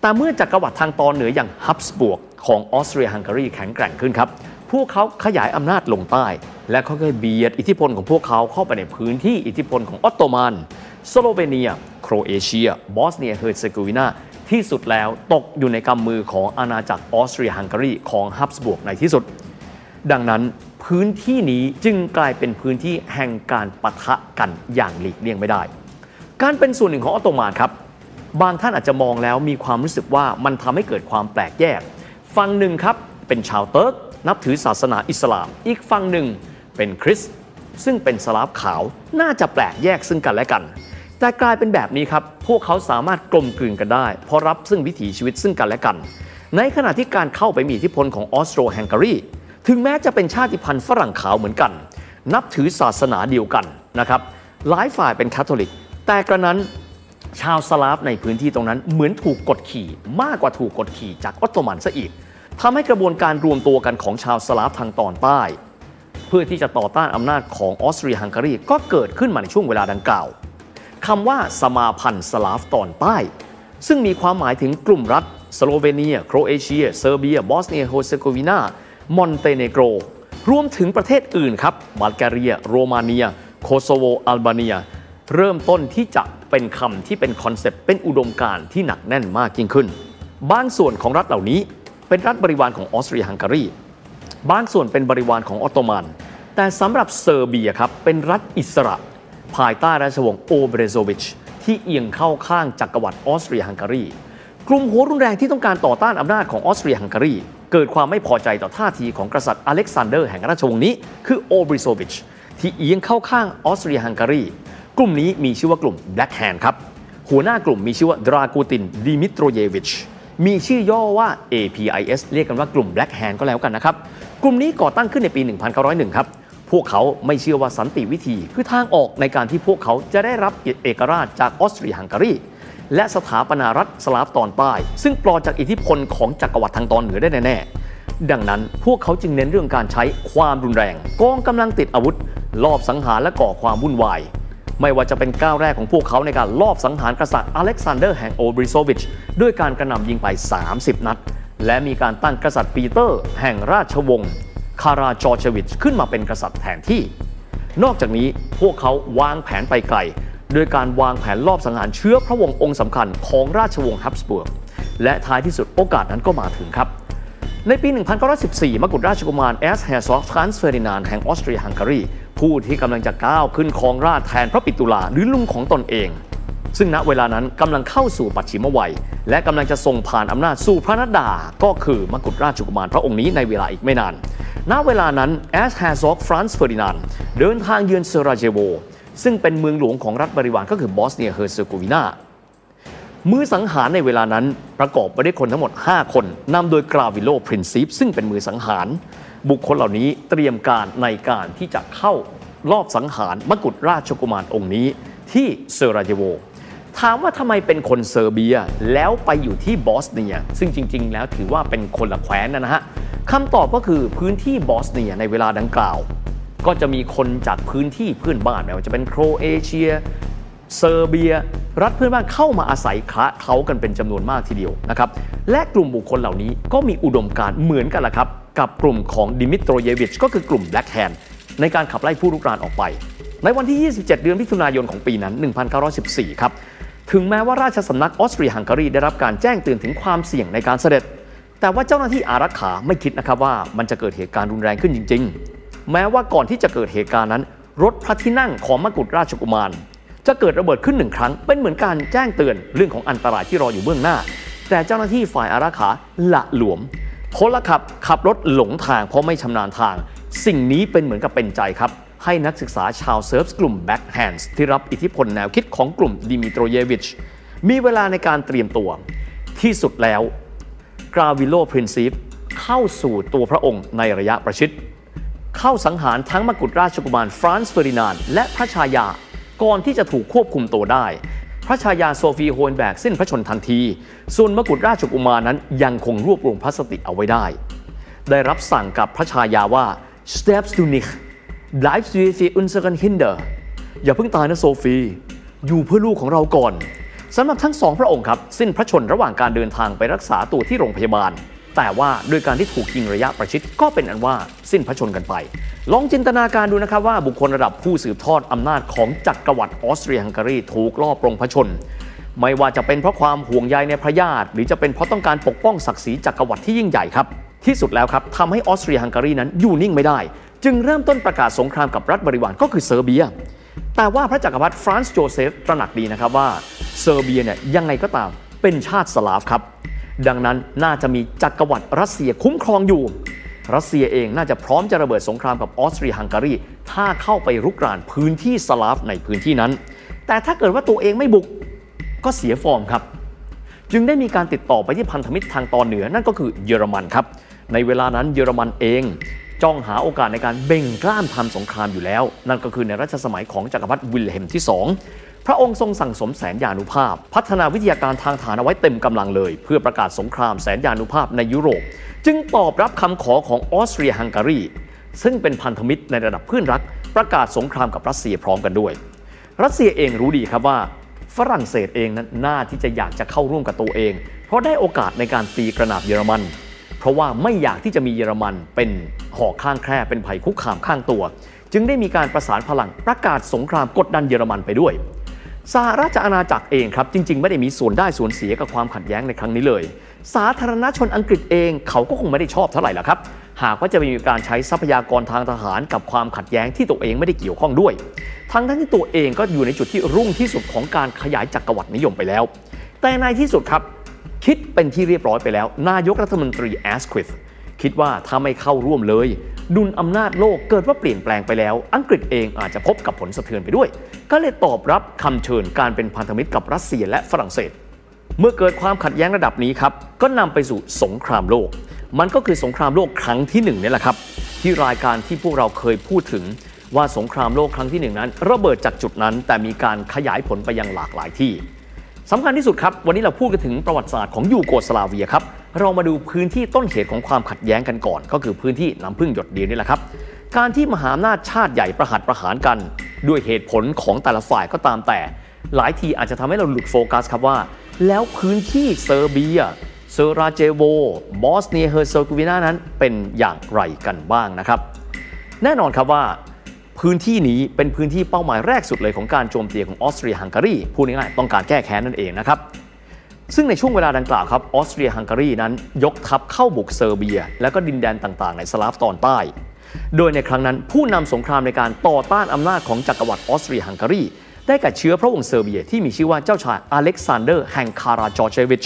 S1: แต่เมื่อจักรวรรดิทางตอนเหนืออย่างฮับส์บวร์กของออสเตรียฮังการีแข็งแกร่งขึ้นครับ พวกเขาขยายอำนาจลงใต้ และเขาก็เบียดอิทธิพลของพวกเขาเข้าไปในพื้นที่อิทธิพลของออตโตมัน สโลเวเนีย โครเอเชีย บอสเนียเฮอร์เซโกวีนา ที่สุดแล้วตกอยู่ในกำมือของอาณาจักรออสเตรียฮังการีของฮับส์บวร์กในที่สุด ดังนั้นพื้นที่นี้จึงกลายเป็นพื้นที่แห่งการปะทะกันอย่างหลีกเลี่ยงไม่ได้ การเป็นส่วนหนึ่งของออตโตมันครับ บางท่านอาจจะมองแล้วมีความรู้สึกว่ามันทำให้เกิดความแปลกแยก ฝั่งหนึ่งครับเป็นชาวเติร์กนับถือศาสนาอิสลาม อีกฝั่งหนึ่งเป็นคริสต์ซึ่งเป็นสลาฟขาวน่าจะแปลกแยกซึ่งกันและกัน แต่กลายเป็นแบบนี้ครับ พวกเขาสามารถกลมกลืนกันได้ เพราะรับซึ่งวิถีชีวิตซึ่งกันและกัน ในขณะที่การเข้าไปมีอิทธิพลของออสโตรฮังการีถึงแม้จะเป็นชาติพันธุ์ฝรั่งขาวเหมือนกัน นับถือศาสนาเดียวกันนะครับหลายฝ่ายเป็นคาทอลิก แต่กระนั้นชาวสลาฟในพื้นที่ตรงนั้นเหมือนถูกกดขี่มากกว่าถูกกดขี่จากออตโตมันซะอีกทำให้กระบวนการรวมตัวกันของชาวสลาฟทางตอนใต้ เพื่อที่จะต่อต้านอำนาจของออสเตรียฮังการีก็เกิดขึ้นมาในช่วงเวลาดังกล่าว คำว่าสมาพันธ์สลาฟตอนใต้ ซึ่งมีความหมายถึงกลุ่มรัฐ สโลเวเนีย โครเอเชีย เซอร์เบีย บอสเนียเฮอร์เซโกวีนามอนเตเนโกร รวมถึงประเทศอื่นครับบัลแกเรีย โรมาเนีย โคโซโว อัลบาเนีย เริ่มต้นที่จะเป็นคำที่เป็นคอนเซปต์ เป็นอุดมการณ์ที่หนักแน่นมากยิ่งขึ้น บางส่วนของรัฐเหล่านี้เป็นรัฐบริวารของออสเตรียฮังการี บางส่วนเป็นบริวารของออตโตมัน แต่สำหรับเซอร์เบียครับเป็นรัฐอิสระ ภายใต้ราชวงศ์โอเบรโนวิชที่เอียงเข้าข้างจักรวรรดิออสเตรียฮังการี กลุ่มหัวรุนแรงที่ต้องการต่อต้านอำนาจของออสเตรียฮังการี เกิดความไม่พอใจต่อท่าทีของกษัตริย์อเล็กซานเดอร์แห่งราชวงศ์นี้ คือโอเบรโนวิชที่เอียงเข้าข้างออสเตรียฮังการี กลุ่มนี้มีชื่อว่ากลุ่ม Black Hand ครับ หัวหน้ากลุ่มมีชื่อว่าดรากูตินดิมิทริเยวิช มีชื่อย่อว่า APIS เรียกกันว่ากลุ่ม Black Hand ก็แล้วกันนะครับ กลุ่มนี้ก่อตั้งขึ้นในปี 1901 ครับ พวกเขาไม่เชื่อว่าสันติวิธี คือทางออกในการที่พวกเขาจะได้รับเอกราชจากออสเตรียฮังการีและสถาปนารัฐสลาฟตอนใต้ ซึ่งปลอดจากอิทธิพลของจักรวรรดิทางตอนเหนือได้แน่ๆ ดังนั้นพวกเขาจึงเน้นเรื่องการใช้ความรุนแรง กองกำลังติดอาวุธ ลอบสังหารและก่อความวุ่นวาย ไม่ว่าจะเป็นก้าวแรกของพวกเขาในการลอบสังหารกษัตริย์อเล็กซานเดอร์แห่งโอเบรโนวิชด้วยการกระหน่ำยิงไป 30 นัด และมีการตั้งกษัตริย์ปีเตอร์ แห่งราชวงศ์ คาราจอร์เชวิชขึ้นมาเป็นกษัตริย์แทนที่ นอกจากนี้พวกเขาวางแผนไปไกล โดยการวางแผนลอบสังหารเชื้อพระวงศ์องค์สำคัญของราชวงศ์ฮับสเบิร์ก และท้ายที่สุดโอกาสนั้นก็มาถึงครับ ในปี 1914 มกุฎราชกุมาร Erzherzog ฟรานซ์เฟอร์ดินานด์แห่งออสเตรียฮังการีผู้ที่กำลังจะก้าวขึ้นครองราชย์แทนพระปิตุลาหรือลุงของตนเอง ซึ่งณเวลานั้นกำลังเข้าสู่ปัจฉิมวัย และกำลังจะส่งผ่านอำนาจสู่พระนัดดา ก็คือมกุฎราชกุมารพระองค์นี้ในเวลาอีกไม่นาน ณเวลานั้น Erzherzog ฟรานซ์เฟอร์ดินานด์เดินทางเยือนเซราเจโวซึ่งเป็นเมืองหลวงของรัฐบริวารก็คือบอสเนียเฮอร์เซโกวีนามือสังหารในเวลานั้นประกอบไปด้วยคนทั้งหมด 5 คนนำโดยกาวริโลพรินซิปซึ่งเป็นมือสังหาร บุคคลเหล่านี้เตรียมการในการที่จะเข้าลอบสังหารมกุฎราชกุมารองค์นี้ที่เซราเยโว ถามว่าทำไมเป็นคนเซอร์เบีย แล้วไปอยู่ที่บอสเนีย ซึ่งจริง ๆ แล้วถือว่าเป็นคนละแคว้นนะฮะคำตอบก็คือพื้นที่บอสเนียในเวลาดังกล่าว ก็จะมีคนจากพื้นที่เพื่อนบ้านไม่ว่าจะเป็นโครเอเชียเซอร์เบีย รัฐเพื่อนบ้านเข้ามาอาศัยคละเคล้ากันเป็นจำนวนมากทีเดียวนะครับและกลุ่มบุคคลเหล่านี้ก็มีอุดมการณ์เหมือนกันละครับ กับกลุ่มของดิมิตรเยวิชก็คือกลุ่ม Black Hand ในการขับไล่ผู้รุกรานออกไป ในวันที่ 27 เดือนมิถุนายนของปีนั้น 1914 ครับ ถึงแม้ว่าราชสำนักออสเตรียฮังการีได้รับการแจ้งเตือนถึงความเสี่ยงในการเสด็จ แต่ว่าเจ้าหน้าที่อารักขาไม่คิดนะครับว่ามันจะเกิดเหตุการณ์รุนแรงขึ้นจริง ๆ แม้ว่าก่อนที่จะเกิดเหตุการณ์นั้น รถพระที่นั่งของมกุฎราชกุมาร จะเกิดระเบิดขึ้นหนึ่งครั้ง เป็นเหมือนการแจ้งเตือนเรื่องของอันตรายที่รออยู่เบื้องหน้า แต่เจ้าหน้าที่ฝ่ายอารักขาละหลวมพลขับขับรถหลงทางเพราะไม่ชำนาญทาง สิ่งนี้เป็นเหมือนกับเป็นใจครับ ให้นักศึกษาชาวเซิร์ฟกลุ่ม Black Hand ที่รับอิทธิพลแนวคิดของกลุ่มดิมิโตรเยวิชมีเวลาในการเตรียมตัว ที่สุดแล้วกาวริโลพรินซิปเข้าสู่ตัวพระองค์ในระยะประชิด เข้าสังหารทั้งมกุฎราชกุมารฟรานซ์เฟอร์ดินานด์และพระชายาก่อนที่จะถูกควบคุมตัวได้ พระชายาโซฟีโฮเฮนแบร์กสิ้นพระชนม์ทันที ส่วนมกุฎราชกุมารนั้นยังคงรวบรวมพระสติเอาไว้ได้ ได้รับสั่งกับพระชายาว่า sterb du nicht bleib du für unsere Kinder อย่าเพิ่งตายนะโซฟี อยู่เพื่อลูกของเราก่อนสำหรับทั้งสองพระองค์ครับ สิ้นพระชนม์ระหว่างการเดินทางไปรักษาตัวที่โรงพยาบาล แต่ว่าโดยการที่ถูกยิงระยะประชิดก็เป็นอันว่าสิ้นพระชนม์กันไป ลองจินตนาการดูนะครับว่าบุคคลระดับผู้สืบทอดอำนาจของจักรวรรดิออสเตรียฮังการีถูกลอบปลงพระชนม์ ไม่ว่าจะเป็นเพราะความห่วงใยในพระญาติ หรือจะเป็นเพราะต้องการปกป้องศักดิ์ศรีจักรวรรดิที่ยิ่งใหญ่ครับที่สุดแล้วครับทำให้ออสเตรียฮังการีนั้นอยู่นิ่งไม่ได้ จึงเริ่มต้นประกาศสงครามกับรัฐบริวารก็คือเซอร์เบีย แต่ว่าพระจักรพรรดิฟรานซ์โจเซฟตระหนักดีนะครับว่าเซอร์เบียเนี่ยยังไงก็ตามเป็นชาติสลาฟครับดังนั้นน่าจะมีจักรวรรดิรัสเซียคุ้มครองอยู่ รัสเซียเองน่าจะพร้อมจะระเบิดสงครามกับออสเตรียฮังการีถ้าเข้าไปรุกรานพื้นที่สลาฟในพื้นที่นั้น แต่ถ้าเกิดว่าตัวเองไม่บุกก็เสียฟอร์มครับ จึงได้มีการติดต่อไปที่พันธมิตรทางตอนเหนือนั่นก็คือเยอรมันครับ ในเวลานั้นเยอรมันเอง จ้องหาโอกาสในการเบ่งกล้ามทำสงครามอยู่แล้ว นั่นก็คือในรัชสมัยของจักรพรรดิวิลเฮมที่ 2 พระองค์ทรงสั่งสมแสนยานุภาพ พัฒนาวิทยาการทางทหารเอาไว้เต็มกำลังเลย เพื่อประกาศสงครามแสนยานุภาพในยุโรป จึงตอบรับคำขอของออสเตรียฮังการีซึ่งเป็นพันธมิตรในระดับเพื่อนรัก ประกาศสงครามกับรัสเซียพร้อมกันด้วย รัสเซียเองรู้ดีครับว่า ฝรั่งเศสเองนั้นน่าที่จะอยากจะเข้าร่วมกับตัวเอง เพราะได้โอกาสในการตีกระนาบเยอรมัน เพราะว่าไม่อยากที่จะมีเยอรมันเป็นหอกข้างแคร่เป็นภัยคุกคามข้างตัว จึงได้มีการประสานพลังประกาศสงครามกดดันเยอรมันไปด้วยสหราชอาณาจักรเองครับจริง ๆ ไม่ได้มีส่วนได้ส่วนเสียกับความขัดแย้งในครั้งนี้เลย สาธารณชนอังกฤษเองเขาก็คงไม่ได้ชอบเท่าไหร่ละครับ หากว่าจะมีการใช้ทรัพยากรทางทหารกับความขัดแย้งที่ตัวเองไม่ได้เกี่ยวข้องด้วย ทั้งทั้งที่ตัวเองก็อยู่ในจุดที่รุ่งที่สุดของการขยายจักรวรรดินิยมไปแล้ว แต่ในที่สุดครับ คิดเป็นที่เรียบร้อยไปแล้ว นายกรัฐมนตรีแอสควิธคิดว่าถ้าไม่เข้าร่วมเลย ดุลอำนาจโลกเกิดว่าเปลี่ยนแปลงไปแล้ว อังกฤษเองอาจจะพบกับผลสะเทือนไปด้วย ก็เลยตอบรับคำเชิญการเป็นพันธมิตรกับรัสเซียและฝรั่งเศส เมื่อเกิดความขัดแย้งระดับนี้ครับก็นำไปสู่สงครามโลก มันก็คือสงครามโลกครั้งที่หนึ่งนี่แหละครับ ที่รายการที่พวกเราเคยพูดถึงว่าสงครามโลกครั้งที่หนึ่งนั้น ระเบิดจากจุดนั้น แต่มีการขยายผลไปยังหลากหลายที่ สำคัญที่สุดครับ วันนี้เราพูดกันถึงประวัติศาสตร์ของยูโกสลาเวียครับ เรามาดูพื้นที่ต้นเหตุของความขัดแย้งกันก่อน ก็คือพื้นที่น้ำพึ่งหยดเดียวนี่แหละครับ การที่มหาอำนาจชาติใหญ่ประหัตประหารกัน ด้วยเหตุผลของแต่ละฝ่ายก็ตามแต่ หลายทีอาจจะทำให้เราหลุดโฟกัสครับว่า แล้วพื้นที่เซอร์เบีย เซราเจโวบอสเนียเฮอร์เซโกวีนานั้นเป็นอย่างไรกันบ้างนะครับ แน่นอนครับว่า พื้นที่นี้เป็นพื้นที่เป้าหมายแรกสุดเลยของการโจมตีของออสเตรียฮังการีพูดง่ายๆต้องการแก้แค้นนั่นเองนะครับซึ่งในช่วงเวลาดังกล่าวครับออสเตรียฮังการีนั้นยกทัพเข้าบุกเซอร์เบีย และก็ดินแดนต่างๆ ในสลาฟตอนใต้ โดยในครั้งนั้นผู้นำสงครามในการต่อต้านอำนาจของจักรวรรดิออสเตรียฮังการีได้แก่เชื้อพระวงศ์เซอร์เบียที่มีชื่อว่าเจ้าชายอเล็กซานเดอร์แห่งคาราจอร์เชวิช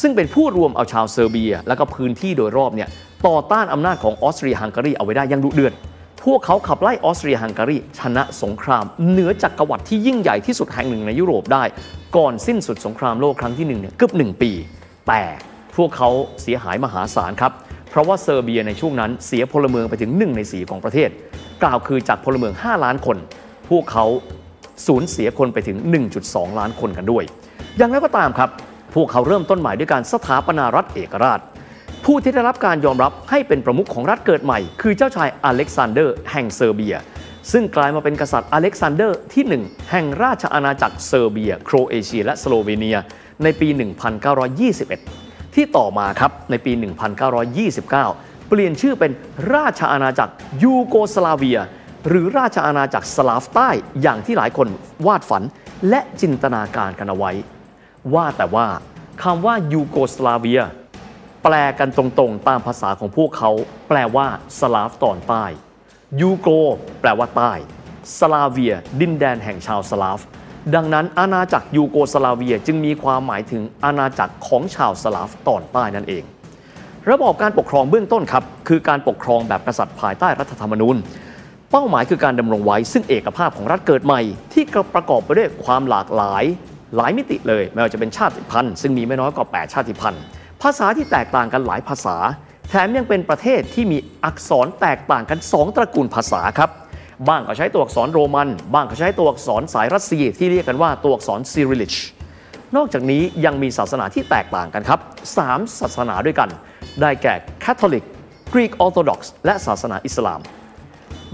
S1: ซึ่งเป็นผู้รวมเอาชาวเซอร์เบีย และก็พื้นที่โดยรอบเนี่ยต่อต้านอำนาจของออสเตรียฮังการีเอาไว้ได้อย่างดุเดือด พวกเขาขับไล่ออสเตรียฮังการีชนะสงคราม เหนือจักรวรรดิที่ยิ่งใหญ่ที่สุดแห่งหนึ่งในยุโรปได้ ก่อนสิ้นสุดสงครามโลกครั้งที่หนึ่งเนี่ยเกือบหนึ่งปี แต่พวกเขาเสียหายมหาศาลครับเพราะว่าเซอร์เบียในช่วงนั้นเสียพลเมืองไปถึง1ใน4ของประเทศ กล่าวคือจากพลเมือง 5 ล้านคน พวกเขาสูญเสียคนไปถึง 1.2 ล้านคนกันด้วย อย่างไรก็ตามครับ พวกเขาเริ่มต้นใหม่ด้วยการสถาปนารัฐเอกราช ผู้ที่ได้รับการยอมรับให้เป็นประมุขของรัฐเกิดใหม่ คือเจ้าชายอเล็กซานเดอร์แห่งเซอร์เบีย ซึ่งกลายมาเป็นกษัตริย์อเล็กซานเดอร์ที่ 1 แห่งราชอาณาจักรเซอร์เบีย โครเอเชีย และสโลเวเนีย ในปี 1921 ที่ต่อมาครับในปี 1929 เปลี่ยนชื่อเป็นราชอาณาจักรยูโกสลาเวีย หรือราชอาณาจักรสลาฟใต้อย่างที่หลายคนวาดฝันและจินตนาการกันเอาไว้ ว่าแต่ว่าคำว่ายูโกสลาเวีย แปลกันตรงๆ ตามภาษาของพวกเขา แปลว่าสลาฟตอนใต้ยูโกแปลว่าใต้สลาเวีย ดินแดนแห่งชาวสลาฟ ดังนั้นอาณาจักรยูโกสลาเวียจึงมีความหมายถึงอาณาจักรของชาวสลาฟตอนใต้นั่นเอง ระบอบการปกครองเบื้องต้นครับคือการปกครองแบบกษัตริย์ภายใต้รัฐธรรมนูญเป้าหมายคือการดำรงไว้ซึ่งเอกภาพของรัฐเกิดใหม่ ที่ประกอบไปด้วยความหลากหลาย หลายมิติเลย ไม่ว่าจะเป็นชาติพันธุ์ซึ่งมีไม่น้อยกว่า 8 ชาติพันธุ์ ภาษาที่แตกต่างกันหลายภาษา แถมยังเป็นประเทศที่มีอักษรแตกต่างกัน 2 ตระกูลภาษาครับบ้างก็ใช้ตัวอักษรโรมัน บ้างก็ใช้ตัวอักษรสายรัสเซียที่เรียกกันว่าตัวอักษรซิริลิชนอกจากนี้ยังมีศาสนาที่แตกต่างกันครับ 3 ศาสนาด้วยกัน ได้แก่คาทอลิกกรีกออร์โธดอกซ์และศาสนาอิสลาม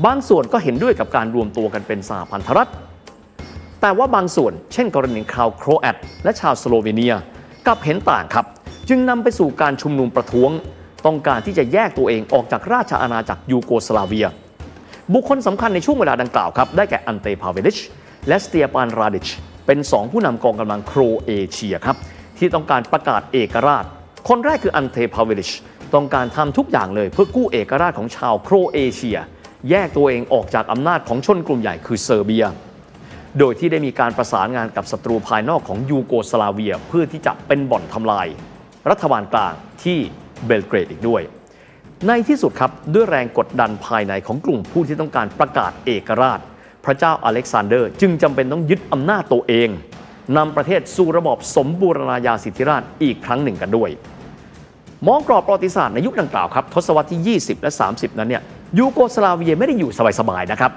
S1: บางส่วนก็เห็นด้วยกับการรวมตัวกันเป็นสหพันธรัฐ แต่ว่าบางส่วนเช่นกรณีชาวโครแอตและชาวสโลเวเนียกลับเห็นต่างครับ จึงนำไปสู่การชุมนุมประท้วง ต้องการที่จะแยกตัวเองออกจากราชอาณาจักรยูโกสลาเวีย บุคคลสำคัญในช่วงเวลาดังกล่าวครับได้แก่อันเตพาเวลิชและสเตียปานราดิชเป็นสองผู้นำกองกำลังโครเอเชียครับที่ต้องการประกาศเอกราช คนแรกคืออันเตพาเวลิชต้องการทำทุกอย่างเลยเพื่อกู้เอกราชของชาวโครเอเชีย แยกตัวเองออกจากอำนาจของชนกลุ่มใหญ่คือเซอร์เบีย โดยที่ได้มีการประสานงานกับศัตรูภายนอกของยูโกสลาเวีย เพื่อที่จะเป็นบ่อนทำลาย รัฐบาลกลางที่เบลเกรดอีกด้วย ในที่สุดครับด้วยแรงกดดันภายในของกลุ่มผู้ที่ต้องการประกาศเอกราช พระเจ้าอเล็กซานเดอร์ จึงจำเป็นต้องยึดอำนาจตัวเองนำประเทศสู่ระบอบสมบูรณาญาสิทธิราชอีกครั้งหนึ่งกันด้วย มองกรอบประวัติศาสตร์ในยุคดังกล่าวครับทศวรรษที่ 20 และ 30 นั้นเนี่ยยูโกสลาเวียไม่ได้อยู่สบายๆนะครับ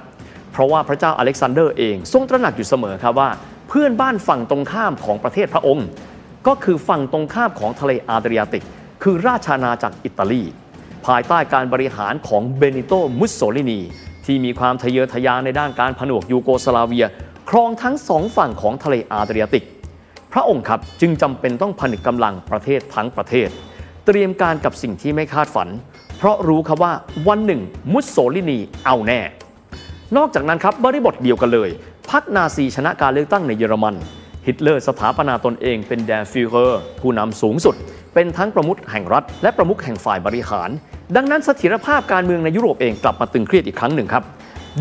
S1: เพราะว่าพระเจ้าอเล็กซานเดอร์เองทรงตระหนักอยู่เสมอครับว่า เพื่อนบ้านฝั่งตรงข้ามของประเทศพระองค์ ก็คือฝั่งตรงข้ามของทะเลอาดริยาติก คือราชอาณาจักรอิตาลี ภายใต้การบริหารของเบนิโตมุสโซลินี ที่มีความทะเยอทะยานในด้านการผนวกยูโกสลาเวีย ครองทั้งสองฝั่งของทะเลอาดริยาติก พระองค์ครับจึงจำเป็นต้องผนึกกำลังประเทศทั้งประเทศ เตรียมการกับสิ่งที่ไม่คาดฝัน เพราะรู้ครับว่าวันหนึ่งมุสโสลินีเอาแน่ นอกจากนั้นครับบริบทเดียวกันเลยพรรคนาซีชนะการเลือกตั้งในเยอรมัน ฮิตเลอร์สถาปนาตนเองเป็น der Führer ผู้นำสูงสุด เป็นทั้งประมุขแห่งรัฐ และประมุขแห่งฝ่ายบริหาร ดังนั้นเสถียรภาพการเมืองในยุโรปเองกลับมาตึงเครียดอีกครั้งหนึ่งครับ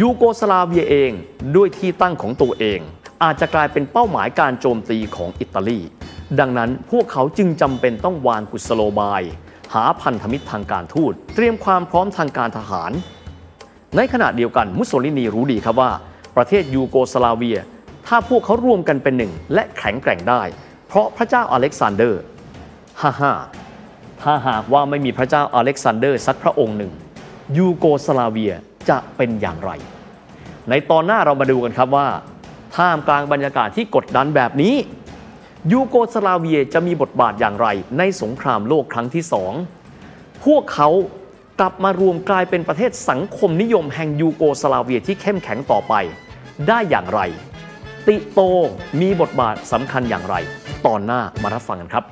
S1: ยูโกสลาเวียเองด้วยที่ตั้งของตัวเอง อาจจะกลายเป็นเป้าหมายการโจมตีของอิตาลี ดังนั้นพวกเขาจึงจำเป็นต้องวางกุศโลบาย หาพันธมิตรทางการทูต เตรียมความพร้อมทางการทหาร ในขณะเดียวกันมุสโสลินีรู้ดีครับว่า ประเทศยูโกสลาเวีย ถ้าพวกเขารวมกันเป็นหนึ่งและแข็งแกร่งได้ เพราะพระเจ้าอเล็กซานเดอร์ฮ่าฮ่าถ้าหากว่าไม่มีพระเจ้าอเล็กซานเดอร์สักพระองค์หนึ่ง ยูโกสลาเวียจะเป็นอย่างไร ในตอนหน้าเรามาดูกันครับว่า ท่ามกลางบรรยากาศที่กดดันแบบนี้ ยูโกสลาเวียจะมีบทบาทอย่างไร ในสงครามโลกครั้งที่สองพวกเขากลับมารวมกลายเป็นประเทศสังคมนิยมแห่งยูโกสลาเวียที่เข้มแข็งต่อไป ได้อย่างไร ติโตมีบทบาทสำคัญอย่างไร ตอนหน้ามารับฟังกันครับ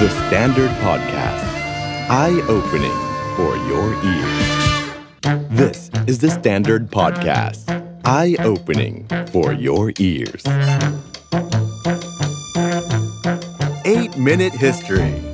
S2: The Standard Podcast. Eye opening for your ears. This is the Standard Podcast. Eye opening for your ears. Eight Minute History.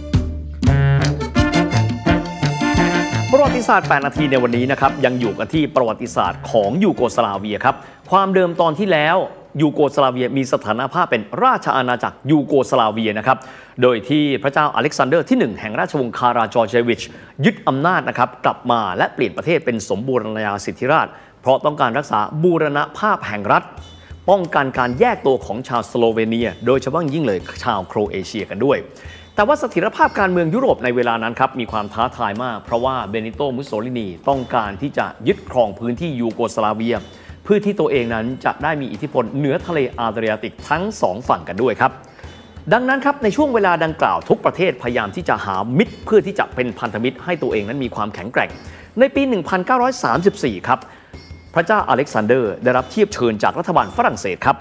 S1: ประวัติศาสตร์ 8 นาทีในวันนี้นะครับยังอยู่กันที่ประวัติศาสตร์ของยูโกสลาเวียครับ ความเดิมตอนที่แล้วยูโกสลาเวียมีสถานภาพเป็นราชอาณาจักรยูโกสลาเวียนะครับ โดยที่พระเจ้าอเล็กซานเดอร์ที่ 1 แห่งราชวงศ์คาราจอร์เจวิช ยึดอำนาจนะครับกลับมาและเปลี่ยนประเทศเป็นสมบูรณาญาสิทธิราช เพราะต้องการรักษาบูรณภาพแห่งรัฐ ป้องกันการแยกตัวของชาวสโลเวเนีย โดยเฉพาะยิ่งเลยชาวโครเอเชียกันด้วย แต่ว่าเสถียรภาพการเมืองยุโรปในเวลานั้นครับมีความท้าทายมาก เพราะว่าเบนิโตมุสโสลินีต้องการที่จะยึดครองพื้นที่ยูโกสลาเวีย เพื่อที่ตัวเองนั้นจะได้มีอิทธิพลเหนือทะเลอาดริยาติกทั้งสองฝั่งกันด้วยครับดังนั้นครับในช่วงเวลาดังกล่าวทุกประเทศพยายามที่จะหามิตร เพื่อที่จะเป็นพันธมิตรให้ตัวเองนั้นมีความแข็งแกร่ง ในปี 1934 ครับ พระเจ้าอเล็กซานเดอร์ได้รับเทียบเชิญจากรัฐบาลฝรั่งเศสครับ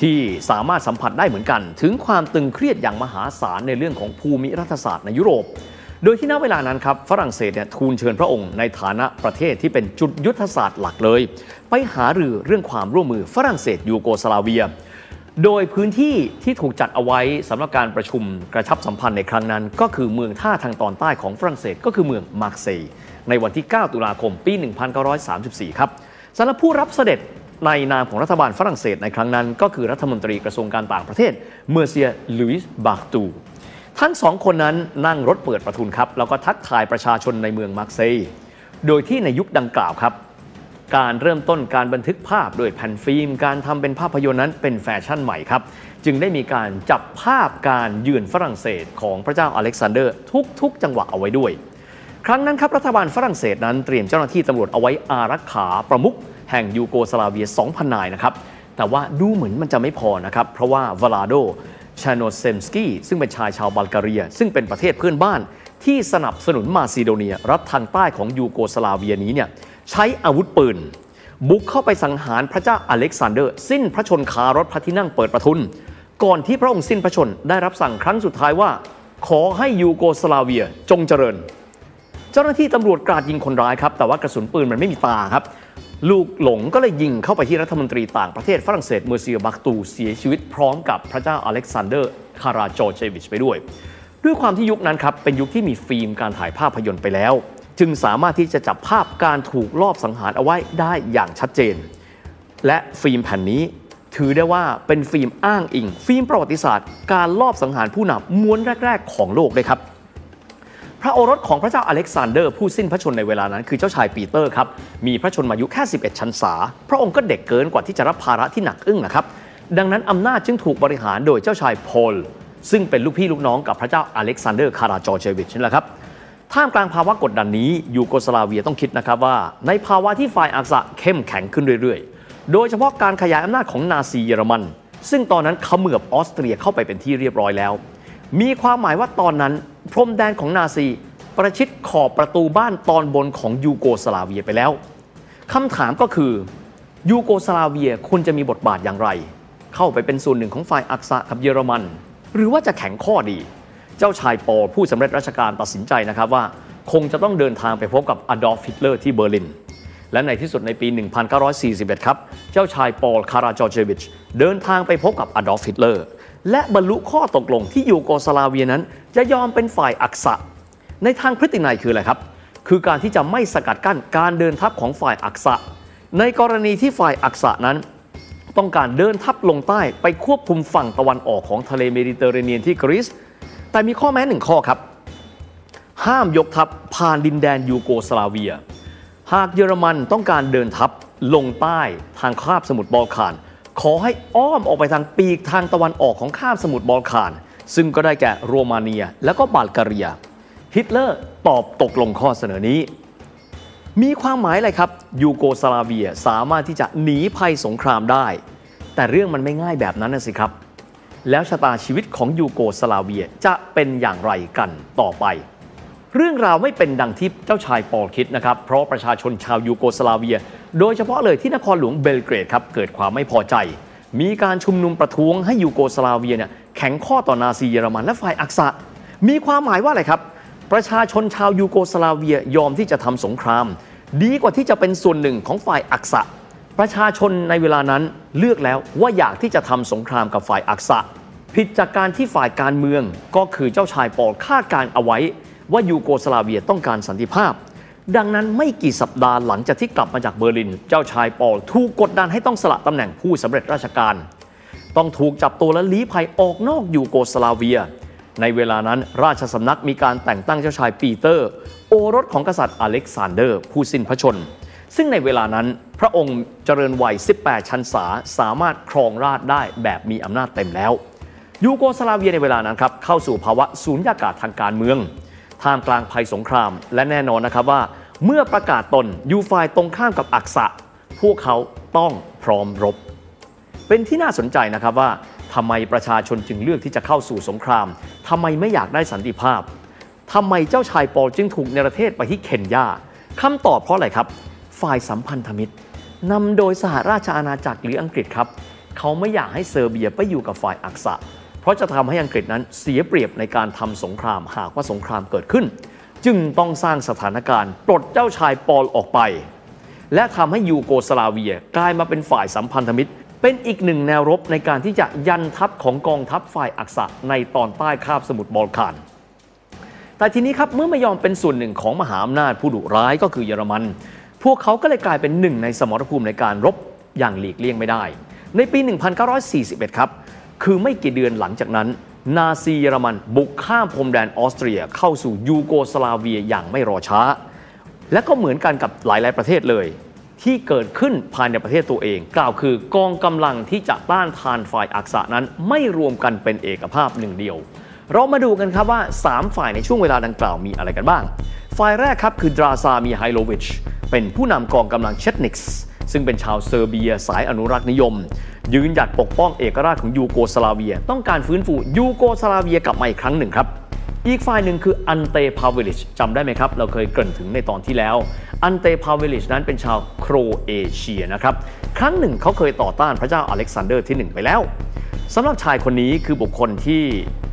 S1: ที่สามารถสัมผัสได้เหมือนกัน ถึงความตึงเครียดอย่างมหาศาลในเรื่องของภูมิรัฐศาสตร์ในยุโรป โดยที่ณเวลานั้นครับฝรั่งเศสเนี่ยทูลเชิญพระองค์ในฐานะประเทศที่เป็นจุดยุทธศาสตร์หลักเลย ไปหารือเรื่องความร่วมมือฝรั่งเศสยูโกสลาเวีย โดยพื้นที่ที่ถูกจัดเอาไว้สำหรับการประชุมกระชับสัมพันธ์ในครั้งนั้น ก็คือเมืองท่าทางตอนใต้ของฝรั่งเศสก็คือเมืองมาร์เซย์ในวันที่ 9 ตุลาคม ปี 1934 ครับสำหรับผู้รับเสด็จ ในนามของรัฐบาลฝรั่งเศสในครั้งนั้น ก็คือรัฐมนตรีกระทรวงการต่างประเทศ Monsieur ลุยส์บาร์ตู ทั้งสองคนนั้นนั่งรถเปิดประทุนครับ แล้วก็ทักทายประชาชนในเมืองมาร์เซย์โดยที่ในยุคดังกล่าวครับการเริ่มต้นการบันทึกภาพด้วยแผ่นฟิล์ม การทำเป็นภาพยนตร์นั้นเป็นแฟชั่นใหม่ครับ จึงได้มีการจับภาพการเยือนฝรั่งเศสของพระเจ้าอเล็กซานเดอร์ ทุก ๆ จังหวะเอาไว้ด้วย ครั้งนั้นครับรัฐบาลฝรั่งเศสนั้นเตรียมเจ้าหน้าที่ตำรวจเอาไว้อารักขาประมุข แห่งยูโกสลาเวีย 2,000 นายนะครับ แต่ว่าดูเหมือนมันจะไม่พอนะครับ เพราะว่าวลาโดเชอร์โนเซมสกี้ซึ่งเป็นชายชาวบัลแกเรีย ซึ่งเป็นประเทศเพื่อนบ้าน ที่สนับสนุนมาซิโดเนีย รัฐทางใต้ของยูโกสลาเวียนี้เนี่ยใช้อาวุธปืน บุกเข้าไปสังหารพระเจ้าอเล็กซานเดอร์ สิ้นพระชนม์คารถพระที่นั่งเปิดประทุน ก่อนที่พระองค์สิ้นพระชนม์ได้รับสั่งครั้งสุดท้ายว่า ขอให้ยูโกสลาเวียจงเจริญ เจ้าหน้าที่ตำรวจกราดยิงคนร้ายครับแต่ว่ากระสุนปืนมันไม่มีตาครับ ลูกหลงก็เลยยิงเข้าไปที่รัฐมนตรีต่างประเทศฝรั่งเศส Monsieur บาร์ตูเสียชีวิตพร้อมกับพระเจ้าอเล็กซานเดอร์คาราจอร์เจวิชไปด้วย ด้วยความที่ยุคนั้นครับเป็นยุคที่มีฟิล์มการถ่ายภาพยนตร์ไปแล้ว จึงสามารถที่จะจับภาพการถูกลอบสังหารเอาไว้ได้อย่างชัดเจน และฟิล์มแผ่นนี้ถือได้ว่าเป็นฟิล์มอ้างอิง ฟิล์มประวัติศาสตร์ การลอบสังหารผู้นำม้วนแรก ๆ ของโลกเลยครับ พระโอรสของพระเจ้าอเล็กซานเดอร์ผู้สิ้นพระชนม์ในเวลานั้น คือเจ้าชายปีเตอร์ครับ มีพระชนมายุแค่ 11 ชันษา พระองค์ก็เด็กเกินกว่าที่จะรับภาระที่หนักอึ้งนะครับ ดังนั้นอำนาจจึงถูกบริหารโดยเจ้าชายพอล ซึ่งเป็นลูกพี่ลูกน้องกับพระเจ้าอเล็กซานเดอร์คาราจอร์เจวิชนี่แหละครับ ท่ามกลางภาวะกดดันนี้ยูโกสลาเวียต้องคิดนะครับว่า ในภาวะที่ฝ่ายอักษะเข้มแข็งขึ้นเรื่อยๆ โดยเฉพาะการขยายอำนาจของนาซีเยอรมัน ซึ่งตอนนั้นเขมือบออสเตรียเข้าไปเป็นที่เรียบร้อยแล้ว มีความหมายว่าตอนนั้น พรมแดนของนาซี ประชิดขอบประตูบ้านตอนบนของยูโกสลาเวียไปแล้วคำถามก็คือยูโกสลาเวียควรจะมีบทบาทอย่างไร เข้าไปเป็นส่วนหนึ่งของฝ่ายอักษะกับเยอรมัน หรือว่าจะแข็งข้อดี เจ้าชายปอลผู้สำเร็จราชการตัดสินใจนะครับว่า คงจะต้องเดินทางไปพบกับอดอล์ฟฮิตเลอร์ที่เบอร์ลิน และในที่สุดในปี 1941 ครับ เจ้าชายปอลคาราจอร์เจวิชเดินทางไปพบกับอดอล์ฟฮิตเลอร์และบรรลุข้อตกลงที่ยูโกสลาเวียนั้น จะยอมเป็นฝ่ายอักษะ ในทางพฤตินัยคืออะไรครับ คือการที่จะไม่สกัดกั้นการเดินทัพของฝ่ายอักษะ ในกรณีที่ฝ่ายอักษะนั้น ต้องการเดินทัพลงใต้ไปควบคุมฝั่งตะวันออกของทะเลเมดิเตอร์เรเนียนที่กรีซแต่มีข้อแม้หนึ่งข้อครับ ห้ามยกทัพผ่านดินแดนยูโกสลาเวีย หากเยอรมันต้องการเดินทัพลงใต้ทางคาบสมุทรบอลข่าน ขอให้อ้อมออกไปทางปีกทางตะวันออกของคาบสมุทรบอลข่าน ซึ่งก็ได้แก่โรมาเนียและก็บัลแกเรีย ฮิตเลอร์ตอบตกลงข้อเสนอนี้ มีความหมายอะไรครับ ยูโกสลาเวียสามารถที่จะหนีภัยสงครามได้ แต่เรื่องมันไม่ง่ายแบบนั้นนะสิครับ แล้วชะตาชีวิตของยูโกสลาเวียจะเป็นอย่างไรกันต่อไป เรื่องราวไม่เป็นดังที่เจ้าชายปอลคิดนะครับ เพราะประชาชนชาวยูโกสลาเวีย โดยเฉพาะเลยที่นครหลวงเบลเกรดครับเกิดความไม่พอใจ มีการชุมนุมประท้วงให้ยูโกสลาเวียเนี่ย แข็งข้อต่อนาซีเยอรมันและฝ่ายอักษะ มีความหมายว่าอะไรครับ ประชาชนชาวยูโกสลาเวียยอมที่จะทำสงคราม ดีกว่าที่จะเป็นส่วนหนึ่งของฝ่ายอักษะ ประชาชนในเวลานั้นเลือกแล้วว่าอยากที่จะทำสงครามกับฝ่ายอักษะ ผิดจากการที่ฝ่ายการเมืองก็คือเจ้าชายปอลคาดการเอาไว้ ว่ายูโกสลาเวียต้องการสันติภาพดังนั้นไม่กี่สัปดาห์หลังจากที่กลับมาจากเบอร์ลิน เจ้าชายปอลถูกกดดันให้ต้องสละตำแหน่งผู้สำเร็จราชการ ต้องถูกจับตัวและลี้ภัยออกนอกยูโกสลาเวีย ในเวลานั้นราชสำนักมีการแต่งตั้งเจ้าชายปีเตอร์ โอรสของกษัตริย์อเล็กซานเดอร์ ผู้สิ้นพระชนม์ ซึ่งในเวลานั้นพระองค์เจริญวัย 18 ชันษาสามารถครองราชย์ได้แบบมีอำนาจเต็มแล้วยูโกสลาเวียในเวลานั้นครับเข้าสู่ภาวะสุญญากาศทางการเมือง ท่ามกลางภัยสงคราม และแน่นอนนะครับว่า เมื่อประกาศตนอยู่ฝ่ายตรงข้ามกับอักษะ พวกเขาต้องพร้อมรบ เป็นที่น่าสนใจนะครับว่าทำไมประชาชนจึงเลือกที่จะเข้าสู่สงครามทำไมไม่อยากได้สันติภาพทำไมเจ้าชายปอลจึงถูกเนรเทศไปที่เคนยาคำตอบเพราะอะไรครับ ฝ่ายสัมพันธมิตรนำโดยสหราชอาณาจักรหรืออังกฤษครับ เขาไม่อยากให้เซอร์เบียไปอยู่กับฝ่ายอักษะ เพราะจะทำให้อังกฤษนั้นเสียเปรียบในการทำสงครามหากว่าสงครามเกิดขึ้น จึงต้องสร้างสถานการณ์ปลดเจ้าชายปอลออกไป และทำให้ยูโกสลาเวียกลายมาเป็นฝ่ายสัมพันธมิตร เป็นอีกหนึ่งแนวรบในการที่จะยันทัพของกองทัพฝ่ายอักษะในตอนใต้คาบสมุทรบอลข่าน แต่ทีนี้ครับเมื่อไม่ยอมเป็นส่วนหนึ่งของมหาอำนาจผู้ดุร้ายก็คือเยอรมัน พวกเขาก็เลยกลายเป็นหนึ่งในสมรภูมิในการรบอย่างหลีกเลี่ยงไม่ได้ ในปี 1941 ครับ คือไม่กี่เดือนหลังจากนั้น นาซีเยอรมันบุกข้ามพรมแดนออสเตรียเข้าสู่ยูโกสลาเวียอย่างไม่รอช้า และก็เหมือนกันกับหลาย ๆ ประเทศเลย ที่เกิดขึ้นภายในประเทศตัวเอง กล่าวคือกองกำลังที่จะต้านทานฝ่ายอักษะนั้นไม่รวมกันเป็นเอกภาพหนึ่งเดียว เรามาดูกันครับว่า 3 ฝ่ายในช่วงเวลาดังกล่าวมีอะไรกันบ้าง ฝ่ายแรกครับคือดราซามิไฮโลวิชเป็นผู้นำกองกำลังเชตนิกส์ซึ่งเป็นชาวเซอร์เบียสายอนุรักษ์นิยม ยืนหยัดปกป้องเอกราชของยูโกสลาเวีย ต้องการฟื้นฟูยูโกสลาเวียกลับมาอีกครั้งหนึ่งครับอีกฝ่ายหนึ่งคืออันเตพาเวลิชจำได้ไหมครับ เราเคยเกริ่นถึงในตอนที่แล้ว อันเตพาเวลิชนั้นเป็นชาวโครเอเชียนะครับครั้งหนึ่งเขาเคยต่อต้านพระเจ้าอเล็กซานเดอร์ที่ 1 ไปแล้วสำหรับชายคนนี้คือบุคคลที่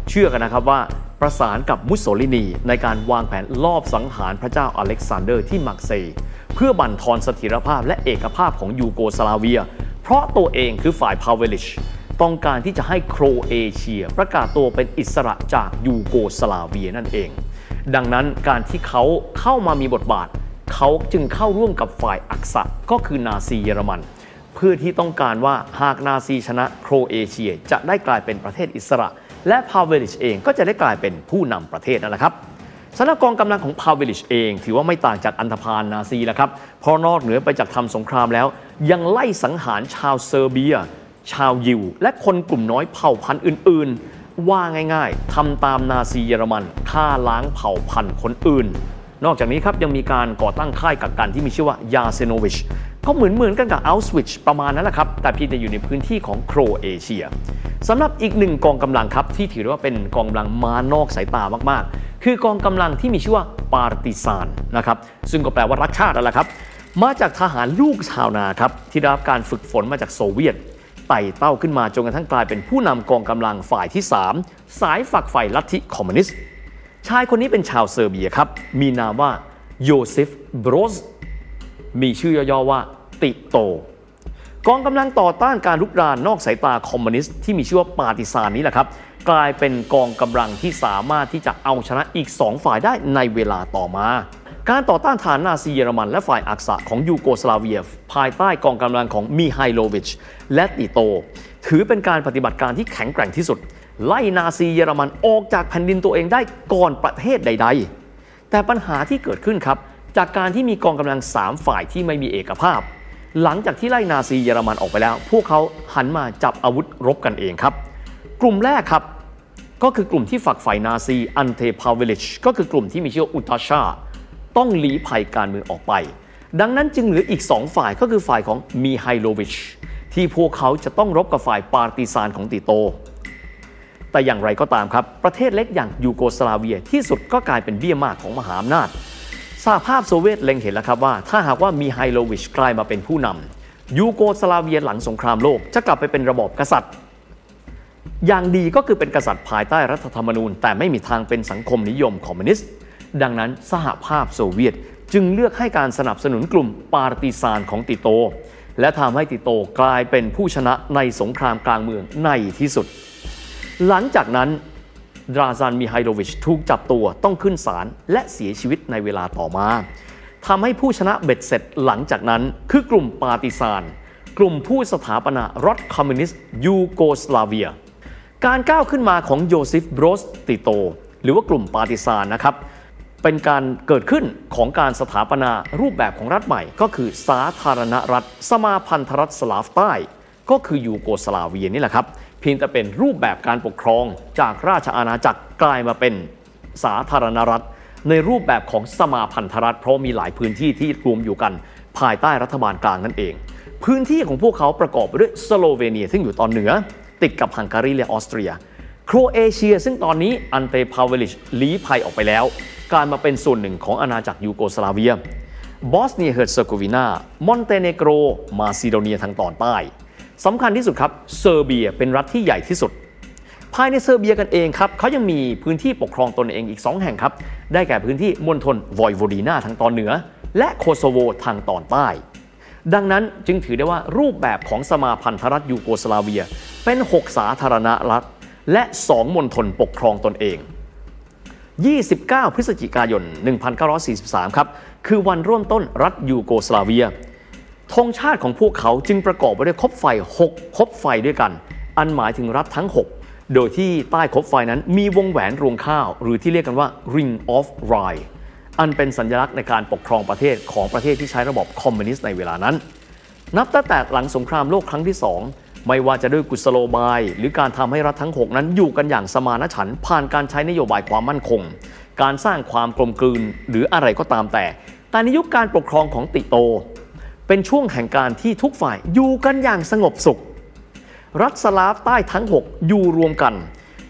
S1: เชื่อกันนะครับว่าประสานกับมุสโสลินีในการวางแผนลอบสังหารพระเจ้าอเล็กซานเดอร์ที่มาร์กเซย์เพื่อบั่นทอนเสถียรภาพและเอกภาพของยูโกสลาเวีย เพราะตัวเองคือฝ่ายพาเวลิชต้องการที่จะให้โครเอเชีย ประกาศตัวเป็นอิสระจากยูโกสลาเวียนั่นเอง ดังนั้นการที่เขาเข้ามามีบทบาท เขาจึงเข้าร่วมกับฝ่ายอักษะก็คือนาซีเยอรมัน เพื่อที่ต้องการว่าหากนาซีชนะโครเอเชียจะได้กลายเป็นประเทศอิสระ และพาเวลิชเองก็จะได้กลายเป็นผู้นำประเทศนั่นแหละครับสำหรับกองกำลังของพาเวลิชเอง ถือว่าไม่ต่างจากอันธพาลนาซีแล้วครับเพราะนอกเหนือไปจากทำสงครามแล้ว ยังไล่สังหารชาวเซอร์เบีย ชาวยิว และคนกลุ่มน้อยเผ่าพันธุ์อื่น ๆ ว่าง่าย ๆทำตามนาซีเยอรมันฆ่าล้างเผ่าพันธุ์คนอื่น นอกจากนี้ครับยังมีการก่อตั้งค่ายกักกันที่มีชื่อว่ายาเซโนวิชก็เหมือนเหมือนกันกับอัลสวิชประมาณนั้นแหละครับ แต่พียงแต่อยู่ในพื้นที่ของโครเอเชียสำหรับอีกหนึ่งกองกำลังครับ ที่ถือว่าเป็นกองกำลังมานอกสายตามากๆ คือกองกำลังที่มีชื่อว่าปาร์ติซานนะครับซึ่งก็แปลว่ารักชาตินั่นแหละครับ มาจากทหารลูกชาวนาครับที่ได้รับการฝึกฝนมาจากโซเวียตไต่เต้าขึ้นมาจนกระทั่งกลายเป็นผู้นำกองกำลังฝ่ายที่ 3 สายฝักใฝ่ลัทธิคอมมิวนิสต์ ชายคนนี้เป็นชาวเซอร์เบียครับ มีนามว่าโยเซฟบรอสมีชื่อย่อๆว่าติโต กองกำลังต่อต้านการลุกรานนอกสายตาคอมมิวนิสต์ที่มีชื่อว่าปาร์ติซานนี้แหละครับ กลายเป็นกองกำลังที่สามารถที่จะเอาชนะอีก 2 ฝ่ายได้ในเวลาต่อมา การต่อต้านฐานนาซีเยอรมันและฝ่ายอักษะของยูโกสลาเวีย ภายใต้กองกำลังของมิไฮโลวิชและติโต ถือเป็นการปฏิบัติการที่แข็งแกร่งที่สุด ไล่นาซีเยอรมันออกจากแผ่นดินตัวเองได้ก่อนประเทศใด ๆ แต่ปัญหาที่เกิดขึ้นครับ จากการที่มีกองกำลัง 3 ฝ่ายที่ไม่มีเอกภาพ หลังจากที่ไล่นาซีเยอรมันออกไปแล้ว พวกเขาหันมาจับอาวุธรบกันเองครับ กลุ่มแรกครับ ก็คือกลุ่มที่ฝักใฝ่นาซีอันเทพาเวลิชก็คือกลุ่มที่มีชื่ออุตาชา ต้องลี้ภัยการเมืองออกไป ดังนั้นจึงเหลืออีก 2 ฝ่ายก็คือฝ่ายของมิไฮโลวิชที่พวกเขาจะต้องรบกับฝ่ายปาร์ติซานของติโต แต่อย่างไรก็ตามครับ ประเทศเล็กอย่างยูโกสลาเวียที่สุดก็กลายเป็นเบี้ยหมากของมหาอำนาจสหภาพโซเวียตเล็งเห็นแล้วครับว่า ถ้าหากว่ามิไฮโลวิชกลายมาเป็นผู้นำยูโกสลาเวียหลังสงครามโลกจะกลับไปเป็นระบอบกษัตริย์ อย่างดีก็คือเป็นกษัตริย์ภายใต้รัฐธรรมนูญ แต่ไม่มีทางเป็นสังคมนิยมคอมมิวนิสต์ดังนั้นสหภาพโซเวียตจึงเลือกให้การสนับสนุนกลุ่มปาร์ติซานของติโต และทำให้ติโตกลายเป็นผู้ชนะในสงครามกลางเมืองในที่สุด หลังจากนั้นดราซา มิไฮโลวิชถูกจับตัวต้องขึ้นศาลและเสียชีวิตในเวลาต่อมาทำให้ผู้ชนะเบ็ดเสร็จหลังจากนั้นคือกลุ่มปาร์ติซาน กลุ่มผู้สถาปนารัฐคอมมิวนิสต์ยูโกสลาเวีย การก้าวขึ้นมาของโยซิฟบรสติโต หรือว่ากลุ่มปาติซานนะครับ เป็นการเกิดขึ้นของการสถาปนารูปแบบของรัฐใหม่ ก็คือสาธารณรัฐ สมาพันธรัฐสลาฟใต้ ก็คือยูโกสลาเวียนี่แหละครับ เพียงแต่เป็นรูปแบบการปกครองจากราชอาณาจักรกลายมาเป็นสาธารณรัฐ ในรูปแบบของสมาพันธรัฐ เพราะมีหลายพื้นที่ที่รวมอยู่กันภายใต้รัฐบาลกลางนั่นเอง พื้นที่ของพวกเขาประกอบไปด้วยสโลเวเนีย ซึ่งอยู่ตอนเหนือ ติดกับฮังการีและออสเตรีย โครเอเชีย ซึ่งตอนนี้อันเตพาเวลิชลี้ภัยออกไปแล้วกลายมาเป็นส่วนหนึ่งของอาณาจักรยูโกสลาเวียบอสเนียเฮอร์เซโกวีนามอนเตเนโกร มาซิโดเนียทางตอนใต้ สำคัญที่สุดครับเซอร์เบียเป็นรัฐที่ใหญ่ที่สุด ภายในเซอร์เบียกันเองครับเขายังมีพื้นที่ปกครองตนเองอีก 2 แห่งครับ ได้แก่พื้นที่มณฑลวอยโวดีนาทางตอนเหนือ และโคโซโวทางตอนใต้ ดังนั้นจึงถือได้ว่ารูปแบบของสมาพันธรัฐยูโกสลาเวีย เป็น 6 สาธารณรัฐ และ 2 มณฑลปกครองตนเอง 29 พฤศจิกายน 1943 ครับ คือวันร่วมต้นรัฐยูโกสลาเวีย ธงชาติของพวกเขาจึงประกอบไปด้วยคบไฟ 6 คบไฟด้วยกัน อันหมายถึงรัฐทั้ง 6 โดยที่ใต้คบไฟนั้นมีวงแหวนรวงข้าว หรือที่เรียกกันว่า Ring of Rye อันเป็นสัญลักษณ์ในการปกครองประเทศของประเทศที่ใช้ระบบคอมมิวนิสต์ในเวลานั้น นับตั้งแต่หลังสงครามโลกครั้งที่ 2 ไม่ว่าจะด้วยกุศโลบาย หรือการทำให้รัฐทั้ง 6 นั้นอยู่กันอย่างสมานฉันท์ผ่านการใช้นโยบายความมั่นคง การสร้างความกลมกลืนหรืออะไรก็ตามแต่ แต่ในยุคการปกครองของติโต เป็นช่วงแห่งการที่ทุกฝ่ายอยู่กันอย่างสงบสุข รัฐสลาฟใต้ทั้ง 6 อยู่รวมกัน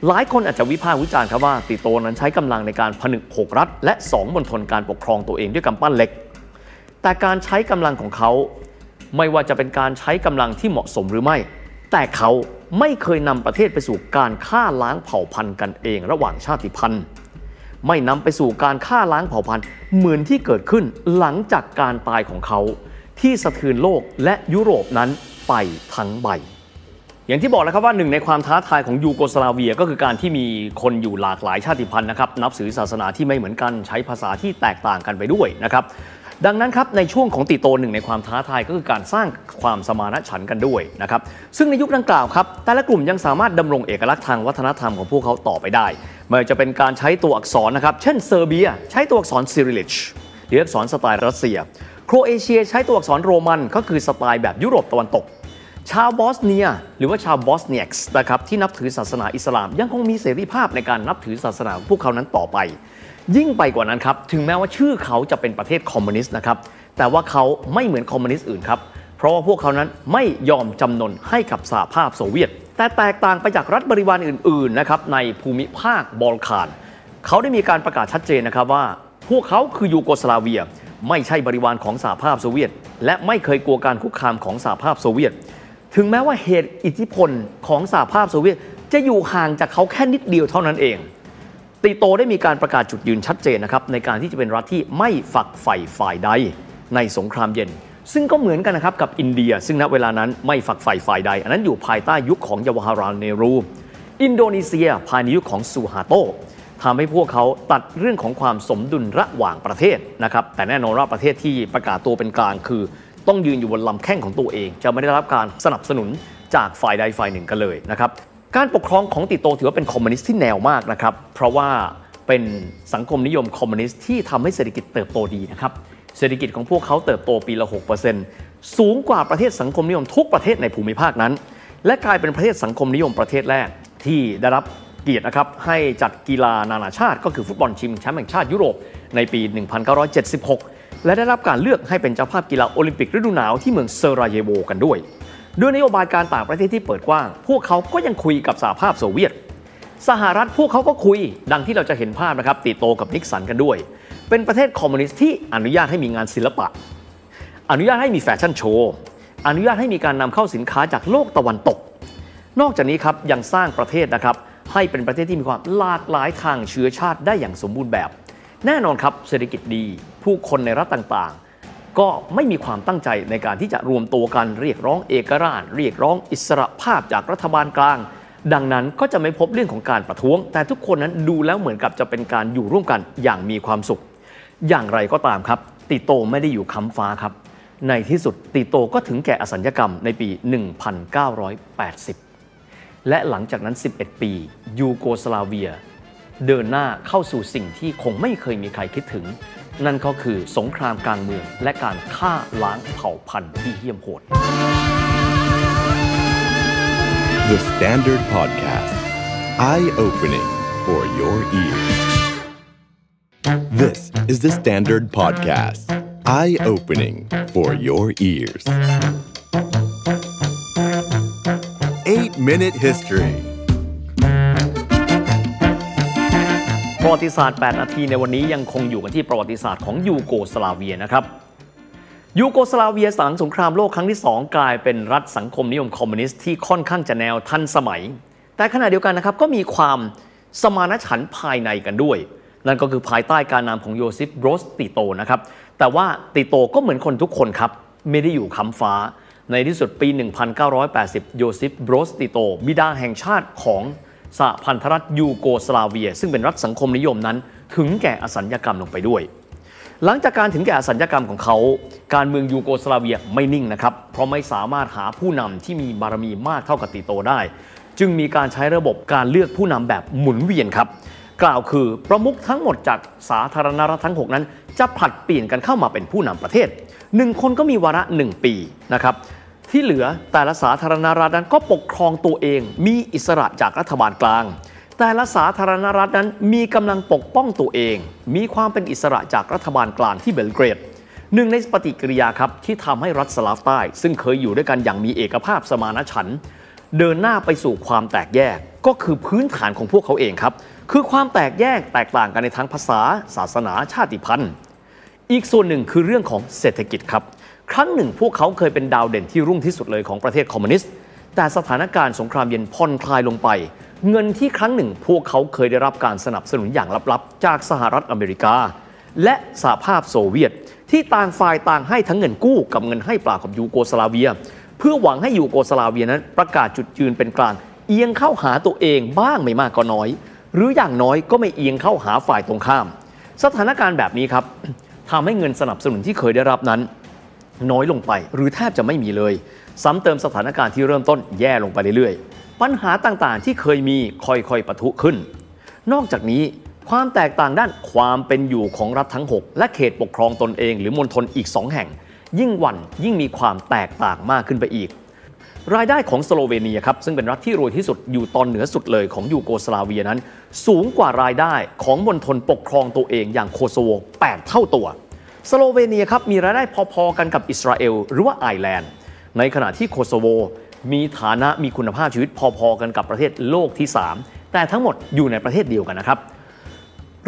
S1: หลายคนอาจจะวิพากษ์วิจารณ์ครับว่า ติโตนั้นใช้กำลังในการผนึก 6 รัฐ และ 2มณฑลการปกครองตัวเองด้วยกำปั้นเหล็ก แต่การใช้กำลังของเขา ไม่ว่าจะเป็นการใช้กำลังที่เหมาะสมหรือไม่ แต่เขาไม่เคยนำประเทศไปสู่การฆ่าล้างเผ่าพันธุ์กันเองระหว่างชาติพันธุ์ไม่นำไปสู่การฆ่าล้างเผ่าพันธุ์เหมือนที่เกิดขึ้นหลังจากการตายของเขา ที่สะเทือนโลกและยุโรปนั้นไปทั้งใบ อย่างที่บอกแล้วครับว่าหนึ่งในความท้าทายของยูโกสลาเวียก็คือการที่มีคนอยู่หลากหลายชาติพันธุ์นะครับนับถือศาสนาที่ไม่เหมือนกันใช้ภาษาที่แตกต่างกันไปด้วยนะครับดังนั้นครับในช่วงของติโตหนึ่งในความท้าทายก็คือการสร้างความสมานฉันท์กันด้วยนะครับซึ่งในยุคดังกล่าวครับแต่ละกลุ่มยังสามารถดำรงเอกลักษณ์ทางวัฒนธรรมของพวกเขาต่อไปได้ไม่ว่าจะเป็นการใช้ตัวอักษรนะครับเช่นเซอร์เบีย ใช้ตัวอักษรซีริลลิกหรืออักษรสไตล์รัสเซีย โครเอเชียใช้ตัวอักษรโรมันก็คือสไตล์แบบยุโรปตะวันตก ชาวบอสเนีย หรือว่าชาวบอสเนียกส์นะครับที่นับถือศาสนาอิสลาม ยังคงมีเสรีภาพในการนับถือศาสนาของพวกเขานั้นต่อไป ยิ่งไปกว่านั้นครับ ถึงแม้ว่าชื่อเขาจะเป็นประเทศคอมมิวนิสต์นะครับแต่ว่าเขาไม่เหมือนคอมมิวนิสต์อื่นครับเพราะว่าพวกเขานั้นไม่ยอมจำนนให้กับสหภาพโซเวียต แต่แตกต่างไปจากรัฐบริวารอื่นๆนะครับในภูมิภาคบอลข่าน เขาได้มีการประกาศชัดเจนนะครับว่า พวกเขาคือยูโกสลาเวีย ไม่ใช่บริวารของสหภาพโซเวียต และไม่เคยกลัวการคุกคามของสหภาพโซเวียต ถึงแม้ว่าเหตุอิทธิพลของสหภาพโซเวียต จะอยู่ห่างจากเขาแค่นิดเดียวเท่านั้นเองติโตได้มีการประกาศจุดยืนชัดเจนนะครับในการที่จะเป็นรัฐที่ไม่ฝักใฝ่ฝ่ายใดในสงครามเย็น ซึ่งก็เหมือนกันนะครับกับอินเดีย ซึ่งณเวลานั้นไม่ฝักใฝ่ฝ่ายใด อันนั้นอยู่ภายใต้ยุคของยาวาราลเนรู อินโดนีเซียภายในยุคของซูฮาร์โต ทำให้พวกเขาตัดเรื่องของความสมดุลระหว่างประเทศนะครับแต่แน่นอนว่าประเทศที่ประกาศตัวเป็นกลางคือ ต้องยืนอยู่บนลำแข้งของตัวเอง จะไม่ได้รับการสนับสนุนจากฝ่ายใดฝ่ายหนึ่งกันเลยนะครับการปกครองของติโตถือว่าเป็นคอมมิวนิสต์ที่แนวมากนะครับเพราะว่าเป็นสังคมนิยมคอมมิวนิสต์ที่ทำให้เศรษฐกิจเติบโตดีนะครับเศรษฐกิจของพวกเขาเติบโตปีละ 6%สูงกว่าประเทศสังคมนิยมทุกประเทศในภูมิภาคนั้น และกลายเป็นประเทศสังคมนิยมประเทศแรกที่ได้รับ เกียรตินะครับให้จัดกีฬานานาชาติ ก็คือฟุตบอลชิงแชมป์แห่งชาติยุโรปในปี 1976 และได้รับการเลือกให้เป็นเจ้าภาพกีฬาโอลิมปิกฤดูหนาวที่เมืองเซราเยโวกันด้วย ด้วยนโยบายการต่างประเทศที่เปิดกว้าง พวกเขาก็ยังคุยกับสหภาพโซเวียต สหรัฐพวกเขาก็คุย ดังที่เราจะเห็นภาพนะครับติโตกับนิกสันกันด้วย เป็นประเทศคอมมิวนิสต์ที่อนุญาตให้มีงานศิลปะ อนุญาตให้มีแฟชั่นโชว์อนุญาตให้มีการนำเข้าสินค้าจากโลกตะวันตก นอกจากนี้ครับยังสร้างประเทศนะครับ ให้เป็นประเทศที่มีความหลากหลายทางเชื้อชาติได้อย่างสมบูรณ์แบบ แน่นอนครับเศรษฐกิจดีผู้คนในรัฐต่างๆ ก็ไม่มีความตั้งใจในการที่จะรวมตัวกันเรียกร้องเอกราช เรียกร้องอิสระภาพจากรัฐบาลกลาง ดังนั้นก็จะไม่พบเรื่องของการประท้วง แต่ทุกคนนั้นดูแล้วเหมือนกับจะเป็นการอยู่ร่วมกันอย่างมีความสุข อย่างไรก็ตามครับ ติโตไม่ได้อยู่ค้ำฟ้าครับ ในที่สุดติโตก็ถึงแก่อสัญญกรรมในปี 1980 และหลังจากนั้น 11 ปียูโกสลาเวีย เดินหน้าเข้าสู่สิ่งที่คงไม่เคยมีใครคิดถึง นั่นก็คือสงครามกลางเมืองและการฆ่าล้างเผ่าพันธุ์ที่เหี้ยมโหด
S2: The Standard Podcast. Eye opening for your ears. This is the Standard Podcast. Eye opening for your ears. Eight Minute History.
S1: ประวัติศาสตร์ 8 นาทีในวันนี้ยังคงอยู่กันที่ประวัติศาสตร์ของยูโกสลาเวียนะครับ ยูโกสลาเวียหลังสงครามโลกครั้งที่ 2 กลายเป็นรัฐสังคมนิยมคอมมิวนิสต์ที่ค่อนข้างจะแนวทันสมัย แต่ขณะเดียวกันนะครับก็มีความสมานฉันท์ภายในกันด้วย นั่นก็คือภายใต้การนำของโยซิฟ บรอซ ติโตนะครับแต่ว่าติโตก็เหมือนคนทุกคนครับไม่ได้อยู่ค้ำฟ้า ในที่สุดปี 1980 โยซิฟ บรอซ ติโต บิดาแห่งชาติของสหพันธรัฐยูโกสลาเวีย ซึ่งเป็นรัฐสังคมนิยมนั้น ถึงแก่อสัญกรรมลงไปด้วย หลังจากการถึงแก่อสัญกรรมของเขา การเมืองยูโกสลาเวียไม่นิ่งนะครับ เพราะไม่สามารถหาผู้นำที่มีบารมีมากเท่ากับติโตได้ จึงมีการใช้ระบบการเลือกผู้นำแบบหมุนเวียนครับ กล่าวคือประมุขทั้งหมดจากสาธารณรัฐทั้ง 6 นั้น จะผลัดเปลี่ยนกันเข้ามาเป็นผู้นำประเทศหนึ่งคนก็มีวาระหนึ่งปีนะครับ ที่เหลือแต่ละสาธารณรัฐนั้นก็ปกครองตัวเอง มีอิสระจากรัฐบาลกลาง แต่ละสาธารณรัฐนั้นมีกำลังปกป้องตัวเอง มีความเป็นอิสระจากรัฐบาลกลางที่เบลเกรดหนึ่งในปฏิกิริยาครับที่ทำให้รัฐสลาฟใต้ ซึ่งเคยอยู่ด้วยกันอย่างมีเอกภาพสมานฉันท์เดินหน้าไปสู่ความแตกแยกก็คือพื้นฐานของพวกเขาเองครับ คือความแตกแยกแตกต่างกันในทั้งภาษา ศาสนาชาติพันธุ์ อีกส่วนหนึ่งคือเรื่องของเศรษฐกิจครับ ครั้งหนึ่งพวกเขาเคยเป็นดาวเด่นที่รุ่งที่สุดเลยของประเทศคอมมิวนิสต์ แต่สถานการณ์สงครามเย็นผ่อนคลายลงไป เงินที่ครั้งหนึ่งพวกเขาเคยได้รับการสนับสนุนอย่างลับๆ จากสหรัฐอเมริกา และสหภาพโซเวียต ที่ต่างฝ่ายต่างให้ทั้งเงินกู้กับเงินให้เปล่ากับยูโกสลาเวีย เพื่อหวังให้ยูโกสลาเวียนั้นประกาศจุดยืนเป็นกลาง เอียงเข้าหาตัวเองบ้างไม่มากก็น้อย หรืออย่างน้อยก็ไม่เอียงเข้าหาฝ่ายตรงข้าม สถานการณ์แบบนี้ครับทำให้เงินสนับสนุนที่เคยได้รับนั้น น้อยลงไป หรือแทบจะไม่มีเลย ซ้ำเติมสถานการณ์ที่เริ่มต้นแย่ลงไปเรื่อยๆ ปัญหาต่างๆที่เคยมีค่อยๆปะทุขึ้น นอกจากนี้ความแตกต่างด้านความเป็นอยู่ของรัฐทั้ง 6 และเขตปกครองตนเอง หรือมณฑลอีก 2 แห่ง ยิ่งวันยิ่งมีความแตกต่างมากขึ้นไปอีก รายได้ของสโลเวเนียครับซึ่งเป็นรัฐที่รวยที่สุดอยู่ตอนเหนือสุดเลยของยูโกสลาเวียนั้น สูงกว่ารายได้ของมณฑลปกครองตัวเองอย่างโคโซโว 8 เท่าตัว สโลเวเนียครับมีรายได้พอๆกันกับอิสราเอลหรือว่าไอร์แลนด์ ในขณะที่โคโซโว มีฐานะมีคุณภาพชีวิตพอๆกันกับประเทศโลกที่ 3 แต่ทั้งหมดอยู่ในประเทศเดียวกันนะครับ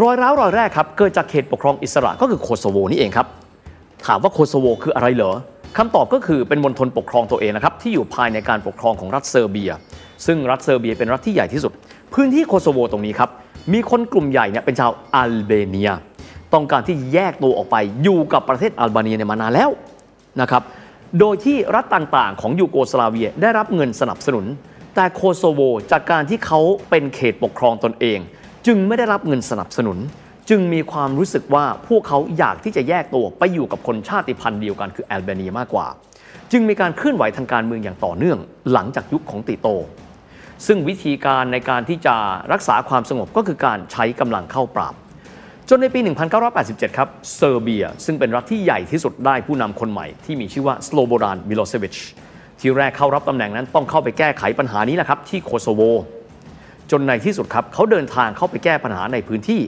S1: รอยร้าวรอยแรกครับเกิดจากเขตปกครองอิสระก็คือโคโซโวนี่เองครับ ถามว่าโคโซโวคืออะไรเหรอคำตอบก็คือเป็นมณฑลปกครองตัวเองนะครับที่อยู่ภายในการปกครองของรัฐเซอร์เบีย ซึ่งรัฐเซอร์เบียเป็นรัฐที่ใหญ่ที่สุด พื้นที่โคโซโวตรงนี้ครับมีคนกลุ่มใหญ่เนี่ยเป็นชาวแอลเบเนีย ต้องการที่แยกตัวออกไปอยู่กับประเทศแอลเบเนียมานานแล้วนะครับโดยที่รัฐต่างๆ ของยูโกสลาเวียได้รับเงินสนับสนุน แต่โคโซโวจากการที่เขาเป็นเขตปกครองตนเอง จึงไม่ได้รับเงินสนับสนุน จึงมีความรู้สึกว่าพวกเขาอยากที่จะแยกตัวไปอยู่กับคนชาติพันธุ์เดียวกันคือแอลเบเนียมากกว่า จึงมีการเคลื่อนไหวทางการเมืองอย่างต่อเนื่อง หลังจากยุคของติโต ซึ่งวิธีการในการที่จะรักษาความสงบก็คือการใช้กำลังเข้าปราบ จนในปี 1987 ครับ เซอร์เบีย ซึ่งเป็นรัฐที่ใหญ่ที่สุดได้ผู้นำคนใหม่ที่มีชื่อว่าสโลโบดานมิโลเซวิชที่แรกเข้ารับตำแหน่งนั้นต้องเข้าไปแก้ไขปัญหานี้แหละครับที่โคโซโว จนในที่สุดครับเขาเดินทางเข้าไปแก้ปัญหาในพื้นที่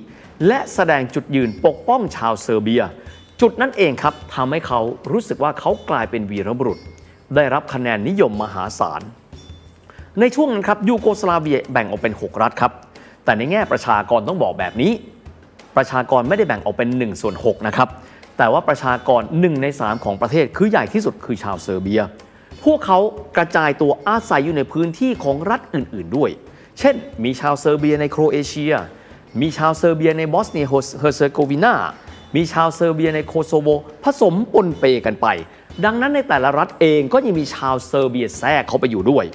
S1: และแสดงจุดยืนปกป้องชาวเซอร์เบีย จุดนั้นเองครับทำให้เขารู้สึกว่าเขากลายเป็นวีรบุรุษ ได้รับคะแนนนิยมมหาศาล ในช่วงนั้นครับยูโกสลาเวียแบ่งออกเป็น 6 รัฐครับแต่ในแง่ประชากรต้องบอกแบบนี้ ประชากรไม่ได้แบ่งออกเป็น1ส่วน6นะครับ แต่ว่าประชากร 1 ใน 3 ของประเทศคือใหญ่ที่สุดคือชาวเซอร์เบีย พวกเขากระจายตัวอาศัยอยู่ในพื้นที่ของรัฐอื่น ๆ ด้วย เช่น มีชาวเซอร์เบียในโครเอเชีย มีชาวเซอร์เบียในบอสเนียเฮอร์เซโกวีนา มีชาวเซอร์เบียในโคโซโว ผสมปนเปกันไป ดังนั้นในแต่ละรัฐเองก็ยังมีชาวเซอร์เบียแทรกเข้าไปอยู่ด้วย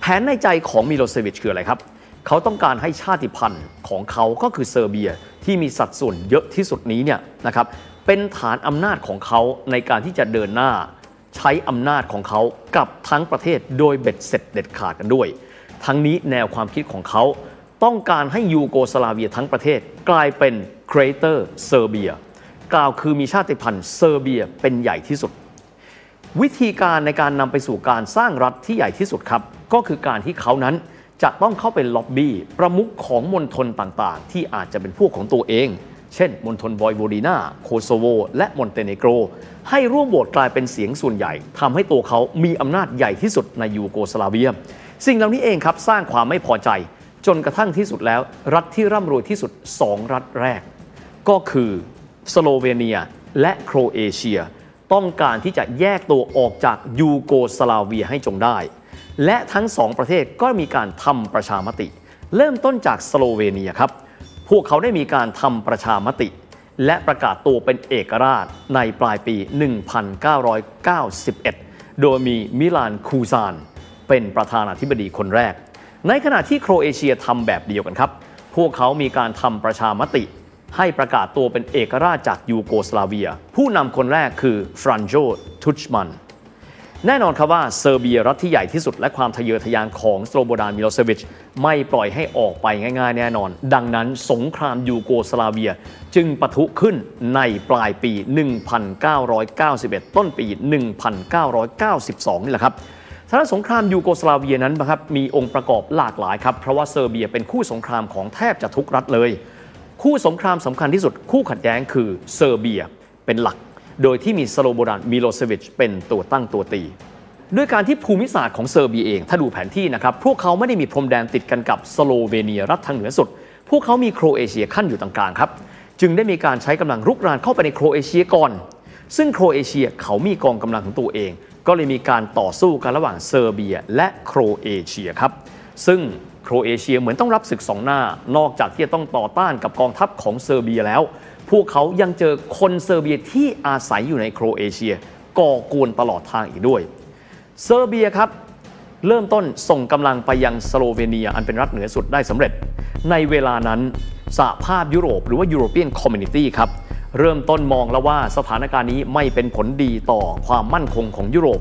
S1: แผนในใจของมิโลเซวิชคืออะไรครับ เขาต้องการให้ชาติพันธุ์ของเขาก็คือเซอร์เบีย ที่มีสัดส่วนเยอะที่สุดนี้เนี่ยนะครับเป็นฐานอำนาจของเขาในการที่จะเดินหน้า ใช้อำนาจของเขากับทั้งประเทศโดยเบ็ดเสร็จเด็ดขาดกันด้วย ทั้งนี้แนวความคิดของเขาต้องการให้ยูโกสลาเวียทั้งประเทศกลายเป็น Greater Serbia กล่าวคือมีชาติพันธุ์เซอร์เบียเป็นใหญ่ที่สุด วิธีการในการนำไปสู่การสร้างรัฐที่ใหญ่ที่สุดครับ ก็คือการที่เขานั้น จะต้องเข้าไปล็อบบี้ประมุขของมณฑลต่างๆ ที่อาจจะเป็นพวกของตัวเอง เช่นมณฑลวอยโวดีนาโคโซโว และมอนเตเนโกร ให้ร่วมโหวตกลายเป็นเสียงส่วนใหญ่ทำให้ตัวเขามีอำนาจใหญ่ที่สุดในยูโกสลาเวีย สิ่งเหล่านี้เองครับสร้างความไม่พอใจ จนกระทั่งที่สุดแล้ว รัฐที่ร่ำรวยที่สุด 2 รัฐแรก ก็คือสโลเวเนียและโครเอเชีย ต้องการที่จะแยกตัวออกจากยูโกสลาเวียให้จงได้ และทั้งสองประเทศก็มีการทำประชามติ เริ่มต้นจากสโลเวเนียครับ พวกเขาได้มีการทำประชามติ และประกาศตัวเป็นเอกราชในปลายปี 1991 โดยมีมิลานคูชาน เป็นประธานาธิบดีคนแรก ในขณะที่โครเอเชียทำแบบเดียวกันครับ พวกเขามีการทำประชามติ ให้ประกาศตัวเป็นเอกราชจากยูโกสลาเวีย ผู้นำคนแรกคือฟรานโจทุจมัน แน่นอนครับว่าเซอร์เบียรัฐที่ใหญ่ที่สุดและความทะเยอทะยานของสโลโบดานมิโลเซวิชไม่ปล่อยให้ออกไปง่ายๆ แน่นอน ดังนั้นสงครามยูโกสลาเวียจึงปะทุขึ้นในปลายปี 1991 ต้นปี 1992 นี่แหละครับสถานสงครามยูโกสลาเวียนั้นนะครับมีองค์ประกอบหลากหลายครับ เพราะว่าเซอร์เบียเป็นคู่สงครามของแทบจะทุกรัฐเลย คู่สงครามสำคัญที่สุดคู่ขัดแย้งคือเซอร์เบียเป็นหลัก โดยที่มีสโลโบดานมิโลเซวิชเป็นตัวตั้งตัวตี ด้วยการที่ภูมิศาสตร์ของเซอร์เบียเอง ถ้าดูแผนที่นะครับ พวกเขาไม่ได้มีพรมแดนติดกันกับสโลเวเนียรัฐทางเหนือสุด พวกเขามีโครเอเชียคั่นอยู่ตรงกลางครับ จึงได้มีการใช้กำลังรุกรานเข้าไปในโครเอเชียก่อน ซึ่งโครเอเชียเขามีกองกำลังของตัวเอง ก็เลยมีการต่อสู้กันระหว่างเซอร์เบีย และโครเอเชียครับ ซึ่งโครเอเชียเหมือนต้องรับศึกสองหน้า นอกจากที่จะต้องต่อต้านกับกองทัพของเซอร์เบียแล้ว พวกเขายังเจอคนเซอร์เบียที่อาศัยอยู่ในโครเอเชีย ก่อกวนตลอดทางอีกด้วย เซอร์เบียครับ เริ่มต้นส่งกำลังไปยังสโลเวเนียอันเป็นรัฐเหนือสุดได้สำเร็จ ในเวลานั้นสหภาพยุโรปหรือว่า European Community ครับเริ่มต้นมองแล้วว่าสถานการณ์นี้ไม่เป็นผลดีต่อความมั่นคงของยุโรป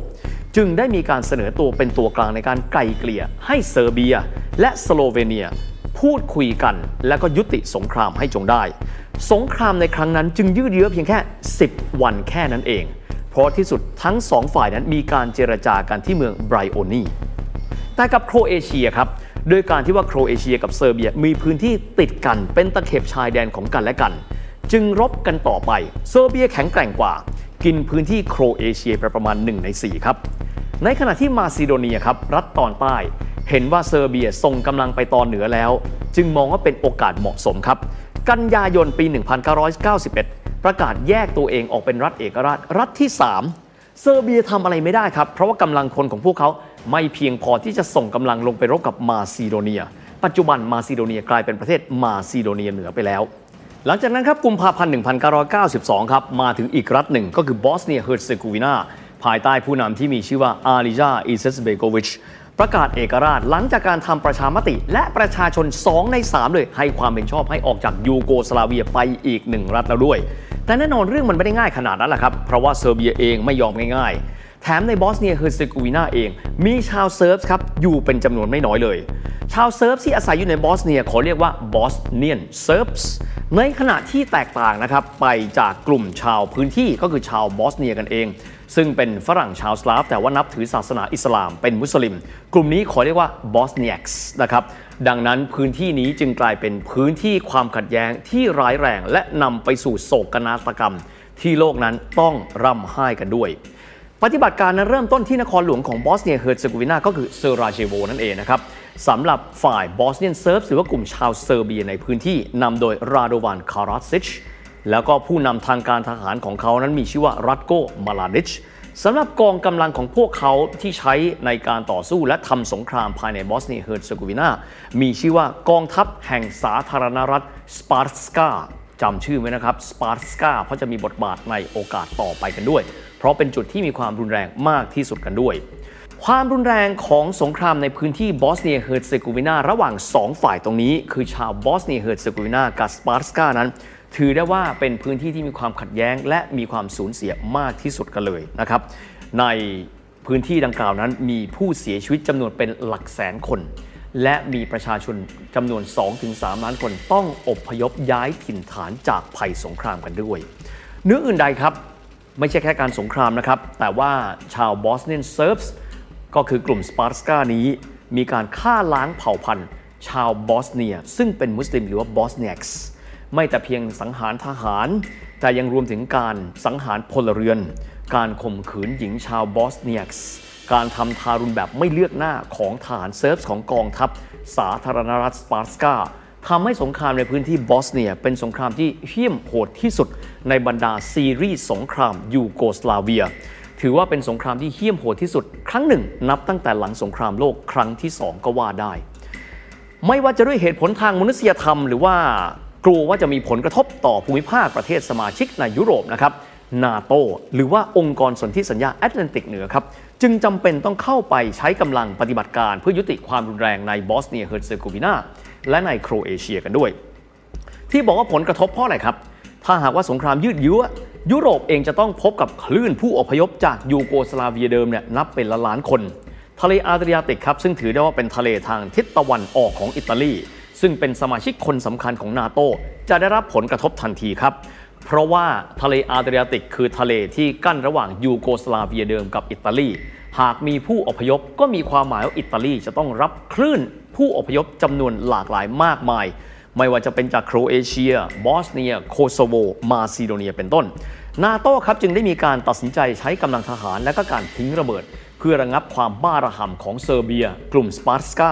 S1: จึงได้มีการเสนอตัวเป็นตัวกลางในการไกล่เกลี่ยให้เซอร์เบีย และสโลเวเนีย พูดคุยกัน และก็ยุติสงครามให้จงได้ สงครามในครั้งนั้นจึงยืดเยื้อเพียงแค่ 10 วันแค่นั้นเอง เพราะที่สุดทั้งสองฝ่ายนั้นมีการเจรจากันที่เมืองบริโอนีแต่กับโครเอเชียครับโดยการที่ว่าโครเอเชียกับเซอร์เบียมีพื้นที่ติดกันเป็นตะเข็บชายแดนของกันและกัน จึงรบกันต่อไปเซอร์เบียแข็งแกร่งกว่า กินพื้นที่โครเอเชียไปประมาณ 1 ใน 4 ครับ ในขณะที่มาซิโดเนียครับรัฐตอนใต้ เห็นว่าเซอร์เบียส่งกำลังไปตอนเหนือแล้ว จึงมองว่าเป็นโอกาสเหมาะสมครับ กันยายนปี 1991 ประกาศแยกตัวเองออกเป็นรัฐเอกราชรัฐที่ 3 เซอร์เบียทำอะไรไม่ได้ครับ เพราะว่ากำลังคนของพวกเขาไม่เพียงพอที่จะส่งกำลังลงไปรบกับมาซิโดเนีย ปัจจุบันมาซิโดเนียกลายเป็นประเทศมาซิโดเนียเหนือไปแล้วหลังจากนั้นครับกุมภาพันธ์ 1992 ครับ มาถึงอีกรัฐหนึ่งก็คือบอสเนียเฮิร์เซโกวีนาภายใต้ผู้นำที่มีชื่อว่าอาลียาอิเซตเบโกวิช ประกาศเอกราชหลังจากการทำประชามติ และประชาชน 2 ใน 3 เลย ให้ความเห็นชอบให้ออกจากยูโกสลาเวียไปอีกหนึ่งรัฐแล้วด้วย แต่แน่นอนเรื่องมันไม่ได้ง่ายขนาดนั้นแหละครับ เพราะว่าเซอร์เบียเองไม่ยอมง่ายๆ แถมในบอสเนียเฮอร์เซโกวีนาเอง มีชาวเซิร์บครับอยู่เป็นจำนวนไม่น้อยเลย ชาวเซิร์บที่อาศัยอยู่ในบอสเนียขอเรียกว่า Bosnian Serb ในขณะที่แตกต่างนะครับไปจากกลุ่มชาวพื้นที่ก็คือชาวบอสเนียกันเอง ซึ่งเป็นฝรั่งชาวสลาฟ แต่ว่านับถือศาสนาอิสลามเป็นมุสลิม กลุ่มนี้ขอเรียกว่า Bosniaks นะครับดังนั้นพื้นที่นี้จึงกลายเป็นพื้นที่ความขัดแย้งที่ร้ายแรง และนำไปสู่โศกนาฏกรรม ที่โลกนั้นต้องร่ำไห้กันด้วยปฏิบัติการนั้นเริ่มต้นที่นครหลวงของบอสเนียเฮอร์เซโกวีนาก็คือเซราเจโวนั่นเองนะครับสำหรับฝ่าย Bosnian Serb หรือว่ากลุ่มชาวเซอร์เบียในพื้นที่นำโดยราโดวานคาราจิช แล้วก็ผู้นำทางการทหารของเขานั้นมีชื่อว่ารัตโก มลาดิชสำหรับกองกำลังของพวกเขาที่ใช้ในการต่อสู้และทำสงครามภายในบอสเนียเฮอร์เซโกวีนา มีชื่อว่ากองทัพแห่งสาธารณรัฐสปาร์สกาจำชื่อไว้นะครับสปาร์สกาเพราะจะมีบทบาทในโอกาสต่อไปกันด้วย เพราะเป็นจุดที่มีความรุนแรงมากที่สุดกันด้วย ความรุนแรงของสงครามในพื้นที่บอสเนียเฮอร์เซโกวีนาระหว่าง 2 ฝ่ายตรงนี้ คือชาวบอสเนียเฮอร์เซโกวีนากับสปาร์สกานั้น ถือได้ว่าเป็นพื้นที่ที่มีความขัดแย้ง และมีความสูญเสียมากที่สุดกันเลยนะครับ ในพื้นที่ดังกล่าวนั้นมีผู้เสียชีวิตจำนวนเป็นหลักแสนคน และมีประชาชนจำนวน 2-3 ล้านคนต้องอพยพย้ายถิ่นฐานจากภัยสงครามกันด้วย เหนืออื่นใดครับ ไม่ใช่แค่การสงครามนะครับ แต่ว่าชาว Bosnian Serbs ก็คือกลุ่มสปาร์สกานี้มีการฆ่าล้างเผ่าพันธุ์ ชาวบอสเนีย ซึ่งเป็นมุสลิมหรือว่า Bosniaks ไม่แต่เพียงสังหารทหาร แต่ยังรวมถึงการสังหารพลเรือน การข่มขืนหญิงชาว Bosniaks การทำทารุณแบบไม่เลือกหน้าของทหารเซิร์บของกองทัพ สาธารณรัฐสปาร์สกาทำให้สงครามในพื้นที่บอสเนียเป็นสงครามที่เหี้ยมโหดที่สุดในบรรดาซีรีส์สงครามยูโกสลาเวีย ถือว่าเป็นสงครามที่เหี้ยมโหดที่สุด ครั้งหนึ่ง นับตั้งแต่หลังสงครามโลกครั้งที่ 2 ก็ว่าได้ ไม่ว่าจะด้วยเหตุผลทางมนุษยธรรม หรือว่า กลัวว่าจะมีผลกระทบต่อภูมิภาคประเทศสมาชิกในยุโรปนะครับนาโตหรือว่าองค์กรสนธิสัญญาแอตแลนติกเหนือครับจึงจำเป็นต้องเข้าไปใช้กำลังปฏิบัติการเพื่อยุติความรุนแรงในบอสเนียเฮอร์เซโกวีนาและในโครเอเชียกันด้วย ที่บอกว่าผลกระทบเพราะอะไรครับ ถ้าหากว่าสงครามยืดเยื้อยุโรปเองจะต้องพบกับคลื่นผู้อพยพจากยูโกสลาเวียเดิมเนี่ยนับเป็นล,ล้านคน ทะเลอาดริยาติกครับซึ่งถือได้ว่าเป็นทะเลทางทิศตะวันออกของอิตาลี ซึ่งเป็นสมาชิกคนสำคัญของนาโตจะได้รับผลกระทบทันทีครับ เพราะว่าทะเลอาดริยาติกคือทะเลที่กั้นระหว่างยูโกสลาเวียเดิมกับอิตาลี หากมีผู้อพยพก็มีความหมายว่าอิตาลีจะต้องรับคลื่นผู้อพยพจำนวนหลากหลายมากมาย ไม่ว่าจะเป็นจากโครเอเชีย บอสเนีย โคโซโว มาซิโดเนียเป็นต้น นาโต้ครับจึงได้มีการตัดสินใจใช้กำลังทหารและก็การทิ้งระเบิด เพื่อระงับความบ้าระห่ำของเซอร์เบีย กลุ่มเซิร์ปสกา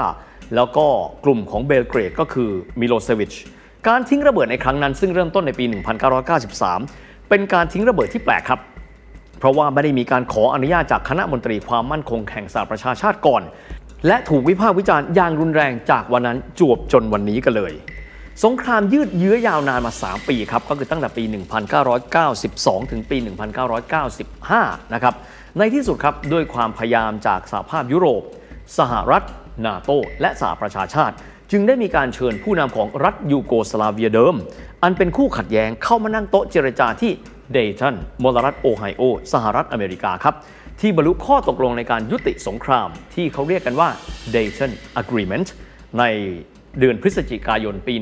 S1: แล้วก็กลุ่มของเบลเกรดก็คือมิโลเซวิชการทิ้งระเบิดในครั้งนั้นซึ่งเริ่มต้นในปี 1993 เป็นการทิ้งระเบิดที่แปลกครับ เพราะว่าไม่ได้มีการขออนุญาตจากคณะมนตรีความมั่นคงแห่งสหประชาชาติก่อน และถูกวิพากษ์วิจารณ์อย่างรุนแรงจากวันนั้นจวบจนวันนี้กันเลย สงครามยืดเยื้อยาวนานมา 3 ปีครับ ก็คือตั้งแต่ปี 1992 ถึงปี 1995 นะครับ ในที่สุดครับด้วยความพยายามจากสหภาพยุโรป สหรัฐ นาโต และสหประชาชาติ จึงได้มีการเชิญผู้นำของรัฐยูโกสลาเวียเดิม อันเป็นคู่ขัดแย้งเข้ามานั่งโต๊ะเจรจาที่เดย์ตันมลรัฐโอไฮโอ สหรัฐอเมริกาครับ ที่บรรลุข้อตกลงในการยุติสงคราม ที่เขาเรียกกันว่า Dayton Agreement ในเดือนพฤศจิกายนปี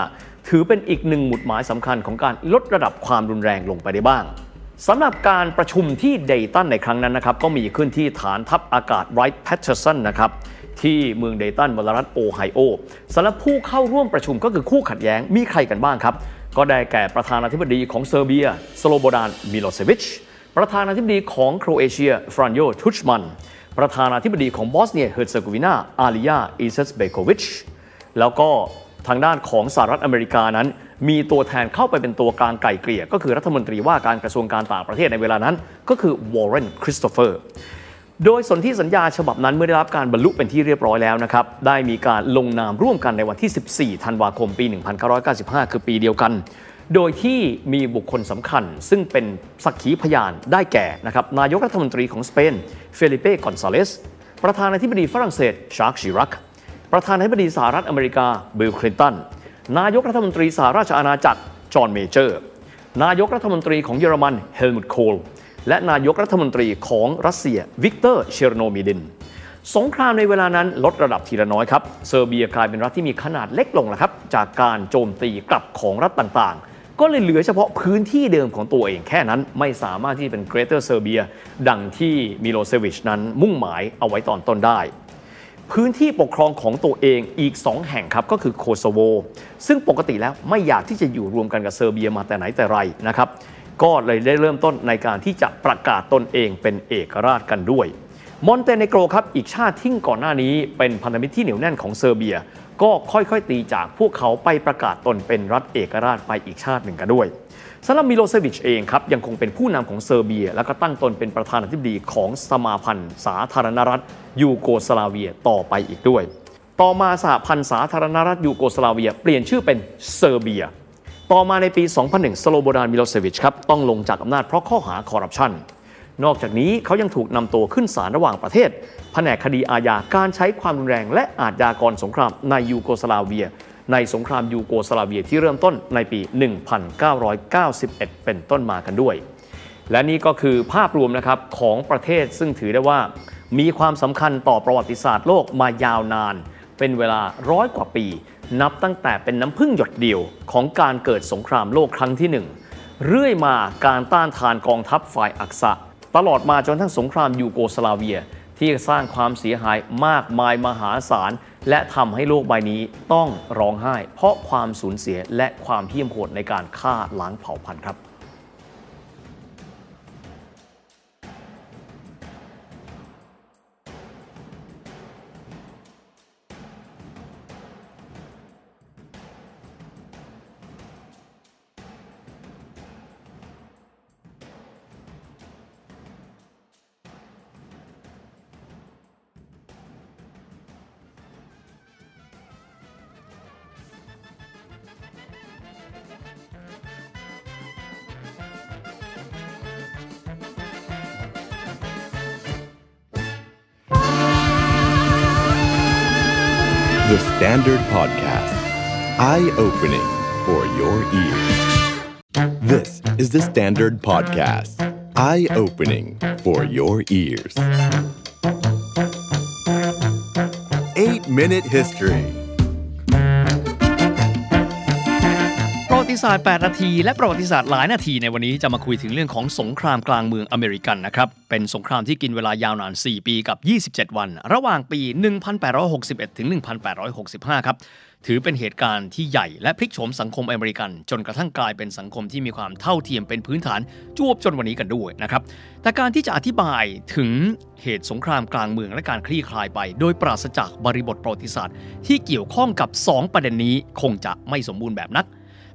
S1: 1995 ถือเป็นอีกหนึ่งหมุดหมายสำคัญของการลดระดับความรุนแรงลงไปได้บ้าง สำหรับการประชุมที่เดย์ตันในครั้งนั้นนะครับ ก็มีขึ้นที่ฐานทัพอากาศไรท์แพทเทอร์สันนะครับ ที่เมืองเดย์ตันมลรัฐโอไฮโอสำหรับผู้เข้าร่วมประชุมก็คือคู่ขัดแย้งมีใครกันบ้างครับ ก็ได้แก่ประธานาธิบดีของเซอร์เบีย สโลโบดานมิโลเซวิช ประธานาธิบดีของโครเอเชีย ฟรานโยทุชมัน ประธานาธิบดีของบอสเนียเฮอร์เซโกวีนาอาลียาอิเซตเบโกวิชแล้วก็ทางด้านของสหรัฐอเมริกานั้น มีตัวแทนเข้าไปเป็นตัวกลางไกล่เกลี่ย ก็คือรัฐมนตรีว่าการกระทรวงการต่างประเทศในเวลานั้น ก็คือวอร์เรนคริสโตเฟอร์โดยสนธิสัญญาฉบับนั้นเมื่อได้รับการบรรลุเป็นที่เรียบร้อยแล้วนะครับ ได้มีการลงนามร่วมกันในวันที่ 14 ธันวาคมปี 1995 คือปีเดียวกัน โดยที่มีบุคคลสำคัญ ซึ่งเป็นสักขีพยานได้แก่นะครับนายกรัฐมนตรีของสเปน เฟลิเป้ กอนซาเลส ประธานาธิบดีฝรั่งเศส ฌาคส์ ชีรัก ประธานาธิบดีสหรัฐอเมริกา บิล คลินตัน นายกรัฐมนตรีสหราชอาณาจักรจอห์นเมเจอร์ นายกรัฐมนตรีของเยอรมันเฮลมุตโคลและนายกรัฐมนตรีของรัสเซียวิกเตอร์เชอร์โนมีร์ดิน สงครามในเวลานั้นลดระดับทีละน้อยครับเซอร์เบียกลายเป็นรัฐที่มีขนาดเล็กลงแล้วครับจากการโจมตีกลับของรัฐต่างๆ ก็เลยเหลือเฉพาะพื้นที่เดิมของตัวเองแค่นั้นไม่สามารถที่จะเป็น Greater Serbia ดังที่มิโลเซวิชนั้นมุ่งหมายเอาไว้ตอนต้นได้ พื้นที่ปกครองของตัวเองอีก 2 แห่งครับก็คือโคโซโว ซึ่งปกติแล้วไม่อยากที่จะอยู่รวมกันกับเซอร์เบียมาแต่ไหนแต่ไรนะครับก็เลยได้เริ่มต้นในการที่จะประกาศตนเองเป็นเอกราชกันด้วย มอนเตเนโกรครับอีกชาติที่ก่อนหน้านี้เป็นพันธมิตรที่เหนียวแน่นของเซอร์เบีย ก็ค่อยๆตีจากพวกเขาไปประกาศตนเป็นรัฐเอกราชไปอีกชาติหนึ่งกันด้วย สำหรับมิโลเซวิชเองครับยังคงเป็นผู้นำของเซอร์เบีย แล้วก็ตั้งตนเป็นประธานาธิบดีของสมาพันธ์ สาธารณรัฐยูโกสลาเวียต่อไปอีกด้วย ต่อมาสหพันธ์สาธารณรัฐยูโกสลาเวีย เปลี่ยนชื่อเป็นเซอร์เบีย ต่อมาในปี 2001 สโลโบดานมิโลเซวิชครับต้องลงจากอำนาจเพราะข้อหาคอร์รัปชันนอกจากนี้เขายังถูกนำตัวขึ้นศาลระหว่างประเทศแผนกคดีอาญาการใช้ความรุนแรง และอาชญากรสงครามในยูโกสลาเวีย ในสงครามยูโกสลาเวียที่เริ่มต้นในปี 1991 เป็นต้นมากันด้วย และนี่ก็คือภาพรวมนะครับของประเทศซึ่งถือได้ว่า มีความสำคัญต่อประวัติศาสตร์โลกมายาวนาน เป็นเวลาร้อยกว่าปี นับตั้งแต่เป็นน้ำพึ่งหยดเดียวของการเกิดสงครามโลกครั้งที่หนึ่งเรื่อยมาการต้านทานกองทัพฝ่ายอักษะ ตลอดมาจนทั้งสงครามยูโกสลาเวียที่สร้างความเสียหายมากมายมหาศาล และทำให้โลกใบนี้ต้องร้องไห้ เพราะความสูญเสียและความเหี้ยมโหดในการฆ่าล้างเผ่าพันธุ์ครับ
S2: Standard Podcast. Eye opening for your ears. This is the Standard Podcast. Eye opening for your ears. Eight Minute History.
S1: ติศาสตร์ 8 นาที และประวัติศาสตร์หลายนาทีในวันนี้จะมาคุยถึงเรื่องของสงครามกลางเมืองอเมริกันนะครับ เป็นสงครามที่กินเวลายาวนาน 4 ปีกับ 27 วัน ระหว่างปี 1861 ถึง 1865 ครับ ถือเป็นเหตุการณ์ที่ใหญ่และพลิกโฉมสังคมอเมริกัน จนกระทั่งกลายเป็นสังคมที่มีความเท่าเทียมเป็นพื้นฐานจวบจนวันนี้กันด้วยนะครับ แต่การที่จะอธิบายถึงเหตุสงครามกลางเมืองและการคลี่คลายไป โดยปราศจากบริบทประวัติศาสตร์ ที่เกี่ยวข้องกับ 2 ประเด็นนี้คงจะไม่สมบูรณ์แบบนัก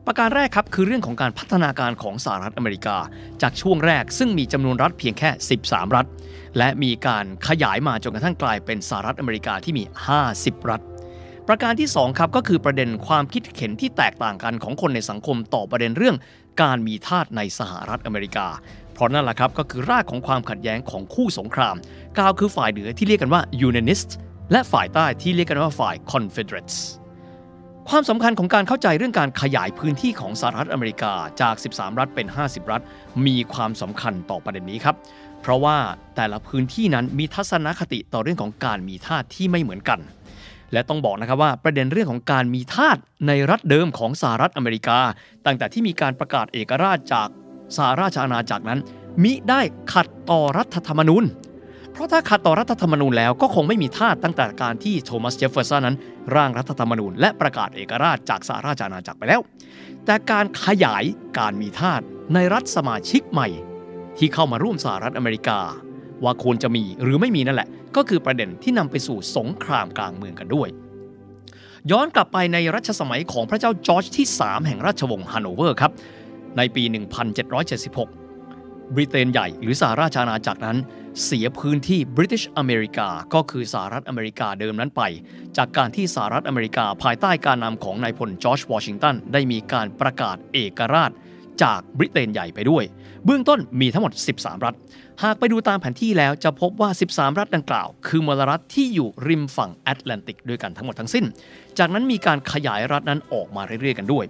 S1: ประการแรกครับคือเรื่องของการพัฒนาการของสหรัฐอเมริกา จากช่วงแรกซึ่งมีจำนวนรัฐเพียงแค่ 13 รัฐ และมีการขยายมาจนกระทั่งกลายเป็นสหรัฐอเมริกาที่มี 50 รัฐ ประการที่ 2 ครับก็คือประเด็นความคิดเห็นที่แตกต่างกันของคนในสังคมต่อประเด็นเรื่อง การมีทาสในสหรัฐอเมริกา เพราะนั่นแหละครับก็คือรากของความขัดแย้งของคู่สงครามกล่าวคือฝ่ายเหนือที่เรียกกันว่า Unionist และฝ่ายใต้ที่เรียกกันว่าฝ่าย Confederates ความสำคัญของการเข้าใจเรื่องการขยายพื้นที่ของสหรัฐอเมริกาจาก 13 รัฐเป็น 50 รัฐ มีความสำคัญต่อประเด็นนี้ครับ เพราะว่าแต่ละพื้นที่นั้นมีทัศนคติต่อเรื่องของการมีทาสที่ไม่เหมือนกัน และต้องบอกนะครับว่าประเด็นเรื่องของการมีทาสในรัฐเดิมของสหรัฐอเมริกา ตั้งแต่ที่มีการประกาศเอกราชจากสหราชอาณาจักรนั้น มิได้ขัดต่อรัฐธรรมนูญ เพราะถ้าขัดต่อรัฐธรรมนูญแล้วก็คงไม่มีทาสตั้งแต่การที่โทมัสเจฟเฟอร์สันนั้น ร่างรัฐธรรมนูญและประกาศเอกราชจากสหราชอาณาจักรไปแล้ว แต่การขยายการมีทาสในรัฐสมาชิกใหม่ ที่เข้ามาร่วมสหรัฐอเมริกา ว่าควรจะมีหรือไม่มีนั่นแหละ ก็คือประเด็นที่นำไปสู่สงครามกลางเมืองกันด้วย ย้อนกลับไปในรัชสมัยของพระเจ้าจอร์จที่ 3 แห่งราชวงศ์ฮันโนเวอร์ครับในปี 1776 บริเตนใหญ่หรือสหราชอาณาจักรนั้น เสียพื้นที่บริ i ิชอเมริกาก็คือสหรัฐอเมริกาเดิมนั้นไป จากการที่สหรัฐอเมริกาภายใต้การนำของนายพลจอร์จวอชิงตันได้มีการประกาศเอกราช จากบริเตนใหญ่ไปด้วย เบื้องต้นมีทั้งหมด 13 รัฐ หากไปดูตามแผนที่แล้วจะพบว่า 13 รัฐดังกล่าว คือมลรัฐที่อยู่ริมฝั่งแอตแลนติกด้วยกันทั้งหมดทั้งสิ้น จากนั้นมีการขยายรัฐนั้นออกมาเรื่อยๆกันด้วย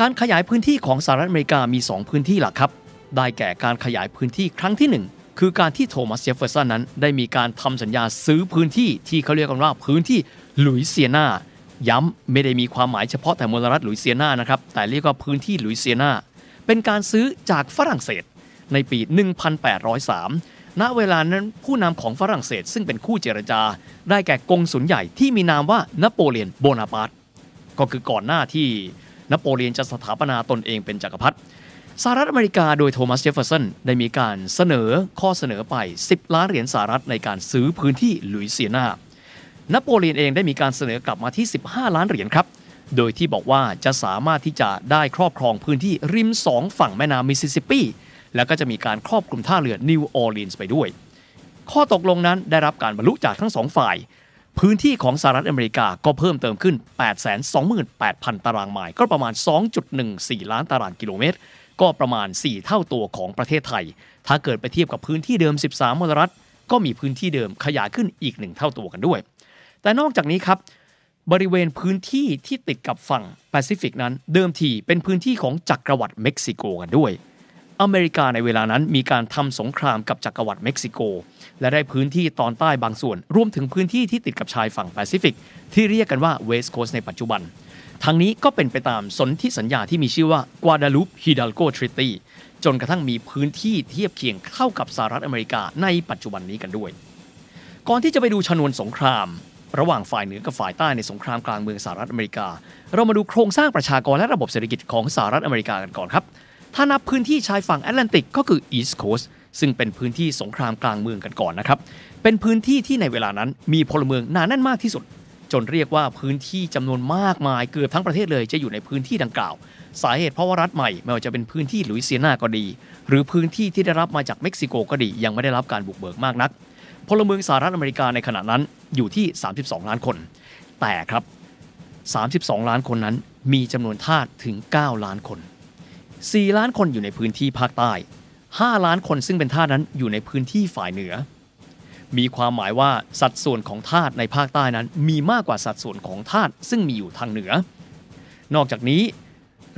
S1: การขยายพื้นที่ของสหรัฐอเมริกามี 2 พื้นที่หลักครับ ได้แก่การขยายพื้นที่ครั้งที่ 1 คือการที่โทมัสเจฟเฟอร์สันนั้น ได้มีการทำสัญญาซื้อพื้นที่ที่เขาเรียกกันว่าพื้นที่หลุยเซียนาย้ำไม่ได้มีความหมายเฉพาะแต่มลรัฐหลุยเซียนานะครับแต่เรียกว่าพื้นที่หลุยเซียนาเป็นการซื้อจากฝรั่งเศสในปี 1803 ณ เวลานั้นผู้นำของฝรั่งเศสซึ่งเป็นคู่เจรจา ได้แก่กงสุลใหญ่ที่มีนามว่านโปเลียนโบนาปาร์ตก็คือก่อนหน้าที่นโปเลียนจะสถาปนาตนเองเป็นจักรพรรดิ สหรัฐอเมริกาโดยโทมัสเจฟเฟอร์สันได้มีการเสนอข้อเสนอไป 10 ล้านเหรียญสหรัฐในการซื้อพื้นที่ลุยเซียนานโปเลียนเองได้มีการเสนอกลับมาที่ 15 ล้านเหรียญครับ โดยที่บอกว่าจะสามารถที่จะได้ครอบครองพื้นที่ริมสองฝั่งแม่น้ำมิสซิสซิปปี แล้วก็จะมีการครอบคลุมท่าเรือนิวออร์ลีนส์ไปด้วย ข้อตกลงนั้นได้รับการบรรลุจากทั้งสองฝ่าย พื้นที่ของสหรัฐอเมริกาก็เพิ่มเติมขึ้น 828,000 ตารางไมล์ก็ประมาณ 2.14 ล้านตารางกิโลเมตร ก็ประมาณ 4 เท่าตัวของประเทศไทย ถ้าเกิดไปเทียบกับพื้นที่เดิม 13มลรัฐ ก็มีพื้นที่เดิมขยายขึ้นอีก 1 เท่าตัวกันด้วย แต่นอกจากนี้ครับ บริเวณพื้นที่ที่ติดกับฝั่งแปซิฟิกนั้น เดิมทีเป็นพื้นที่ของจักรวรรดิเม็กซิโกกันด้วย อเมริกาในเวลานั้นมีการทำสงครามกับจักรวรรดิเม็กซิโก และได้พื้นที่ตอนใต้บางส่วน รวมถึงพื้นที่ที่ติดกับชายฝั่งแปซิฟิกที่เรียกกันว่า West Coast ในปัจจุบัน ทั้งนี้ก็เป็นไปตามสนธิสัญญาที่มีชื่อว่า Guadalupe Hidalgo Treaty จนกระทั่งมีพื้นที่เทียบเคียงเข้ากับสหรัฐอเมริกาในปัจจุบันนี้กันด้วย ก่อนที่จะไปดูชนวนสงคราม ระหว่างฝ่ายเหนือกับฝ่ายใต้ในสงครามกลางเมืองสหรัฐอเมริกา เรามาดูโครงสร้างประชากรและระบบเศรษฐกิจของสหรัฐอเมริกากันก่อนครับ ถ้านับพื้นที่ชายฝั่งแอตแลนติกก็คือ East Coast ซึ่งเป็นพื้นที่สงครามกลางเมืองกันก่อนนะครับ เป็นพื้นที่ที่ในเวลานั้นมีพลเมืองหนาแน่นมากที่สุด จนเรียกว่าพื้นที่จำนวนมากมายเกือบทั้งประเทศเลยจะอยู่ในพื้นที่ดังกล่าว สาเหตุเพราะว่ารัฐใหม่ไม่ว่าจะเป็นพื้นที่ลุยเซียนาก็ดี หรือพื้นที่ที่ได้รับมาจากเม็กซิโกก็ดี ยังไม่ได้รับการบุกเบิกมากนัก พลเมืองสหรัฐอเมริกาในขณะนั้นอยู่ที่ 32 ล้านคน แต่ครับ 32 ล้านคนนั้นมีจำนวนทาสถึง 9 ล้านคน 4 ล้านคนอยู่ในพื้นที่ภาคใต้ 5 ล้านคนซึ่งเป็นทาสนั้นอยู่ในพื้นที่ฝ่ายเหนือ มีความหมายว่าสัดส่วนของทาสในภาคใต้นั้น มีมากกว่าสัดส่วนของทาสซึ่งมีอยู่ทางเหนือ นอกจากนี้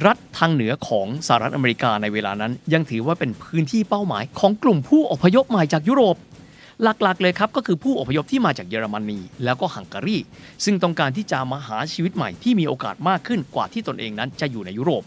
S1: รัฐทางเหนือของสหรัฐอเมริกาในเวลานั้น ยังถือว่าเป็นพื้นที่เป้าหมายของกลุ่มผู้อพยพใหม่จากยุโรป หลักๆ เลยครับก็คือผู้อพยพที่มาจากเยอรมนีแล้วก็ฮังการีซึ่งต้องการที่จะมาหาชีวิตใหม่ที่มีโอกาสมากขึ้นกว่าที่ตนเองนั้นจะอยู่ในยุโรป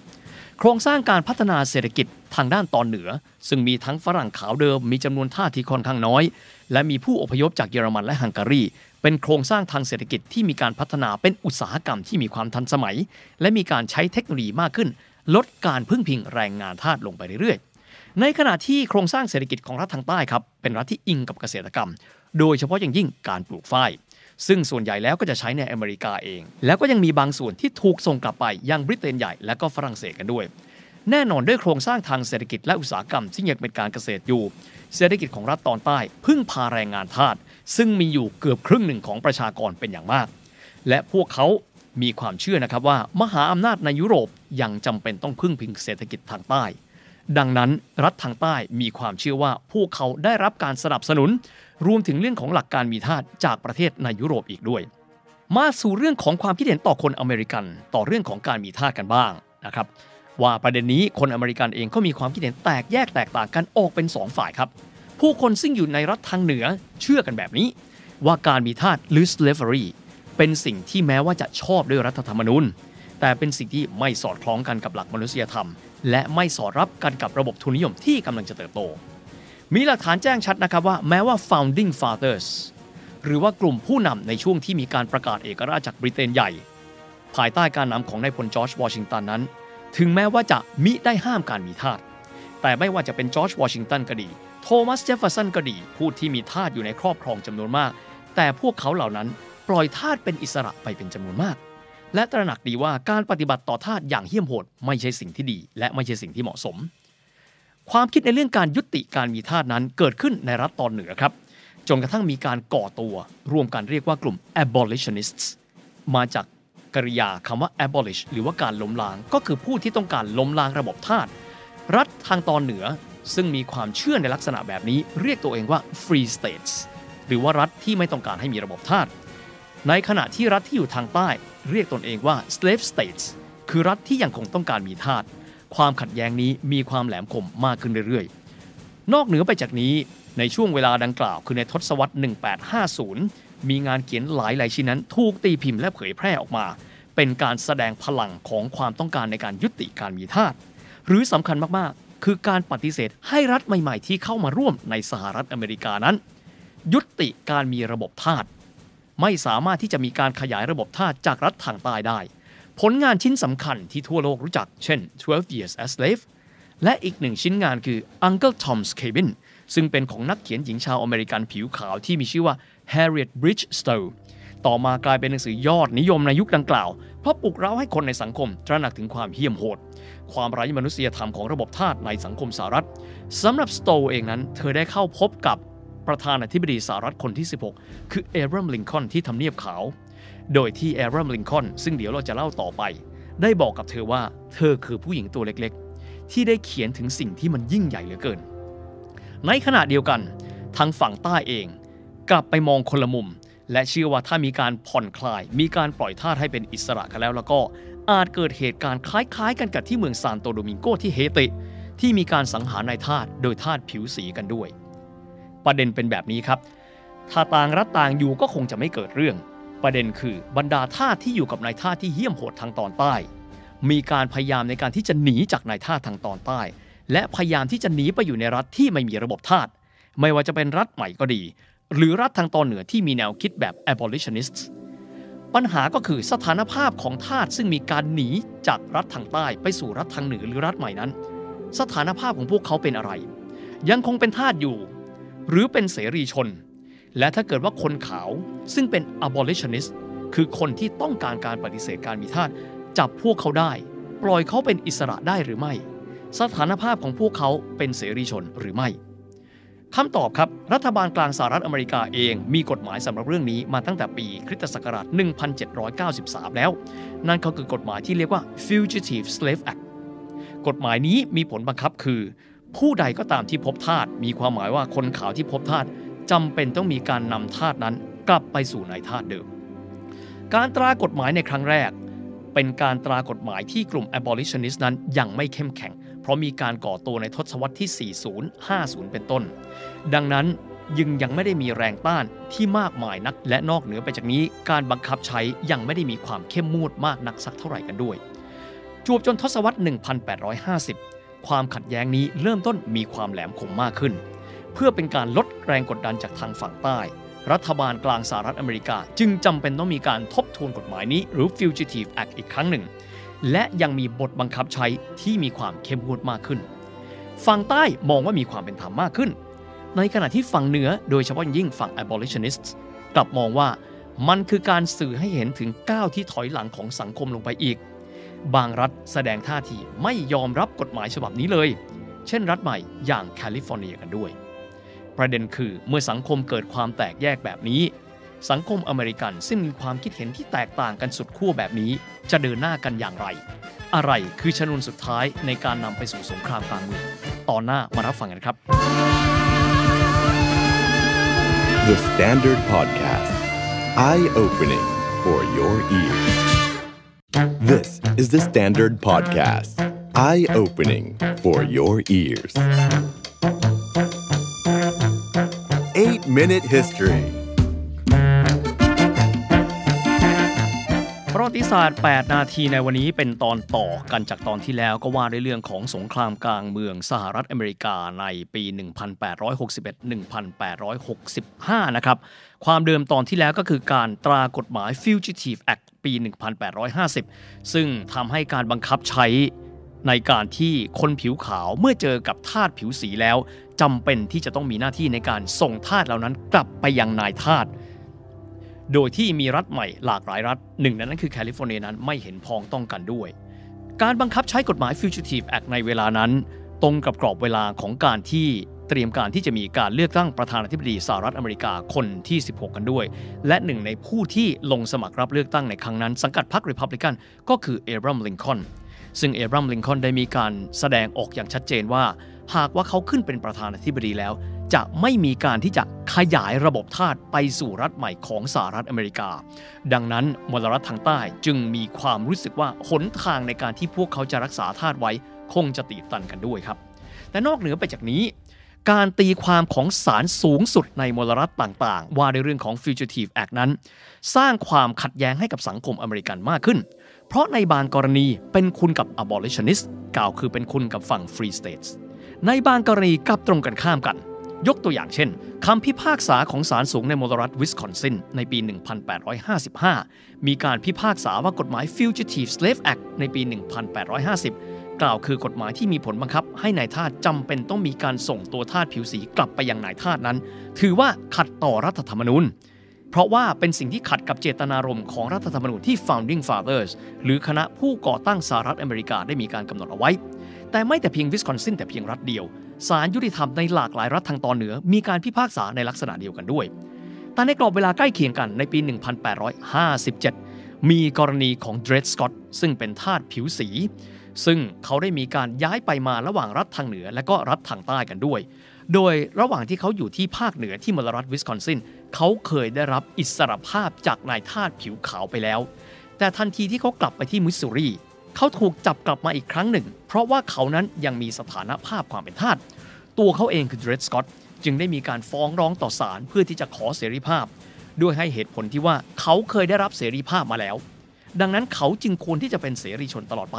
S1: โครงสร้างการพัฒนาเศรษฐกิจทางด้านตอนเหนือ ซึ่งมีทั้งฝรั่งขาวเดิมมีจำนวนท่าที่ค่อนข้างน้อย และมีผู้อพยพจากเยอรมันและฮังการี เป็นโครงสร้างทางเศรษฐกิจที่มีการพัฒนาเป็นอุตสาหกรรมที่มีความทันสมัย และมีการใช้เทคโนโลยีมากขึ้น ลดการพึ่งพิงแรงงานทาสลงไปเรื่อยๆ ในขณะที่โครงสร้างเศรษฐกิจของรัฐทางใต้ครับเป็นรัฐที่อิงกับเกษตรกรรม โดยเฉพาะอย่างยิ่งการปลูกฝ้ายซึ่งส่วนใหญ่แล้วก็จะใช้ในอเมริกาเอง แล้วก็ยังมีบางส่วนที่ถูกส่งกลับไปยังบริเตนใหญ่และก็ฝรั่งเศสกันด้วย แน่นอนด้วยโครงสร้างทางเศรษฐกิจและอุตสาหกรรมที่ยังเป็นการเกษตรอยู่ เศรษฐกิจของรัฐตอนใต้ พึ่งพาแรงงานทาสซึ่งมีอยู่เกือบครึ่งหนึ่งของประชากรเป็นอย่างมาก และพวกเขามีความเชื่อนะครับว่า มหาอำนาจในยุโรปยังจำเป็นต้องพึ่งพิงเศรษฐกิจทางใต้ ดังนั้นรัฐทางใต้มีความเชื่อว่าพวกเขาได้รับการสนับสนุน รวมถึงเรื่องของหลักการมีทาสจากประเทศในยุโรปอีกด้วย มาสู่เรื่องของความคิดเห็นต่อคนอเมริกัน ต่อเรื่องของการมีทาสกันบ้างนะครับ ว่าประเด็นนี้คนอเมริกันเองก็มีความคิดเห็นแตกแยกแตกต่างกันออกเป็น 2 ฝ่ายครับ ผู้คนซึ่งอยู่ในรัฐทางเหนือเชื่อกันแบบนี้ ว่าการมีทาสหรือ slavery เป็นสิ่งที่แม้ว่าจะชอบด้วยรัฐธรรมนูญ แต่เป็นสิ่งที่ไม่สอดคล้องกันกับหลักมนุษยธรรม และไม่สอดรับกันกับระบบทุนนิยมที่กำลังจะเติบโต มีหลักฐานแจ้งชัดนะครับว่าแม้ว่า founding fathers หรือว่ากลุ่มผู้นำในช่วงที่มีการประกาศเอกราชจากบริเตนใหญ่ ภายใต้การนำของนายพลจอร์จวอชิงตันนั้น ถึงแม้ว่าจะมิได้ห้ามการมีทาส แต่ไม่ว่าจะเป็นจอร์จวอชิงตันก็ดี โทมัสเจฟเฟอร์สันก็ดี ผู้ที่มีทาสอยู่ในครอบครองจำนวนมาก แต่พวกเขาเหล่านั้นปล่อยทาสเป็นอิสระไปเป็นจำนวนมาก และตระหนักดีว่าการปฏิบัติต่อทาสอย่างเหี้ยมโหดไม่ใช่สิ่งที่ดี และไม่ใช่สิ่งที่เหมาะสม ความคิดในเรื่องการยุติการมีทาสนั้นเกิดขึ้นในรัฐตอนเหนือครับ จนกระทั่งมีการก่อตัว รวมกันเรียกว่ากลุ่ม abolitionists มาจาก กริยาคำว่า abolish หรือว่าการล้มล้าง ก็คือผู้ที่ต้องการล้มล้างระบบทาสรัฐทางตอนเหนือซึ่งมีความเชื่อในลักษณะแบบนี้ เรียกตัวเองว่า free states หรือว่ารัฐที่ไม่ต้องการให้มีระบบทาสในขณะที่รัฐที่อยู่ทางใต้ เรียกตนเองว่า slave states คือรัฐที่ยังคงต้องการมีทาสความขัดแย้งนี้มีความแหลมคมมากขึ้นเรื่อยๆ นอกเหนือไปจากนี้ในช่วงเวลาดังกล่าวคือในทศวรรษ 1850 มีงานเขียนหลายหลายชิ้นนั้น ถูกตีพิมพ์และเผยแพร่ออกมา เป็นการแสดงพลังของความต้องการในการยุติการมีทาสหรือสำคัญมากๆ คือการปฏิเสธให้รัฐใหม่ๆ ที่เข้ามาร่วมในสหรัฐอเมริกานั้น ยุติการมีระบบทาสไม่สามารถที่จะมีการขยายระบบทาสจากรัฐทางใต้ได้ ผลงานชิ้นสำคัญที่ทั่วโลกรู้จัก เช่น 12 Years a Slave และอีกหนึ่งชิ้นงานคือ Uncle Tom's Cabin ซึ่งเป็นของนักเขียนหญิงชาวอเมริกันผิวขาวที่มีชื่อว่า Harriet Beecher Stowe ต่อมากลายเป็นหนังสือยอดนิยมในยุคดังกล่าว เพราะปลุกเร้าให้คนในสังคมตระหนักถึงความเหี้ยมโหด ความไร้มนุษยธรรมของระบบทาสในสังคมสหรัฐสำหรับสโตว์เองนั้น เธอได้เข้าพบกับประธานาธิบดีสหรัฐคนที่ 16 คือเอบราแฮมลินคอล์นที่ทำเนียบขาว โดยที่เอบราแฮมลินคอล์นซึ่งเดี๋ยวเราจะเล่าต่อไป ได้บอกกับเธอว่าเธอคือผู้หญิงตัวเล็กๆ ที่ได้เขียนถึงสิ่งที่มันยิ่งใหญ่เหลือเกิน ในขณะเดียวกันทางฝั่งใต้เอง กลับไปมองคนละมุม และเชื่อว่าถ้ามีการผ่อนคลาย มีการปล่อยทาสให้เป็นอิสระกันแล้วแล้วก็อาจเกิดเหตุการณ์คล้ายๆ กันกับที่เมืองซานโตโดมิงโกที่เฮติ ที่มีการสังหารนายทาสโดยทาสผิวสีกันด้วย ประเด็นเป็นแบบนี้ครับ ถ้าต่างรัฐต่างอยู่ก็คงจะไม่เกิดเรื่อง ประเด็นคือบรรดาทาสที่อยู่กับนายทาสที่เหี้ยมโหดทางตอนใต้ มีการพยายามในการที่จะหนีจากนายทาสทางตอนใต้ และพยายามที่จะหนีไปอยู่ในรัฐที่ไม่มีระบบทาสไม่ว่าจะเป็นรัฐใหม่ก็ดี หรือรัฐทางตอนเหนือที่มีแนวคิดแบบ abolitionist ปัญหาก็คือสถานภาพของทาสซึ่งมีการหนีจากรัฐทางใต้ไปสู่รัฐทางเหนือหรือรัฐใหม่นั้น สถานภาพของพวกเขาเป็นอะไร ยังคงเป็นทาสอยู่ หรือเป็นเสรีชน และถ้าเกิดว่าคนขาวซึ่งเป็น abolitionist คือคนที่ต้องการการปฏิเสธการมีทาสจับพวกเขาได้ ปล่อยเขาเป็นอิสระได้หรือไม่ สถานภาพของพวกเขาเป็นเสรีชนหรือไม่ คำตอบครับ รัฐบาลกลางสหรัฐอเมริกาเองมีกฎหมายสำหรับเรื่องนี้มาตั้งแต่ปีคริสตศักราช 1793 แล้ว นั่นก็คือกฎหมายที่เรียกว่า Fugitive Slave Act กฎหมายนี้มีผลบังคับคือ ผู้ใดก็ตามที่พบทาสมีความหมายว่าคนขาวที่พบทาสจำเป็นต้องมีการนำทาสนั้นกลับไปสู่นายทาสเดิม การตรากฎหมายในครั้งแรก เป็นการตรากฎหมายที่กลุ่ม abolitionist นั้นยังไม่เข้มแข็ง เพราะมีการก่อตัวในทศวรรษที่ 40 50 เป็นต้น ดังนั้นยังยังไม่ได้มีแรงต้านที่มากมายนัก และนอกเหนือไปจากนี้ การบังคับใช้ยังไม่ได้มีความเข้มงวดมากนักสักเท่าไหร่กันด้วย จวบจนทศวรรษ 1850 ความขัดแย้งนี้เริ่มต้นมีความแหลมคมมากขึ้น เพื่อเป็นการลดแรงกดดันจากทางฝั่งใต้ รัฐบาลกลางสหรัฐอเมริกา จึงจำเป็นต้องมีการทบทวนกฎหมายนี้หรือ Fugitive Act อีกครั้งหนึ่ง และยังมีบทบังคับใช้ที่มีความเข้มงวดมากขึ้น ฝั่งใต้มองว่ามีความเป็นธรรมมากขึ้น ในขณะที่ฝั่งเหนือโดยเฉพาะอย่างยิ่งฝั่ง abolitionists กลับมองว่ามันคือการสื่อให้เห็นถึงก้าวที่ถอยหลังของสังคมลงไปอีก บางรัฐแสดงท่าทีไม่ยอมรับกฎหมายฉบับนี้เลย เช่นรัฐใหม่อย่างแคลิฟอร์เนียกันด้วย ประเด็นคือเมื่อสังคมเกิดความแตกแยกแบบนี้ สังคมอเมริกันซึ่งมีความคิดเห็นที่แตกต่างกันสุดขั้วแบบนี้ จะเดินหน้ากันอย่างไร อะไรคือชนวนสุดท้ายในการนำไปสู่สงครามกลางเมืองตอนหน้ามารับฟังกันครับ
S2: The Standard Podcast. Eye opening for your ears. This is the Standard Podcast. Eye opening for your ears. Eight Minute History.
S1: ประวัติศาสตร์ 8 นาทีในวันนี้เป็นตอนต่อกันจากตอนที่แล้วก็ว่าในเรื่องของสงครามกลางเมืองสหรัฐอเมริกาในปี 1861-1865 นะครับ ความเดิมตอนที่แล้วก็คือการตรากฎหมาย Fugitive Act ปี 1850 ซึ่งทำให้การบังคับใช้ในการที่คนผิวขาวเมื่อเจอกับทาสผิวสีแล้วจำเป็นที่จะต้องมีหน้าที่ในการส่งทาสเหล่านั้นกลับไปยังนายทาส โดยที่มีรัฐใหม่หลากหลายรัฐหนึ่งในนั้นคือแคลิฟอร์เนียนั้นไม่เห็นพ้องต้องกันด้วย การบังคับใช้กฎหมาย Fugitive Act ในเวลานั้น ตรงกับกรอบเวลาของการที่เตรียมการที่จะมีการเลือกตั้งประธานาธิบดีสหรัฐอเมริกาคนที่ 16 กันด้วย และหนึ่งในผู้ที่ลงสมัครรับเลือกตั้งในครั้งนั้น สังกัดพรรคริพับลิกันก็คือเอบราแฮมลินคอล์นซึ่งเอบราแฮมลินคอล์นได้มีการแสดงออกอย่างชัดเจนว่า หากว่าเขาขึ้นเป็นประธานาธิบดีแล้ว จะไม่มีการที่จะขยายระบบทาสไปสู่รัฐใหม่ของสหรัฐอเมริกา ดังนั้นมลรัฐทางใต้จึงมีความรู้สึกว่าหนทางในการที่พวกเขาจะรักษาทาสไว้ คงจะตีตันกันด้วยครับ แต่นอกเหนือไปจากนี้ การตีความของศาลสูงสุดในมลรัฐต่างๆ ว่าในเรื่องของ Fugitive Act นั้น สร้างความขัดแย้งให้กับสังคมอเมริกันมากขึ้น เพราะในบางกรณีเป็นคุณกับ abolitionist กล่าวคือเป็นคุณกับฝั่ง free states ในบางกรณีกลับตรงกันข้ามกัน ยกตัวอย่างเช่นคำพิพากษาของศาลสูงในมลรัฐวิสคอนซินในปี 1855 มีการพิพากษาว่ากฎหมาย Fugitive Slave Act ในปี 1850 กล่าวคือกฎหมายที่มีผลบังคับ ให้นายทาสจำเป็นต้องมีการส่งตัวทาสผิวสีกลับไปยังนายทาสนั้น ถือว่าขัดต่อรัฐธรรมนูญ เพราะว่าเป็นสิ่งที่ขัดกับเจตนารมณ์ของรัฐธรรมนูญที่ Founding Fathers หรือคณะผู้ก่อตั้งสหรัฐอเมริกาได้มีการกำหนดเอาไว้ แต่ไม่แต่เพียงวิสคอนซินแต่เพียงรัฐเดียว ศาลยุติธรรมในหลากหลายรัฐทางตอนเหนือ มีการพิพากษาในลักษณะเดียวกันด้วย แต่ในกรอบเวลาใกล้เคียงกันในปี 1857 มีกรณีของเดรดสกอตซึ่งเป็นทาสผิวสี ซึ่งเขาได้มีการย้ายไปมาระหว่างรัฐทางเหนือและก็รัฐทางใต้กันด้วย โดยระหว่างที่เขาอยู่ที่ภาคเหนือที่มลรัฐวิสคอนซินเขาเคยได้รับอิสรภาพจากนายทาสผิวขาวไปแล้ว แต่ทันทีที่เขากลับไปที่มิสซูรี เขาถูกจับกลับมาอีกครั้งหนึ่ง เพราะว่าเขานั้นยังมีสถานภาพความเป็นทาสตัวเขาเองคือเดรดสกอตจึงได้มีการฟ้องร้องต่อศาลเพื่อที่จะขอเสรีภาพ ด้วยให้เหตุผลที่ว่าเขาเคยได้รับเสรีภาพมาแล้ว ดังนั้นเขาจึงควรที่จะเป็นเสรีชนตลอดไป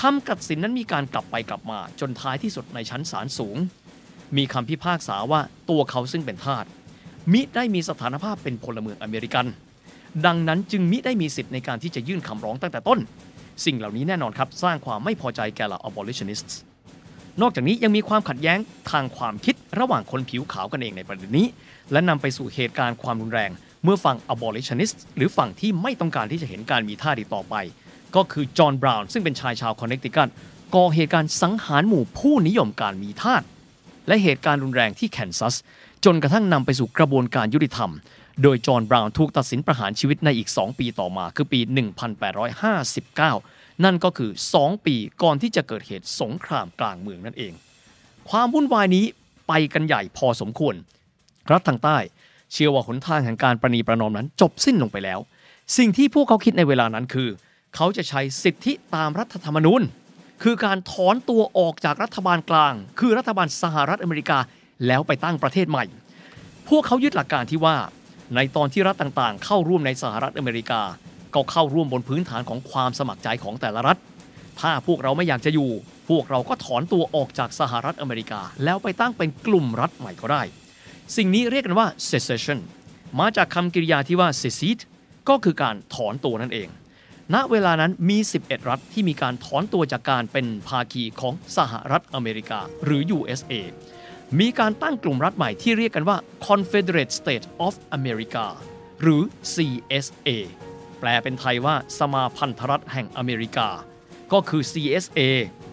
S1: คำตัดสินนั้นมีการกลับไปกลับมาจนท้ายที่สุดในชั้นศาลสูง มีคำพิพากษาว่าตัวเขาซึ่งเป็นทาสมิได้มีสถานภาพเป็นพลเมืองอเมริกัน ดังนั้นจึงมิได้มีสิทธิ์ในการที่จะยื่นคำร้องตั้งแต่ต้น สิ่งเหล่านี้แน่นอนครับ สร้างความไม่พอใจแก่เหล่า abolitionists นอกจากนี้ยังมีความขัดแย้งทางความคิดระหว่างคนผิวขาวกันเองในประเด็นนี้ และนำไปสู่เหตุการณ์ความรุนแรง เมื่อฝั่ง abolitionist หรือฝั่งที่ไม่ต้องการที่จะเห็นการมีท่าดีต่อไป ก็คือจอห์นบราวน์ซึ่งเป็นชายชาวคอนเนคติคัตก่อเหตุการณ์สังหารหมู่ผู้นิยมการมีทาสและเหตุการณ์รุนแรงที่แคนซัส จนกระทั่งนำไปสู่กระบวนการยุติธรรม โดยจอห์นบราวน์ถูกตัดสินประหารชีวิตในอีก 2 ปีต่อมา คือปี 1859 นั่นก็คือ 2 ปีก่อนที่จะเกิดเหตุสงครามกลางเมืองนั่นเอง ความวุ่นวายนี้ไปกันใหญ่พอสมควร รัฐทางใต้ เชื่อว่าหนทางแห่งการประนีประนอมนั้นจบสิ้นลงไปแล้ว สิ่งที่พวกเขาคิดในเวลานั้นคือ เขาจะใช้สิทธิตามรัฐธรรมนูญ คือการถอนตัวออกจากรัฐบาลกลาง คือรัฐบาลสหรัฐอเมริกาแล้วไปตั้งประเทศใหม่ พวกเขายึดหลักการที่ว่า ในตอนที่รัฐต่างๆ เข้าร่วมในสหรัฐอเมริกา ก็เข้าร่วมบนพื้นฐานของความสมัครใจของแต่ละรัฐ ถ้าพวกเราไม่อยากจะอยู่ พวกเราก็ถอนตัวออกจากสหรัฐอเมริกา แล้วไปตั้งเป็นกลุ่มรัฐใหม่ก็ได้ สิ่งนี้เรียกกันว่า secession มาจากคำกริยาที่ว่า secede ก็คือการถอนตัวนั่นเอง ณ เวลานั้นมี 11 รัฐที่มีการถอนตัวจากการเป็นภาคีของสหรัฐอเมริกา หรือ USA มีการตั้งกลุ่มรัฐใหม่ที่เรียกกันว่า Confederate States of America หรือ CSA แปลเป็นไทยว่าสมาพันธรัฐแห่งอเมริกา ก็คือ CSA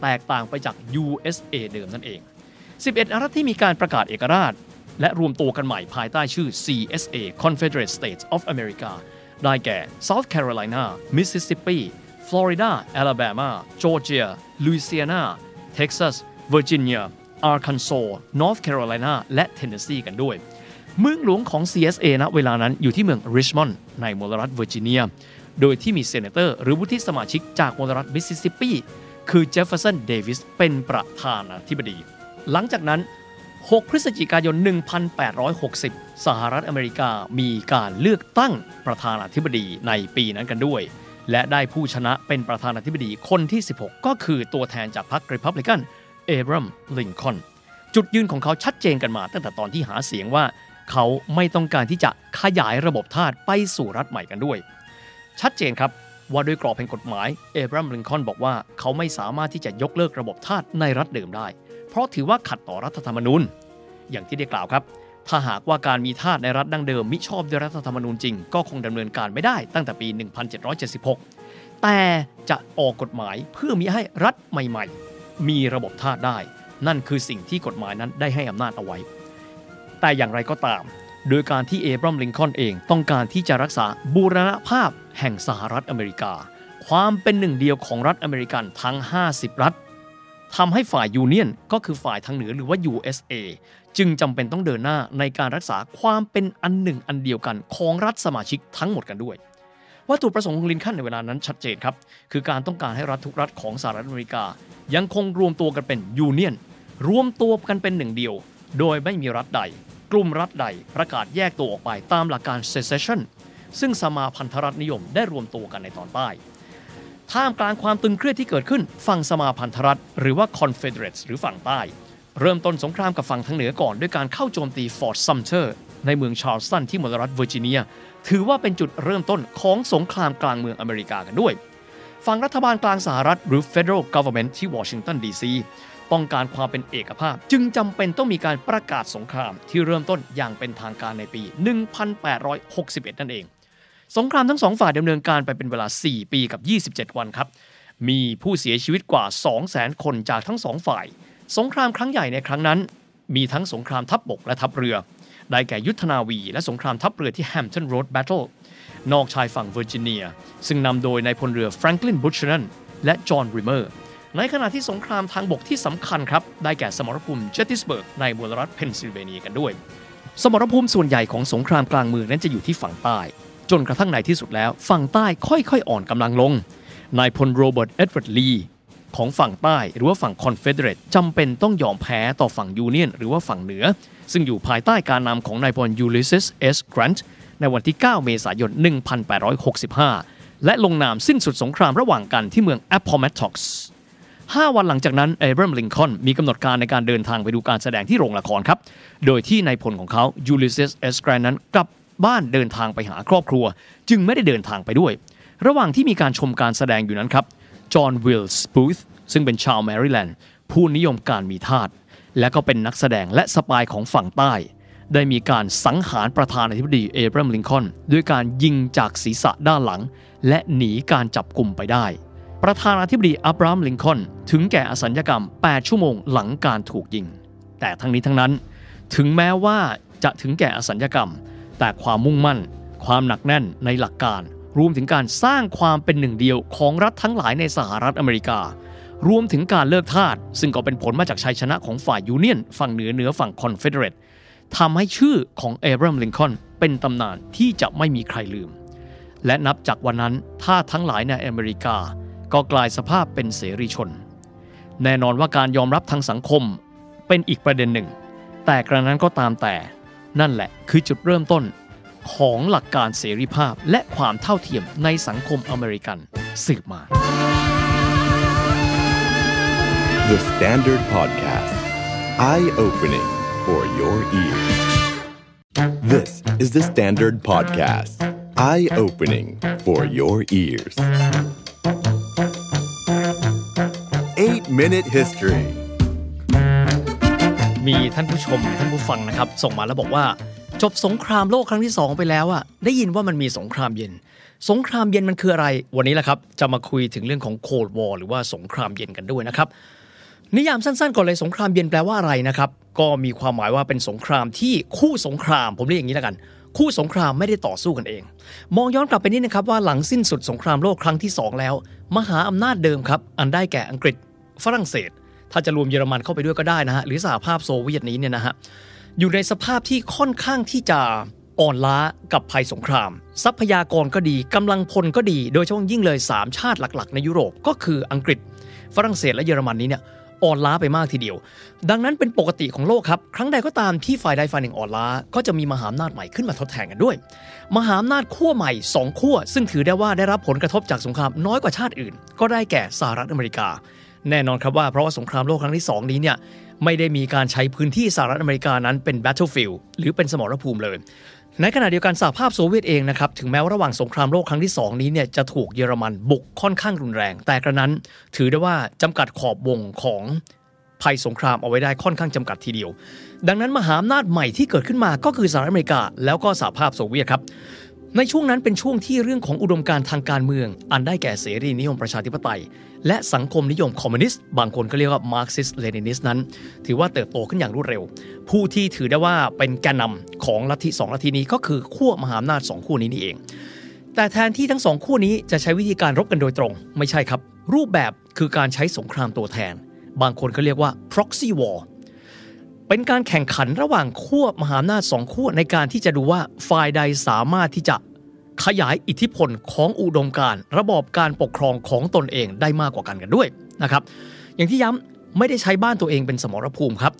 S1: แตกต่างไปจาก USA เดิมนั่นเอง 11 รัฐที่มีการประกาศเอกราช และรวมตัวกันใหม่ภายใต้ชื่อ CSA Confederate States of America ได้แก่ South Carolina Mississippi Florida Alabama Georgia Louisiana Texas Virginia Arkansas North Carolina และ Tennessee กันด้วย เมืองหลวงของ CSA ณเวลานั้นอยู่ที่เมืองริชมอนด์ในมลรัฐเวอร์จิเนีย โดยที่มี senator หรือวุฒิสมาชิกจากมลรัฐมิสซิสซิปปี คือเจฟเฟอร์สันเดวิสเป็นประธานาธิบดี หลังจากนั้น 6 พฤศจิกายน 1860 สหรัฐอเมริกามีการเลือกตั้งประธานาธิบดีในปีนั้นกันด้วยและได้ผู้ชนะเป็นประธานาธิบดีคนที่ 16 ก็คือตัวแทนจากพรรคริพับลิกัน เอบรัม ลินคอนจุดยืนของเขาชัดเจนกันมา ตั้งแต่ตอนที่หาเสียงว่า เขาไม่ต้องการที่จะขยายระบบทาสไปสู่รัฐใหม่กันด้วย ชัดเจนครับว่าด้วยกรอบแห่งกฎหมาย เอบรัม ลินคอนบอกว่าเขาไม่สามารถที่จะยกเลิกระบบทาสในรัฐเดิมได้ เพราะถือว่าขัดต่อรัฐธรรมนูญ อย่างที่ได้กล่าวครับ ถ้าหากว่าการมีทาสในรัฐดั้งเดิมมิชอบด้วยรัฐธรรมนูญจริง ก็คงดำเนินการไม่ได้ตั้งแต่ปี 1776 แต่จะออกกฎหมายเพื่อมีให้รัฐใหม่ ๆ มีระบบทาสได้ นั่นคือสิ่งที่กฎหมายนั้นได้ให้อำนาจเอาไว้ แต่อย่างไรก็ตาม โดยการที่เอบรัมลิงคอนเองต้องการที่จะรักษาบูรณภาพแห่งสหรัฐอเมริกา ความเป็นหนึ่งเดียวของรัฐอเมริกันทั้ง 50 รัฐทำให้ฝ่าย Union ก็คือฝ่ายทางเหนือหรือว่า USA จึงจำเป็นต้องเดินหน้าในการรักษาความเป็นอันหนึ่งอันเดียวกันของรัฐสมาชิกทั้งหมดกันด้วย วัตถุประสงค์ของลินคอล์นในเวลานั้นชัดเจนครับ คือการต้องการให้รัฐทุกรัฐของสหรัฐอเมริกา ยังคงรวมตัวกันเป็น Union รวมตัวกันเป็นหนึ่งเดียว โดยไม่มีรัฐใด กลุ่มรัฐใดประกาศแยกตัวออกไปตามหลักการ secession ซึ่งสมาพันธรัฐนิยมได้รวมตัวกันในตอนใต้ท่ามกลางความตึงเครียดที่เกิดขึ้นฝั่งสมาพันธรัฐ หรือว่า Confederates หรือฝั่งใต้ เริ่มต้นสงครามกับฝั่งทางเหนือก่อนด้วยการเข้าโจมตีฟอร์ตซัมเทอร์ในเมืองชาร์ลสตันที่มลรัฐเวอร์จิเนีย ถือว่าเป็นจุดเริ่มต้นของสงครามกลางเมืองอเมริกากันด้วย ฝั่งรัฐบาลกลางสหรัฐหรือ Federal Government ที่วอชิงตันดีซีต้องการความเป็นเอกภาพ จึงจำเป็นต้องมีการประกาศสงครามที่เริ่มต้นอย่างเป็นทางการในปี 1861 นั่นเอง สงครามทั้งสองฝ่ายดำเนินการไปเป็นเวลา 4 ปีกับ 27 วันครับ มีผู้เสียชีวิตกว่า 200,000 คนจากทั้งสองฝ่าย สงครามครั้งใหญ่ในครั้งนั้น มีทั้งสงครามทัพบกและทัพเรือ ได้แก่ยุทธนาวี และสงครามทัพเรือที่ Hampton Roads Battle นอกชายฝั่งเวอร์จิเนีย ซึ่งนำโดยนายพลเรือแฟรงคลินบิวแคนันและจอห์นลอริเมอร์ในขณะที่สงครามทางบกที่สำคัญครับ ได้แก่สมรภูมิเกตตีสเบิร์กในมลรัฐเพนซิลเวเนียกันด้วย สมรภูมิส่วนใหญ่ของสงครามกลางเมืองนั้นจะอยู่ที่ฝั่งใต้ จนกระทั่งในที่สุดแล้ว ฝั่งใต้ค่อยๆ อ่อนกำลังลงนายพลโรเบิร์ตเอ็ดเวิร์ดลีของฝั่งใต้หรือว่าฝั่ง Confederate จำเป็นต้องยอมแพ้ต่อฝั่ง Union หรือว่าฝั่งเหนือซึ่งอยู่ภายใต้การนำของนายพลยูลิสเอสแกรนต์ในวันที่ 9 เมษายน 1865 และลงนามสิ้นสุดสงครามระหว่างกันที่เมือง Appomattox 5วันหลังจากนั้นเอบราแฮมลินคอล์นมีกำหนดการในการเดินทางไปดูการแสดงที่โรงละครครับ โดยที่นายพลของเขายูลิสเอสแกรนต์นั้นกลับบ้านเดินทางไปหาครอบครัว จึงไม่ได้เดินทางไปด้วย ระหว่างที่มีการชมการแสดงอยู่นั้นครับจอห์นวิลก์สบูธซึ่งเป็นชาวแมริแลนด์ผู้นิยมการมีทาส และก็เป็นนักแสดงและ spy ของฝั่งใต้ ได้มีการสังหารประธานาธิบดีเอบราแฮมลินคอล์นด้วยการยิงจากศีรษะด้านหลัง และหนีการจับกลุ่มไปได้ ประธานาธิบดีอับราฮัมลินคอล์นถึงแก่อสัญกรรม 8 ชั่วโมงหลังการถูกยิง แต่ทั้งนี้ทั้งนั้น ถึงแม้ว่าจะถึงแก่อสัญกรรม แต่ความมุ่งมั่น ความหนักแน่นในหลักการรวมถึงการสร้างความเป็นหนึ่งเดียวของรัฐทั้งหลายในสหรัฐอเมริกา รวมถึงการเลิกทาสซึ่งก็เป็นผลมาจากชัยชนะของฝ่าย Union ฝั่งเหนือเหนือฝั่ง Confederateทำให้ชื่อของเอเบรมลิงคอล์นเป็นตำนานที่จะไม่มีใครลืม และนับจากวันนั้นทาสทั้งหลายในอเมริกา ก็กลายสภาพเป็นเสรีชน แน่นอนว่าการยอมรับทางสังคมเป็นอีกประเด็นหนึ่ง แต่กระนั้นก็ตามแต่ นั่นแหละคือจุดเริ่มต้นของหลักการเสรีภาพและความเท่าเทียมในสังคมอเมริกันสืบมา
S2: The Standard Podcast. Eye opening for your ears. This is the Standard Podcast. Eye opening for your ears. Eight Minute History.
S1: มีท่านผู้ชมท่านผู้ฟังนะครับ ส่งมาแล้วบอกว่า จบสงครามโลกครั้งที่2ไปแล้วอะได้ยินว่ามันมีสงครามเย็นสงครามเย็นมันคืออะไร วันนี้แหละครับ จะมาคุยถึงเรื่องของ Cold War หรือว่าสงครามเย็นกันด้วยนะครับ นิยามสั้นๆก่อนเลยสงครามเย็นแปลว่าอะไรนะครับ ก็มีความหมายว่าเป็นสงครามที่คู่สงคราม ผมเรียกอย่างนี้แล้วกัน คู่สงครามไม่ได้ต่อสู้กันเอง มองย้อนกลับไปนิดนะครับว่าหลังสิ้นสุดสงครามโลกครั้งที่ 2 แล้ว มหาอำนาจเดิมครับ อันได้แก่อังกฤษ ฝรั่งเศส ถ้าจะรวมเยอรมันเข้าไปด้วยก็ได้นะฮะหรือสหภาพโซเวียตนี้เนี่ยนะฮะอยู่ในสภาพที่ค่อนข้างที่จะอ่อนล้ากับภัยสงคราม ทรัพยากรก็ดีกำลังพลก็ดี โดยเฉพาะยิ่งเลย 3 ชาติหลัก ๆ ในยุโรปก็คืออังกฤษ ฝรั่งเศสและเยอรมันนี้เนี่ย อ่อนล้าไปมากทีเดียว ดังนั้นเป็นปกติของโลกครับ ครั้งใดก็ตามที่ฝ่ายใดฝ่ายหนึ่งอ่อนล้า ก็จะมีมหาอำนาจใหม่ขึ้นมาทดแทนกันด้วย มหาอำนาจขั้วใหม่สองขั้วซึ่งถือได้ว่าได้รับผลกระทบจากสงครามน้อยกว่าชาติอื่น ก็ได้แก่สหรัฐอเมริกา แน่นอนครับว่าเพราะว่าสงครามโลกครั้งที่ 2 นี้เนี่ยไม่ได้มีการใช้พื้นที่สหรัฐอเมริกานั้นเป็น battlefield หรือเป็นสมรภูมิเลย ในขณะเดียวกันสหภาพโซเวียตเองนะครับถึงแม้ว่าระหว่างสงครามโลกครั้งที่ 2 นี้เนี่ยจะถูกเยอรมันบุกค่อนข้างรุนแรง แต่กระนั้นถือได้ว่าจำกัดขอบวงของภัยสงครามเอาไว้ได้ค่อนข้างจำกัดทีเดียว ดังนั้นมหาอำนาจใหม่ที่เกิดขึ้นมาก็คือสหรัฐอเมริกา แล้วก็สหภาพโซเวียตครับ ในช่วงนั้นเป็นช่วงที่เรื่องของอุดมการณ์ทางการเมือง อันได้แก่เสรีนิยมประชาธิปไตย และสังคมนิยมคอมมิวนิสต์ บางคนก็เรียกว่า Marxist-Leninist นั้น ถือว่าเติบโตขึ้นอย่างรวดเร็ว ผู้ที่ถือได้ว่าเป็นแกนนำของลัทธิสองลัทธินี้ก็คือขั้วมหาอำนาจสองขั้วนี้นี่เอง แต่แทนที่ทั้งสองขั้วนี้จะใช้วิธีการรบกันโดยตรง ไม่ใช่ครับ รูปแบบคือการใช้สงครามตัวแทน บางคนก็เรียกว่า proxy war เป็นการแข่งขันระหว่างขั้วมหาอำนาจสองขั้วในการที่จะดูว่าฝ่ายใดสามารถที่จะขยายอิทธิพลของอุดมการระบอบการปกครองของตนเองได้มากกว่ากันกันด้วยนะครับอย่างที่ย้ำไม่ได้ใช้บ้านตัวเองเป็นสมรภูมิครับ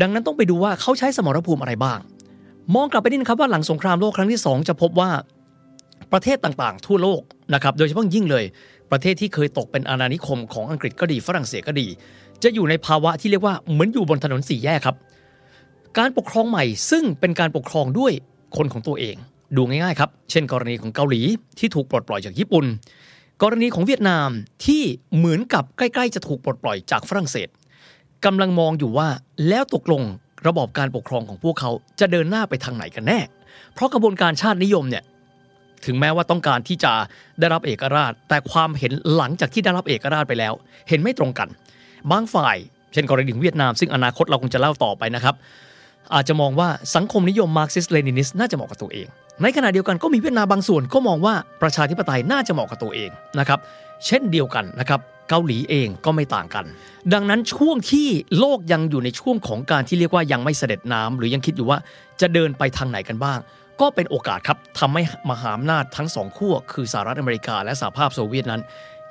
S1: ดังนั้นต้องไปดูว่าเขาใช้สมรภูมิอะไรบ้าง มองกลับไปนิดนะครับว่าหลังสงครามโลกครั้งที่ 2 จะพบว่าประเทศต่างๆ ทั่วโลกนะครับโดยเฉพาะยิ่งเลย ประเทศที่เคยตกเป็นอาณานิคมของอังกฤษก็ดีฝรั่งเศสก็ดี จะอยู่ในภาวะที่เรียกว่าเหมือนอยู่บนถนนสี่แยกครับ การปกครองใหม่ซึ่งเป็นการปกครองด้วยคนของตัวเอง ดูง่ายๆครับ เช่น กรณีของเกาหลีที่ถูกปลดปล่อยจากญี่ปุ่น กรณีของเวียดนามที่เหมือนกับใกล้ๆ จะถูกปลดปล่อยจากฝรั่งเศสกำลังมองอยู่ว่าแล้วตกลงระบอบการปกครองของพวกเขาจะเดินหน้าไปทางไหนกันแน่ เพราะกระบวนการชาตินิยมเนี่ยถึงแม้ว่าต้องการที่จะได้รับเอกราช แต่ความเห็นหลังจากที่ได้รับเอกราชไปแล้ว เห็นไม่ตรงกัน บางฝ่าย เช่นกรณีของเวียดนาม ซึ่งอนาคตเราคงจะเล่าต่อไปนะครับ อาจจะมองว่าสังคมนิยม Marxist Leninist น่าจะเหมาะกับตัวเอง ในขณะเดียวกันก็มีเวียดนามบางส่วนก็มองว่าประชาธิปไตยน่าจะเหมาะกับตัวเองนะครับเช่นเดียวกันนะครับเกาหลีเองก็ไม่ต่างกัน ดังนั้นช่วงที่โลกยังอยู่ในช่วงของการที่เรียกว่ายังไม่สะเด็ดน้ำหรือยังคิดอยู่ว่าจะเดินไปทางไหนกันบ้าง ก็เป็นโอกาสครับทำให้มหาอำนาจทั้งสองขั้วคือสหรัฐอเมริกาและสหภาพโซเวียตนั้น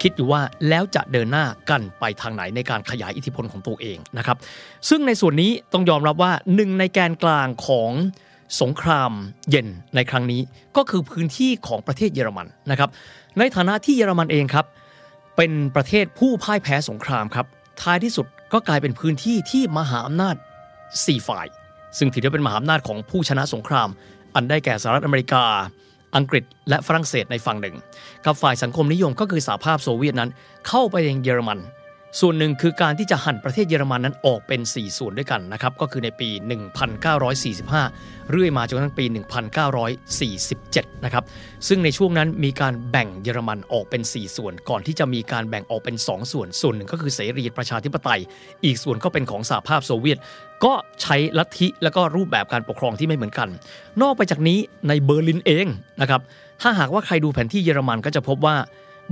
S1: คิดอยู่ว่าแล้วจะเดินหน้ากันไปทางไหนในการขยายอิทธิพลของตัวเองนะครับซึ่งในส่วนนี้ต้องยอมรับว่าหนึ่งในแกนกลางของสงครามเย็นในครั้งนี้ก็คือพื้นที่ของประเทศเยอรมันนะครับในฐานะที่เยอรมันเองครับเป็นประเทศผู้พ่ายแพ้สงครามครับท้ายที่สุดก็กลายเป็นพื้นที่ที่มหาอำนาจ 4 ฝ่าย ซึ่งถือได้เป็นมหาอำนาจของผู้ชนะสงคราม อันได้แก่สหรัฐอเมริกา อังกฤษและฝรั่งเศสในฝั่งหนึ่งกับฝ่ายสังคมนิยมก็คือสหภาพโซเวียตนั้น เข้าไปยังเยอรมัน ส่วนหนึ่งคือการที่จะหั่นประเทศเยอรมันนั้นออกเป็น 4 ส่วนด้วยกันนะครับ ก็คือในปี 1945 เรื่อยมาจนกระทั่งปี 1947 นะครับ ซึ่งในช่วงนั้นมีการแบ่งเยอรมันออกเป็น 4 ส่วน ก่อนที่จะมีการแบ่งออกเป็น 2 ส่วน ส่วนหนึ่งก็คือเสรีประชาธิปไตย อีกส่วนก็เป็นของสหภาพโซเวียต ก็ใช้ลัทธิและก็รูปแบบการปกครองที่ไม่เหมือนกัน นอกไปจากนี้ในเบอร์ลินเองนะครับ ถ้าหากว่าใครดูแผนที่เยอรมันก็จะพบว่า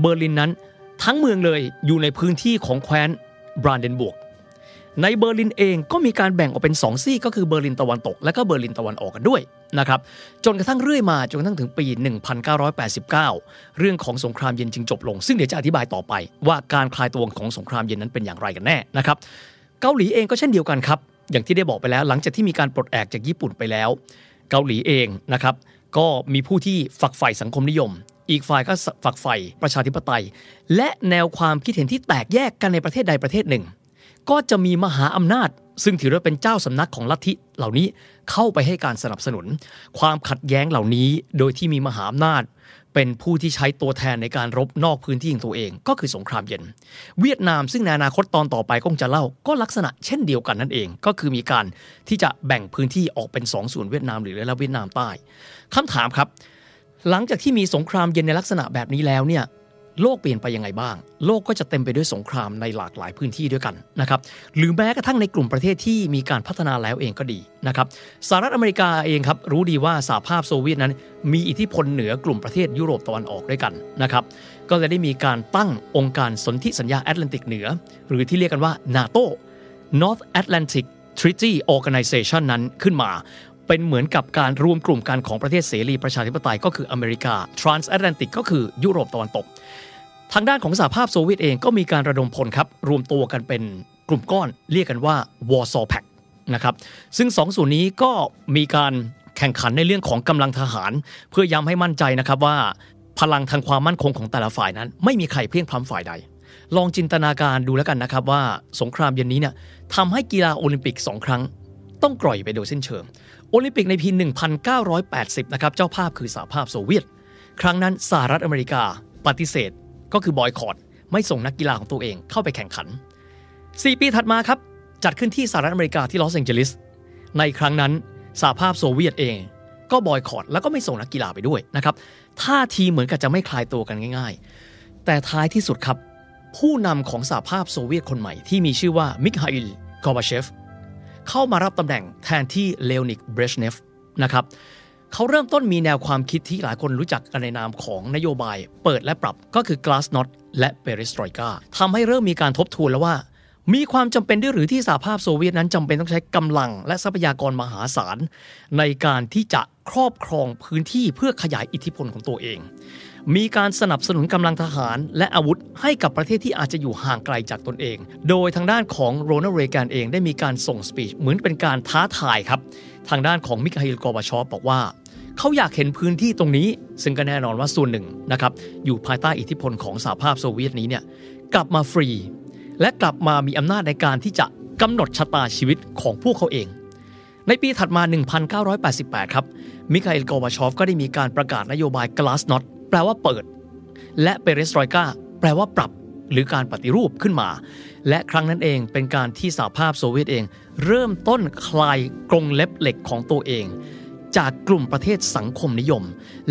S1: เบอร์ลินนั้น ทั้งเมืองเลยอยู่ในพื้นที่ของแคว้นบรานเดนบวร์ก ในเบอร์ลินเองก็มีการแบ่งออกเป็น 2 ซีก ก็คือเบอร์ลินตะวันตก และก็เบอร์ลินตะวันออกกันด้วยนะครับจนกระทั่งเรื่อยมาจนกระทั่งถึงปี 1989 เรื่องของสงครามเย็นจึงจบลง ซึ่งเดี๋ยวจะอธิบายต่อไป ว่าการคลายตัวของสงครามเย็นนั้นเป็นอย่างไรกันแน่นะครับเกาหลีเองก็เช่นเดียวกันครับอย่างที่ได้บอกไปแล้ว หลังจากที่มีการปลดแอกจากญี่ปุ่นไปแล้ว เกาหลีเองนะครับก็มีผู้ที่ฝักใฝ่สังคมนิยม อีกฝ่ายก็ฝักใฝ่ประชาธิปไตย และแนวความคิดเห็นที่แตกแยกกันในประเทศใดประเทศหนึ่ง ก็จะมีมหาอำนาจ ซึ่งถือว่าเป็นเจ้าสำนักของลัทธิเหล่านี้เข้าไปให้การสนับสนุน ความขัดแย้งเหล่านี้โดยที่มีมหาอำนาจ เป็นผู้ที่ใช้ตัวแทนในการรบนอกพื้นที่ของตัวเอง ก็คือสงครามเย็น เวียดนามซึ่งในอนาคตตอนต่อไปก็จะเล่าก็ลักษณะเช่นเดียวกันนั่นเอง ก็คือมีการที่จะแบ่งพื้นที่ออกเป็น2ส่วนเวียดนามหรือและเวียดนามใต้คำถามครับ หลังจากที่มีสงครามเย็นในลักษณะแบบนี้แล้วเนี่ยโลกเปลี่ยนไปยังไงบ้าง โลกก็จะเต็มไปด้วยสงครามในหลากหลายพื้นที่ด้วยกันนะครับ หรือแม้กระทั่งในกลุ่มประเทศที่มีการพัฒนาแล้วเองก็ดีนะครับสหรัฐอเมริกาเองครับรู้ดีว่าสหภาพโซเวียตนั้น มีอิทธิพลเหนือกลุ่มประเทศยุโรปตะวันออกด้วยกันนะครับ ก็เลยได้มีการตั้งองค์การสนธิสัญญาแอตแลนติกเหนือ หรือที่เรียกกันว่า NATO North Atlantic Treaty Organization นั้นขึ้นมา เป็นเหมือนกับการรวมกลุ่มกันของประเทศเสรีประชาธิปไตยก็คืออเมริกา Transatlantic ก็คือยุโรปตะวันตก ทางด้านของสหภาพโซเวียตเองก็มีการระดมพลครับ รวมตัวกันเป็นกลุ่มก้อนเรียกกันว่า Warsaw Pact นะครับซึ่งสองส่วนนี้ก็มีการแข่งขันในเรื่องของกำลังทหาร เพื่อย้ำให้มั่นใจนะครับว่า พลังทางความมั่นคงของแต่ละฝ่ายนั้น ไม่มีใครเพียงพล้ำฝ่ายใด ลองจินตนาการดูแล้วกันนะครับว่าสงครามเย็นนี้เนี่ยทำให้กีฬาโอลิมปิกสองครั้ง ต้องกร่อยไปโดยสิ้นเชิง โอลิมปิกในปี 1980 นะครับ เจ้าภาพคือสหภาพโซเวียต ครั้งนั้นสหรัฐอเมริกาปฏิเสธก็คือบอยคอรดไม่ส่งนักกีฬาของตัวเองเข้าไปแข่งขัน 4 ปีถัดมาครับ จัดขึ้นที่สหรัฐอเมริกาที่ลอสแองเจลิส ในครั้งนั้นสหภาพโซเวียตเอง ก็บอยคอตแล้วก็ไม่ส่งนักกีฬาไปด้วยนะครับท่าทีเหมือนกับจะไม่คลายตัวกันง่าย ๆ แต่ท้ายที่สุดครับ ผู้นำของสหภาพโซเวียตคนใหม่ที่มีชื่อว่ามิคาอิลกอร์บาเชฟ เข้ามารับตำแหน่งแทนที่เลโอนิดเบรชเนฟนะครับเขาเริ่มต้นมีแนวความคิดที่หลายคนรู้จักกันในนามของนโยบาย เปิดและปรับก็คือ Glasnost และ Perestroika ทำให้เริ่มมีการทบทวนแล้วว่า มีความจำเป็นด้วยหรือที่สหภาพโซเวียตนั้นจำเป็นต้องใช้กำลังและทรัพยากรมหาศาล ในการที่จะครอบครองพื้นที่เพื่อขยายอิทธิพลของตัวเอง มีการสนับสนุนกำลังทหารและอาวุธให้กับประเทศที่อาจจะอยู่ห่างไกลจากตนเอง โดยทางด้านของโรนัลด์เรแกนเองได้มีการส่งสปีชเหมือนเป็นการท้าทายครับ ทางด้านของมิคาอิลกอบาชอฟบอกว่า เขาอยากเห็นพื้นที่ตรงนี้ ซึ่งก็แน่นอนว่าส่วนหนึ่งนะครับอยู่ภายใต้อิทธิพลของสหภาพโซเวียตนี้เนี่ยกลับมาฟรี และกลับมามีอำนาจในการที่จะกำหนดชะตาชีวิตของพวกเขาเองในปีถัดมา 1988 ครับ มิคาเอลกอบาชอฟก็ได้มีการประกาศนโยบาย Glasnost ลว่าเปิด และเปเรสตรอยกาแปลว่าปรับหรือการปฏิรูปขึ้นมา และครั้งนั้นเองเป็นการที่สหภาพโซเวียตเอง เริ่มต้นคลายกรงเล็บเหล็กของตัวเอง จากกลุ่มประเทศสังคมนิยม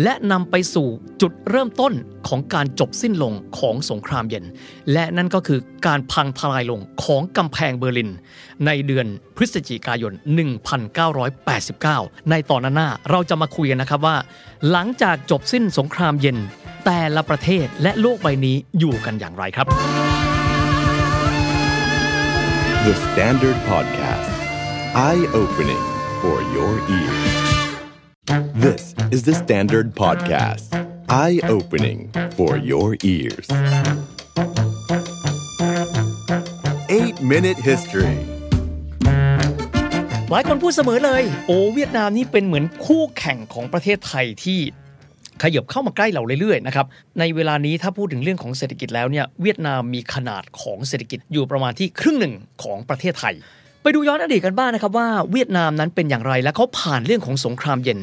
S1: และนำไปสู่จุดเริ่มต้นของการจบสิ้นลงของสงครามเย็น และนั่นก็คือการพังทลายลงของกำแพงเบอร์ลิน ในเดือนพฤศจิกายน 1989 ในตอนนั้นหน้าเราจะมาคุยกันนะครับว่า หลังจากจบสิ้นสงครามเย็น แต่ละประเทศและโลกใบนี้อยู่กันอย่างไรครับ
S2: The Standard Podcast. Eye opening for your ears. This is the Standard Podcast. Eye opening for your ears. Eight Minute History.
S1: หลายคนพูดเสมอเลย โอ้เวียดนามนี่เป็นเหมือนคู่แข่งของประเทศไทยที่ขยับเข้ามาใกล้เราเรื่อยๆนะครับ ในเวลานี้ถ้าพูดถึงเรื่องของเศรษฐกิจแล้วเนี่ยเวียดนามมีขนาดของเศรษฐกิจอยู่ประมาณที่ครึ่งหนึ่งของประเทศไทย ไปดูย้อนอดีตกันบ้างนะครับว่าเวียดนามนั้นเป็นอย่างไรและเขาผ่านเรื่องของสงครามเย็น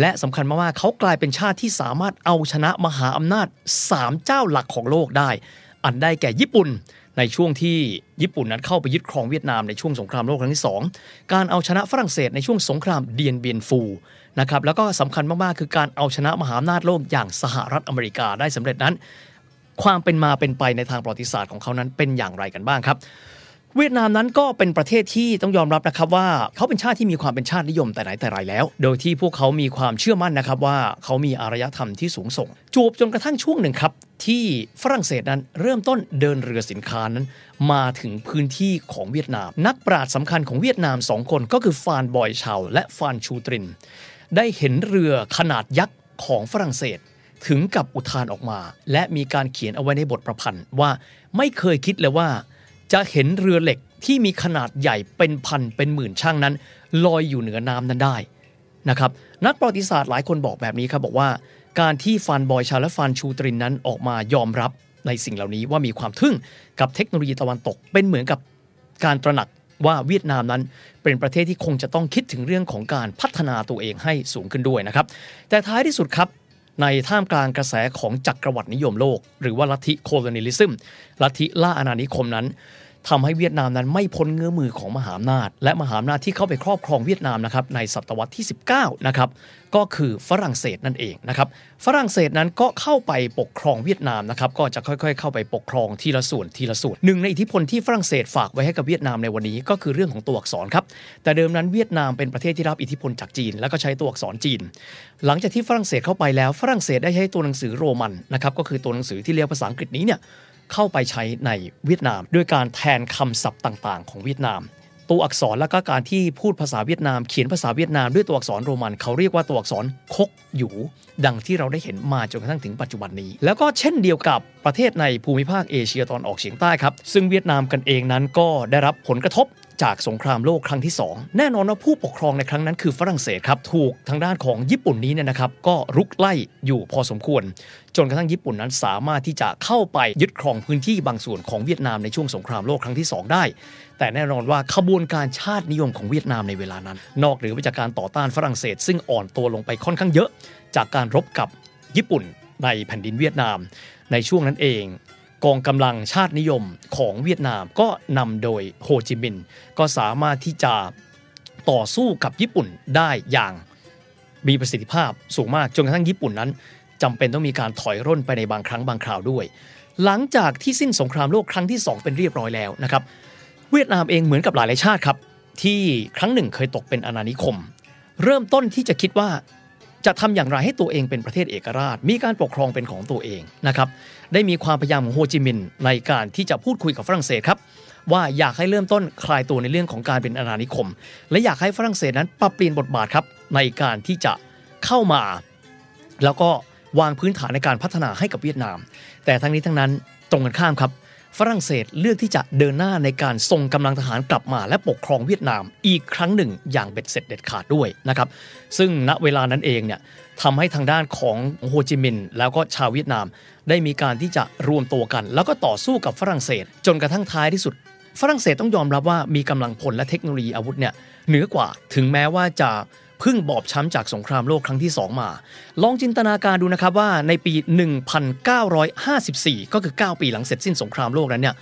S1: และสำคัญมากๆเขากลายเป็นชาติที่สามารถเอาชนะมหาอำนาจ 3 เจ้าหลักของโลกได้ อันได้แก่ญี่ปุ่น ในช่วงที่ญี่ปุ่นนั้นเข้าไปยึดครองเวียดนามในช่วงสงครามโลกครั้งที่ 2 การเอาชนะฝรั่งเศสในช่วงสงครามเดียนเบียนฟูนะครับแล้วก็สำคัญมากๆคือการเอาชนะมหาอำนาจโลกอย่างสหรัฐอเมริกาได้สำเร็จนั้น ความเป็นมาเป็นไปในทางประวัติศาสตร์ของเขานั้นเป็นอย่างไรกันบ้างครับ เวียดนามนั้นก็เป็นประเทศที่ต้องยอมรับนะครับว่าเขาเป็นชาติที่มีความเป็นชาตินิยมแต่ไหนแต่ไรแล้ว โดยที่พวกเขามีความเชื่อมั่นนะครับว่าเขามีอารยธรรมที่สูงส่งจูบจนกระทั่งช่วงหนึ่งครับที่ฝรั่งเศสนั้นเริ่มต้นเดินเรือสินค้านั้น มาถึงพื้นที่ของเวียดนาม นักปราชญ์สำคัญของเวียดนามสองคนก็คือฟานบอยชาวและฟานชูตริน ได้เห็นเรือขนาดยักษ์ของฝรั่งเศสถึงกับอุทานออกมา และมีการเขียนเอาไว้ในบทประพันธ์ว่าไม่เคยคิดเลยว่า จะเห็นเรือเหล็กที่มีขนาดใหญ่เป็นพันเป็นหมื่นช่างนั้น ลอยอยู่เหนือน้ำนั้นได้นะครับนักประวัติศาสตร์หลายคนบอกแบบนี้ครับบอกว่า การที่ฟานบอยชาและฟานชูตรินนั้นออกมายอมรับในสิ่งเหล่านี้ว่ามีความทึ่งกับเทคโนโลยีตะวันตก เป็นเหมือนกับการตระหนักว่าเวียดนามนั้นเป็นประเทศที่คงจะต้องคิดถึงเรื่องของการพัฒนาตัวเองให้สูงขึ้นด้วยนะครับ แต่ท้ายที่สุดครับ ในท่ามกลางกระแสของจักรวรรดินิยมโลก หรือว่าลัทธิ colonialism ลัทธิล่าอาณานิคมนั้น ทำให้เวียดนามนั้นไม่พ้นเงื้อมมือของมหาอำนาจ และมหาอำนาจที่เข้าไปครอบครองเวียดนามนะครับในศตวรรษที่ 19 นะครับก็คือฝรั่งเศสนั่นเองนะครับฝรั่งเศสนั้นก็เข้าไปปกครองเวียดนามนะครับก็จะค่อยๆ เข้าไปปกครองทีละส่วนทีละส่วนหนึ่งในอิทธิพลที่ฝรั่งเศสฝากไว้ให้กับเวียดนามในวันนี้ก็คือเรื่องของตัวอักษรครับแต่เดิมนั้นเวียดนามเป็นประเทศที่รับอิทธิพลจากจีน แล้วก็ใช้ตัวอักษรจีน หลังจากที่ฝรั่งเศสเข้าไปแล้วฝรั่งเศสได้ใช้ตัวหนังสือโรมันนะครับก็คือตัวหนังสือที่เรียกภาษาอังกฤษนี้เนี่ย เข้าไปใช้ในเวียดนาม ด้วยการแทนคำศัพท์ต่างๆ ของเวียดนาม ตัวอักษรและก็การที่พูดภาษาเวียดนาม เขียนภาษาเวียดนามด้วยตัวอักษรโรมันเขาเรียกว่าตัวอักษรคกหยูดังที่เราได้เห็นมาจนกระทั่งถึงปัจจุบันนี้ แล้วก็เช่นเดียวกับประเทศในภูมิภาคเอเชียตอนออกเฉียงใต้ครับ ซึ่งเวียดนามกันเองนั้นก็ได้รับผลกระทบจากสงครามโลกครั้งที่ 2 แน่นอนว่าผู้ปกครองในครั้งนั้นคือฝรั่งเศสครับ ถูกทางด้านของญี่ปุ่นนี้เนี่ยนะครับ ก็รุกไล่อยู่พอสมควร จนกระทั่งญี่ปุ่นนั้นสามารถที่จะเข้าไปยึดครองพื้นที่บางส่วนของเวียดนามในช่วงสงครามโลกครั้งที่ 2 ได้ แต่แน่นอนว่าขบวนการชาตินิยมของเวียดนามในเวลานั้น นอกเหนือไปจากการต่อต้านฝรั่งเศส ซึ่งอ่อนตัวลงไปค่อนข้างเยอะ จากการรบกับญี่ปุ่นในแผ่นดินเวียดนาม ในช่วงนั้นเองกองกำลังชาตินิยมของเวียดนามก็นำโดยโฮจิมินห์ก็สามารถที่จะต่อสู้กับญี่ปุ่นได้อย่างมีประสิทธิภาพสูงมากจนกระทั่งญี่ปุ่นนั้น จำเป็นต้องมีการถอยร่นไปในบางครั้งบางคราวด้วย หลังจากที่สิ้นสงครามโลกครั้งที่ 2 เป็นเรียบร้อยแล้วนะครับเวียดนามเองเหมือนกับหลายๆชาติครับ ที่ครั้งหนึ่งเคยตกเป็นอาณานิคม เริ่มต้นที่จะคิดว่าจะทำอย่างไรให้ตัวเองเป็นประเทศเอกราช มีการปกครองเป็นของตัวเองนะครับได้มีความพยายามของโฮจิมินห์ในการที่จะพูดคุยกับฝรั่งเศสครับว่าอยากให้เริ่มต้นคลายตัวในเรื่องของการเป็นอาณานิคม และอยากให้ฝรั่งเศสนั้นปรับเปลี่ยนบทบาทครับในการที่จะเข้ามา แล้วก็ วางพื้นฐานในการพัฒนาให้กับเวียดนาม แต่ทั้งนี้ทั้งนั้นตรงกันข้ามครับ ฝรั่งเศสเลือกที่จะเดินหน้าในการส่งกำลังทหารกลับมา และปกครองเวียดนามอีกครั้งหนึ่งอย่างเบ็ดเสร็จเด็ดขาดด้วยนะครับ ซึ่งณเวลานั้นเองเนี่ยทำให้ทางด้านของโฮจิมินห์แล้วก็ชาวเวียดนาม ได้มีการที่จะรวมตัวกัน แล้วก็ต่อสู้กับฝรั่งเศส จนกระทั่งท้ายที่สุด ฝรั่งเศสต้องยอมรับว่ามีกำลังพลและเทคโนโลยีอาวุธเนี่ยเหนือกว่าถึงแม้ว่าจะ พิ่งบอบช้ำจากสงครามโลกครั้งที่ 2 มา ลองจินตนาการดูนะครับว่าในปี 1954 ก็คือ 9 ปีหลังเสร็จสิ้นสงครามโลกนั้นเนี่ย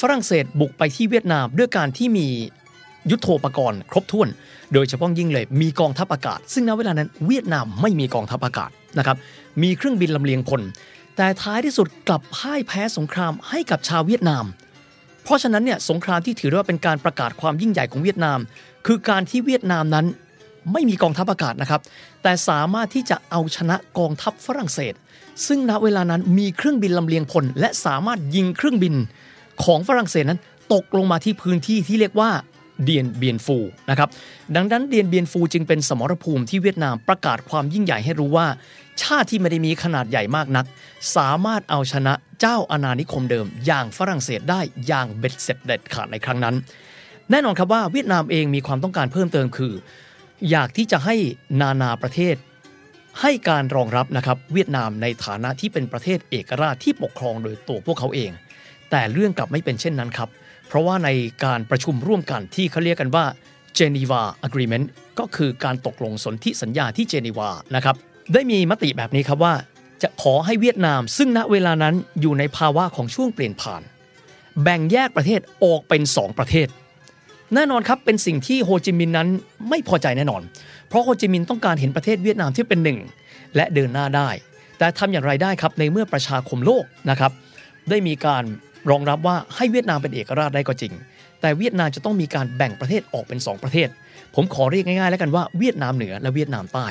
S1: ฝรั่งเศสบุกไปที่เวียดนามด้วยการที่มียุทโธปกรณ์ครบถ้วน โดยเฉพาะยิ่งเลยมีกองทัพอากาศ ซึ่งณเวลานั้นเวียดนามไม่มีกองทัพอากาศนะครับมีเครื่องบินลำเลียงพลแต่ท้ายที่สุดกลับพ่ายแพ้สงครามให้กับชาวเวียดนาม เพราะฉะนั้นเนี่ยสงครามที่ถือว่าเป็นการประกาศความยิ่งใหญ่ของเวียดนาม คือการที่เวียดนามนั้น ไม่มีกองทัพอากาศนะครับ แต่สามารถที่จะเอาชนะกองทัพฝรั่งเศส ซึ่งณเวลานั้นมีเครื่องบินลำเลียงพล และสามารถยิงเครื่องบินของฝรั่งเศสนั้น ตกลงมาที่พื้นที่ที่เรียกว่าเดียนเบียนฟูนะครับดังนั้นเดียนเบียนฟูจึงเป็นสมรภูมิที่เวียดนามประกาศความยิ่งใหญ่ให้รู้ว่า ชาติที่ไม่ได้มีขนาดใหญ่มากนัก สามารถเอาชนะเจ้าอาณานิคมเดิม อย่างฝรั่งเศสได้อย่างเบ็ดเสร็จเด็ดขาดในครั้งนั้น แน่นอนครับว่าเวียดนามเองมีความต้องการเพิ่มเติมคือ อยากที่จะให้นานาประเทศ ให้การรองรับนะครับเวียดนามในฐานะที่เป็นประเทศเอกราชที่ปกครองโดยตัวพวกเขาเอง แต่เรื่องกลับไม่เป็นเช่นนั้นครับ เพราะว่าในการประชุมร่วมกันที่เขาเรียกกันว่า Geneva Agreement ก็คือการตกลงสนธิสัญญาที่เจนีวานะครับได้มีมติแบบนี้ครับว่า จะขอให้เวียดนาม ซึ่งณเวลานั้นอยู่ในภาวะของช่วงเปลี่ยนผ่าน แบ่งแยกประเทศออกเป็น 2 ประเทศ แน่นอนครับเป็นสิ่งที่โฮจิมินห์นั้นไม่พอใจแน่นอน เพราะโฮจิมินห์ต้องการเห็นประเทศเวียดนามที่เป็นหนึ่งและเดินหน้าได้ แต่ทำอย่างไรได้ครับในเมื่อประชาคมโลกนะครับได้มีการรองรับว่าให้เวียดนามเป็นเอกราชได้ก็จริง แต่เวียดนามจะต้องมีการแบ่งประเทศออกเป็น 2 ประเทศ ผมขอเรียกง่ายๆ แล้วกันว่าเวียดนามเหนือและเวียดนามใต้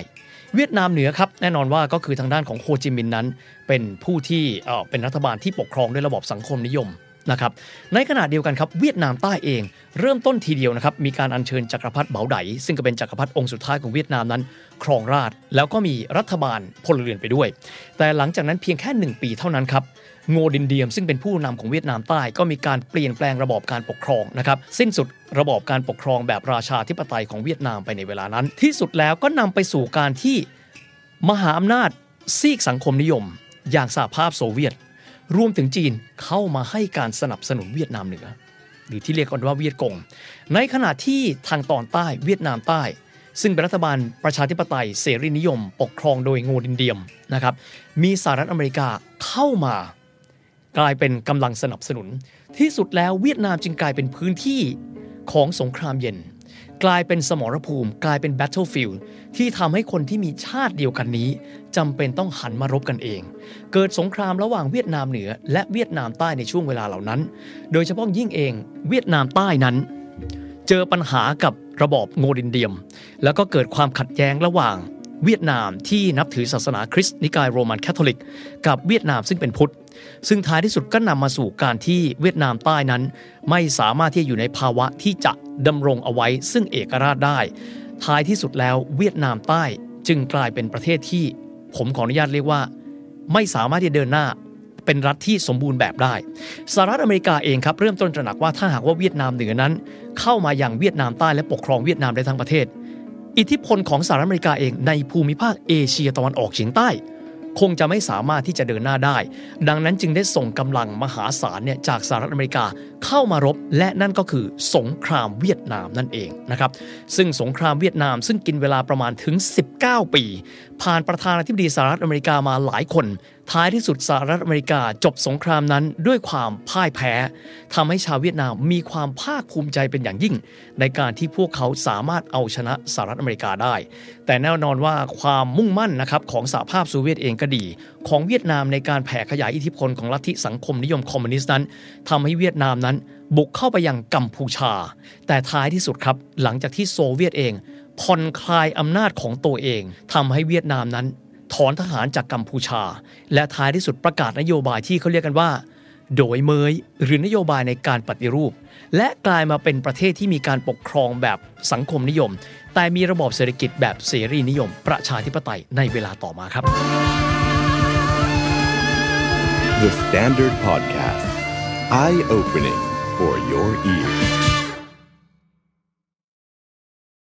S1: เวียดนามเหนือครับแน่นอนว่าก็คือทางด้านของโฮจิมินห์นั้น เป็นผู้ที่เอ่อเป็นรัฐบาลที่ปกครองด้วยระบอบสังคมนิยม นะครับในขณะเดียวกันครับเวียดนามใต้เอง เริ่มต้นทีเดียวนะครับมีการอัญเชิญจักรพรรดิเบาไดซึ่งก็เป็นจักรพรรดิองค์สุดท้ายของเวียดนามนั้น ครองราชแล้วก็มีรัฐบาลพลเรือนไปด้วย แต่หลังจากนั้นเพียงแค่ 1 ปีเท่านั้นครับโงดินเดียมซึ่งเป็นผู้นำของเวียดนามใต้ก็มีการเปลี่ยนแปลงระบอบการปกครองนะครับสิ้นสุดระบอบการปกครองแบบราชาธิปไตยของเวียดนามไปในเวลานั้น ที่สุดแล้วก็นำไปสู่การที่มหาอำนาจซีกสังคมนิยม อย่างสหภาพโซเวียต รวมถึงจีนเข้ามาให้การสนับสนุนเวียดนามเหนือ หรือที่เรียกกันว่าเวียดกง ในขณะที่ทางตอนใต้เวียดนามใต้ ซึ่งเป็นรัฐบาลประชาธิปไตยเสรีนิยม ปกครองโดยโงดินเดียมนะครับมีสหรัฐอเมริกาเข้ามากลายเป็นกำลังสนับสนุน ที่สุดแล้วเวียดนามจึงกลายเป็นพื้นที่ของสงครามเย็น กลายเป็นสมรภูมิ กลายเป็น battlefield ที่ทำให้คนที่มีชาติเดียวกันนี้จำเป็นต้องหันมารบกันเอง เกิดสงครามระหว่างเวียดนามเหนือ และเวียดนามใต้ในช่วงเวลาเหล่านั้น โดยเฉพาะยิ่งเอง เวียดนามใต้นั้น เจอปัญหากับระบอบโงดินเดียม แล้วก็เกิดความขัดแย้งระหว่างเวียดนามที่นับถือศาสนาคริสต์นิกายโรมันคาทอลิก กับเวียดนามซึ่งเป็นพุทธ ซึ่งท้ายที่สุดก็นำมาสู่การที่เวียดนามใต้นั้น ไม่สามารถที่จะอยู่ในภาวะที่จะ ดำรงเอาไว้ซึ่งเอกราชได้ ท้ายที่สุดแล้วเวียดนามใต้จึงกลายเป็นประเทศที่ ผมขออนุญาตเรียกว่า ไม่สามารถที่จะเดินหน้าเป็นรัฐที่สมบูรณ์แบบได้สหรัฐอเมริกาเองครับเริ่มต้นตระหนักว่าถ้าหากว่าเวียดนามเหนือนั้น เข้ามาอย่างเวียดนามใต้และปกครองเวียดนามได้ทั้งประเทศ อิทธิพลของสหรัฐอเมริกาเองในภูมิภาคเอเชียตะวันออกเฉียงใต้ คงจะไม่สามารถที่จะเดินหน้าได้ ดังนั้นจึงได้ส่งกำลังมหาศาลเนี่ยจากสหรัฐอเมริกาเข้ามารบ และนั่นก็คือสงครามเวียดนามนั่นเองนะครับซึ่งสงครามเวียดนามซึ่งกินเวลาประมาณถึง 19 ปี ผ่านประธานาธิบดีสหรัฐอเมริกามาหลายคน ท้ายที่สุดสหรัฐอเมริกาจบสงครามนั้นด้วยความพ่ายแพ้ทำให้ชาวเวียดนามมีความภาคภูมิใจเป็นอย่างยิ่ง ในการที่พวกเขาสามารถเอาชนะสหรัฐอเมริกาได้ แต่แน่นอนว่าความมุ่งมั่นนะครับของสหภาพโซเวียตเองก็ดี ของเวียดนามในการแผ่ขยายอิทธิพลของลัทธิสังคมนิยมคอมมิวนิสต์นั้นทำให้เวียดนามนั้นบุกเข้าไปยังกัมพูชา แต่ท้ายที่สุดครับ หลังจากที่โซเวียตเองผ่อนคลายอำนาจของตัวเองทำให้เวียดนามนั้น ถอนทหารจากกัมพูชา และท้ายที่สุดประกาศนโยบายที่เขาเรียกกันว่า โดยเมยหรือนโยบายในการปฏิรูป และกลายมาเป็นประเทศที่มีการปกครองแบบสังคมนิยม แต่มีระบบเศรษฐกิจแบบเสรีนิยม ประชาธิปไตยในเวลาต่อมาครับ
S2: The Standard Podcast. Eye opening for your ears.